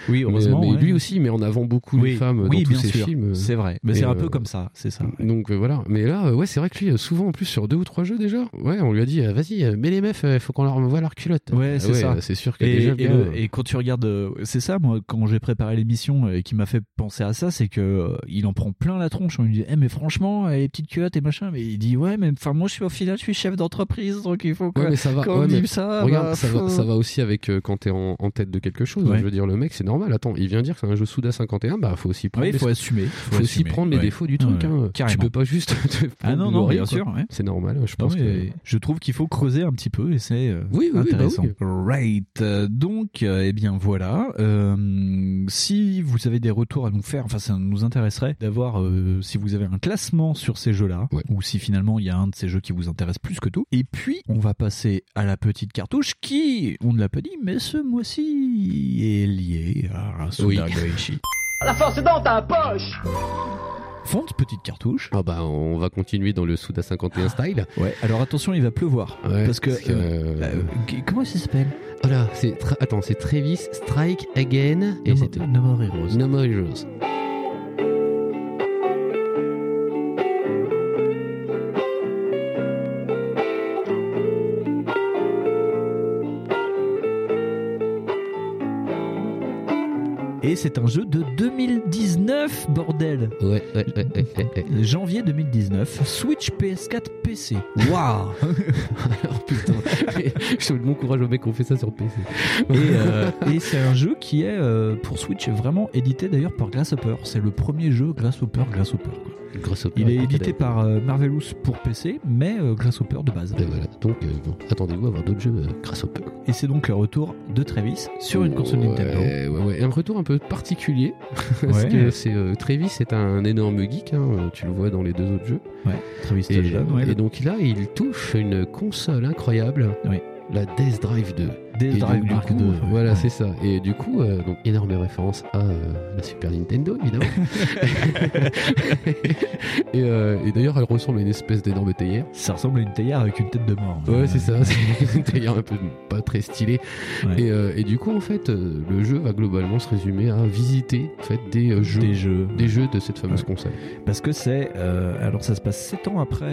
Oui, heureusement, Mais, mais ouais. lui aussi met en avant beaucoup Oui, les femmes oui, dans tous bien ses sûr. films. C'est vrai. Mais c'est un euh, peu comme ça, c'est ça. Donc euh, voilà. Mais là euh, ouais c'est vrai que lui euh, souvent en plus sur deux ou trois jeux déjà. Ouais on lui a dit euh, vas-y mets les meufs il faut qu'on leur voit leur culotte. Ouais, Ah c'est ça. C'est sûr que et, déjà et le- et quand tu regardes, c'est ça, moi, quand j'ai préparé l'émission et qui m'a fait penser à ça, c'est que il en prend plein la tronche. On lui dit, Eh, mais franchement, les petites culottes et machin. Mais il dit, ouais, mais enfin, moi, je suis au final, je suis chef d'entreprise, donc il faut que. Ouais, mais ça va. quand on ouais, mais ça, regarde, bah, ça, va, ça va aussi avec euh, quand t'es en, en tête de quelque chose. Ouais. Je veux dire, le mec, c'est normal. Attends, il vient dire que c'est un jeu Souda 51. Bah, faut aussi prendre. Faut assumer, faut Faut, aussi prendre les défauts du truc. Hein. Tu peux pas juste. te Ah non, non, bien sûr. ouais. C'est normal. Je pense que. Je trouve qu'il faut creuser un petit peu et c'est euh, Oui, oui, oui, bah intéressant. oui. Right. Donc, euh, eh bien voilà. Euh, si vous avez des retours à nous faire, enfin ça nous intéresserait d'avoir euh, si vous avez un classement sur ces jeux-là, ou si finalement il y a un de ces jeux qui vous intéresse plus que tout. Et puis on va passer à la petite cartouche qui, on ne l'a pas dit, mais ce mois-ci est liée à Suda Oui. Goichi. La force est dans ta poche Fonte, petite cartouche. Ah bah, on va continuer dans le Souda 51 style. Ouais. Alors attention, il va pleuvoir Ouais, parce que. euh, euh, euh, comment ça s'appelle? Voilà, c'est. tra- Attends, c'est Travis Strike Again. Et No c'est. No More Heroes. No More Heroes. Et c'est un jeu de 2019, bordel Ouais, ouais, ouais, ouais. Janvier 2019, Switch PS4 PC. Waouh Alors putain, je souhaite bon courage aux mecs qui ont fait ça sur PC. Et, euh, et c'est un jeu qui est euh, pour Switch vraiment édité d'ailleurs par Grasshopper. C'est le premier jeu Grasshopper Grasshopper. quoi. Grasshopper, Il est édité par euh, Marvelous pour PC, mais euh, Grasshopper de base. Et voilà. Donc, euh, bon, attendez-vous à avoir d'autres jeux grâce au peu. Et c'est donc le retour de Travis sur une console Ouais, Nintendo. Ouais, ouais. Un retour un peu particulier. parce que c'est Travis est un énorme geek. hein, tu le vois dans les deux autres jeux. Ouais, Travis Et, et donc là, il touche une console incroyable. La Death Drive 2. Et Drive Mark coup, II, ouais. Voilà, Ouais. c'est ça. Et du coup, euh, donc énorme référence à euh, la Super Nintendo, évidemment. et euh, et d'ailleurs, elle ressemble à une espèce d'énorme théière. Ça ressemble à une théière avec une tête de mort. Ouais, c'est ça. C'est une théière un peu pas très stylée. Ouais. Et, et du coup, en fait, le jeu va globalement se résumer à visiter en fait, des jeux, Des jeux. des jeux de cette fameuse Ouais. console. Parce que c'est. alors, ça se passe 7 ans après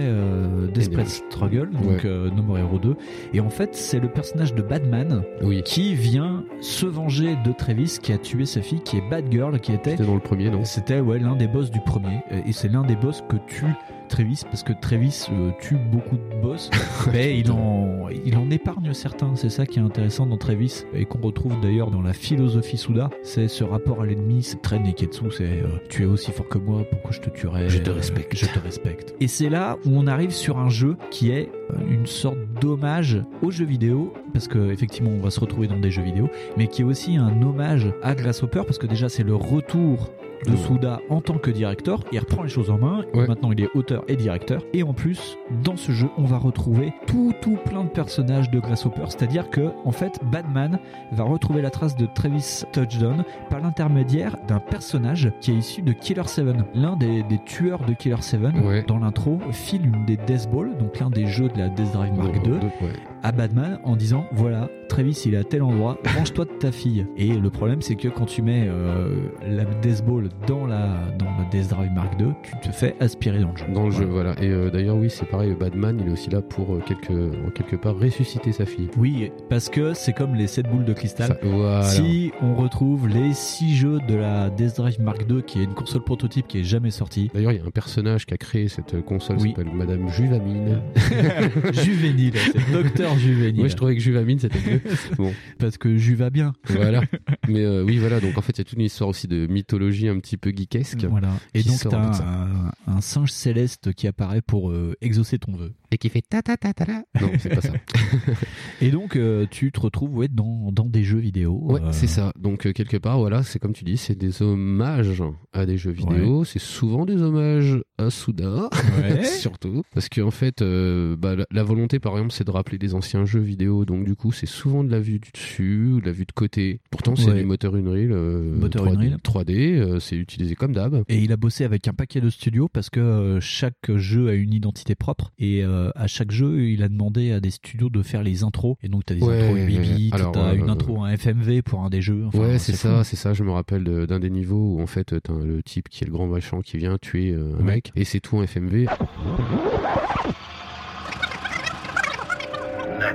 Desperate Struggle, donc No More Hero 2. Et en fait, c'est le personnage de Batman Oui. qui vient se venger de Travis qui a tué sa fille, qui est Batgirl, qui était. C'était dans le premier, non? C'était ouais, l'un des boss du premier. Et c'est l'un des boss que tue Travis, parce que Travis euh, tue beaucoup de boss, mais il en, il en épargne certains. C'est ça qui est intéressant dans Travis, et qu'on retrouve d'ailleurs dans la philosophie Souda. C'est ce rapport à l'ennemi, c'est très Neketsu, c'est euh, tu es aussi fort que moi, pourquoi je te tuerais Je te Euh, respecte. Je te respecte. Et c'est là où on arrive sur un jeu qui est euh, une sorte d'hommage aux jeux vidéo, parce que effectivement on va se retrouver dans des jeux vidéo, mais qui est aussi un hommage à Grasshopper, parce que déjà c'est le retour de Souda en tant que directeur. Il reprend les choses en main. Maintenant, il est auteur et directeur. Et en plus, dans ce jeu, on va retrouver tout, tout plein de personnages de Grasshopper. C'est-à-dire que, en fait, Batman va retrouver la trace de Travis Touchdown par l'intermédiaire d'un personnage qui est issu de Killer 7. L'un des, des tueurs de Killer 7, Ouais. dans l'intro, file une des Death Balls, donc l'un des jeux de la Death Drive Mark II, Ouais. À Batman en disant voilà Travis il est à tel endroit range-toi de ta fille et le problème c'est que quand tu mets euh, la Death Ball dans la dans la Death Drive Mark II tu te fais aspirer dans le jeu Dans le jeu, voilà. Et euh, d'ailleurs, oui, c'est pareil, Batman, il est aussi là pour euh, quelque, en quelque part ressusciter sa fille. oui parce que c'est comme les 7 boules de cristal Ça- voilà. si on retrouve les 6 jeux de la Death Drive Mark II qui est une console prototype qui est jamais sortie D'ailleurs, il y a un personnage qui a créé cette console, Oui. qui s'appelle Madame Juvamine. juvénile c'est Docteur Juvénile Moi, je trouvais que Juvamine, c'était mieux. bon. Parce que Ju va bien. Voilà. Mais euh, oui, voilà. Donc en fait, il y a toute une histoire aussi de mythologie un petit peu geekesque. Voilà. Et donc, t'as un, un singe céleste qui apparaît pour euh, exaucer ton vœu. Et qui fait ta ta ta ta. Non, c'est pas ça. Et donc, euh, tu te retrouves ouais, dans, dans des jeux vidéo. Ouais, c'est ça. Donc quelque part, voilà, c'est comme tu dis, c'est des hommages à des jeux vidéo. C'est souvent des hommages à Souda, Ouais. surtout, parce qu'en fait, bah, la, la volonté, par exemple, c'est de rappeler des anciens jeux vidéo. Donc du coup, c'est souvent de la vue du dessus ou de la vue de côté. Pourtant, c'est Ouais. du moteur Unreal, euh, Moteur 3D, Unreal. 3D, euh, c'est utilisé comme d'hab. Et il a bossé avec un paquet de studios parce que euh, chaque jeu a une identité propre et à chaque jeu il a demandé à des studios de faire les intros et donc t'as des Ouais, intros 8 bits, alors, t'as euh, une intro un FMV pour un des jeux. Enfin, ouais, c'est ça, c'est ça. Je me rappelle d'un des niveaux où en fait t'as le type qui est le grand vachant qui vient tuer un Ouais. mec et c'est tout en FMV.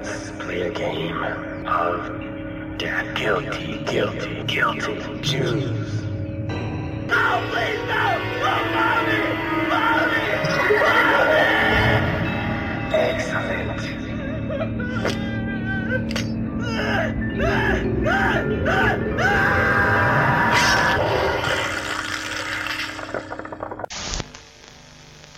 Let's play a game of death. Guilty, guilty, guilty. Choose. No, please, no! No, mommy! Mommy! Mommy! Excellent.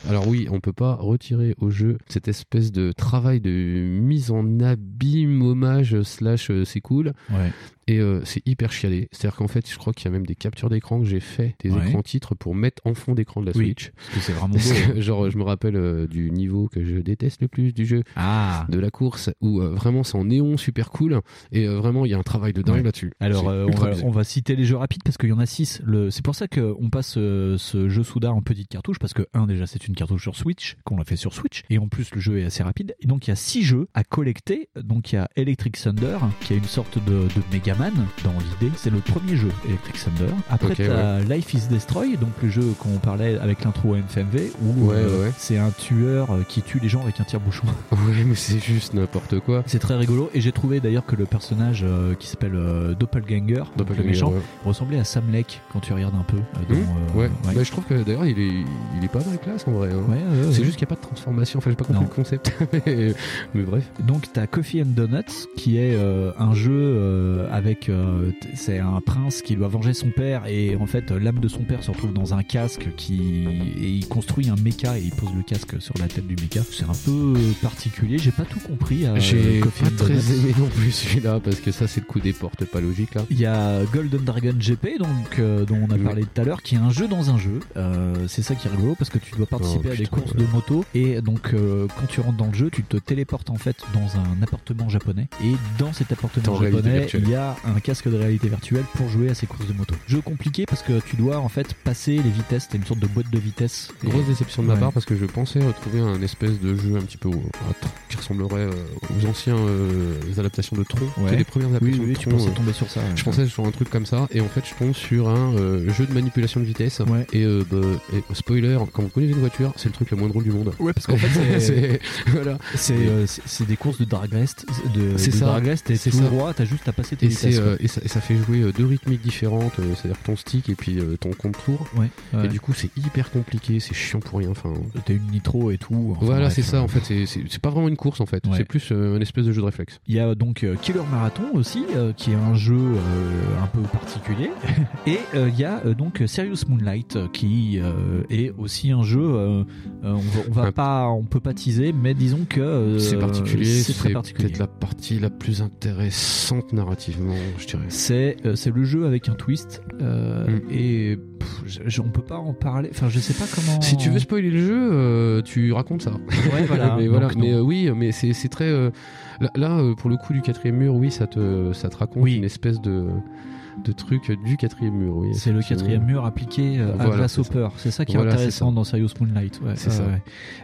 Alors oui, on peut pas retirer au jeu cette espèce de travail de mise en abîme, hommage slash euh, c'est cool. Ouais. Et euh, c'est hyper chialé. C'est-à-dire qu'en fait, je crois qu'il y a même des captures d'écran que j'ai fait, des Ouais. écrans titres pour mettre en fond d'écran de la Oui, Switch. parce que c'est vraiment beau, que. Genre, je me rappelle euh, du niveau que je déteste le plus du jeu, Ah. de la course, où euh, vraiment c'est en néon super cool. Et vraiment, il y a un travail de dingue Ouais. là-dessus. Alors, on, va, bizarre. on va citer les jeux rapides parce qu'il y en a 6. C'est pour ça qu'on passe ce jeu Souda en petite cartouche parce que, un, déjà, c'est une cartouche sur Switch, qu'on l'a fait sur Switch. Et en plus, le jeu est assez rapide. Et donc, il y a 6 jeux à collecter. Donc, il y a Electric Thunder, qui est une sorte de, de Dans l'idée. C'est le premier jeu, Electric Thunder. Après, Ok, t'as Life is Destroy, donc le jeu qu'on parlait avec l'intro FMV, où Ouais, euh, ouais. c'est un tueur euh, qui tue les gens avec un tire-bouchon. Ouais, mais c'est juste n'importe quoi. C'est très rigolo et j'ai trouvé d'ailleurs que le personnage euh, qui s'appelle euh, Doppelganger, donc le Doppelganger, méchant, ouais. ressemblait à Sam Lake quand tu regardes un peu. dans, Mmh, ouais. Bah, je trouve que d'ailleurs il est, il est pas mal classe en vrai. hein. Ouais, ouais, c'est ouais. juste qu'il n'y a pas de transformation. Enfin, j'ai pas compris Non. le concept. mais, mais bref. Donc t'as Coffee and Donuts qui est un jeu euh, avec euh, c'est un prince qui doit venger son père et en fait l'âme de son père se retrouve dans un casque qui et il construit un méca et il pose le casque sur la tête du méca. C'est un peu particulier, j'ai pas tout compris J'ai Coffee pas très aimé non plus celui-là parce que ça c'est le coup des portes pas logique là. Il y a Golden Dragon GP, donc euh, dont on a parlé tout à l'heure, qui est un jeu dans un jeu. Euh, c'est ça qui est rigolo parce que tu dois participer Oh, à des courses ouais. de moto et donc euh, quand tu rentres dans le jeu, tu te téléportes en fait dans un appartement japonais et dans cet appartement japonais, il y a un casque de réalité virtuelle pour jouer à ces courses de moto. Jeu compliqué parce que tu dois en fait passer les vitesses, t'as une sorte de boîte de vitesse. Et- Grosse déception de ma Ouais. part parce que je pensais retrouver un espèce de jeu un petit peu Tron, qui ressemblerait euh, aux anciens euh, adaptations de Tron, Ouais. Tu les premières Oui, adaptations oui, de tu Tron. pensais euh, tomber sur ça, ouais. Je pensais sur un truc comme ça et en fait je tombe sur un euh, jeu de manipulation de vitesse et, euh, bah, et spoiler quand vous connaissez une voiture c'est le truc le moins drôle du monde. Ouais, parce qu'en fait, c'est- voilà. C'est euh, des courses de Drag Race, de, C'est de ça. Drag Race, t'es C'est tout droit, t'as juste à passer tes Et, c'est, euh, et, ça, et ça fait jouer euh, deux rythmiques différentes, euh, c'est-à-dire ton stick et puis ton contour. Ouais, ouais. Et du coup, c'est hyper compliqué, c'est chiant pour rien. Enfin, T'as une nitro et tout. enfin, voilà, c'est ça en fait. C'est, pas vraiment une course en fait. Ouais. C'est plus euh, un espèce de jeu de réflexe. Il y a donc Killer Marathon aussi, qui est un jeu un peu particulier. Et il y a donc Serious Moonlight, qui est aussi un jeu. on va, on va pas, on peut pas teaser, mais disons que c'est particulier. C'est C'est, très particulier. peut-être la partie la plus intéressante narrativement, je dirais. C'est euh, c'est le jeu avec un twist euh, Mm. et pff, on peut pas en parler. Enfin, je sais pas comment. Si tu veux spoiler le jeu, euh, tu racontes ça. Ouais, voilà. mais voilà. Donc, mais non. euh, oui, mais c'est, c'est très. euh, là, là, pour le coup du quatrième mur, oui, ça te, ça te raconte une espèce de, de truc du quatrième mur. Oui, C'est le quatrième mur appliqué euh, à Voilà, Grasshopper. c'est ça. Qui est Voilà, intéressant dans Serious Moonlight. Ouais, C'est ça. ouais.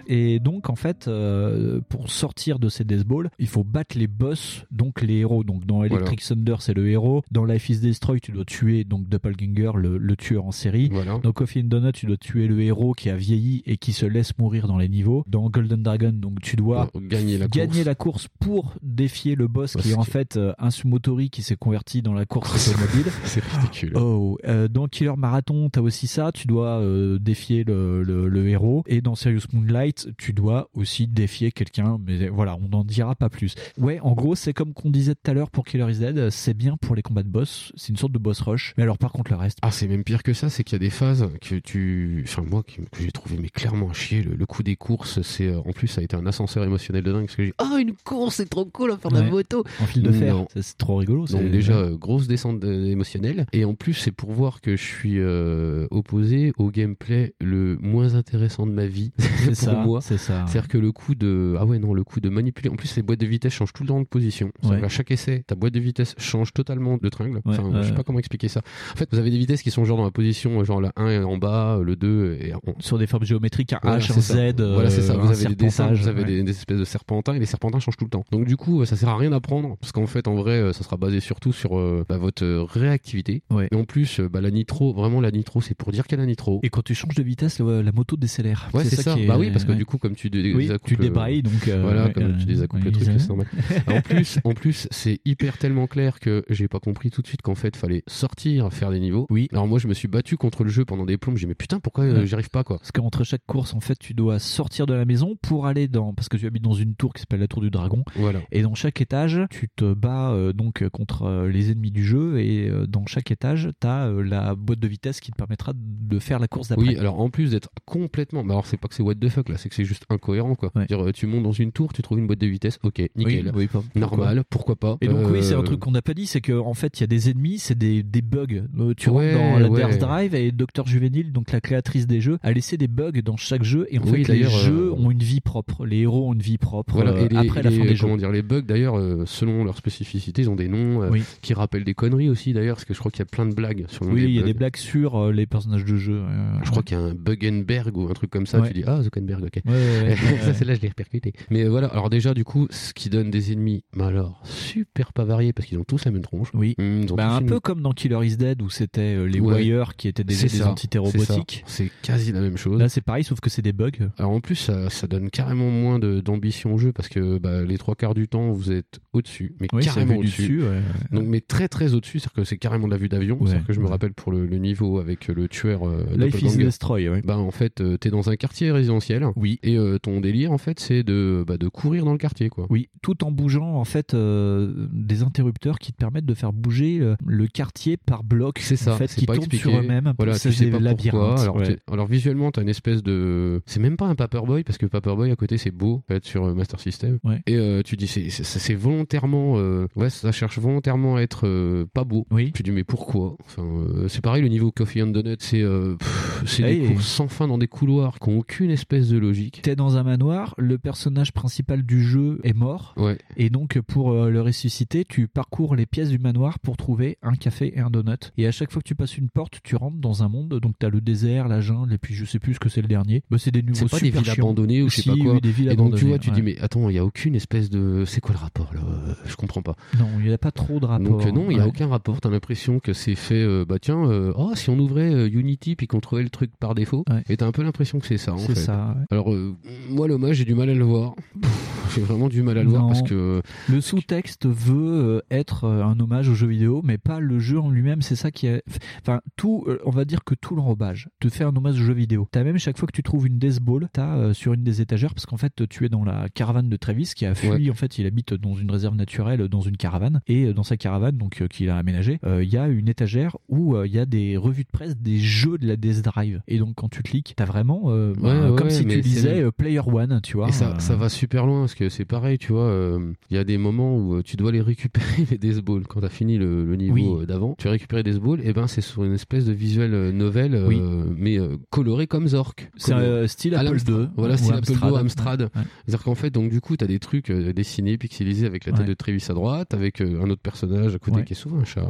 Et donc, en fait, euh, pour sortir de ces Death Balls, il faut battre les boss, donc les héros. Donc, dans Electric Thunder, c'est le héros. Dans Life is Destroy, tu dois tuer donc Doppelganger, le, le tueur en série. Dans Coffee and Donut, tu dois tuer le héros qui a vieilli et qui se laisse mourir dans les niveaux. Dans Golden Dragon, donc tu dois gagner la gagner course. la course pour défier le boss qui est en fait euh, un Sumotori qui s'est converti dans la course automobile. c'est ridicule. Oh, euh, dans Killer Marathon, t'as aussi ça. Tu dois euh, défier le, le, le héros. Et dans Serious Moonlight, tu dois aussi défier quelqu'un. Mais voilà, on n'en dira pas plus. Ouais, en gros, c'est comme qu'on disait tout à l'heure pour Killer is Dead. C'est bien pour les combats de boss. C'est une sorte de boss rush. Mais alors, par contre, le reste. Ah, c'est même pire que ça. C'est qu'il y a des phases que tu, enfin moi, que, j'ai trouvé mais clairement à chier. Le, le coup des courses, c'est euh, en plus ça a été un ascenseur émotionnel de dingue parce que j'ai ah une course, c'est trop cool à faire de la moto. En fil de fer. C'est- trop rigolo. Donc déjà grosse descente émotionnelle et en plus c'est pour voir que je suis euh, opposé au gameplay le moins intéressant de ma vie C'est pour ça, moi. c'est ça. C'est-à-dire que le coup de ah ouais non le coup de manipuler en plus les boîtes de vitesse changent tout le temps de position. Ouais. qu'à chaque essai ta boîte de vitesse change totalement de tringle. Ouais, enfin je sais pas comment expliquer ça. En fait vous avez des vitesses qui sont genre dans la position genre la 1 est en bas, le 2 est en... sur des formes géométriques, un Voilà, H, un. Z, euh, Voilà, c'est ça. Vous avez des dessins, serpentage, vous avez ouais. des, des espèces de serpentins et les serpentins changent tout le temps. Donc du coup, ça sert à rien d'apprendre parce qu'en fait, en vrai, euh, ça sera basé surtout sur euh, bah, votre euh, réactivité. Et en plus, euh, bah, la nitro, vraiment la nitro, c'est pour dire qu'elle a nitro. Et quand tu changes de vitesse, la moto décélère. Ouais, c'est ça. est- Bah oui, parce que ouais. du coup, comme tu dé- Oui, tu débrailles, donc, euh, voilà, comme euh, tu désacouples ouais, le truc, c'est normal. en plus, en plus, c'est hyper tellement clair que j'ai pas compris tout de suite qu'en fait, fallait sortir, faire des niveaux. Oui. Alors moi, je me suis battu contre le jeu pendant des plombes. J'ai dit, mais putain, pourquoi euh, Ouais. j'y arrive pas quoi? Parce qu'entre chaque course, en fait, tu dois sortir de la maison pour aller dans. Parce que tu habites dans une tour qui s'appelle la tour du dragon. Voilà. Et dans chaque étage, tu te bats euh, donc contre euh, les ennemis du jeu. Et euh, dans chaque étage, tu as la boîte de vitesse qui te permettra de faire la course d'après. Oui, alors en plus d'être complètement. Bah alors c'est pas que c'est what the fuck là, c'est que c'est juste incohérent quoi. Dire, euh, tu montes dans une tour, tu trouves une boîte de vitesse, ok, nickel. Oui, oui, pas- Normal, pourquoi pas. Et donc oui, c'est un Euh, truc qu'on n'a pas dit, c'est qu'en fait il y a des ennemis, c'est des, des bugs. Euh, tu Ouais, rentres dans la ouais. Dares Drive et Dr Juvenile, donc la créatrice des jeux, a laissé des bugs dans chaque jeu et en Oui, fait les jeux euh, ont une vie propre, les héros ont une vie propre Voilà, euh, et les, après la les- fin des jeux. comment dire, les bugs d'ailleurs, euh, selon leur spécificité, ils ont des noms euh, qui rappellent des conneries aussi d'ailleurs, parce que je crois qu'il y a plein de blagues sur le Oui, il y a des blagues sur euh, les personnages de jeu. euh, Je crois qu'il y a un Bugenberg ou un truc comme ça, Ouais. tu dis ah Zuckerberg, ok. Ouais, ouais, ouais, ça c'est là je l'ai répercuté. Mais euh, voilà, alors déjà du coup, ce qui donne des ennemis, mais alors super pas variés parce qu'ils ont tous la même tronche. Oui. Mmh, Bah, un une- peu comme dans Killer is Dead où c'était les. Warriors qui étaient des, C'est des ça, entités robotiques. C'est quasi la même chose. Là c'est pareil sauf que c'est des bugs. Alors en plus, ça, ça donne carrément moins d'ambition au jeu parce que bah, les trois quarts du temps, vous êtes au-dessus, mais Oui, carrément au-dessus. ouais. Donc, mais très très au-dessus, c'est-à-dire que c'est carrément de la vue d'avion. Ouais, c'est-à-dire que je me rappelle pour le, le niveau avec le tueur euh, Life is. Destroy, ouais. Bah en fait, euh, t'es dans un quartier résidentiel. Oui. Et euh, ton délire, en fait, c'est de, bah, de courir dans le quartier, quoi. Oui, tout en bougeant en fait euh, des interrupteurs qui te permettent de faire bouger euh, le quartier par bloc. C'est ça, en fait, qui pas tournent expliqué. sur eux-mêmes. Voilà, C'est tu sais pas pourquoi. Alors, ouais. alors visuellement, t'as une espèce de. C'est même pas un Paperboy parce que Paperboy à côté c'est beau, en fait, sur euh, Master System. Ouais. Et euh, tu dis c'est volontairement, euh, ouais, ça cherche volontairement à être euh, pas beau. Oui. Tu dis mais pourquoi Enfin, euh, c'est pareil le niveau Coffee and Donut, c'est euh, c'est des Hey. courses sans fin dans des couloirs qui ont aucune espèce de logique. T'es dans un manoir, le personnage principal du jeu est mort. Ouais. Et donc, pour euh, le ressusciter, tu parcours les pièces du manoir pour trouver un café et un donut. Et à chaque fois que tu passes une porte, tu rentres dans un monde. Donc, t'as le désert, la jungle, et puis je sais plus ce que c'est le dernier. Bah, c'est des nouveaux pas des villes chiants. abandonnées ou je sais Si, pas quoi. oui, des villes et donc tu vois, tu ouais. dis mais attends, il y a aucune espèce de, c'est quoi le rapport là? Je comprends pas. Non, il n'y a pas trop de rapport. Donc euh, non, il y a Ouais. aucun rapport. T'as l'impression que c'est fait. euh, bah tiens, euh, oh si on ouvrait euh, Unity puis qu'on trouvait le truc par défaut. Et t'as un peu l'impression que c'est ça. en C'est fait. ça, ouais. Alors euh, moi l'hommage j'ai du mal à le voir. J'ai vraiment du mal à le voir parce que Le sous-texte veut euh, être euh, un hommage aux jeux vidéo, mais pas le jeu en lui-même. C'est ça qui est. Enfin, tout, euh, on va dire que tout l'enrobage te fait un hommage aux jeux vidéo. T'as même chaque fois que tu trouves une Death Ball, t'as euh, sur une des étagères, parce qu'en fait, tu es dans la caravane de Travis qui a fui. Ouais. En fait, il habite dans une réserve naturelle, dans une caravane. Et euh, dans sa caravane, donc euh, qu'il a aménagée, euh, il y a une étagère où euh, il y a des revues de presse des jeux de la Death Drive. Et donc, quand tu cliques, t'as vraiment euh, Ouais, bah, ouais, comme si tu euh, Player One, tu vois. Et ça, euh, ça va super loin parce que c'est pareil, tu vois. euh, Il y a des moments où euh, tu dois les récupérer les Death Balls quand t'as fini le, le niveau Oui. euh, d'avant. Tu récupères des Balls, et ben c'est sur une espèce de visuel euh, novel, euh, Oui. mais euh, coloré comme Zork. C'est euh, style Apple. II. Voilà, style Apple. II, Amstrad. Ouais. C'est-à-dire qu'en fait, donc du coup, t'as des trucs euh, dessinés, pixelisés avec la tête Ouais. de Travis à droite, avec euh, un autre personnage à côté Ouais. qui est souvent un chat.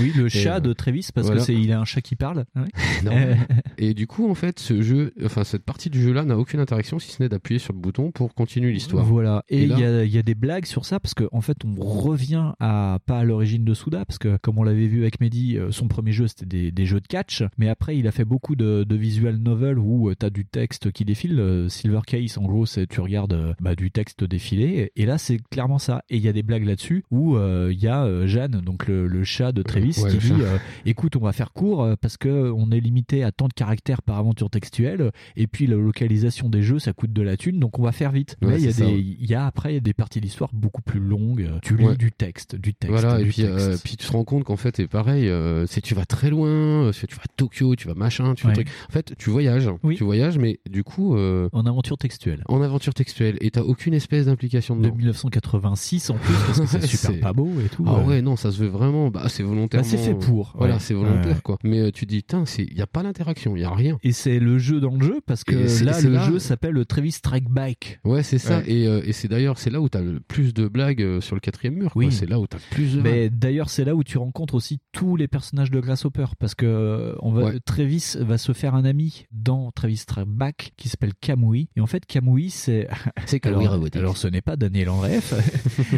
Oui, le Et, chat euh, de Travis, parce voilà. que c'est il a un chat qui parle. Non. Euh, Et du coup, en fait, ce jeu, enfin cette partie du jeu-là n'a aucune interaction si ce n'est d'appuyer sur le bouton pour continuer continue l'histoire. Voilà. Et il là- y, a, il y a des blagues sur ça parce qu'en en fait, on revient à pas à l'origine de Souda parce que comme on l'avait vu avec Mehdi, euh, son premier jeu c'était des, des jeux de catch, mais après il a fait beaucoup de, de visual novel où tu as du texte qui défile. Euh, Silver Case, en gros, c'est tu regardes euh, bah, du texte défiler. Et là, c'est clairement ça. Et il y a des blagues là-dessus où euh, il y a euh, Jeanne, donc le, le chat de Travis, Ouais, qui dit euh, écoute, on va faire court euh, parce que on est limité à tant de caractères par aventure textuelle. Et puis la localisation des jeux, ça coûte de la thune, donc on va faire vite. Mais il y il y a après il y a des parties d'histoire beaucoup plus longues. Tu lis Ouais. du texte, du texte. Voilà, du et puis, texte. euh, puis tu te rends compte qu'en fait, c'est pareil, euh, c'est tu vas très loin, euh, tu vas à Tokyo, tu vas machin, tu Ouais. truc. En fait, tu voyages, tu voyages, mais du coup, euh, en aventure textuelle. en aventure textuelle, et t'as aucune espèce d'implication dedans. De 1986 en plus parce que c'est super pas beau et tout. Ah euh. ouais, non, ça se veut vraiment, bah c'est volontairement. Bah, c'est fait pour, Voilà, ouais. c'est volontaire quoi. Mais euh, tu te dis, tiens, c'est, y a pas d'interaction, y a rien. Et c'est le jeu dans le jeu parce que Et là le là- jeu s'appelle Travis Strike Bike. Ouais, c'est ça. Ouais. Et, euh, et c'est d'ailleurs, c'est là où t'as le plus de blagues euh, sur le quatrième mur. Oui. C'est là où t'as le plus de. Mais d'ailleurs, c'est là où tu rencontres aussi tous les personnages de Grasshopper parce que euh, on va, Travis va se faire un ami dans Travis Strike qui s'appelle Kamui. Et en fait, Kamui, c'est. C'est Kamui alors, alors, ce n'est pas Daniel Andreeff,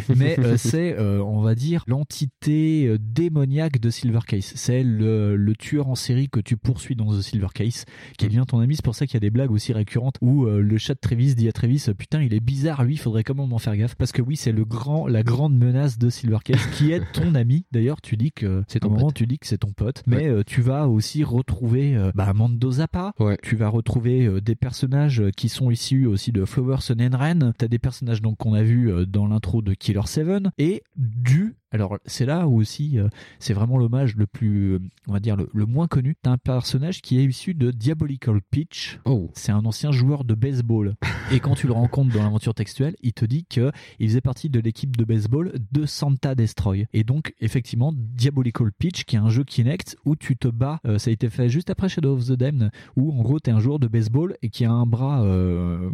mais euh, c'est, euh, on va dire, l'entité démoniaque de Silver Case. C'est le, le tueur en série que tu poursuis dans The Silver Case qui devient ton ami. C'est pour ça qu'il y a des blagues aussi récurrentes où le chat de Travis dit à Travis Putain, il est bizarre, lui, il faudrait quand même en faire gaffe. Parce que oui, c'est le grand, la grande menace de Silver Case qui est ton ami. D'ailleurs, tu dis que c'est ton moment, tu dis que c'est ton pote. Mais euh, tu vas aussi retrouver euh, bah, Mando Zappa. Tu vas retrouver euh, des personnages qui sont issus aussi de Flower Sun and Rain. T'as des personnages donc qu'on a vu dans l'intro de Killer 7 et du alors c'est là où aussi euh, c'est vraiment l'hommage le plus, euh, on va dire le, le moins connu. T'as un personnage qui est issu de Diabolical Pitch. Oh. C'est un ancien joueur de baseball. Et quand tu le rencontres dans l'aventure textuelle, il te dit que il faisait partie de l'équipe de baseball de Santa Destroy. Et donc effectivement Diabolical Pitch, qui est un jeu Kinect où tu te bats. euh, ça a été fait juste après Shadow of the Damned, où en gros t'es un joueur de baseball et qui a un bras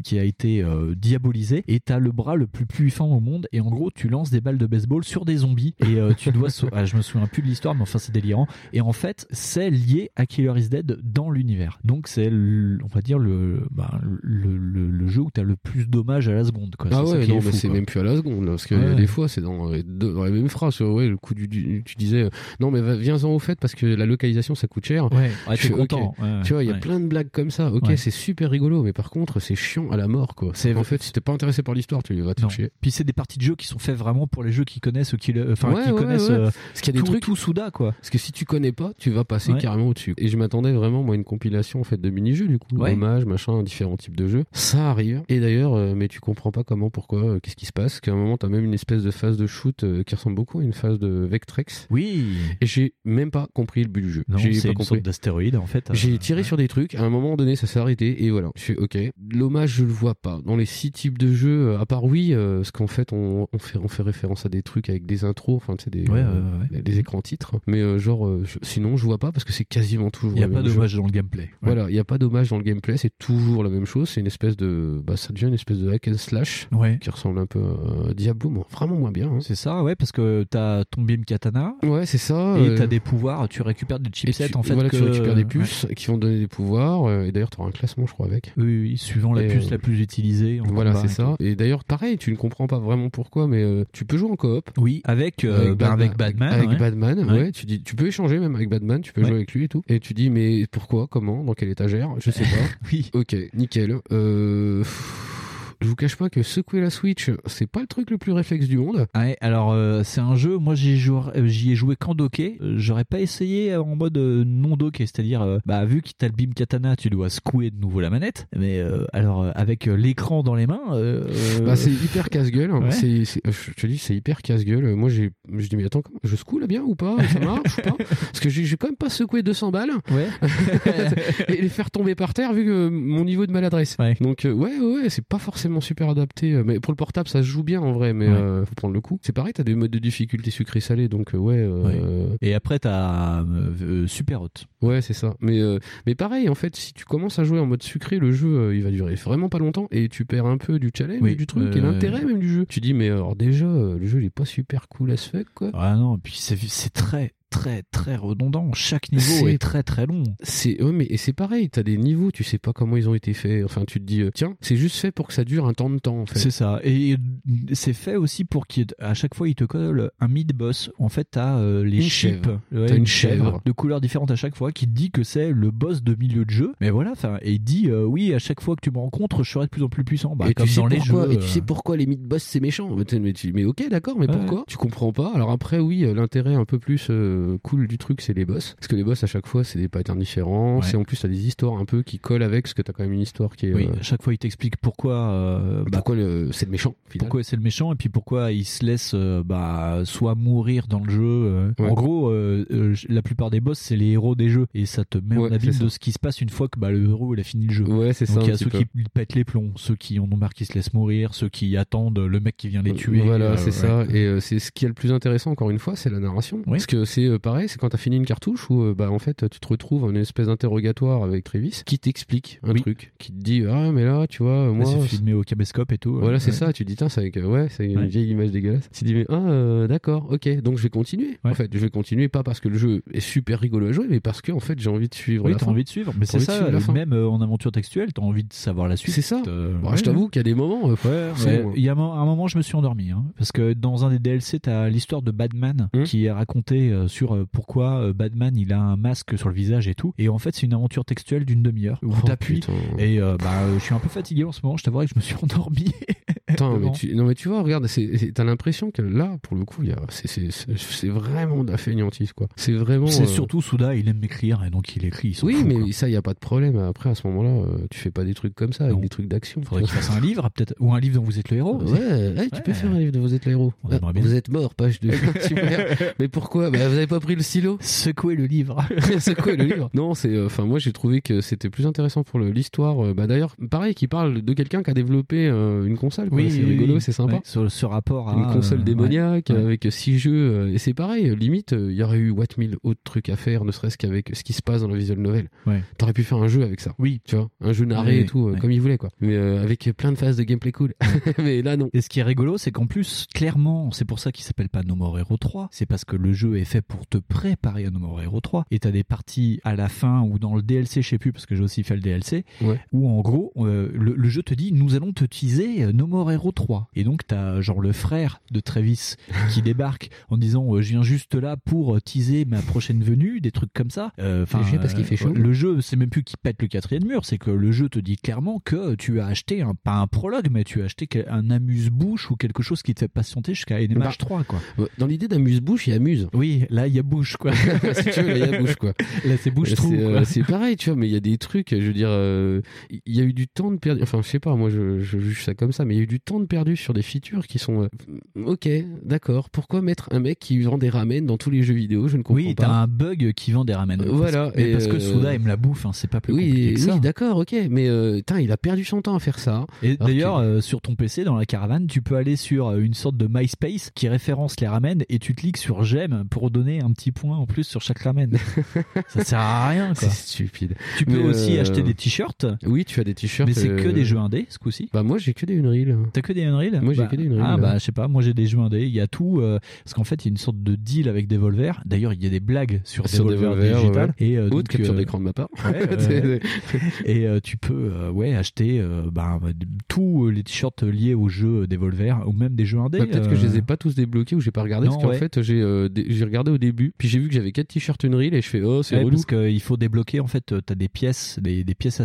qui a été diabolisé et t'as le bras le plus puissant au monde. Et en gros tu lances des balles de baseball sur des zombies et euh, tu dois. ah, je me souviens plus de l'histoire, mais enfin c'est délirant. Et en fait c'est lié à Killer is Dead dans l'univers. Donc c'est on va dire le bah, le, le- le jeu où t'as le plus d'hommages à la seconde. Quoi. Ah ouais, qui non, mais c'est même plus à la seconde, parce que Ouais. des fois, c'est dans, dans les mêmes phrases. Ouais, le coup du, du- tu disais, euh, non, mais viens-en au fait, parce que la localisation, ça coûte cher. Ouais, ouais, Je fais, content. Ouais, tu vois, il y a plein de blagues comme ça. Ok, c'est super rigolo, mais par contre, c'est chiant à la mort, quoi. C'est- en fait, si t'es pas intéressé par l'histoire, tu vas te chier. Puis c'est des parties de jeu qui sont faites vraiment pour les jeux qui connaissent, qui, le- enfin, Ouais, qui ouais, connaissent ouais. euh, Parce qu'il y a des tout, trucs- tout Souda quoi. Parce que si tu connais pas, tu vas passer carrément au-dessus. Et je m'attendais vraiment, moi, une compilation en fait de mini-jeux, du coup, Ouais. hommage, machin, différents types de jeux. Ça arrive. Et d'ailleurs, euh, mais tu comprends pas comment, pourquoi, euh, qu'est-ce qui se passe. Qu'à un moment, t'as même une espèce de phase de shoot euh, qui ressemble beaucoup à une phase de Vectrex. Oui. Et j'ai même pas compris le but du jeu. Non, J'ai pas une compris. sorte d'astéroïde en fait. J'ai Euh, tiré sur des trucs, à un moment donné ça s'est arrêté et voilà. Je fais ok. L'hommage je le vois pas. Dans les six types de jeux, à part oui, parce qu'en fait on, on fait on fait référence à des trucs avec des intros, enfin tu sais des, Ouais, euh, écrans titres. Mais euh, genre euh, sinon je vois pas parce que c'est quasiment toujours. Il y a pas d'hommage dans le gameplay. Voilà, il y a pas d'hommage dans le gameplay, c'est toujours la même chose. C'est une espèce de, bah ça devient une espèce de hack and slash Ouais. qui ressemble un peu à Diablo, mais vraiment moins bien. hein. C'est ça, ouais, parce que t'as ton beam katana. Ouais, c'est ça. Et t'as des pouvoirs, tu récupères des et chipsets tu- en fait. voilà, que... tu récupères des Ouais. puces qui vont donner des pouvoirs. Et d'ailleurs, tu auras un classement, je crois, avec. Oui, oui, suivant la puce euh, la plus utilisée. en Voilà, c'est ça. Et d'ailleurs, pareil, tu ne comprends pas vraiment pourquoi, mais euh, tu peux jouer en coop. Oui, avec, euh, bah, avec Batman. Avec ouais. Batman, ouais. Ouais. Tu dis, tu peux échanger même avec Batman, tu peux Ouais. jouer avec lui et tout. Et tu dis, mais pourquoi, comment, dans quelle étagère Je sais pas. oui. Ok, nickel. Euh... Je vous cache pas que secouer la Switch, c'est pas le truc le plus réflexe du monde. Ouais, alors euh, c'est un jeu, moi j'y ai joué, euh, j'y ai joué qu'en docké. Euh, J'aurais pas essayé en mode euh, non docké, c'est-à-dire, euh, bah vu qu'il t'a le beam katana, tu dois secouer de nouveau la manette. Mais euh, alors avec l'écran dans les mains, euh, Bah, c'est hyper casse-gueule. Ouais. C'est, c'est- je te dis, c'est hyper casse-gueule. Moi, j'ai, je dis, mais attends, je secoue là bien ou pas? Ça marche ou pas? Parce que j'ai, j'ai quand même pas secoué 200 balles. Ouais. et les faire tomber par terre vu que mon niveau de maladresse. Donc, ouais, ouais, ouais, c'est pas forcément super adapté. euh, Mais pour le portable, ça se joue bien en vrai, mais Ouais. euh, faut prendre le coup. C'est pareil, t'as des modes de difficulté sucré-salé, donc euh, ouais. Et après t'as euh, super hot. Ouais, c'est ça. Mais, mais pareil, en fait, si tu commences à jouer en mode sucré, le jeu, il va durer vraiment pas longtemps et tu perds un peu du challenge, Oui, du truc et l'intérêt même du jeu. Tu dis, mais alors déjà, le jeu, il est pas super cool as fuck, quoi. Ah non, et puis c'est très très très redondant. Chaque niveau est très très long. C'est ouais, mais et c'est pareil, t'as des niveaux, tu sais pas comment ils ont été faits. Enfin, tu te dis euh, tiens, c'est juste fait pour que ça dure un temps de temps en fait. C'est ça. Et c'est fait aussi pour qu'à chaque fois, il te colle un mid-boss. En fait, t'as euh, les chips. chèvre. T'as une chèvre. De couleurs différentes à chaque fois qui te dit que c'est le boss de milieu de jeu. Mais voilà, enfin, et il dit euh, oui, à chaque fois que tu me rencontres, je serai de plus en plus puissant. Bah, et comme tu sais dans les pourquoi, jeux. et tu sais euh, pourquoi les mid-boss c'est méchant mais, ok d'accord mais Ouais. pourquoi? Tu comprends pas alors après oui euh, l'intérêt un peu plus euh, cool du truc c'est les boss parce que les boss à chaque fois c'est des patterns différents Ouais. c'est en plus t'as des histoires un peu qui collent avec parce que t'as quand même une histoire qui est Oui, euh, à chaque fois, il t'explique pourquoi. euh, bah, pourquoi c'est le méchant au final. pourquoi c'est le méchant et puis pourquoi il se laisse euh, bah, soit mourir dans le jeu. euh. Ouais. En gros, la plupart des boss c'est les héros des jeux et ça te met Ouais, en c'est ça. de ce qui se passe une fois que bah, le héros il a fini le jeu. Ouais, c'est ça, Donc il y a ceux peu. qui pètent les plombs, ceux qui en ont marre qui se laissent mourir, ceux qui attendent le mec qui vient les tuer. Voilà, c'est ouais. ça. Et c'est ce qui est le plus intéressant, encore une fois, c'est la narration. Parce que c'est euh, pareil, c'est quand t'as fini une cartouche où, euh, bah, en fait, tu te retrouves en une espèce d'interrogatoire avec Travis qui t'explique un truc, qui te dit, ah, mais là, tu vois, moi. c'est filmé au caméscope et tout. Voilà, ouais. c'est ça. Tu dis, tiens, c'est avec, euh, ouais, c'est une Ouais. vieille image dégueulasse. Tu dis, mais, ah, euh, d'accord, ok. Donc, je vais continuer. En fait, je vais continuer, pas parce que le jeu est super rigolo à jouer, mais parce que, en fait, j'ai envie de suivre Oui, t'as envie de suivre. Mais c'est ça, suivre même euh, en aventure textuelle, t'as envie de savoir la suite. C'est ça. Euh, ouais, je t'avoue qu'il y a des moments. euh. Il y a un, mo- un moment, je me suis endormi. hein, parce que dans un des DLC, t'as l'histoire de Batman Hum. qui est racontée euh, sur euh, pourquoi euh, Batman il a un masque sur le visage et tout. Et en fait, c'est une aventure textuelle d'une demi-heure où Oh, t'appuies. Et euh, bah, euh, je suis un peu fatigué en ce moment. Je t'avouerais que je me suis endormi. Mais tu, non mais tu vois, regarde, t'as l'impression que là, pour le coup, c'est, vraiment de la feignantise, quoi. C'est vraiment. C'est euh, surtout Souda, il aime écrire et donc il écrit. il Oui, fout, mais quoi. ça, il y a pas de problème. Après, à ce moment-là, euh, tu fais pas des trucs comme ça, avec des trucs d'action. Faudrait qu'il fasse un livre, peut-être, ou un livre dont vous êtes le héros. Ouais, ouais, tu peux faire un livre de Vous êtes le héros. On Ah, vous êtes mort, page 2. Super. Mais pourquoi? Bah, Vous avez pas pris le stylo Secouez le livre. Secouez le livre. Non, c'est. euh, Enfin, moi, j'ai trouvé que c'était plus intéressant pour l'histoire. bah, D'ailleurs, pareil, qui parle de quelqu'un qui a développé euh, une console. Quoi. c'est oui, rigolo, oui. c'est sympa. Ouais, sur ce rapport à une console euh, démoniaque ouais, ouais. avec six jeux euh, et c'est pareil limite euh, il y aurait eu what mille autres trucs à faire ne serait-ce qu'avec ce qui se passe dans la visual novel Ouais. t'aurais pu faire un jeu avec ça oui tu vois un jeu narré et tout euh, comme il voulait quoi mais euh, avec plein de phases de gameplay cool mais là non Et ce qui est rigolo, c'est qu'en plus, clairement, c'est pour ça qu'il s'appelle pas No More Hero 3. C'est parce que le jeu est fait pour te préparer à No More Hero 3. Et t'as des parties à la fin ou dans le DLC, je sais plus, parce que j'ai aussi fait le DLC, Ouais. où en gros, euh, le, le jeu te dit, nous allons te teaser euh, No More Hero 3. Et donc, t'as genre le frère de Travis qui débarque en disant, euh, je viens juste là pour euh, teaser ma prochaine venue, des trucs comme ça. Euh, Enfin, viens parce qu'il fait chaud. Le jeu, c'est même plus qu'il pète le quatrième mur, c'est que le jeu te dit clairement que tu as acheté un, pas un prologue, mais tu as acheté un amuse-bouche ou quelque chose qui te fait patienter jusqu'à NMH Bah, 3, quoi. Dans l'idée d'amuse-bouche il y a amuse Oui, là, il y a bouche, quoi. si tu veux là il y a bouche quoi Là, c'est bouche-trou, c'est, euh, pareil tu vois mais il y a des trucs je veux dire euh, il y a eu du temps de perdu enfin je sais pas moi je, je juge ça comme ça mais il y a eu du temps de perdu sur des features qui sont euh, ok d'accord pourquoi mettre un mec qui vend des ramen dans tous les jeux vidéo? Je ne comprends Oui, pas t'as un bug qui vend des ramen. Voilà, et, parce que euh, Souda aime la bouffe, hein, c'est pas plus compliqué oui, que ça. oui, d'accord, ok, mais euh, putain, il a perdu son temps à faire ça. Et d'ailleurs, que- sur ton PC, dans la caravane, tu peux aller sur une sorte de MySpace qui référence les ramen et tu cliques sur j'aime pour donner un petit point en plus sur chaque ramen. ça sert à rien, quoi. c'est stupide. Tu peux Mais, aussi acheter des t-shirts. Oui, tu as des t-shirts. Mais c'est que des jeux indés ce coup-ci. Bah moi j'ai que des Unreal. T'as que des Unreal Moi j'ai Bah, que des Unreal. Ah bah je sais pas, moi j'ai des jeux indés, il y a tout euh, parce qu'en fait il y a une sorte de deal avec Devolver. D'ailleurs il y a des blagues sur, Sur Devolver, Devolver, Digital ouais. et euh, capture euh, d'écran de ma part. ouais, et euh, tu peux ouais acheter bah, tous les t-shirts liés aux jeux Devolver ou même des jeux indés. Bah, Peut-être que je les ai pas tous débloqués ou j'ai pas regardé Non, parce qu'en fait j'ai dé- j'ai regardé au début puis j'ai vu que j'avais quatre t-shirts Unreal et je fais oh c'est relou. parce qu'il faut débloquer en fait t'as des pièces des, des pièces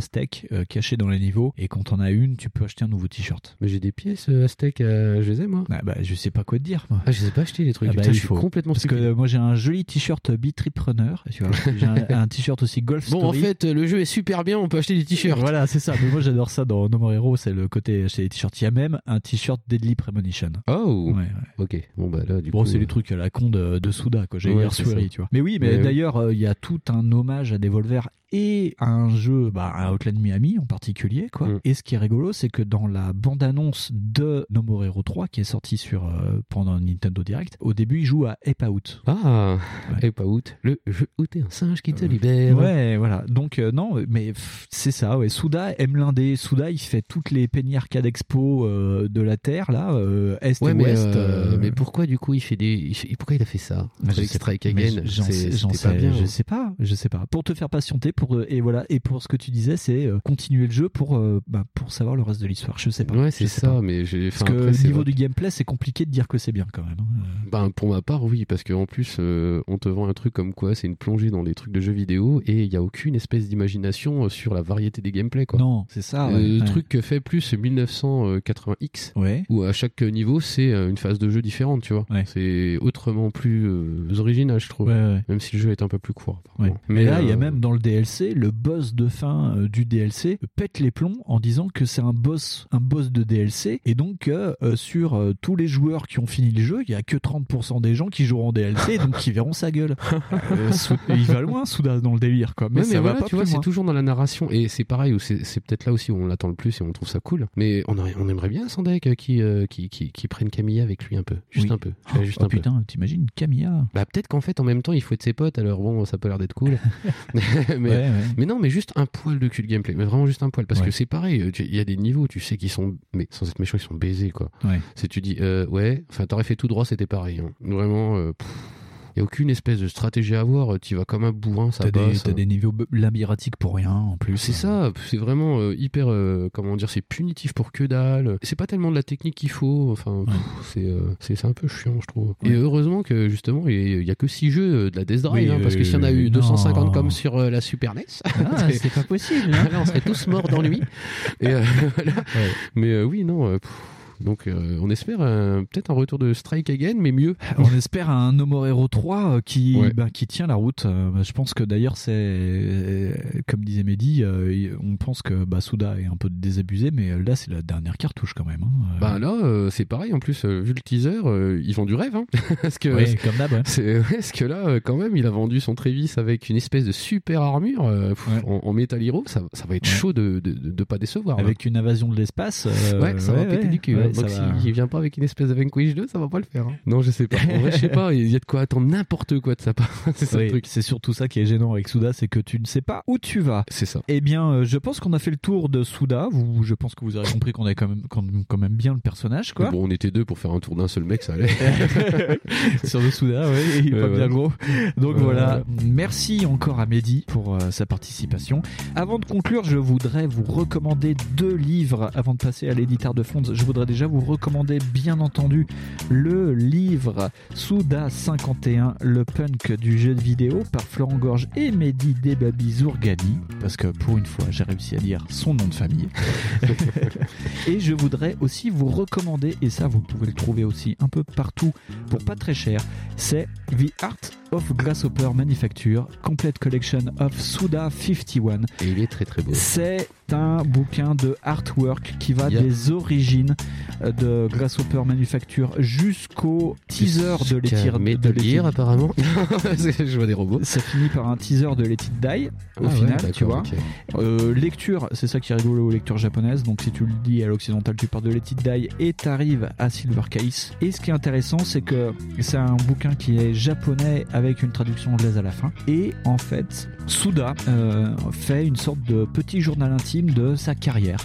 euh, cachées dans les niveaux et quand t'en as une tu peux acheter un nouveau t-shirt Mais j'ai des pièces euh, Aztec, euh, je les ai moi. ah, bah je sais pas quoi te dire moi. Ah je ai pas achetés les trucs. Ah bah, Putain, il je suis faut. complètement parce que stupide. euh, moi j'ai un joli t-shirt Beat Trip Runner tu vois j'ai un, un t-shirt aussi Golf Bon en Story fait le jeu est super bien, on peut acheter des t-shirts. Voilà, c'est ça. Mais moi, j'adore ça dans No More Hero. C'est le côté acheter des t-shirts. Il y a même un t-shirt Deadly Premonition. Oh. Ouais, ouais. Ok. Bon bah là du Bon, coup. c'est les trucs à la con de, de Souda, quoi. J'ai Ouais, c'est ça. tu vois. Mais oui, mais Mais oui. d'ailleurs, euh, il y a tout un hommage à Devolver et un jeu, bah, un Outland Miami en particulier, quoi. Mm. Et ce qui est rigolo, c'est que dans la bande-annonce de No More Hero 3, qui est sortie sur, euh, pendant Nintendo Direct, au début, il joue à Ape Out. Ah, Ape Out, le jeu où t'es un singe qui te libère. Ouais, voilà. Donc, euh, non, mais c'est ça, ouais. Souda aime l'indé. Souda, il fait toutes les Penny Arcade Expo euh, de la Terre, là, euh, Est Ouais, et mais, Ouest. euh, euh, mais pourquoi du coup il fait des. Pourquoi il a fait ça? Mais Avec Strike Again j'en sais, pas sais- bien. je sais pas, je sais pas. Pour te faire patienter, pour et voilà, et pour ce que tu disais, c'est euh, continuer le jeu pour euh, bah, pour savoir le reste de l'histoire. Je sais pas. Ouais, c'est ça, pas. mais j'ai. Parce que après, c'est niveau vrai. du gameplay, c'est compliqué de dire que c'est bien quand même. hein. Ben, pour ma part, oui, parce qu'en plus, euh, on te vend un truc comme quoi c'est une plongée dans les trucs de jeux vidéo et il n'y a aucune espèce d'imagination euh, sur la variété des gameplays. Quoi. Non, c'est ça. Euh, le ouais. truc que fait plus 1980X, Ouais. où à chaque niveau c'est euh, une phase de jeu différente, tu vois. C'est autrement plus euh, original, je trouve. Même si le jeu est un peu plus court. Apparemment. Mais là, il y a euh, même dans le DLC, le boss de fin euh, du DLC pète les plombs en disant que c'est un boss, un boss de DLC, et donc euh, sur euh, tous les joueurs qui ont fini le jeu, il y a que 30% des gens qui joueront en DLC, donc qui verront sa gueule. Euh, il va loin, Souda, dans le délire, quoi. Mais, Ouais, ça va pas tu vois, c'est toujours dans la narration et c'est pareil, où c'est peut-être là aussi où on l'attend le plus et on trouve ça cool. Mais on, on aimerait bien Sandek euh, qui, qui, qui, qui prenne Camilla avec lui un peu, juste Oui. un peu. Fais juste Oh un putain, t'imagines Camilla Bah peut-être qu'en fait en même temps il faut être ses potes alors bon ça peut l'air d'être cool mais, mais, Ouais, mais non mais juste un poil de cul de gameplay mais vraiment juste un poil parce Ouais. que c'est pareil euh, il y a des niveaux tu sais qui sont mais sans être méchant ils sont baisés quoi Ouais. c'est tu dis euh, ouais enfin t'aurais fait tout droit c'était pareil hein. vraiment euh, pff, il y a aucune espèce de stratégie à avoir tu vas comme un bourrin ça passe t'as des niveaux labyrinthiques pour rien, en plus. c'est ça, c'est vraiment euh, hyper, euh, comment dire, c'est punitif pour que dalle. C'est pas tellement de la technique qu'il faut. Enfin, pff, c'est, euh, un peu chiant, je trouve. Et heureusement que justement, il y a que 6 jeux euh, de la Death Drive, Oui, hein, parce que euh, s'il y en a eu non. 250 comme sur euh, la Super NES, Ah, c'est pas possible. hein. là, on serait tous morts d'ennui. Et euh, voilà. Mais euh, oui, non. euh, pff, donc, euh, on espère euh, peut-être un retour de Strike Again, mais mieux. On espère un No More Hero 3 euh, qui, Ouais. bah, qui tient la route. Euh, Je pense que d'ailleurs, c'est, comme disait Mehdi, on pense que bah, Souda est un peu désabusé, mais là, c'est la dernière cartouche quand même. hein. Bah là, c'est pareil. En plus, vu le teaser, ils vendent du rêve. Hein parce que, Ouais, comme d'hab, ouais. c'est, ouais, parce que là, quand même, il a vendu son Trévis avec une espèce de super armure pff, en, en Metal Hero. Ça, ça va être chaud de, de pas décevoir. là. avec une invasion de l'espace. Ouais, ça va péter du cul. Ouais, Donc, va- s'il vient pas avec une espèce de Vanquish 2, ça va pas le faire. hein. Non, je sais pas. En vrai, je sais pas. Il y a de quoi attendre n'importe quoi de sa part. c'est ça Oui, le truc. c'est surtout ça qui est gênant avec Souda, c'est que tu ne sais pas où tu vas. C'est ça. Eh bien, euh, je pense qu'on a fait le tour de Souda. Vous, je pense que vous avez compris qu'on avait quand même, quand même, quand même bien le personnage, quoi. Bon, on était deux pour faire un tour d'un seul mec, ça allait. sur le Souda, ouais, il est pas ouais. bien gros. Donc Ouais, voilà, ouais. merci encore à Mehdi pour euh, sa participation. Avant de conclure, je voudrais vous recommander deux livres avant de passer à l'éditeur de Fonds. Je voudrais déjà vous recommander, bien entendu, le livre Souda 51, le punk du jeu de vidéo par Florent Gorge et Mehdi Debabi Zourgani, parce que pour une fois, j'ai réussi à dire son nom de famille. et je voudrais aussi vous recommander, et ça vous pouvez le trouver aussi un peu partout pour pas très cher, c'est The Art of Grasshopper Manufacture, Complete Collection of Suda 51. Et il est très très beau. C'est un bouquin de artwork qui va Yeah. des origines euh, de Grasshopper Manufacture jusqu'au teaser de l'étire de Let It- Gear, apparemment. je vois des robots. ça finit par un teaser de Let It Die au Ah ouais, final, tu vois. Euh, lecture, c'est ça qui est rigolo aux lectures japonaises. Donc si tu le dis à l'occidental, tu pars de Let It Die et t'arrives à Silver Case. Et ce qui est intéressant, c'est que c'est un bouquin qui est japonais avec une traduction anglaise à la fin. Et en fait, Suda euh, fait une sorte de petit journal intime de sa carrière.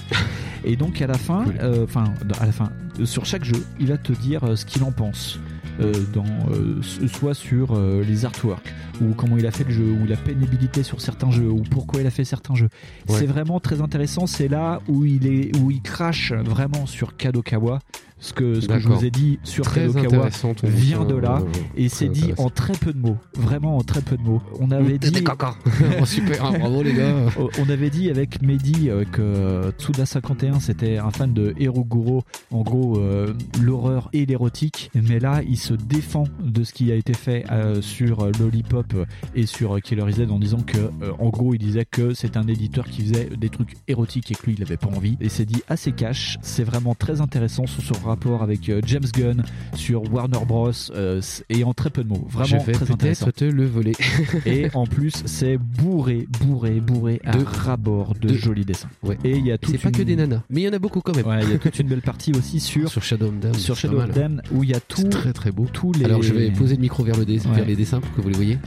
Et donc à la fin, euh, enfin à la fin, sur chaque jeu, il va te dire euh, ce qu'il en pense. euh, dans, euh, soit sur euh, les artworks, ou comment il a fait le jeu, ou la pénibilité sur certains jeux, ou pourquoi il a fait certains jeux. Ouais. C'est vraiment très intéressant. C'est là où il est, où il crache vraiment sur Kadokawa. Ce que, ce que je vous ai dit sur Très Kadokawa vient de là ouais, et c'est dit en très peu de mots. Vraiment en très peu de mots. On avait dit. Oh, super, hein, bravo, les gars. On avait dit avec Mehdi euh, que Tsuda51 c'était un fan de Eroguro, en gros euh, l'horreur et l'érotique, mais là il se défend de ce qui a été fait euh, sur euh, Lollipop et sur euh, Killer Z en disant que euh, en gros il disait que c'est un éditeur qui faisait des trucs érotiques et que lui il avait pas envie et c'est dit assez cash, c'est vraiment très intéressant sur, rapport avec euh, James Gunn sur Warner Bros. euh, et en très peu de mots. Vraiment Je vais très intéressant. te le voler. Et en plus, c'est bourré, bourré, bourré à De- rabord de, de- jolis dessins. Ouais. Et il y a C'est toute pas que des nanas, mais il y en a beaucoup quand même. Ouais, il y a toute une belle partie aussi sur Sur Shadow of Dam. sur c'est Shadow of. Dam où il y a tout C'est très très beau. tous les Alors je vais poser le micro vers, le dé- Ouais. vers les dessins pour que vous les voyez.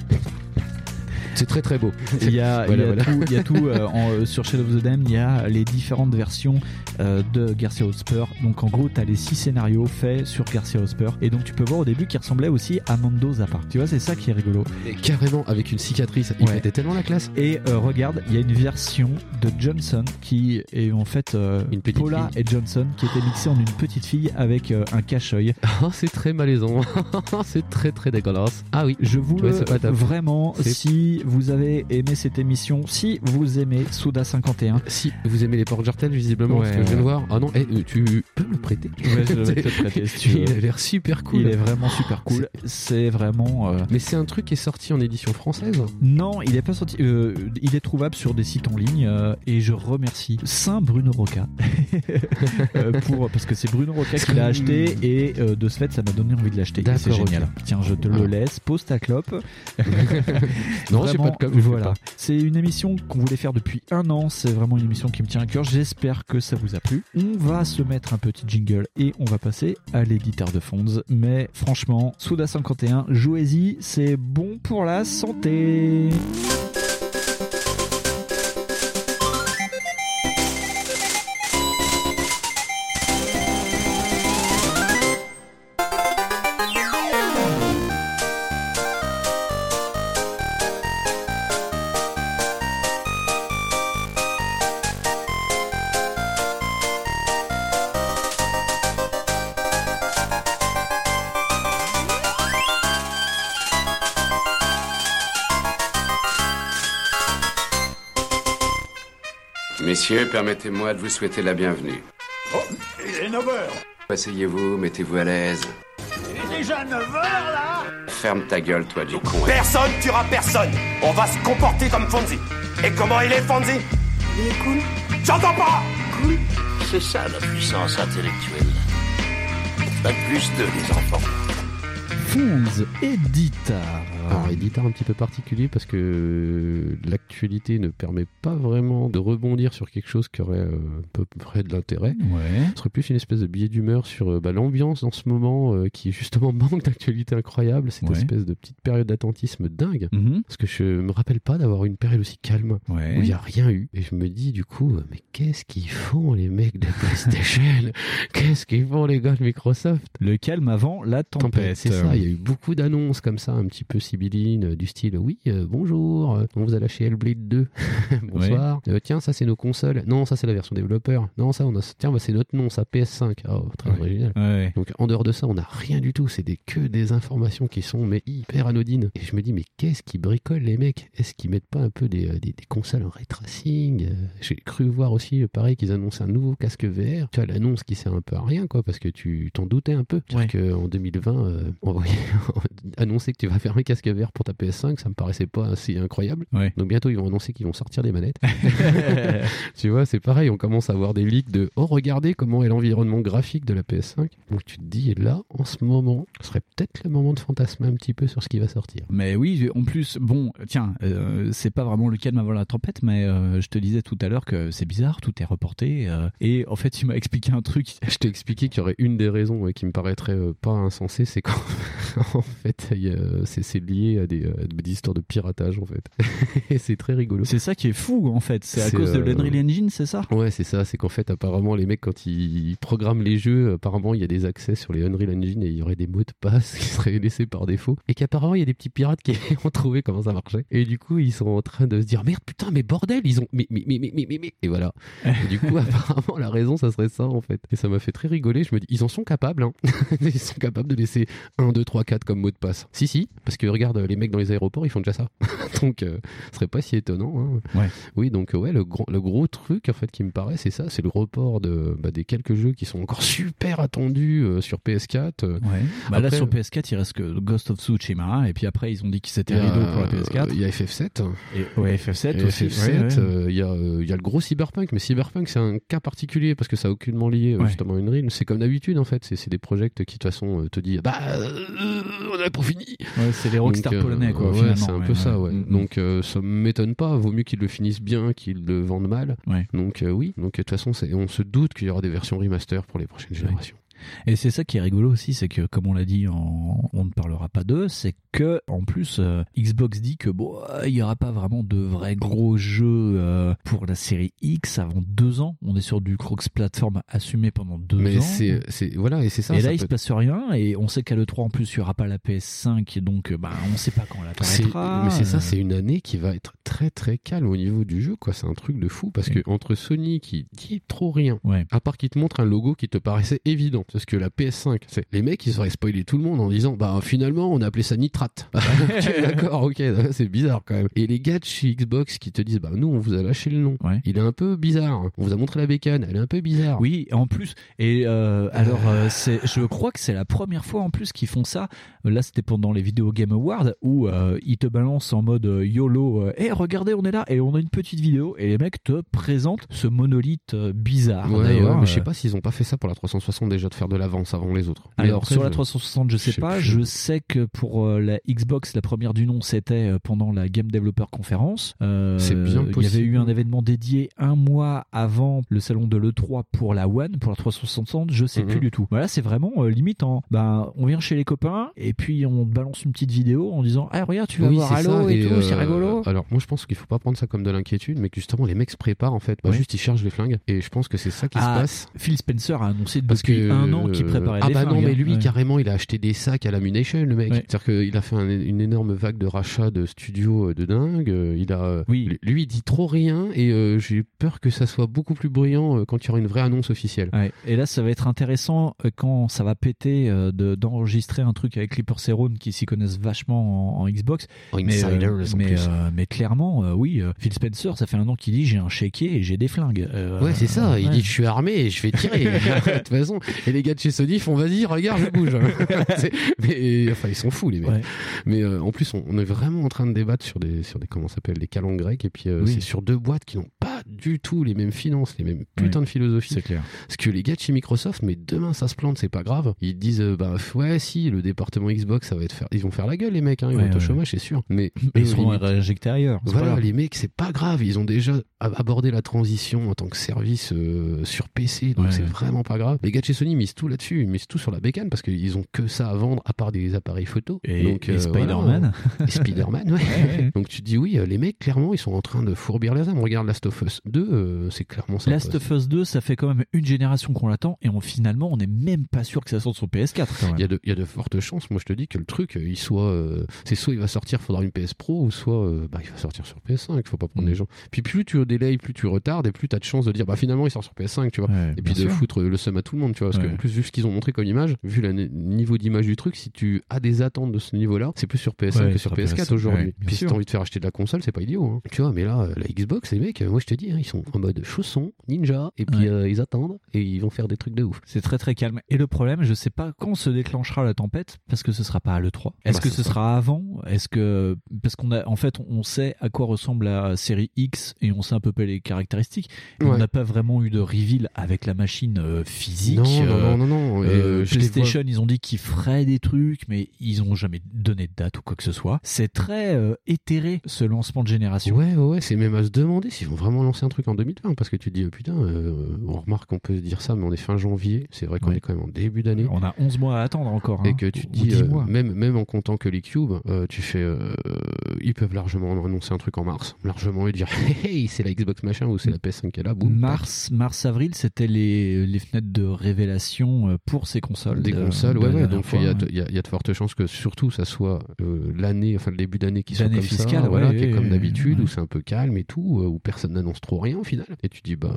C'est très très beau. Il y a, Voilà, il y a voilà. tout, il y a tout euh, en, euh, sur Shadow of the Dam, il y a les différentes versions euh, de Garcia Hosper. Donc en gros, tu as les six scénarios faits sur Garcia Hosper. Et donc tu peux voir au début qu'il ressemblait aussi à Mando Zappa. Tu vois, c'est ça qui est rigolo. Et carrément avec une cicatrice, il Ouais. mettait tellement la classe. Et euh, regarde, il y a une version de Johnson qui est en fait Une petite Paula fille. et Johnson qui était mixée en une petite fille avec un cache-œil. Ah, c'est très malaisant. c'est très très dégueulasse. Ah oui. Je vous Ouais, pas vraiment, C'est- si vous avez aimé cette émission, si vous aimez Souda 51, Si vous aimez les portes jartels visiblement, Ouais, parce que je viens de voir. Ah non, eh, euh, tu peux me le prêter. Ouais, je vais te le prêter, si tu veux. Il a l'air super cool. il est vraiment super cool. C'est vraiment. euh, Mais c'est un truc qui est sorti en édition française. Non, il est pas sorti. euh, il est trouvable sur des sites en ligne euh, et je remercie Saint Bruno Roca pour parce que c'est Bruno Roca qui l'a acheté et de ce fait ça m'a donné envie de l'acheter. Et C'est génial. Tiens, je te le laisse. Pose ta clope. Non, Vraiment, pas de Voilà. C'est une émission qu'on voulait faire depuis un an. C'est vraiment une émission qui me tient à cœur. J'espère que ça vous a plu. On va se mettre un petit jingle et on va passer à l'éditeur de Fonds. Mais franchement, Souda 51, jouez-y, c'est bon pour la santé. Messieurs, permettez-moi de vous souhaiter la bienvenue. Oh, il est 9h Asseyez-vous, mettez-vous à l'aise. Il est déjà 9h là Ferme ta gueule, toi, du con. Personne tuera personne On va se comporter comme Fonzie Et comment il est, Fonzie? Il est cool J'entends pas Cool C'est ça la puissance intellectuelle. Bac plus 2, les enfants. Fonds Editar. Alors, éditeur un petit peu particulier parce que l'actualité ne permet pas vraiment de rebondir sur quelque chose qui aurait euh, à peu près de l'intérêt. Ouais. Ce serait plus une espèce de billet d'humeur sur euh, bah, l'ambiance en ce moment euh, qui justement manque d'actualité incroyable. Cette Ouais. espèce de petite période d'attentisme dingue. Mhm. Parce que je me rappelle pas d'avoir une période aussi calme Ouais. où il n'y a rien eu. Et je me dis du coup, euh, mais qu'est-ce qu'ils font les mecs de PlayStation? Qu'est-ce qu'ils font les gars de Microsoft? Le calme avant la tempête. c'est ça, il y a eu beaucoup d'annonces comme ça, un petit peu sibylline, euh, du style oui, euh, bonjour, euh, on vous a lâché Hellblade 2, bonsoir. Euh, tiens, ça c'est nos consoles. Non, ça c'est la version développeur. Non, ça on a tiens, bah, c'est notre nom, ça PS5. Oh, très original. Ouais. Donc en dehors de ça, on n'a rien du tout, c'est des que des informations qui sont mais hyper anodines. Et je me dis mais qu'est-ce qu'ils bricolent les mecs? Est-ce qu'ils mettent pas un peu des, des, des consoles en ray tracing Euh, J'ai cru voir aussi pareil qu'ils annoncent un nouveau casque VR. Tu vois l'annonce qui sert un peu à rien quoi parce que tu t'en doutais un peu. Ouais. que en 2020 euh, on annoncer que tu vas faire un casque VR pour ta PS5, ça me paraissait pas assez incroyable. Ouais. Donc bientôt ils vont annoncer qu'ils vont sortir des manettes. tu vois, c'est pareil, on commence à avoir des leaks de oh regardez comment est l'environnement graphique de la PS5. Donc tu te dis là en ce moment, ce serait peut-être le moment de fantasmer un petit peu sur ce qui va sortir. Mais oui, en plus, bon, tiens, euh, c'est pas vraiment le calme avant la tempête, mais euh, je te disais tout à l'heure que c'est bizarre, tout est reporté. euh, et en fait, tu m'as expliqué un truc. Je t'ai expliqué qu'il y aurait une des raisons ouais, qui me paraîtrait euh, pas insensée, c'est qu'en en fait, c'est lié à des, euh, des histoires de piratage en fait. Et c'est très rigolo. C'est ça qui est fou, en fait. C'est à cause de euh, l'Unreal Engine, c'est ça? Ouais, c'est ça. C'est qu'en fait, apparemment, les mecs, quand ils programment les jeux, apparemment, il y a des accès sur les Unreal Engine et il y aurait des mots de passe qui seraient laissés par défaut. Et qu'apparemment, il y a des petits pirates qui ont trouvé comment ça marchait. Et du coup, ils sont en train de se dire merde, putain, mais bordel, ils ont. Mais, mais, mais, mais, mais, mais, mais. Et voilà. Et du coup, apparemment, la raison, ça serait ça, en fait. Et ça m'a fait très rigoler. Je me dis, ils en sont capables, hein. Ils sont capables de laisser 1, 2, 3, 4 comme mot de passe. Si, si, parce que regarde, les mecs dans les aéroports, ils font déjà ça. donc, euh, ce serait pas si étonnant. Hein. Ouais. Oui, donc, euh, ouais, le gros, le gros truc, en fait, qui me paraît, c'est ça c'est le report de, bah, des quelques jeux qui sont encore super attendus euh, sur PS4. euh. Ouais. Bah là sur PS4 il reste que Ghost of Tsushima et puis après ils ont dit que c'était il y a, rideau pour la euh, PS4. Il y a FF7. Et, ouais, FF7 Et aussi. FF7, ouais, ouais. euh, il y, a, euh, il y a le gros Cyberpunk, mais Cyberpunk c'est un cas particulier parce que ça a aucunement lié euh, justement à Unreal. C'est comme d'habitude en fait, c'est des projets qui de toute façon euh, te disent bah euh, on avait pas fini. Ouais, c'est les euh, polonais quoi ouais, finalement. c'est un peu ça ouais. Mm, mm. Donc euh, ça m'étonne pas, vaut mieux qu'ils le finissent bien qu'ils le vendent mal. Ouais. Donc euh, oui, donc de toute façon on se doute qu'il y aura des versions remaster pour les prochaines générations. Et c'est ça qui est rigolo aussi, c'est que comme on l'a dit, en- on ne parlera pas d'eux, c'est que en plus euh, Xbox dit que bon, euh, il y aura pas vraiment de vrais gros jeux euh, pour la série X avant deux ans. On est sur du cross-platform assumé pendant deux Mais ans. c'est c'est voilà et c'est ça. et ça là, il se passe rien, et on sait qu'à l'E3 en plus, il n'y aura pas la PS5, et donc bah, on sait pas quand elle apparaîtra. mais c'est ça, c'est une année qui va être très très calme au niveau du jeu, quoi. C'est un truc de fou parce que entre Sony qui dit trop rien, à part qu'il te montre un logo qui te paraissait évident, parce que la PS5, c'est les mecs ils auraient spoilé tout le monde en disant bah finalement on a appelé ça nitrate. Ok, D'accord, ok, c'est bizarre quand même. Et les gars de chez Xbox qui te disent bah nous on vous a lâché le nom, il est un peu bizarre. On vous a montré la bécane, elle est un peu bizarre. Oui, en plus, et euh, alors euh, c'est, je crois que c'est la première fois en plus qu'ils font ça. Là, c'était pendant les Video Game Awards où euh, ils te balancent en mode YOLO. Euh, hey, regardez, on est là et on a une petite vidéo et les mecs te présentent ce monolithe bizarre. Ouais, d'ailleurs, ouais, mais je sais pas s'ils ont pas fait ça pour la 360 déjà de faire de l'avance avant les autres. Mais Alors après, sur la je- 360, je sais sais pas. plus. Je sais que pour euh, la Xbox, la première du nom, c'était euh, pendant la Game Developer Conference. Euh, C'est bien Il y avait possible. eu un événement dédié un mois avant le salon de l'E3 pour la One, pour la 360. Je sais Mhm. plus du tout. Voilà, c'est vraiment euh, limite en, ben, on vient chez les copains et puis on balance une petite vidéo en disant, ah regarde, tu vas Oui, voir Halo ça, et, tout, c'est rigolo. Alors moi je pense qu'il faut pas prendre ça comme de l'inquiétude, mais que justement les mecs se préparent en fait. Bah. Juste ils chargent les flingues et je pense que c'est ça qui Ah, se passe. Phil Spencer a annoncé Parce depuis que un an qu'il euh, préparait ah bah non mais lui Ouais. carrément il a acheté des sacs à l'Ammunition le mec Ouais. c'est à dire qu'il a fait un- une énorme vague de rachats de studios euh, de dingue Euh, il a lui il dit trop rien et euh, j'ai peur que ça soit beaucoup plus bruyant euh, quand il y aura une vraie annonce officielle Ouais. Et là, ça va être intéressant euh, quand ça va péter euh, de- d'enregistrer un truc avec Clipper Cerrone qui s'y connaissent vachement en, en Xbox. En mais, insiders, en mais, plus. euh, mais clairement, euh, oui, euh, Phil Spencer, ça fait un an qu'il dit j'ai un chéquier et j'ai des flingues. Euh, Ouais, c'est ça. Il dit je suis armé et je vais tirer. de toute façon. Et les gars de chez Sony font vas-y, regarde, je bouge. Mais enfin, ils sont fous les mecs. Ouais. Mais euh, en plus, on, on est vraiment en train de débattre sur des sur des comment s'appelle des calendes grecques et puis euh, Oui. c'est sur deux boîtes qui n'ont pas du tout les mêmes finances, les mêmes putains de philosophies. C'est clair. Parce que les gars de chez Microsoft, mais demain ça se plante, c'est pas grave. Ils disent euh, bah ouais si le département Xbox ça va être faire, ils vont faire la gueule les mecs, hein, ils Ouais, vont être au chômage c'est sûr. Mais Mais ils seront réinjectés ailleurs. voilà, les mecs, c'est pas grave. Ils ont déjà abordé la transition en tant que service euh, sur PC, donc c'est vraiment pas grave. Les gars de chez Sony misent tout là-dessus, ils misent tout sur la bécane parce qu'ils ont que ça à vendre à part des appareils photo. Et- donc, et euh, Spider-Man. voilà. Spider-Man, ouais. Donc tu te dis oui, euh, les mecs, clairement, ils sont en train de fourbir les âmes. Regarde Last of Us 2, euh, c'est clairement ça. Last of Us 2, ça fait quand même une génération qu'on l'attend et on, finalement, on n'est même pas sûr que ça sorte sur PS4. Quand même. Il y, a de, il y a de fortes chances, moi je te dis que le truc, euh, il soit, euh, c'est soit il va sortir, faudra une PS Pro, ou soit bah, il va sortir sur PS5, il faut pas Mm. prendre les gens. Puis plus tu délayes, plus tu retardes, et plus tu as de chances de dire, bah finalement il sort sur PS5, tu vois. Ouais, et puis de sûr. foutre le seum à tout le monde, tu vois. Parce Ouais. qu'en plus, vu ce qu'ils ont montré comme image, vu le niveau d'image du truc, si tu as des attentes de ce niveau-là, c'est plus sur PS5 Ouais, que sur sur PS4 PS5, aujourd'hui. puis si sûr. t'as envie de faire acheter de la console, c'est pas idiot, hein. Tu vois, mais là, la Xbox, les mecs, moi je te dis, ils sont en mode chausson, ninja, et puis Ouais. euh, ils attendent, et ils vont faire des trucs de ouf. C'est très très calme. Et le problème, je sais pas quand se déclenchera la tempête, parce que ce sera pas à l'E3. Est-ce Bah, que c'est ce sera avant? Est-ce que parce qu'on a en fait on sait à quoi ressemble la série X et on sait à peu près les caractéristiques. mais On Ouais. n'a pas vraiment eu de reveal avec la machine euh, physique. Non, non, Euh, non, non, euh, je PlayStation, ils ont dit qu'ils feraient des trucs, mais ils ont jamais donné de date ou quoi que ce soit. C'est très éthéré ce lancement de génération. Ouais, ouais, ouais, c'est même à se demander s'ils vont vraiment lancer un truc en 2020 parce que tu te dis, euh, putain, euh, on remarque qu'on peut se dire ça, mais on est fin janvier, c'est vrai qu'on Ouais. est quand même en début d'année. On a 11 mois à attendre encore. Et hein, que tu te dis, 10 euh, même, même en comptant que les cubes, euh, tu fais, ils peuvent largement annoncer un truc en mars, largement et dire, hey, c'est la Xbox machin ou c'est la PS5 qui est là, boum. Mars, mars, avril, c'était les, les fenêtres de révélation pour ces consoles. Des de- consoles, de ouais, ouais. Donc il y, y a- il y a de fortes chances que surtout ça soit l'année, enfin le début d'année qui soit comme fiscale, ça, voilà, ouais, qui est comme d'habitude, où c'est un peu calme et tout, où personne n'annonce trop rien au final. Et tu dis, bah,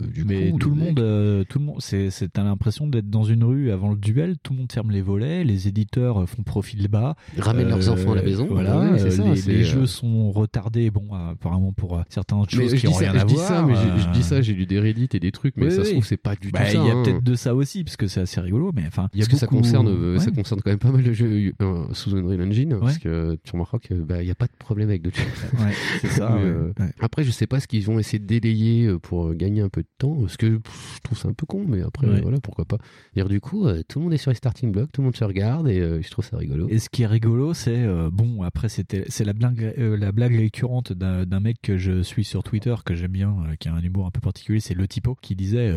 euh, du Mais coup. tout le mec- monde, euh, tout le monde, c'est, c'est- t'as l'impression d'être dans une rue avant le duel. Tout le monde ferme les volets, les éditeurs euh, font profil bas, Ils ramènent leurs enfants à la maison. Voilà, Ouais, c'est euh, ça, les, c'est, les euh, jeux sont retardés. Bon, euh, apparemment pour euh, certaines Mais choses je qui rien je à dis voir. ça, mais j'ai- je euh, dis ça, j'ai lu des Reddit et des trucs, mais oui, ça se oui. trouve c'est pas du Bah, tout ça. Il y a hein. peut-être de ça aussi, parce que c'est assez rigolo. Mais enfin, parce que ça beaucoup- concerne, euh, ça Ouais. concerne quand même pas mal de jeux euh, sous Unreal Engine, parce que tu remarqueras qu'il n'y a pas de problème avec d'autres jeux. Ouais, c'est ça, Mais, ouais, euh, ouais. Après, je sais pas ce qu'ils vont essayer de délayer euh, pour euh, gagner un peu de temps, parce que pff, je trouve ça un peu con, mais après, Ouais. voilà, pourquoi pas. Dire du coup, euh, tout le monde est sur les starting blocks, tout le monde se regarde, et euh, je trouve ça rigolo. Et ce qui est rigolo, c'est euh, bon. Après, c'était c'est la blague, la blague récurrente d'un d'un mec que je suis sur Twitter que j'aime bien, qui a un humour un peu particulier. C'est le typo qui disait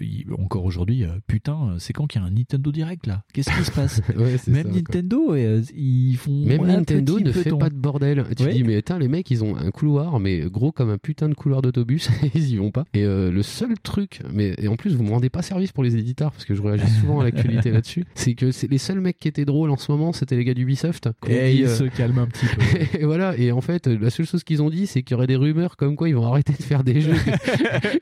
il- encore aujourd'hui, putain, c'est quand qu'il y a un Nintendo Direct là? Qu'est-ce qui se passe Ouais, Même ça. Nintendo, ils font Même Nintendo ne fait ton- pas de bordel. Tu Ouais. dis, mais attends, les mecs, ils ont un couloir, mais gros comme un putain de couloir d'autobus, ils y vont pas. Et euh, le seul truc, mais et en plus, vous me rendez pas service pour les éditeurs, parce que je réagis souvent à l'actualité là-dessus, c'est que c'est les seuls mecs qui étaient drôles en ce moment, c'était les gars d'Ubisoft. Et dit, ils euh, se calment un petit peu. et voilà, et en fait, la seule chose qu'ils ont dit, c'est qu'il y aurait des rumeurs comme quoi ils vont arrêter de faire des jeux,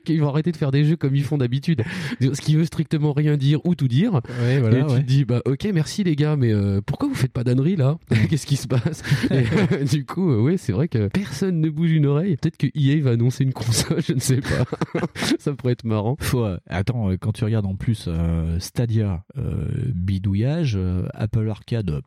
qu'ils vont arrêter de faire des jeux comme ils font d'habitude. Ce qui veut strictement rien dire ou tout dire. Ouais, voilà, et tu ouais. te dis, bah ok, merci les gars, mais euh, pourquoi vous faites pas d'ânerie là? Qu'est-ce qui se passe? Et, Du coup, ouais, c'est vrai que personne ne bouge une oreille. Peut-être que EA va annoncer une console, je ne sais pas. Ça pourrait être marrant. Faut, euh, attends, euh, quand tu regardes en plus euh, Stadia, bidouillage, Apple Arcade,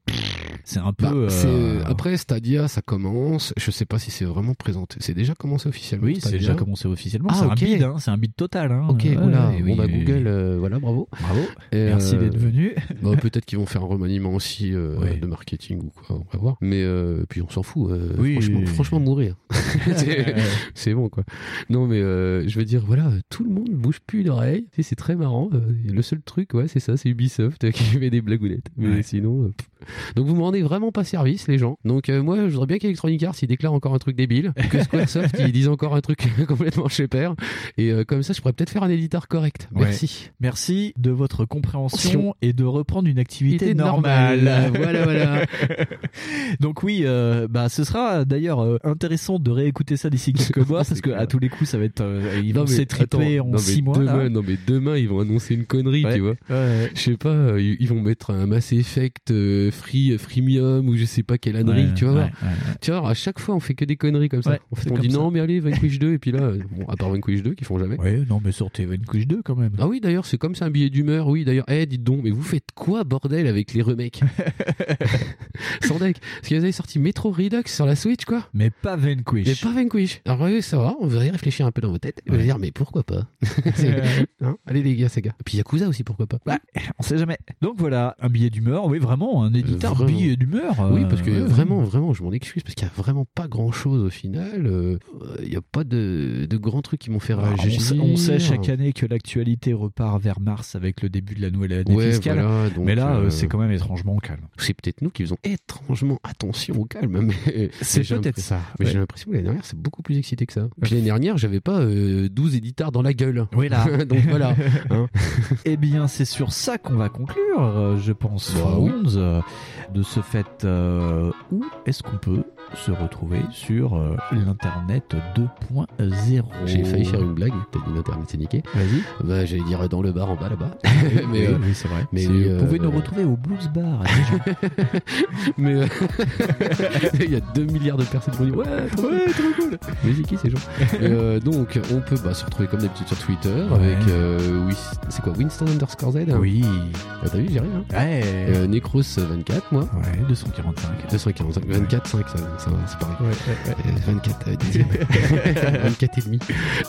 c'est un peu. Bah, euh, c'est- Après Stadia, ça commence. Je sais pas si c'est vraiment présenté. C'est déjà commencé officiellement. Oui, c'est déjà commencé officiellement. Ah, c'est ok. un bid, hein, c'est un bid total. Hein. Ok, Ouais, oula, bon bah Google, euh, voilà, bravo. Bravo. Et, Merci euh, d'être venu. bah, peut-être qu'ils vont faire un remaniement aussi euh, de marketing ou quoi, on va voir. Mais euh, puis on s'en fout. euh, Oui, franchement, oui, franchement, mourir, c'est bon quoi. Non mais euh, je veux dire, voilà, tout le monde bouge plus d'oreille. Tu sais, c'est très marrant. euh, le seul truc, ouais, c'est ça, c'est Ubisoft qui fait des blagounettes. Mais Ouais. sinon, euh, pff. Donc vous me rendez vraiment pas service, les gens. Donc euh, moi, je voudrais bien qu'Electronic Arts ils déclarent encore un truc débile, que Squaresoft ils disent encore un truc complètement chez père. Et euh, comme ça, je pourrais peut-être faire un éditeur correct. Ouais. Merci. Merci de votre compréhension et de reprendre une activité normale. normale. Voilà, voilà. Donc oui, euh, bah ce sera d'ailleurs intéressant de réécouter ça d'ici quelques mois parce que à tous les coups ça va être ils vont s'étriper en non, mais 6 mois. Demain, non mais demain ils vont annoncer une connerie, Ouais. tu vois. Ouais. Je sais pas, ils vont mettre un Mass Effect free, freemium ou je sais pas quelle ânerie, Ouais, tu vas voir. ouais, Tu vois, à chaque fois on fait que des conneries comme ça. En fait, on dit ça. non mais allez Vanquish 2 et puis là, bon, à part Vanquish 2 qui font jamais. Ouais, non mais sortez Vanquish 2 quand même. Ah oui, d'ailleurs, c'est comme ça un billet d'humeur. Oui, d'ailleurs, eh, dites donc, mais vous faites quoi, bordel, avec les remakes Sans deck. Parce qu'ils avaient sorti Metro Redux sur la Switch, quoi. Mais pas Vanquish. Mais pas Vanquish. Alors, oui, ça va, on va y réfléchir un peu dans vos têtes. Vous allez dire, mais pourquoi pas Hein Allez, les gars, gars. Et puis Yakuza aussi, pourquoi pas Bah, on sait jamais. Donc voilà, un billet d'humeur, oui vraiment, un éditeur Vraiment. billet d'humeur. Oui, euh, parce que ouais, vraiment, vraiment, je m'en excuse, parce qu'il y a vraiment pas grand chose au final. Euh, Il n'y a pas de, de grands trucs qui m'ont fait on, réagir. sait, on sait chaque année que l'actualité repart vers mars avec le début de la nouvelle année Ouais, fiscale. voilà, donc, mais là, euh, euh, c'est quand même étrangement calme. C'est peut-être nous qui faisons étrangement attention au calme. C'est peut-être ça, Mais j'ai l'impression que l'année dernière, c'est beaucoup plus excité que ça. L'année dernière, j'avais pas euh, 12 éditeurs dans la gueule. Oui, là. Donc voilà. hein. Eh bien, c'est sur ça qu'on va conclure, euh, je pense. Bah oui. De ce fait, euh, où est-ce qu'on peut se retrouver sur euh, l'Internet 2.0 J'ai failli faire une blague. T'as dit l'internet, c'est niqué. Vas-y. Bah, j'allais dire dans le bar en bas là-bas. oui, euh, oui, c'est vrai. Mais vous pouvez euh, nous retrouver au Blues Bar. mais il y a 2 milliards de personnes qui vont dire ouais, trop Ouais, trop cool. Mais c'est qui ces gens? Et, Donc, on peut bah, se retrouver comme d'habitude sur Twitter Ouais. avec oui, c'est quoi Winston underscore Z Oui. Ah, T'as vu, j'y arrive. Hein? Ouais. Necros 24, moi. Ouais, 245. 245, 24, 5, ça, ça va, c'est pareil. Ouais, ouais, ouais. Euh, 24 euh, dixième. 24 et demi.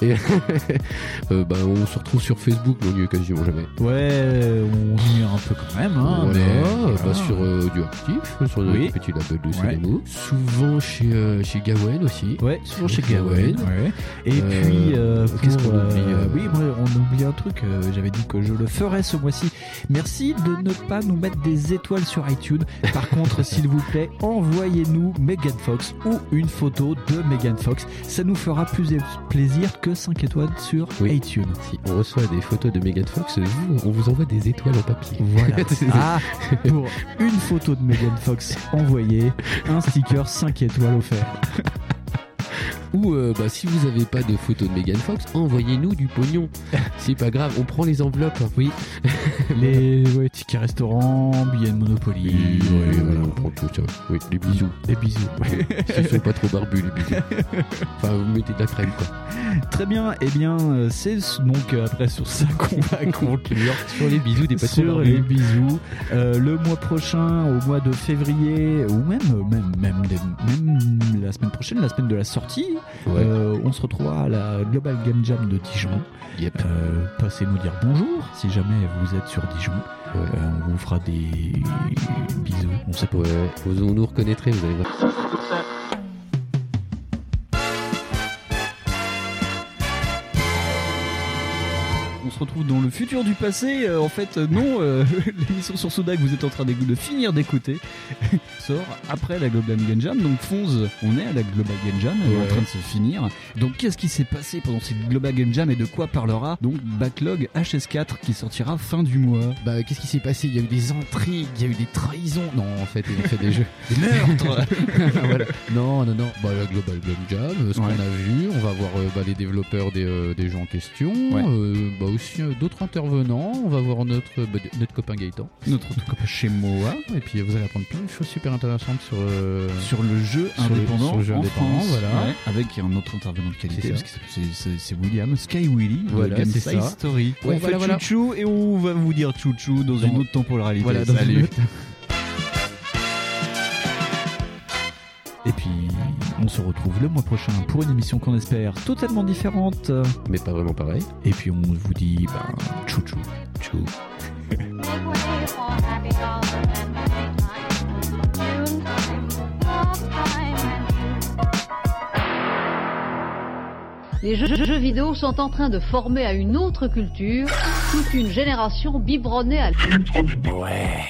Et euh, bah, on se retrouve sur Facebook, mais on n'y est quasiment jamais. Ouais, on y est un peu quand même. Hein, voilà, mais, bah, sur euh, Audioactif, sur le Oui. petit label de. Solemo. Souvent chez, euh, chez Gawain aussi. Ouais, souvent chez Gawain. Ouais. Et Euh, puis, qu'est-ce qu'on oublie, Oui, on oublie un truc. J'avais dit que je le ferais ce mois-ci. Merci de ne pas nous mettre des étoiles sur iTunes. Par contre, s'il vous plaît, envoyez-nous Megan Fox ou une photo de Megan Fox. Ça nous fera plus plaisir que 5 étoiles sur iTunes. Si on reçoit des photos de Megan Fox, vous, on vous envoie des étoiles en papier. Voilà. Ah, pour une photo de Megan Fox envoyée, un sticker 5 étoiles offert. Ou euh, bah, si vous avez pas de photos de Megan Fox, envoyez-nous du pognon. C'est pas grave, on prend les enveloppes. Oui. les ouais, tickets restaurants, billets de Monopoly. Oui, ouais, voilà, on prend tout ça. Oui, les bisous. Les bisous. Ils sont pas trop barbus, les bisous. Enfin, vous mettez de la crème, quoi. Très bien, et eh bien, euh, c'est donc euh, après sur ça qu'on va conclure. sur les bisous des patrons Sur les bisous. Euh, le mois prochain, au mois de février, ou même, même, même, même la semaine prochaine, la semaine de la sortie, on se retrouvera à la Global Game Jam de Dijon. Yep. passez nous dire bonjour si jamais vous êtes sur Dijon. on vous fera des bisous. On sait pas. Vous nous reconnaîtrez, vous allez voir. Se retrouve dans le futur du passé. Euh, en fait, euh, non, euh, l'émission sur Soda que vous êtes en train de, finir d'écouter sort après la Global Game Jam. Donc Fonz, on est à la Global Game Jam, elle est en train de se finir. Donc qu'est-ce qui s'est passé pendant cette Global Game Jam et de quoi parlera donc Backlog HS4 qui sortira fin du mois? Bah qu'est-ce qui s'est passé? Il y a eu des intrigues, il y a eu des trahisons. Non, en fait, ils ont fait des jeux. Des meurtres Non, non, non. Bah la Global Game Jam, ce qu'on a vu, on va voir bah, les développeurs des, des jeux en question. bah aussi d'autres intervenants. On va voir notre, bah, notre copain Gaëtan. Notre copain chez Moa. Et puis vous allez apprendre plein de choses super intéressantes sur, euh, sur le jeu indépendant. Le, jeu indépendant, voilà. avec un autre intervenant de qualité. C'est William, Sky Willy, voilà, Game Size Story. on fait voilà, chouchou et on va vous dire chouchou dans, une autre temporalité. Voilà, Salut. Et on se retrouve le mois prochain pour une émission qu'on espère totalement différente. Mais pas vraiment pareil. Et puis, on vous dit, ben, tchou tchou. Tchou. Les jeux, jeux, vidéo sont en train de former à une autre culture toute une génération biberonnée à... Ouais.